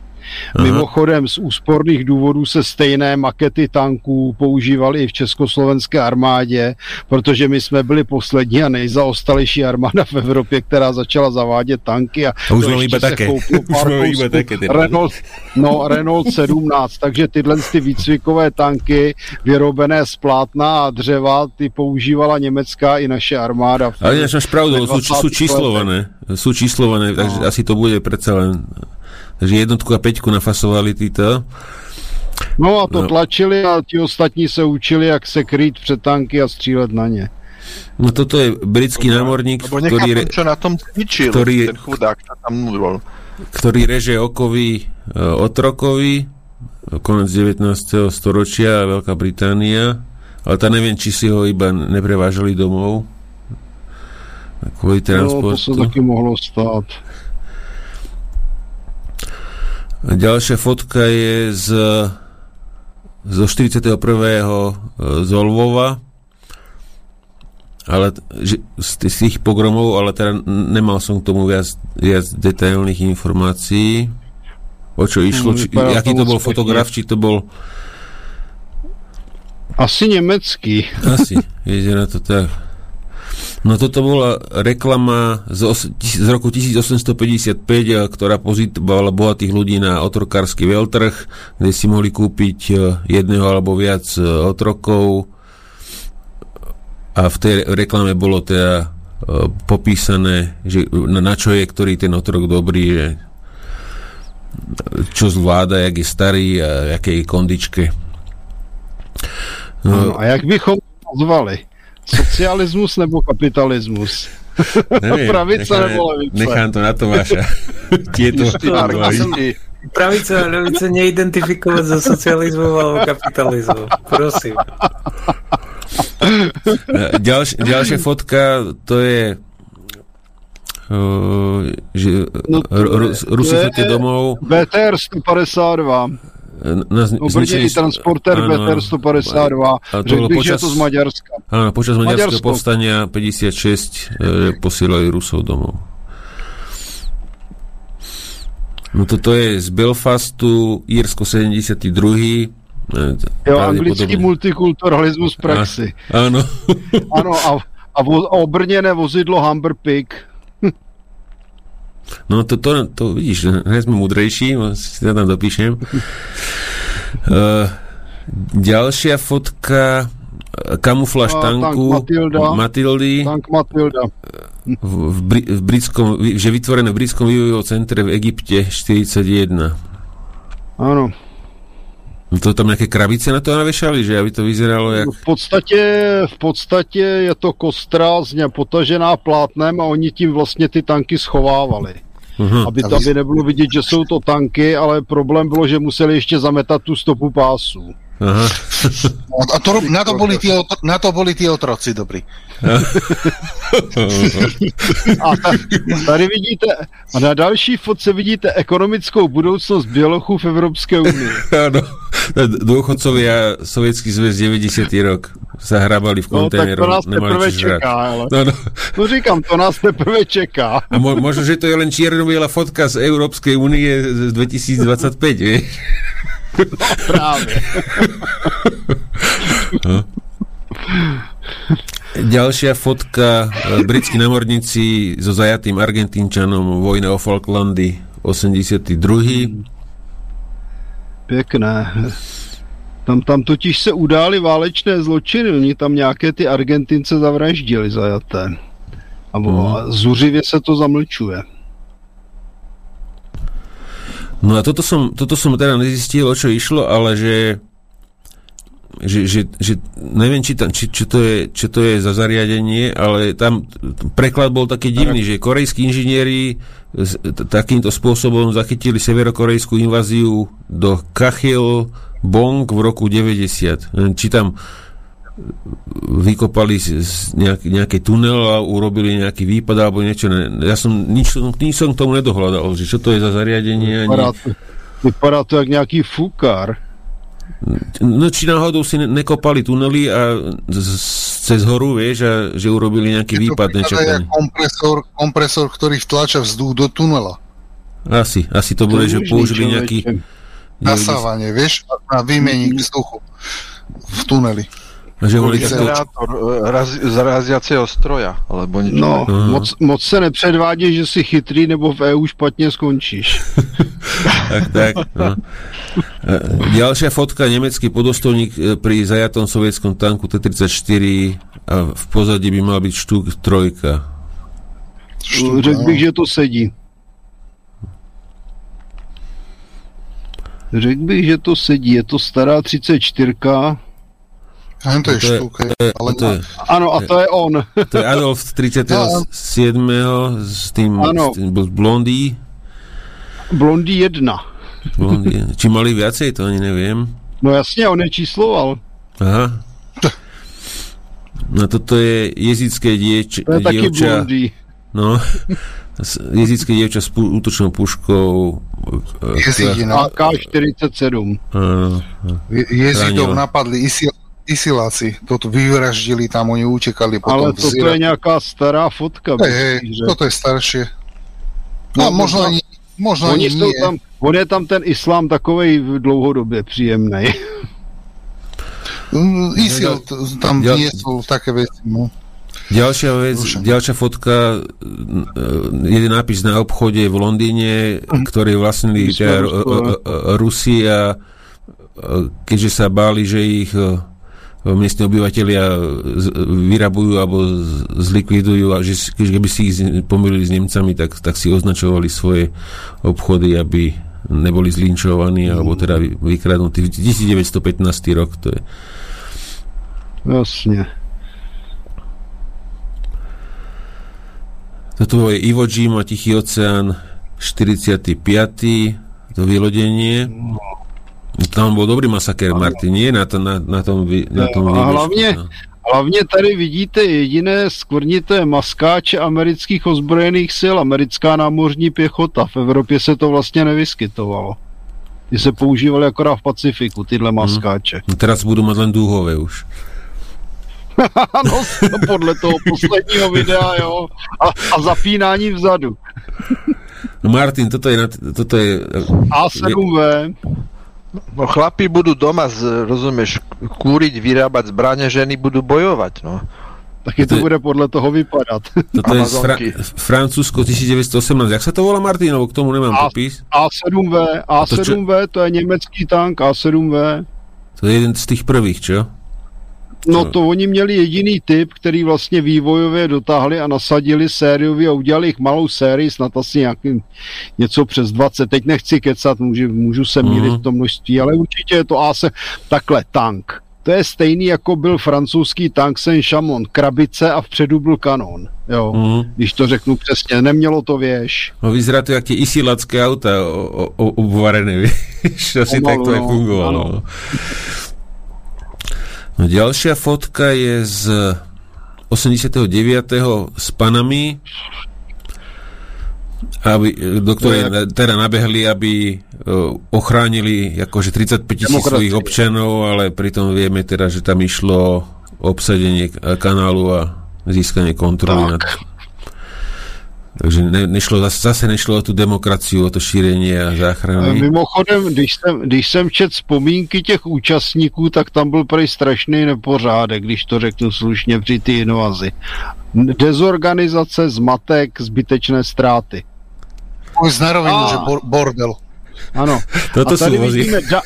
S2: Aha. Mimochodem z úsporných důvodů se stejné makety tanků používaly i v československé armádě, protože my jsme byli poslední a nejzaostalejší armáda v Evropě, která začala zavádět tanky. A,
S1: a už iba také.
S2: Také Renault, no, Renault 17, takže tyhle ty výcvikové tanky vyrobené z plátna a dřeva, ty používala německá i naše armáda.
S1: Ale máš pravdu, sú, sú číslované, sú číslované, takže no. asi to bude predsa len takže jednotku a peťku nafasovali títo.
S2: No a to no. tlačili a ti ostatní se učili, jak se krýt před tanky a střílet na ně.
S1: No toto je britský námorník,
S7: ktorý, re, čo na tom cvičil, ktorý, ten chudák, čo tam bol.
S1: ktorý reže okovy uh, otrokovi, konec 19. storočia, Veľká Británia, ale tá neviem, či si ho iba neprevážali domov kvôli transportu.
S2: No, to sa taky mohlo stať.
S1: Ďalšia fotka je z, zo 41. E, z Olvova, ale z, tých pogromov, ale teda nemal som k tomu viac, viac detailných informácií. O čo išlo, či, aký to bol fotograf, či to bol
S2: asi nemecký.
S1: Asi, vyzerá to tak. No toto bola reklama z, os- z roku 1855, ktorá pozitovala bohatých ľudí na otrokársky veľtrh, kde si mohli kúpiť e, jedného alebo viac e, otrokov a v tej reklame bolo teda popísané, že na čo je ktorý ten otrok dobrý, že čo zvláda, jak je starý a jakej kondičke.
S2: No, a jak bychom nazvali? Socialismus nebo kapitalismus?
S1: Neviem,
S2: Pravica nebo levica?
S1: Nechám to na Tomáša. Tieto
S5: Pravica a levica neidentifikovať za socializmom alebo kapitalizmom. Prosím.
S1: Ďalš, ďalšia fotka, to je Uh, že no, Rusi chodí domov.
S2: BTR 152
S1: na,
S2: Obrnený transporter BTR 152. Řekl bych, počas, že to z Maďarska.
S1: Áno, počas Maďarského povstania 56 e, posielali Rusov domov. No toto je z Belfastu, Írsko 72.
S2: E, jo, anglický multikulturalismus praxi.
S1: Áno.
S2: Áno, a, a, vo, a obrnené vozidlo Humber Pig.
S1: No to, to, to vidíš, ne sme mudrejší, si to tam dopíšem. Uh, ďalšia fotka kamufláž uh, tanku
S2: tank Matilda,
S1: Matildy
S2: tank Matilda.
S1: V, v, v britskom, že vytvorené v britskom vývojovom centre v Egypte 41.
S2: Áno.
S1: No to tam nejaké krabice na to navešali, že aby to vyzeralo jak...
S2: V podstatě, v podstatě je to kostra potažená plátnem a oni tím vlastně ty tanky schovávali. Uh-huh. Aby, aby nebylo vidět, že jsou to tanky, ale problém bylo, že museli ještě zametat tu stopu pásů.
S6: Aha. A to, na, to boli tí, na to boli tí otroci dobrí.
S2: a tady vidíte, a na další fotce vidíte ekonomickou budoucnost Bělochů v Evropské unii.
S1: Áno, dôchodcovia Sovětský zväz 90. rok sa hrabali v kontajneru.
S2: No, tak to nás teprve čeká, ale... No, no. no říkam, to nás teprve čeká.
S1: A mo- možno, že to je len čierno fotka z Európskej únie z 2025, vieš?
S2: No, práve.
S1: No. Ďalšia fotka. E, britskí námorníci so zajatým Argentínčanom vojna o Falklandy 82.
S2: Pěkné. Tam, tam totiž se udály válečné zločiny, oni tam nějaké ty Argentince zavraždili zajaté. A hmm. zuřivě se to zamlčuje.
S1: No a toto som, toto som teda nezistil, o čo išlo, ale že že, že, že neviem, či, tam, či, čo, to je, čo to je za zariadenie, ale tam preklad bol taký divný, že korejskí inžinieri takýmto spôsobom zachytili severokorejskú inváziu do Kachil Bong v roku 90. Či tam vykopali nejak, nejaký tunel a urobili nejaký výpad alebo niečo. Ja som nič, nič som k tomu nedohľadal, že čo to je za zariadenie.
S2: Vypadá to, vypadá to jak nejaký fúkar.
S1: No či náhodou si nekopali tunely a z cez horu, vieš, a že urobili nejaký výpad nečakaný.
S6: kompresor, kompresor, ktorý vtlača vzduch do tunela.
S1: Asi, asi to bude, že použili nejaký...
S6: Nasávanie, vieš, na výmeník vzduchu v tuneli.
S7: Že generátor e, raz, z raziaceho stroja, alebo niečo.
S2: No, moc, moc se nepředvádí, že si chytrý, nebo v EU špatně skončíš.
S1: tak, tak. No. E, ďalšia fotka, nemecký podostovník e, pri zajatom sovietskom tanku T-34 a v pozadí by mal byť štuk trojka.
S2: Řekl bych, že to sedí. Řekl bych, že to sedí. Je to stará 34
S6: Len to je to. Je, ale
S2: to je, áno, a to je on.
S1: To je Adolf 37. s tým, ano. s tým blondý.
S2: Blondý 1.
S1: Blondý. Či mali viacej, to ani neviem.
S2: No jasne, on je čísloval.
S1: Aha. No toto je jezické dieč,
S2: to je dievča. Taký
S1: no, jezické dievča s pú, útočnou puškou.
S2: Jezidina. AK-47.
S6: Jezidov napadli Isil Isiláci, toto vyvraždili tam, oni utekali potom
S2: Ale toto je nejaká stará fotka.
S6: Hej, hej, toto je staršie. No, no možno ani, možno ani nie.
S2: Tam, on je tam ten islám takovej v dlouhodobě příjemný.
S6: Mm, Isil tam ja, niesol také veci. No.
S1: Ďalšia vec, Dušen. ďalšia fotka, e, jeden nápis na obchode v Londýne, ktorý vlastnili teda Rusi a keďže sa báli, že ich miestni obyvateľia vyrabujú alebo zlikvidujú a že keby si ich pomýlili s Nemcami, tak, tak si označovali svoje obchody, aby neboli zlinčovaní alebo teda vykradnutí. 1915 rok to je.
S2: Jasne.
S1: Toto je Iwo Jima, Tichý oceán, 45. to vylodenie. No. Tam bol dobrý masaker, Martin, na, to, na, na tom, na tom
S2: no, a hlavně, no. hlavně tady vidíte jediné skvrnité maskáče amerických ozbrojených sil, americká námořní pěchota. V Evropě se to vlastně nevyskytovalo. Ty se používaly akorát v Pacifiku, tyhle mhm. maskáče.
S1: Hmm. Teraz budou mít len dúhové už.
S2: no, podle toho posledního videa, jo. A, a zapínání vzadu.
S1: no Martin, toto je... Toto je
S2: A7V.
S7: No chlapi budú doma, z, rozumieš, kúriť, vyrábať zbranie, ženy budú bojovať, no.
S2: Taky to, to bude podľa toho vypadať.
S1: Toto je Fra- Francúzsko 1918. Jak sa to volá, Martinovo? K tomu nemám A- popis.
S2: A7V. A7V, to, to je nemecký tank A7V.
S1: To je jeden z tých prvých, čo?
S2: No to oni měli jediný typ, který vlastně vývojově dotáhli a nasadili sériově a udělali jich malou sérii, snad asi nějaký, něco přes 20. Teď nechci kecat, můžu, můžu se mílit mm. v tom množství, ale určitě je to asi takhle tank. To je stejný, jako byl francouzský tank Saint-Chamon, krabice a vpředu byl kanon. Jo, mm. když to řeknu přesně, nemělo to věž.
S1: No vyzerá to jak tie isilacké auta obvarené, víš, asi tak to no, aj fungovalo. Ano. No, ďalšia fotka je z 89. s panami, aby, do ktorej no, teda nabehli, aby uh, ochránili akože 35 tisíc svojich občanov, ale pritom vieme teda, že tam išlo obsadenie kanálu a získanie kontroly tak. nad takže ne, nešlo, zase nešlo o tu demokraciu, o to šíření a záchranu.
S2: Mimochodem, když jsem, když jsem čet vzpomínky těch účastníků, tak tam byl prej strašný nepořádek, když to řeknu slušně při ty invazi. Dezorganizace, zmatek, zbytečné ztráty.
S6: Už na rovinu, že bordel.
S2: Ano.
S1: Toto a tady vidíme
S2: da,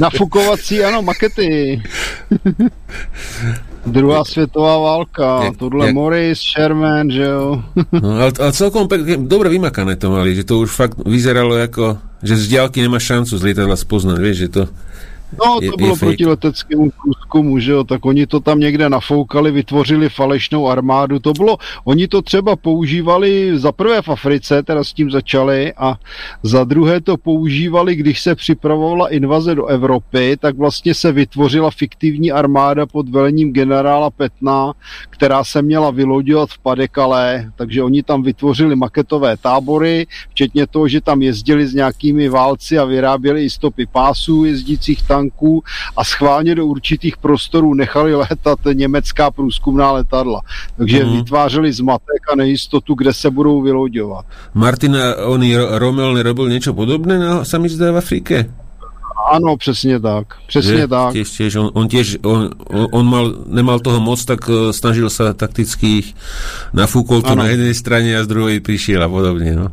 S2: nafukovací, ano, makety. Druhá světová válka, jak, tohle jak... Morris, Sherman, že jo.
S1: no, ale, ale celkom pekne, dobre vymakané to mali, že to už fakt vyzeralo ako, že z diálky nemá šancu z lietadla spoznať, vieš, že to
S2: No, to je, bylo je proti leteckému průzkumu, že jo, tak oni to tam někde nafoukali, vytvořili falešnou armádu, to bylo, oni to třeba používali za prvé v Africe, teda s tím začali, a za druhé to používali, když se připravovala invaze do Evropy, tak vlastně se vytvořila fiktivní armáda pod velením generála Petna, která se měla vylodovat v Padekale, takže oni tam vytvořili maketové tábory, včetně toho, že tam jezdili s nějakými válci a vyráběli i stopy pásů jezdících tam tanků a schválně do určitých prostorů nechali letat německá průzkumná letadla. Takže
S1: Mhm.
S2: vytvářeli zmatek a nejistotu, kde se budou vyloďovat.
S1: Martin a oný Ro- Rommel nerobil niečo podobné, no, sa mi zdá v Afrike.
S2: Ano, přesně tak. Přesně
S1: Že?
S2: tak.
S1: Tiež, tiež, on, on tiež, on, on, mal, nemal toho moc, tak uh, snažil sa takticky ich nafúkol to
S2: Áno.
S1: na jednej strane a z druhej prišiel a podobne. No.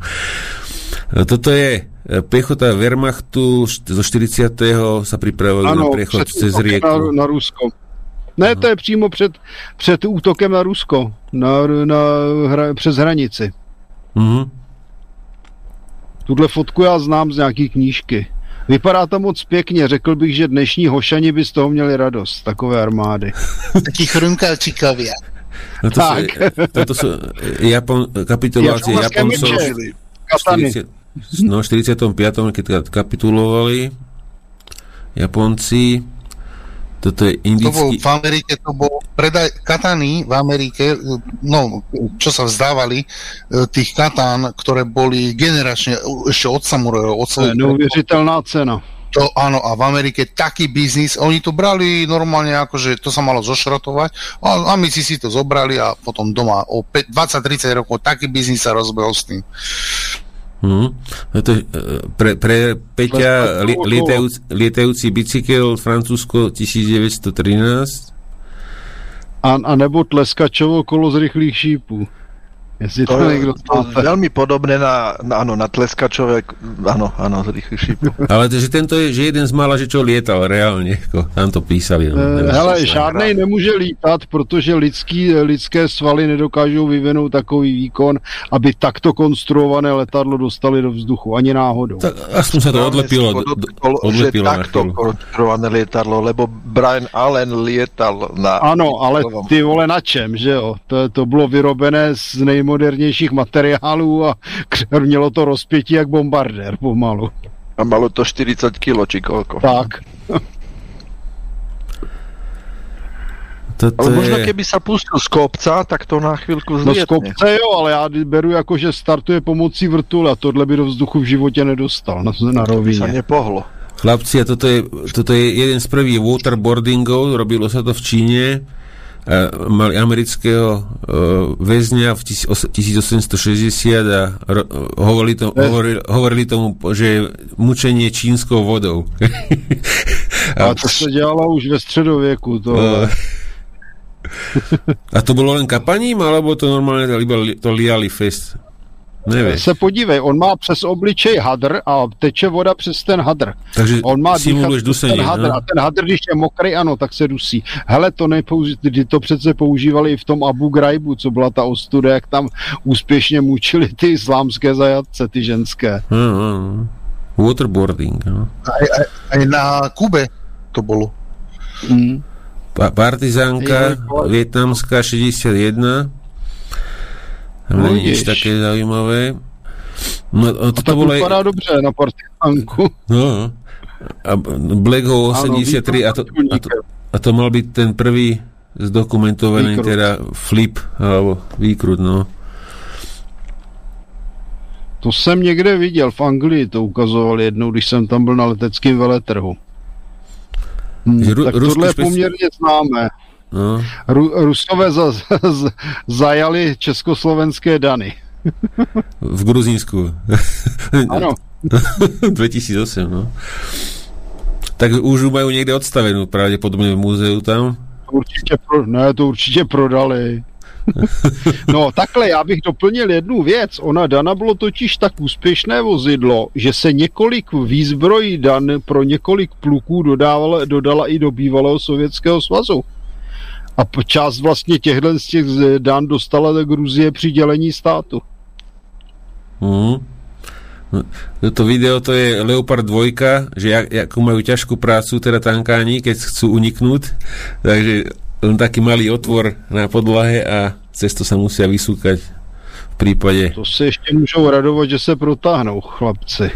S1: No, Toto je e, pechota Wehrmachtu zo 40. sa pripravovali na priechod cez rieku.
S2: na, na Rusko. Ne, to je přímo před, před útokem na Rusko, na, na, hra, přes hranici.
S1: Mhm.
S2: Tuhle fotku já znám z nějaký knížky. Vypadá to moc pěkně, řekl bych, že dnešní hošani by z toho měli radost, takové armády.
S6: Takí chrumkalčíkovia.
S1: No to
S2: Tak.
S1: sú, toto sú e, Japon, kapitulácie Japoncov. 40, no, 45. keď ka- kapitulovali Japonci toto je
S6: To bol
S1: indický
S6: v Amerike, to bol predaj katany v Amerike, no, čo sa vzdávali, e, tých katán, ktoré boli generačne e, ešte od samurajov, od
S2: To je
S6: svojich
S2: neuvěřitelná cena.
S6: To áno, a v Amerike taký biznis, oni to brali normálne ako, že to sa malo zošrotovať a amici si to zobrali a potom doma o 20-30 rokov taký biznis sa rozbehol s tým.
S1: Hm. No to, e, pre, pre Peťa li, lietajúc, lietajúci bicykel Francúzsko 1913
S2: A, a nebo tleskačovo kolo z rychlých šípů. Jestli to,
S7: To je
S2: někdo
S7: to veľmi podobné na, na, áno, na tleskačové, áno, áno, z rýchlych šípov.
S1: ale to, že tento je že jeden z mála, že čo lietal reálne ako, tam to písali no, neviem.
S2: Hele, žádnej nemůže lítat, protože lidský, lidské svaly nedokážou vyvinout takový výkon, aby takto konstruované letadlo dostali do vzduchu, ani náhodou.
S1: tak aspoň sa to odlepilo, do, do,
S7: Podotkol, že
S1: odlepilo na
S7: takto
S1: chvíľu.
S7: konštruované lietadlo, lebo Brian Allen lietal na...
S2: Ano, ale ty vole na čem, že jo? To, to bylo vyrobené z nejmodernějších materiálů a mělo to rozpětí jak bombardér pomalu.
S7: A malo to 40 kg, či koľko.
S2: Tak.
S1: Toto
S7: Ale možno
S1: je,
S7: keby sa pustil z kopca, tak to na chvíľku
S2: No z
S7: zlietne.
S2: kopce jo, ale já beru jako, že startuje pomocí vrtule a tohle by do vzduchu v životě nedostal na, na
S7: to by sa
S2: rovině.
S7: nepohlo.
S1: Chlapci, a toto je, toto je jeden z prvých waterboardingov, robilo sa to v Číne. A mali amerického uh, väzňa v tis- os- 1860 a hovorili, to, hovorili, hovorili tomu, že je mučenie čínskou vodou.
S2: A to se dělalo už ve středověku. To,
S1: a to bolo len kapaním, alebo to normálne iba to liali fest? Nevieš.
S2: se podívej, on má přes obličej hadr a teče voda přes ten hadr.
S1: Takže
S2: On má
S1: simuluješ dusenie.
S2: ten hadr
S1: no?
S2: a ten hadr, když je mokrý, ano, tak se dusí. Hele, to nepouži- to přece používali i v tom Abu Ghraib, co byla ta ostuda, jak tam úspěšně mučili ty islámské zajatce, ty ženské.
S1: No, no. Waterboarding. No.
S6: Aj, aj, aj na Kube to bolo.
S2: Mm.
S1: Pa- partizánka vietnamská 61.
S2: No, vidíš.
S1: také zaujímavé. No, a
S2: A
S1: toto
S2: tak
S1: bolo aj,
S2: dobře na partizánku.
S1: no, a Black Hole 83 a to, a, to, a to mal byť ten prvý zdokumentovaný
S2: Výkrut.
S1: teda flip alebo výkrut, no.
S2: To jsem někde viděl, v Anglii to ukazoval jednou, když jsem tam byl na leteckém veletrhu. Hmm,
S1: Ru-
S2: tak tohle je poměrně známé.
S1: No.
S2: Ru, Rusové za, z, zajali československé dany.
S1: V Gruzínsku.
S2: Ano,
S1: 2008, no. Tak už ju majú niekde odstavenú, pravdepodobne v múzeu tam.
S2: určitě, pro, ne, to určitě prodali. No takhle, já bych doplnil jednu věc. Ona Dana bylo totiž tak úspěšné vozidlo, že se několik výzbrojí Dan pro několik pluků dodával, dodala i do bývalého Sovětského svazu. A část vlastně těchto z těch Dan dostala do Gruzie při dělení státu.
S1: Mm. No, Toto video to je Leopard 2, že jak, akú majú ťažkú prácu teda tankáni, keď chcú uniknúť. Takže len taký malý otvor na podlahe a cez to sa musia vysúkať v prípade.
S2: To se ještě můžou radovat, že se protáhnou chlapci.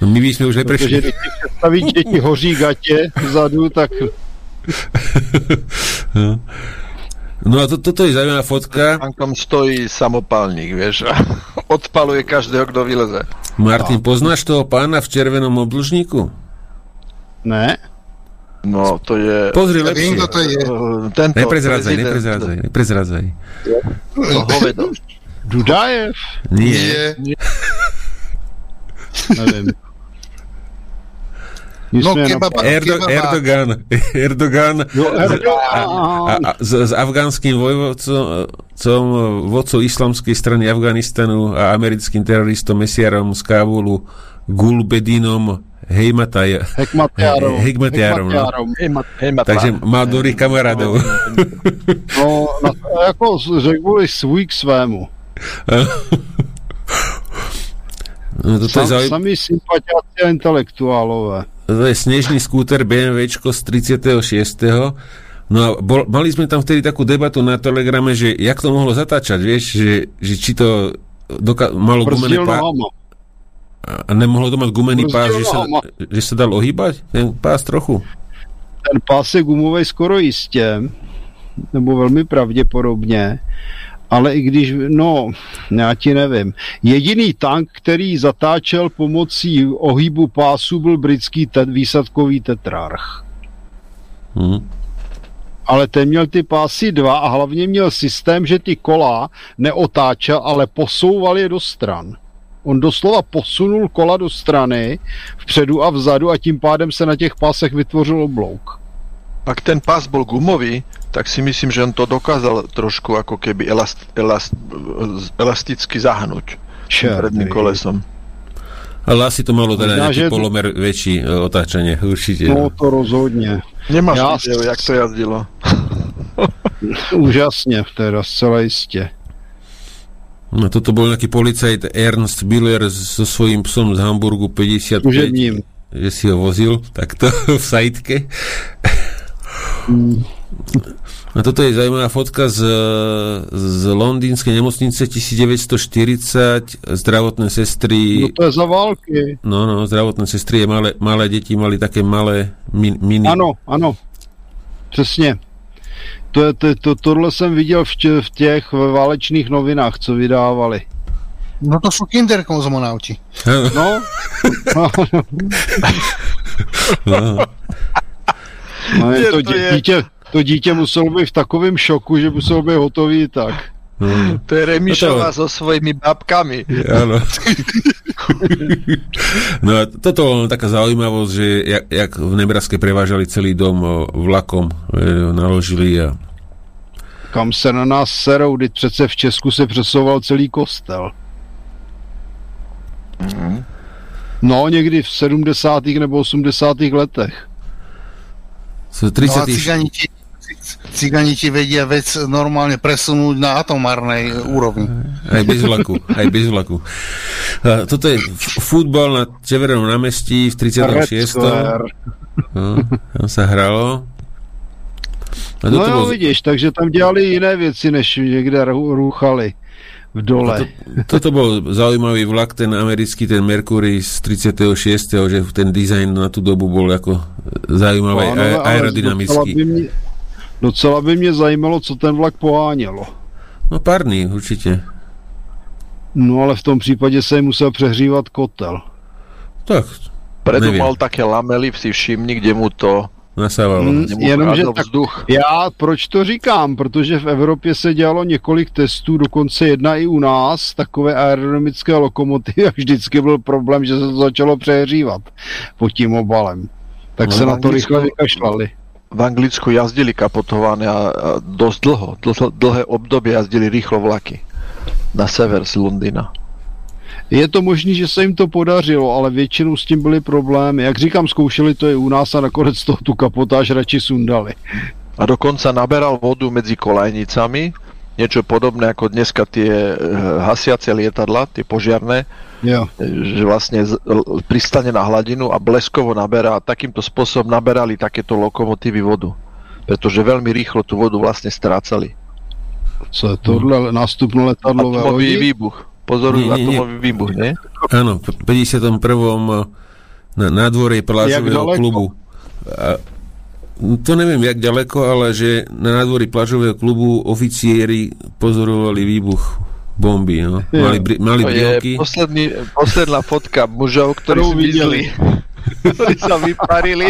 S1: No my by sme už
S2: Protože
S1: neprešli.
S2: když si představíš, že ti hoří gatě vzadu, tak
S1: No. No a to, toto je zaujímavá fotka.
S7: Tankom stojí samopálnik, vieš, a odpaluje každého, kto vyleze.
S1: Martin, poznáš toho pána v červenom obdlžníku?
S2: ne.
S7: No, to je...
S1: Pozri lepšie.
S6: kto to je.
S7: Tento
S1: Neprezradzaj,
S7: prezident-
S1: neprezradzaj, neprezradzaj.
S7: To hovedo.
S2: Dudajev?
S1: Nie.
S6: Nie.
S2: Nevím.
S6: No, kebaba,
S1: Erdo,
S6: kebaba.
S1: Erdogan, Erdogan
S2: Jo, Erdogan.
S1: a, a s, s afgánským vojvodcom, vodcom islamskej strany Afganistanu a americkým teroristom Mesiarom z Kábulu Gulbedinom Hejmataj,
S2: Hekmatyárom.
S1: Hekmatyárom, no.
S7: Hej, ma, hej, ma
S1: Takže má dobrých kamarádov.
S2: No, na, jako řekl by svůj k svému.
S1: No, je
S2: Sam,
S1: zaujímavé.
S2: sami sympatiáci a intelektuálové.
S1: To je snežný skúter BMWčko z 36. No a bol, mali sme tam vtedy takú debatu na Telegrame, že jak to mohlo zatáčať, vieš, že, že či to doka- malo gumené pás a nemohlo to mať gumený pás, že sa, že sa dal ohýbať? Ten pás trochu.
S2: Ten pás je gumový skoro jistě, nebo velmi pravděpodobně, ale i když, no, já ti nevím. Jediný tank, který zatáčel pomocí ohýbu pásu, byl britský te- výsadkový tetrarch.
S1: Hm.
S2: Ale ten měl ty pásy dva a hlavně měl systém, že ty kola neotáčel, ale posouval je do stran. On doslova posunul kola do strany, vpředu a vzadu a tím pádem se na těch pásech vytvořil oblouk.
S7: Ak ten pás bol gumový, tak si myslím, že on to dokázal trošku ako keby elast, elast, elasticky zahnúť tým predným kolesom.
S1: Ale asi to malo teda nejaký
S2: že to-
S1: polomer väčší e, otáčanie, určite.
S2: No to rozhodně.
S7: Nemáš
S2: Ja-
S7: video, jak to jazdilo.
S2: Úžasně, teda zcela jistě.
S1: No toto bol nejaký policajt Ernst Biller so svojím psom z Hamburgu 55,
S2: Služebním.
S1: že si ho vozil takto v sajtke. No toto je zaujímavá fotka z, z londýnskej nemocnice 1940 zdravotné
S2: No
S1: sestry
S2: to je za války.
S1: no, no, zdravotné sestry a malé, malé deti mali také malé min, mini
S2: Ano, ano. Přesně. To je, to, to, tohle jsem viděl v, tě, v těch válečných novinách, co vydávali.
S6: No to sú kinderkonzmonauti.
S2: No,
S1: no,
S2: no je
S7: Je,
S2: to,
S7: to je-
S2: dítě, to dítě muselo být v takovém šoku, že muselo být hotový tak.
S1: no,
S7: To je Remišová
S1: No
S7: so svojimi babkami.
S1: áno. no a toto bola taká zaujímavosť, že jak, jak v Nebraske prevážali celý dom vlakom, e, naložili a
S2: Kam se na nás serou, kdy přece v Česku se přesouval celý kostel. No, někdy v 70. nebo 80. letech.
S1: Sú
S6: No
S1: 30.
S6: a cigani ti, cigani ti vedia vec normálne presunúť na atomárnej úrovni.
S1: Aj bez vlaku, aj bez vlaku. Toto je futbal na Čevernom námestí v 36.
S2: Square.
S1: No, tam sa hralo. A
S2: No jo,
S1: bol,
S2: vidíš, takže tam dělali jiné věci, než někde růchali v dole.
S1: toto bol zaujímavý vlak, ten americký, ten Mercury z 36. že ten dizajn na tú dobu bol ako zaujímavý,
S2: Pánové, ale Docela
S1: aerodynamický.
S2: by, mě, docela by mě zajímalo, co ten vlak pohánělo.
S1: No párny, určite.
S2: No ale v tom případě se musel přehřívat kotel.
S1: Tak,
S7: Predu
S1: Neviem.
S7: mal také lamely, si všimni, kde mu to
S1: nasávalo.
S2: Mm. Jenomže tak-
S7: vzduch.
S2: Já proč to říkám? Protože v Evropě se dělalo několik testů, dokonce jedna i u nás, takové aerodynamické lokomotivy a vždycky byl problém, že se to začalo přehřívat pod tím obalem. Tak
S7: No,
S2: se na to rychle vykašlali.
S7: V Anglicku jazdili kapotované a, dosť dlho, dlho, dlhé obdobie jazdili rýchlo vlaky na sever z Londýna.
S2: Je to možné, že se jim to podařilo, ale většinou s tím byly problémy. Jak říkám, zkoušeli to i u nás a nakonec to tu kapotáž radši sundali.
S7: A dokonca naberal vodu medzi kolajnicami, niečo podobné ako dneska tie eh, hasiace lietadla, tie požiarné, eh, že vlastne pristane na hladinu a bleskovo naberá. Takýmto spôsobom naberali takéto lokomotívy vodu. Pretože veľmi rýchlo tú vodu vlastne strácali.
S2: Co je tohle nástupno lodi?
S7: výbuch. Pozorujú
S1: Nie, nie, nie.
S7: atomový výbuch, nie?
S1: Áno, v 51. na nádvorie
S2: Jak
S1: plážového klubu. A, to neviem, jak ďaleko, ale že na nádvorí plážového klubu oficiéri pozorovali výbuch bomby. No. Mali, bri, mali
S7: To je
S1: brielky.
S7: posledný, posledná fotka mužov, ktorí
S2: Ktorú
S7: si mysleli, ktorí sa vyparili.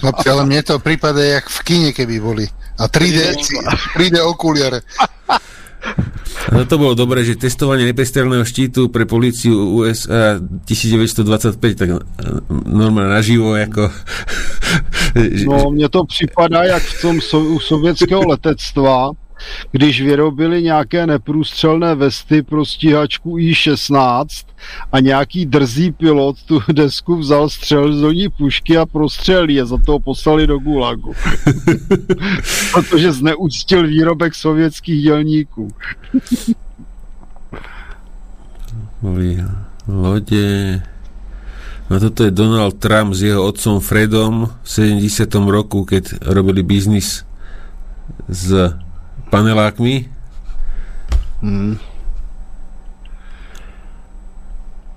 S6: Chlapci, ale mne to prípada jak v kine, keby boli. A 3D, 3D okuliare.
S1: A to bolo dobré, že testovanie neprestrelného štítu pre políciu USA 1925, tak eh, normálne naživo, ako...
S2: No, mně to připadá jak v tom so, u sovětského letectva, když vyrobili nějaké neprůstřelné vesty pro stíhačku I-16 a nějaký drzý pilot tu desku vzal, střel z ní pušky a prostřelil je, za to ho poslali do Gulagu. Protože zneuctil výrobek sovětských dělníků.
S1: Lode... No toto je Donald Trump s jeho otcom Fredom v 70. roku, keď robili biznis s panelákmi.
S2: Hmm.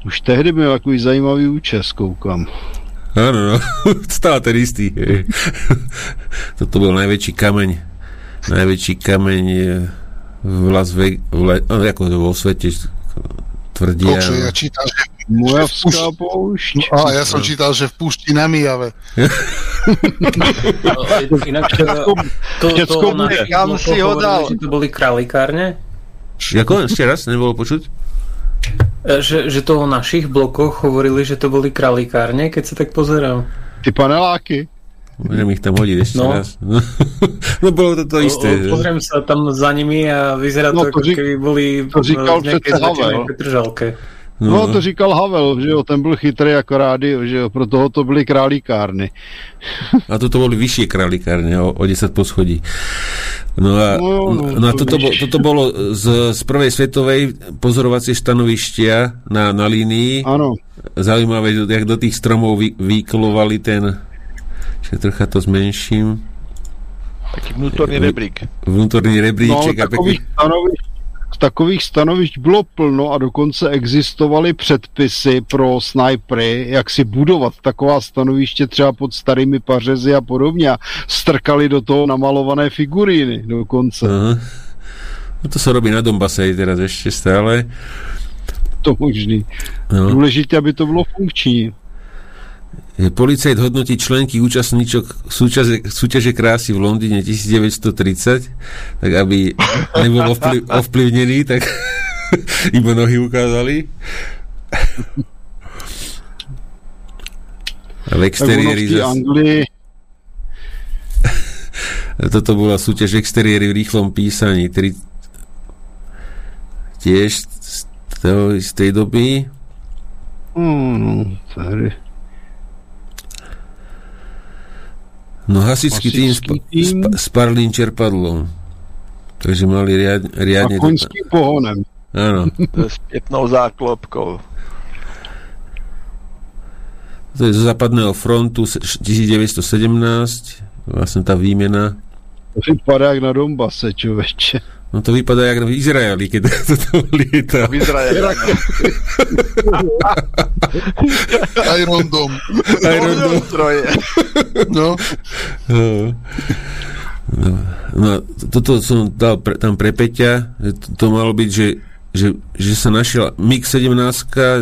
S2: Už tehdy byl takový zajímavý účes, koukám.
S1: Áno, no, stále ten istý. Toto bol najväčší kameň, najväčší kameň eh, v Las Vegas, no, ako vo svete tvrdia.
S6: Kokšo, ja čítam, že
S2: Mojavská poušť.
S6: a ja som čítal, že v púšti na Mijave.
S5: No, inak to, to, to.
S7: Kam
S5: blokoch
S7: si ho dal?
S5: Že to boli kralikárne?
S1: Ako? Ešte raz? Nebolo počuť?
S5: E, Že, že to o našich blokoch hovorili, že to boli kralikárne, keď sa tak pozeral.
S2: Ty paneláky.
S1: Budem ich tam hodiť ešte
S5: No.
S1: raz. No, no bolo to to isté.
S5: O-? Pozriem sa tam za nimi a vyzerá
S2: No,
S5: to,
S2: to
S5: ako keby boli
S2: to říkal
S5: v nejakej Petržalke.
S2: No, to říkal Havel, že jo, ten byl chytrý jako rádio, že jo, pro toho to byly králíkárny.
S1: A toto boli vyššie králikárne, o, o 10 poschodí. No a,
S2: No,
S1: no,
S2: no,
S1: no a
S2: to
S1: toto, bo, toto bolo z, z prvej svetovej pozorovacie stanovištia na, na línii.
S2: Ano,
S1: Zaujímavé, jak do tých stromov vy, vykolovali ten... Čiže trocha to zmenším.
S7: Taký vnútorný rebrík.
S1: Vnútorný
S2: no
S1: rebríček a
S2: takových
S1: pekný...
S2: stanovišť, takových stanovišť bylo plno a dokonce existovaly předpisy pro snajpery, jak si budovat taková stanoviště třeba pod starými pařezy a podobně a strkali do toho namalované figuríny dokonce.
S1: Aha. No to sa robí na Dombase aj teraz ešte stále.
S2: To možný.
S1: No.
S2: Důležité, aby to bylo funkční.
S1: Policajt hodnotí členky účastníčok súťaže, súťaže krásy v Londýne 1930, tak aby nebol ovplyv, ovplyvnený, tak iba nohy ukázali. V exteriéri
S2: té
S1: zas,
S2: Anglii
S1: toto bola súťaž exteriéry v rýchlom písaní. Tri, tiež z, toho, z tej doby.
S2: No, tady.
S1: No hasičský tým
S2: Hasičský
S1: spa,
S2: tím.
S1: spa, s parlým čerpadlom. Takže mali riad,
S2: A
S1: riadne...
S2: koňským pohonem.
S1: Áno.
S7: To je s pietnou záklopkou.
S1: To je zo západného frontu se- 1917, vlastne tá výmena.
S2: To vypadá jak na Dombase, čoveče.
S1: No to vypadá jak v Izraeli, keď to tam lieta.
S7: V Izraeli.
S6: Iron Dome.
S1: Iron Dome.
S7: Stroje.
S6: No,
S1: No. No, no, toto som dal pre, tam pre Peťa, že to, to malo byť, že, že, že sa našiel MiG-17,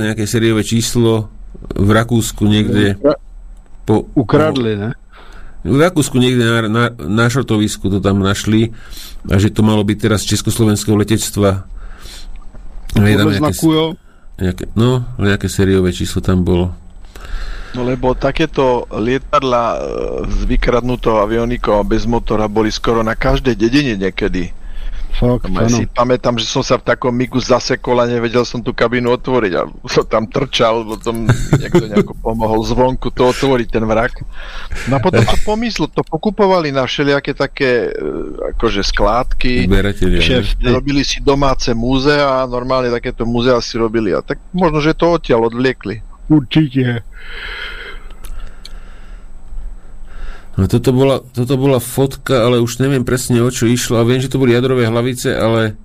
S1: nejaké sériové číslo v Rakúsku niekde. Po,
S2: Ukradli, ne?
S1: V Rakúsku niekde na, na, na šrotovisku to tam našli a že to malo byť teraz československého letectva.
S2: Podle
S1: nejaké,
S2: znaku, jo.
S1: nejaké, no, nejaké sériové číslo tam bolo.
S7: No lebo takéto lietadla e, s vykradnutou avionikou a bez motora boli skoro na každej dedine niekedy.
S2: Fakt,
S7: aj
S2: ano.
S7: si pamätám, že som sa v takom migu zasekol a nevedel som tú kabínu otvoriť a som tam trčal, potom niekto nejako pomohol zvonku to otvoriť, ten vrak. No a potom to pomysl, to pokupovali na všelijaké také e, akože skládky,
S1: Zberatelia. ne?
S2: Šéf.
S7: robili si domáce múzea a normálne takéto múzea si robili a tak možno, že to odtiaľ odvliekli.
S2: Určitě.
S1: No toto bola, toto bola fotka, ale už neviem presne o čo išlo a viem, že to boli jadrové hlavice, ale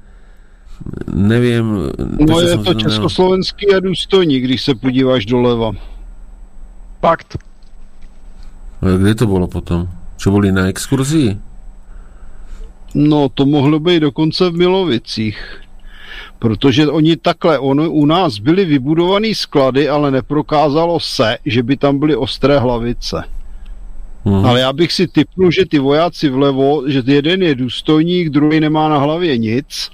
S1: neviem...
S2: No je to československý a důstojník, když se podíváš doleva.
S7: Fakt.
S1: Ale kde to bolo potom? Čo boli na exkurzii?
S2: No, to mohlo být dokonce v Milovicích. Protože oni takhle, on, u nás byly vybudované sklady, ale neprokázalo se, že by tam byly ostré hlavice. Hmm. Ale já bych si typnul, že ty vojáci vlevo, že jeden je důstojník, druhý nemá na hlavě nic,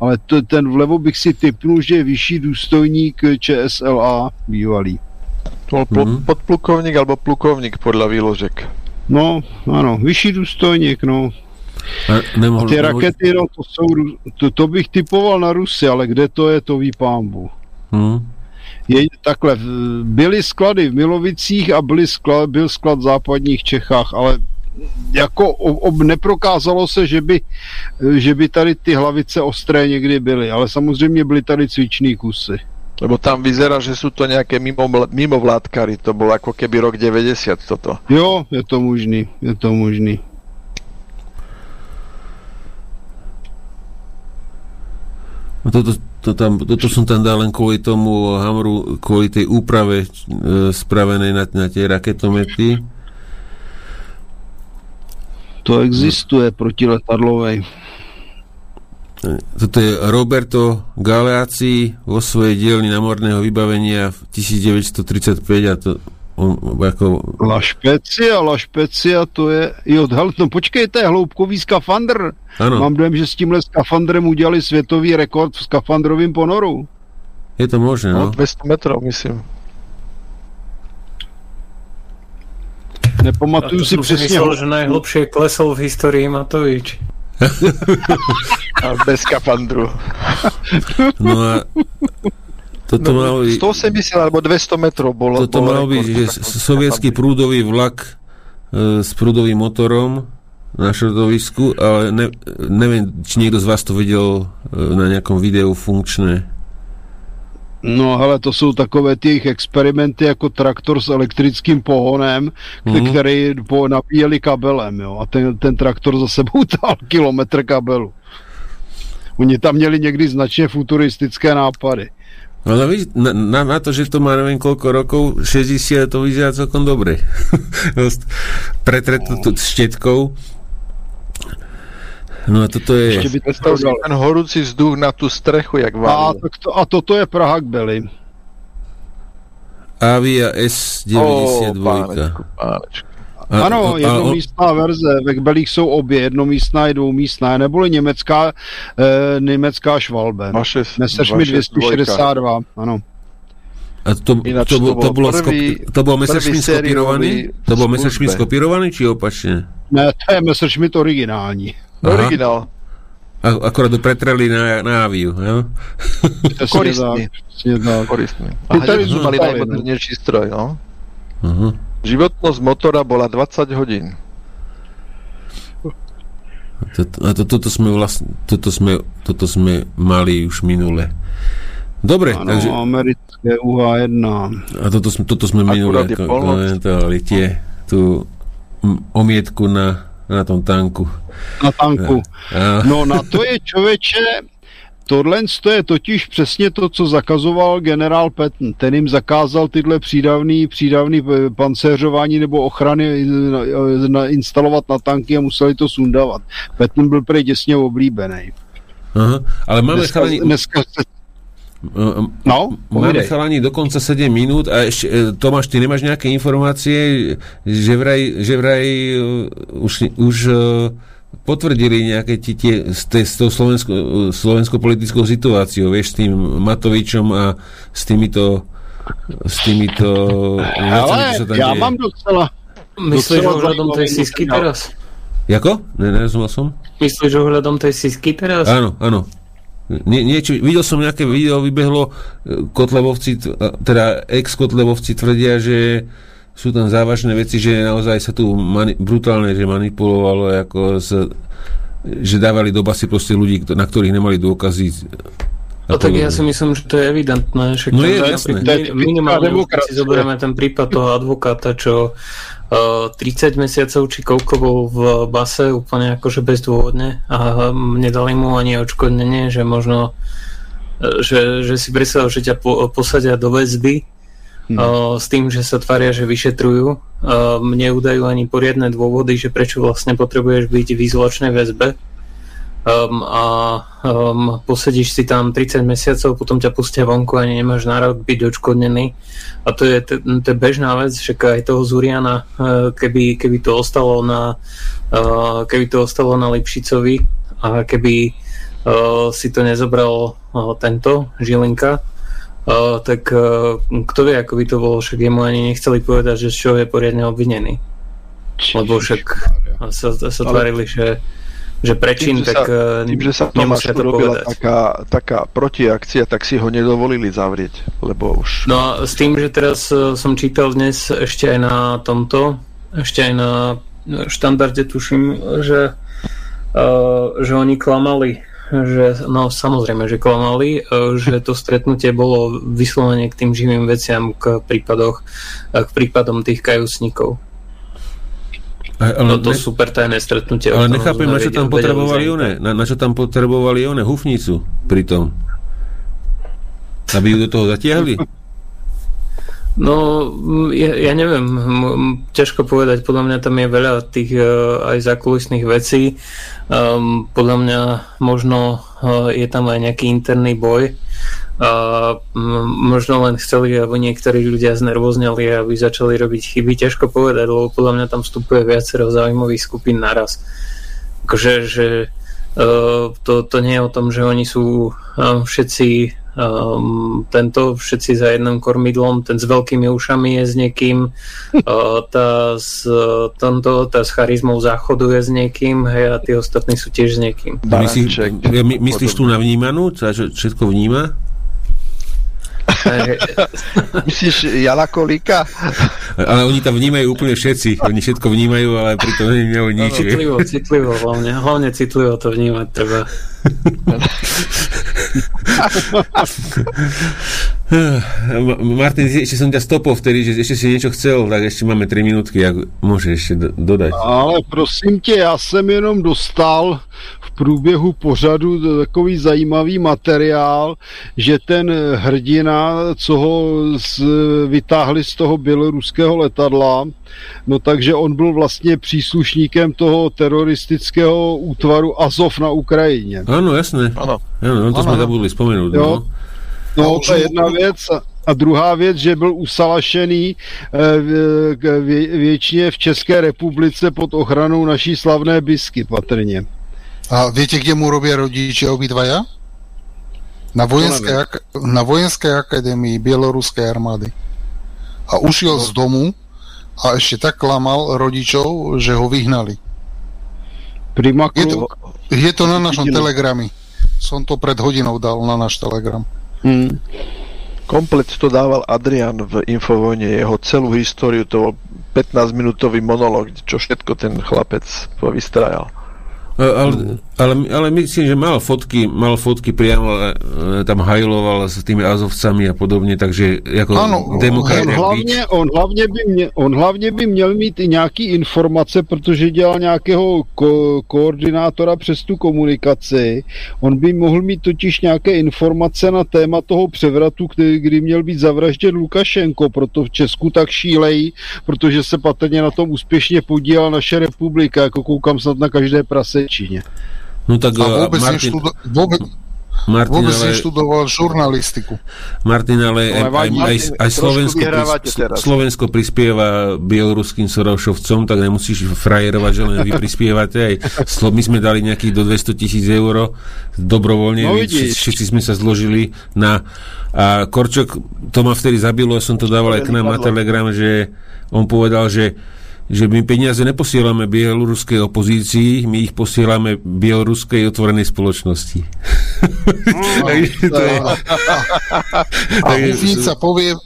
S2: ale to, ten vlevo bych si typnul, že je vyšší důstojník ČSLA bývalý.
S7: To bol pl-
S1: Mhm.
S7: podplukovník alebo plukovník podľa výložek.
S2: No, ano, vyšší důstojník, no.
S1: A nemohol,
S2: A ty
S1: nemohol-
S2: rakety, no, to jsou, to, to bych typoval na Rusy, ale kde to je, to ví pámbu.
S1: Hm.
S2: Je takhle, byly sklady v Milovicích a byly sklad, byl sklad v západních Čechách, ale jako ob, ob, neprokázalo se, že by, že by tady ty hlavice ostré někdy byly, ale samozřejmě byly tady cvičný kusy.
S7: Lebo tam vyzerá, že sú to nejaké mimo, mimovládkary. To bol ako keby rok 90 toto.
S2: Jo, je to možný, je to možný.
S1: No Toto, to tam, toto som tam dal len kvôli tomu Hamru, kvôli tej úprave e, spravenej na, na tie raketomety.
S2: To existuje protiletadlovej.
S1: Toto je Roberto Galeazzi vo svojej dielni námorného vybavenia v 1935 a to on, ako,
S2: La Špecia, La Špecia, to je, jo, hele, no počkejte, hloubkový skafandr.
S1: áno,
S2: Mám dojem, že s tímhle skafandrem udělali světový rekord v skafandrovém ponoru.
S1: je to možné,
S7: No,
S1: no.
S7: 200 metrov, myslím.
S2: Nepamatuju
S5: to
S2: si přesně.
S5: myslel, že najhlbšie klesol v histórii Matovič.
S7: A bez skafandru.
S1: no a toto
S7: No,
S1: malo byť,
S7: 180 alebo 200 metrov bolo.
S1: toto
S7: bol
S1: malo byť že sovietský prúdový vlak e, s prúdovým motorom na šrotovisku, ale ne, neviem, či niekto z vás to videl e, na nejakom videu funkčné.
S2: No hele, to jsou takové ty jejich experimenty jako traktor s elektrickým pohonem, mm. který po, nabíjeli kabelem, jo. A ten, ten traktor za sebou tal kilometr kabelu. Oni tam měli někdy značně futuristické nápady.
S1: Ale vy, na, na, na to, že to má neviem koľko rokov, 60, to vyzerá celkom dobre. Pretreto no. štetkou. No a toto je...
S2: Ještě by to dal.
S7: ten horúci vzduch na tú strechu, jak
S2: A,
S7: válil.
S2: tak to, a toto je Praha k Beli.
S1: Avia S92.
S7: pánečku, pánečku.
S2: Ano, jednomístná verze. Ve Kbelích jsou obě, jednomístná i dvoumístná, neboli německá, eh, německá švalbe.
S7: Vaše dvojka.
S2: 262, ano.
S1: A to,
S7: Ináč
S1: to,
S7: to
S1: bol, to,
S7: bol
S1: bolo
S7: prvý-
S1: skopi, to bol Messerschmitt
S7: prvý
S1: skopírovaný? To bol Messerschmitt skopírovaný, či opačne?
S2: Ne, to je Messerschmitt originální.
S1: Aha.
S7: Originál.
S1: A, akorát to pretreli na, na Aviu, jo?
S7: Koristný.
S2: tak.
S7: Koristný. A
S2: Ty tady
S7: hneď
S2: no.
S7: najmodernejší stroj, no.
S1: Uh-huh.
S7: Životnosť motora bola 20 hodín.
S1: Toto, a to, toto, sme vlastne, toto, sme, toto sme mali už minule. Dobre,
S2: Ano,
S1: takže
S2: americké UH1.
S1: a toto, sme- toto sme minule komentovali tie, tú omietku na, na tom tanku.
S2: Na tanku.
S1: A,
S2: No na to je člověče, tohle to je totiž přesně to, co zakazoval generál Patton. Ten jim zakázal tyhle přídavný, přídavný eh, pancéřování nebo ochrany eh, na, instalovat na tanky a museli to sundavat. Patton byl prej děsně oblíbený.
S1: aha, ale máme
S2: Dneska,
S1: chalani,
S2: dneska
S1: uh,
S2: no,
S1: Máme chalani dokonca 7 minút a ešte, Tomáš, ty nemáš nejaké informácie, že vraj, že vraj už, už potvrdili nejaké ti tie s, te, s tou slovensko, slovensko-politickou situáciou, vieš, s tým Matovičom a s týmito s týmito vecami,
S2: Ale
S1: tam
S2: já
S1: deje.
S2: mám docela,
S5: Myslíš ohľadom tej sisky teraz?
S1: Jako? Ne, nerozumel som?
S5: Myslíš ohľadom tej sisky teraz?
S1: Áno, áno. Nie, niečo, videl som nejaké video, vybehlo, e, Kotlebovci, a- teda ex-Kotlebovci tvrdia, že sú tam závažné veci, že naozaj sa tu mani- brutálne, že manipulovalo ako s, že dávali do basy proste ľudí, na ktorých nemali dôkazy.
S5: No tak ja si myslím, že to je evidentné. Však
S1: No je jasné.
S5: Minimálne si zoberieme ten prípad toho advokáta, čo uh, 30 mesiacov či koľko bol v base úplne akože bezdôvodne a nedali mu ani odškodnenie, že možno uh, že, že si predstav, že ťa po, posadia do väzby Uh, s tým, že sa tvária, že vyšetrujú. Mne udajú ani poriadne dôvody, že prečo vlastne potrebuješ byť v izolačnej väzbe. um, a um, posedíš si tam 30 mesiacov, potom ťa pustia vonku a nemáš nárok byť odškodnený. A to je, to, to je bežná vec, však aj toho Zuriana, uh, keby, keby to ostalo na uh, keby to ostalo na Lipšicovi a keby uh, si to nezobral tento Žilinka, uh, tak uh, kto vie, ako by to bolo, však jemu ani nechceli povedať, že z čoho je poriadne obvinený. Lebo však sa, sa tvárili, že, že prečin, tým, tak sa,
S7: tým, že sa Tomáš to urobila taká, taká protiakcia, tak si ho nedovolili zavrieť, lebo už...
S5: No a s tým, že teraz som čítal dnes ešte aj na tomto, ešte aj na štandarde tuším, že, uh, že oni klamali že no samozrejme, že klamali, e, že to stretnutie bolo vyslovene k tým živým veciam, k prípadoch, e, k prípadom tých kajúcnikov. Ale, to ne... super tajné stretnutie.
S1: Ale nechápem, na čo tam potrebovali one, na, na čo tam potrebovali one hufnicu pri tom. Aby ju do toho zatiahli?
S5: No, ja, ja neviem, ťažko povedať, podľa mňa tam je veľa tých uh, aj zákulisných vecí. Um, podľa mňa možno uh, je tam aj nejaký interný boj. Uh, možno len chceli, aby niektorí ľudia znervoznali, aby začali robiť chyby. Ťažko povedať, lebo podľa mňa tam vstupuje viacero zaujímavých skupín naraz. Akože, že uh, to, to nie je o tom, že oni sú uh, všetci um, tento všetci za jedným kormidlom, ten s veľkými ušami je s niekým, uh, tá, s, tento, tá s charizmou záchodu je s niekým hej, a tí ostatní sú tiež s niekým.
S1: Myslíš, my, myslíš tu na vnímanú? Všetko vníma?
S7: Myslíš Jala Kolíka?
S1: Ale oni tam vnímajú úplne všetci. Oni všetko vnímajú, ale pritom nevnímajú nič.
S5: No, citlivo, citlivo hlavne. Hlavne citlivo to vnímať treba.
S1: Martin, ešte som ťa stopol vtedy, že ešte si niečo chcel, tak ešte máme 3 minútky, ak môžeš ešte dodať.
S2: Ale prosím tě, já jsem jenom dostal průběhu pořadu takový zajímavý materiál, že ten hrdina, co ho z, vytáhli z toho běloruského letadla, no takže on byl vlastně příslušníkem toho teroristického útvaru Azov na Ukrajině.
S1: Ano, jasné. Ano. Ano, to ano. jsme zabudli vzpomenout.
S2: Jo. No. No, to je jedna věc. A druhá věc, že byl usalašený e, většině v České republice pod ochranou naší slavné bisky patrně.
S6: A viete, kde mu robia rodiče obidvaja? Na vojenskej, ak- na vojenskej akadémii Bieloruskej armády. A ušiel no. z domu a ešte tak klamal rodičov, že ho vyhnali.
S2: Primaklu...
S6: Je to, je to na našom telegrami. Som to pred hodinou dal na náš telegram. Hmm.
S7: Komplet to dával Adrian v Infovojne, jeho celú históriu, to bol 15-minútový monolog, čo všetko ten chlapec vystrajal.
S1: Ale, ale, ale myslím, že mal fotky, mal fotky priamo, e, tam hajloval s tými azovcami a podobně, takže jako ano,
S2: demokrat. On hlavně, on, hlavně by mě, on hlavně by měl mít i nějaký informace, protože dělal nějakého ko, koordinátora přes tu komunikaci. On by mohl mít totiž nějaké informace na téma toho převratu, který, kdy měl být zavražděn Lukašenko, proto v Česku tak šílejí, protože se patrně na tom úspěšně podílala naše republika, jako koukám snad na každé prase Číne.
S1: No tak
S6: a vôbec, Martin... neštudo... vôbec, Martin, vôbec ale... neštudoval žurnalistiku.
S1: Martin, ale, aj, aj, aj, aj Slovensko, Slovensko prispieva bieloruským Sorošovcom, tak nemusíš frajerovať, že len vy prispievate. Aj my sme dali nejakých do 200 tisíc eur dobrovoľne, no, všetci, všetci sme sa zložili na... A Korčok, to ma vtedy zabilo, som to dával aj k nám na Telegram, že on povedal, že že my peniaze neposielame bieloruskej opozícii, my ich posielame bieloruskej otvorenej spoločnosti.
S6: No, a huvnica povie,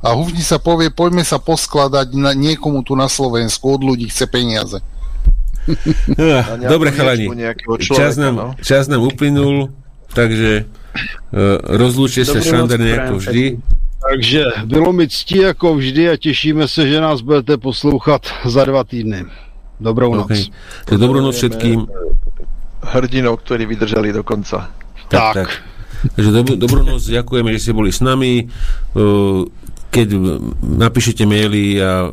S6: a huvnica povie, poďme sa poskladať na niekomu tu na Slovensku, od ľudí chce peniaze.
S1: Dobre, chalani, čas nám, no? čas nám uplynul, takže uh, rozlúčte sa Šander ako vždy.
S2: Takže bylo mi ctí jako vždy a těšíme se, že nás budete poslouchat za dva týdny. Dobrou noc. Okay.
S1: Tak dobrou noc všetkým.
S7: Hrdinov, ktorí vydržali do konca.
S2: Tak. tak. tak.
S1: Takže dob- dobrú noc, ďakujeme, že ste boli s nami. Keď napíšete maily a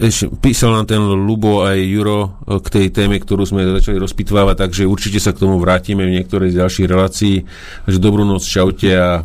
S1: ešte písal nám ten Lubo aj Juro k tej téme, ktorú sme začali rozpitvávať, takže určite sa k tomu vrátime v niektorej z ďalších relácií. Takže dobrú noc, čaute a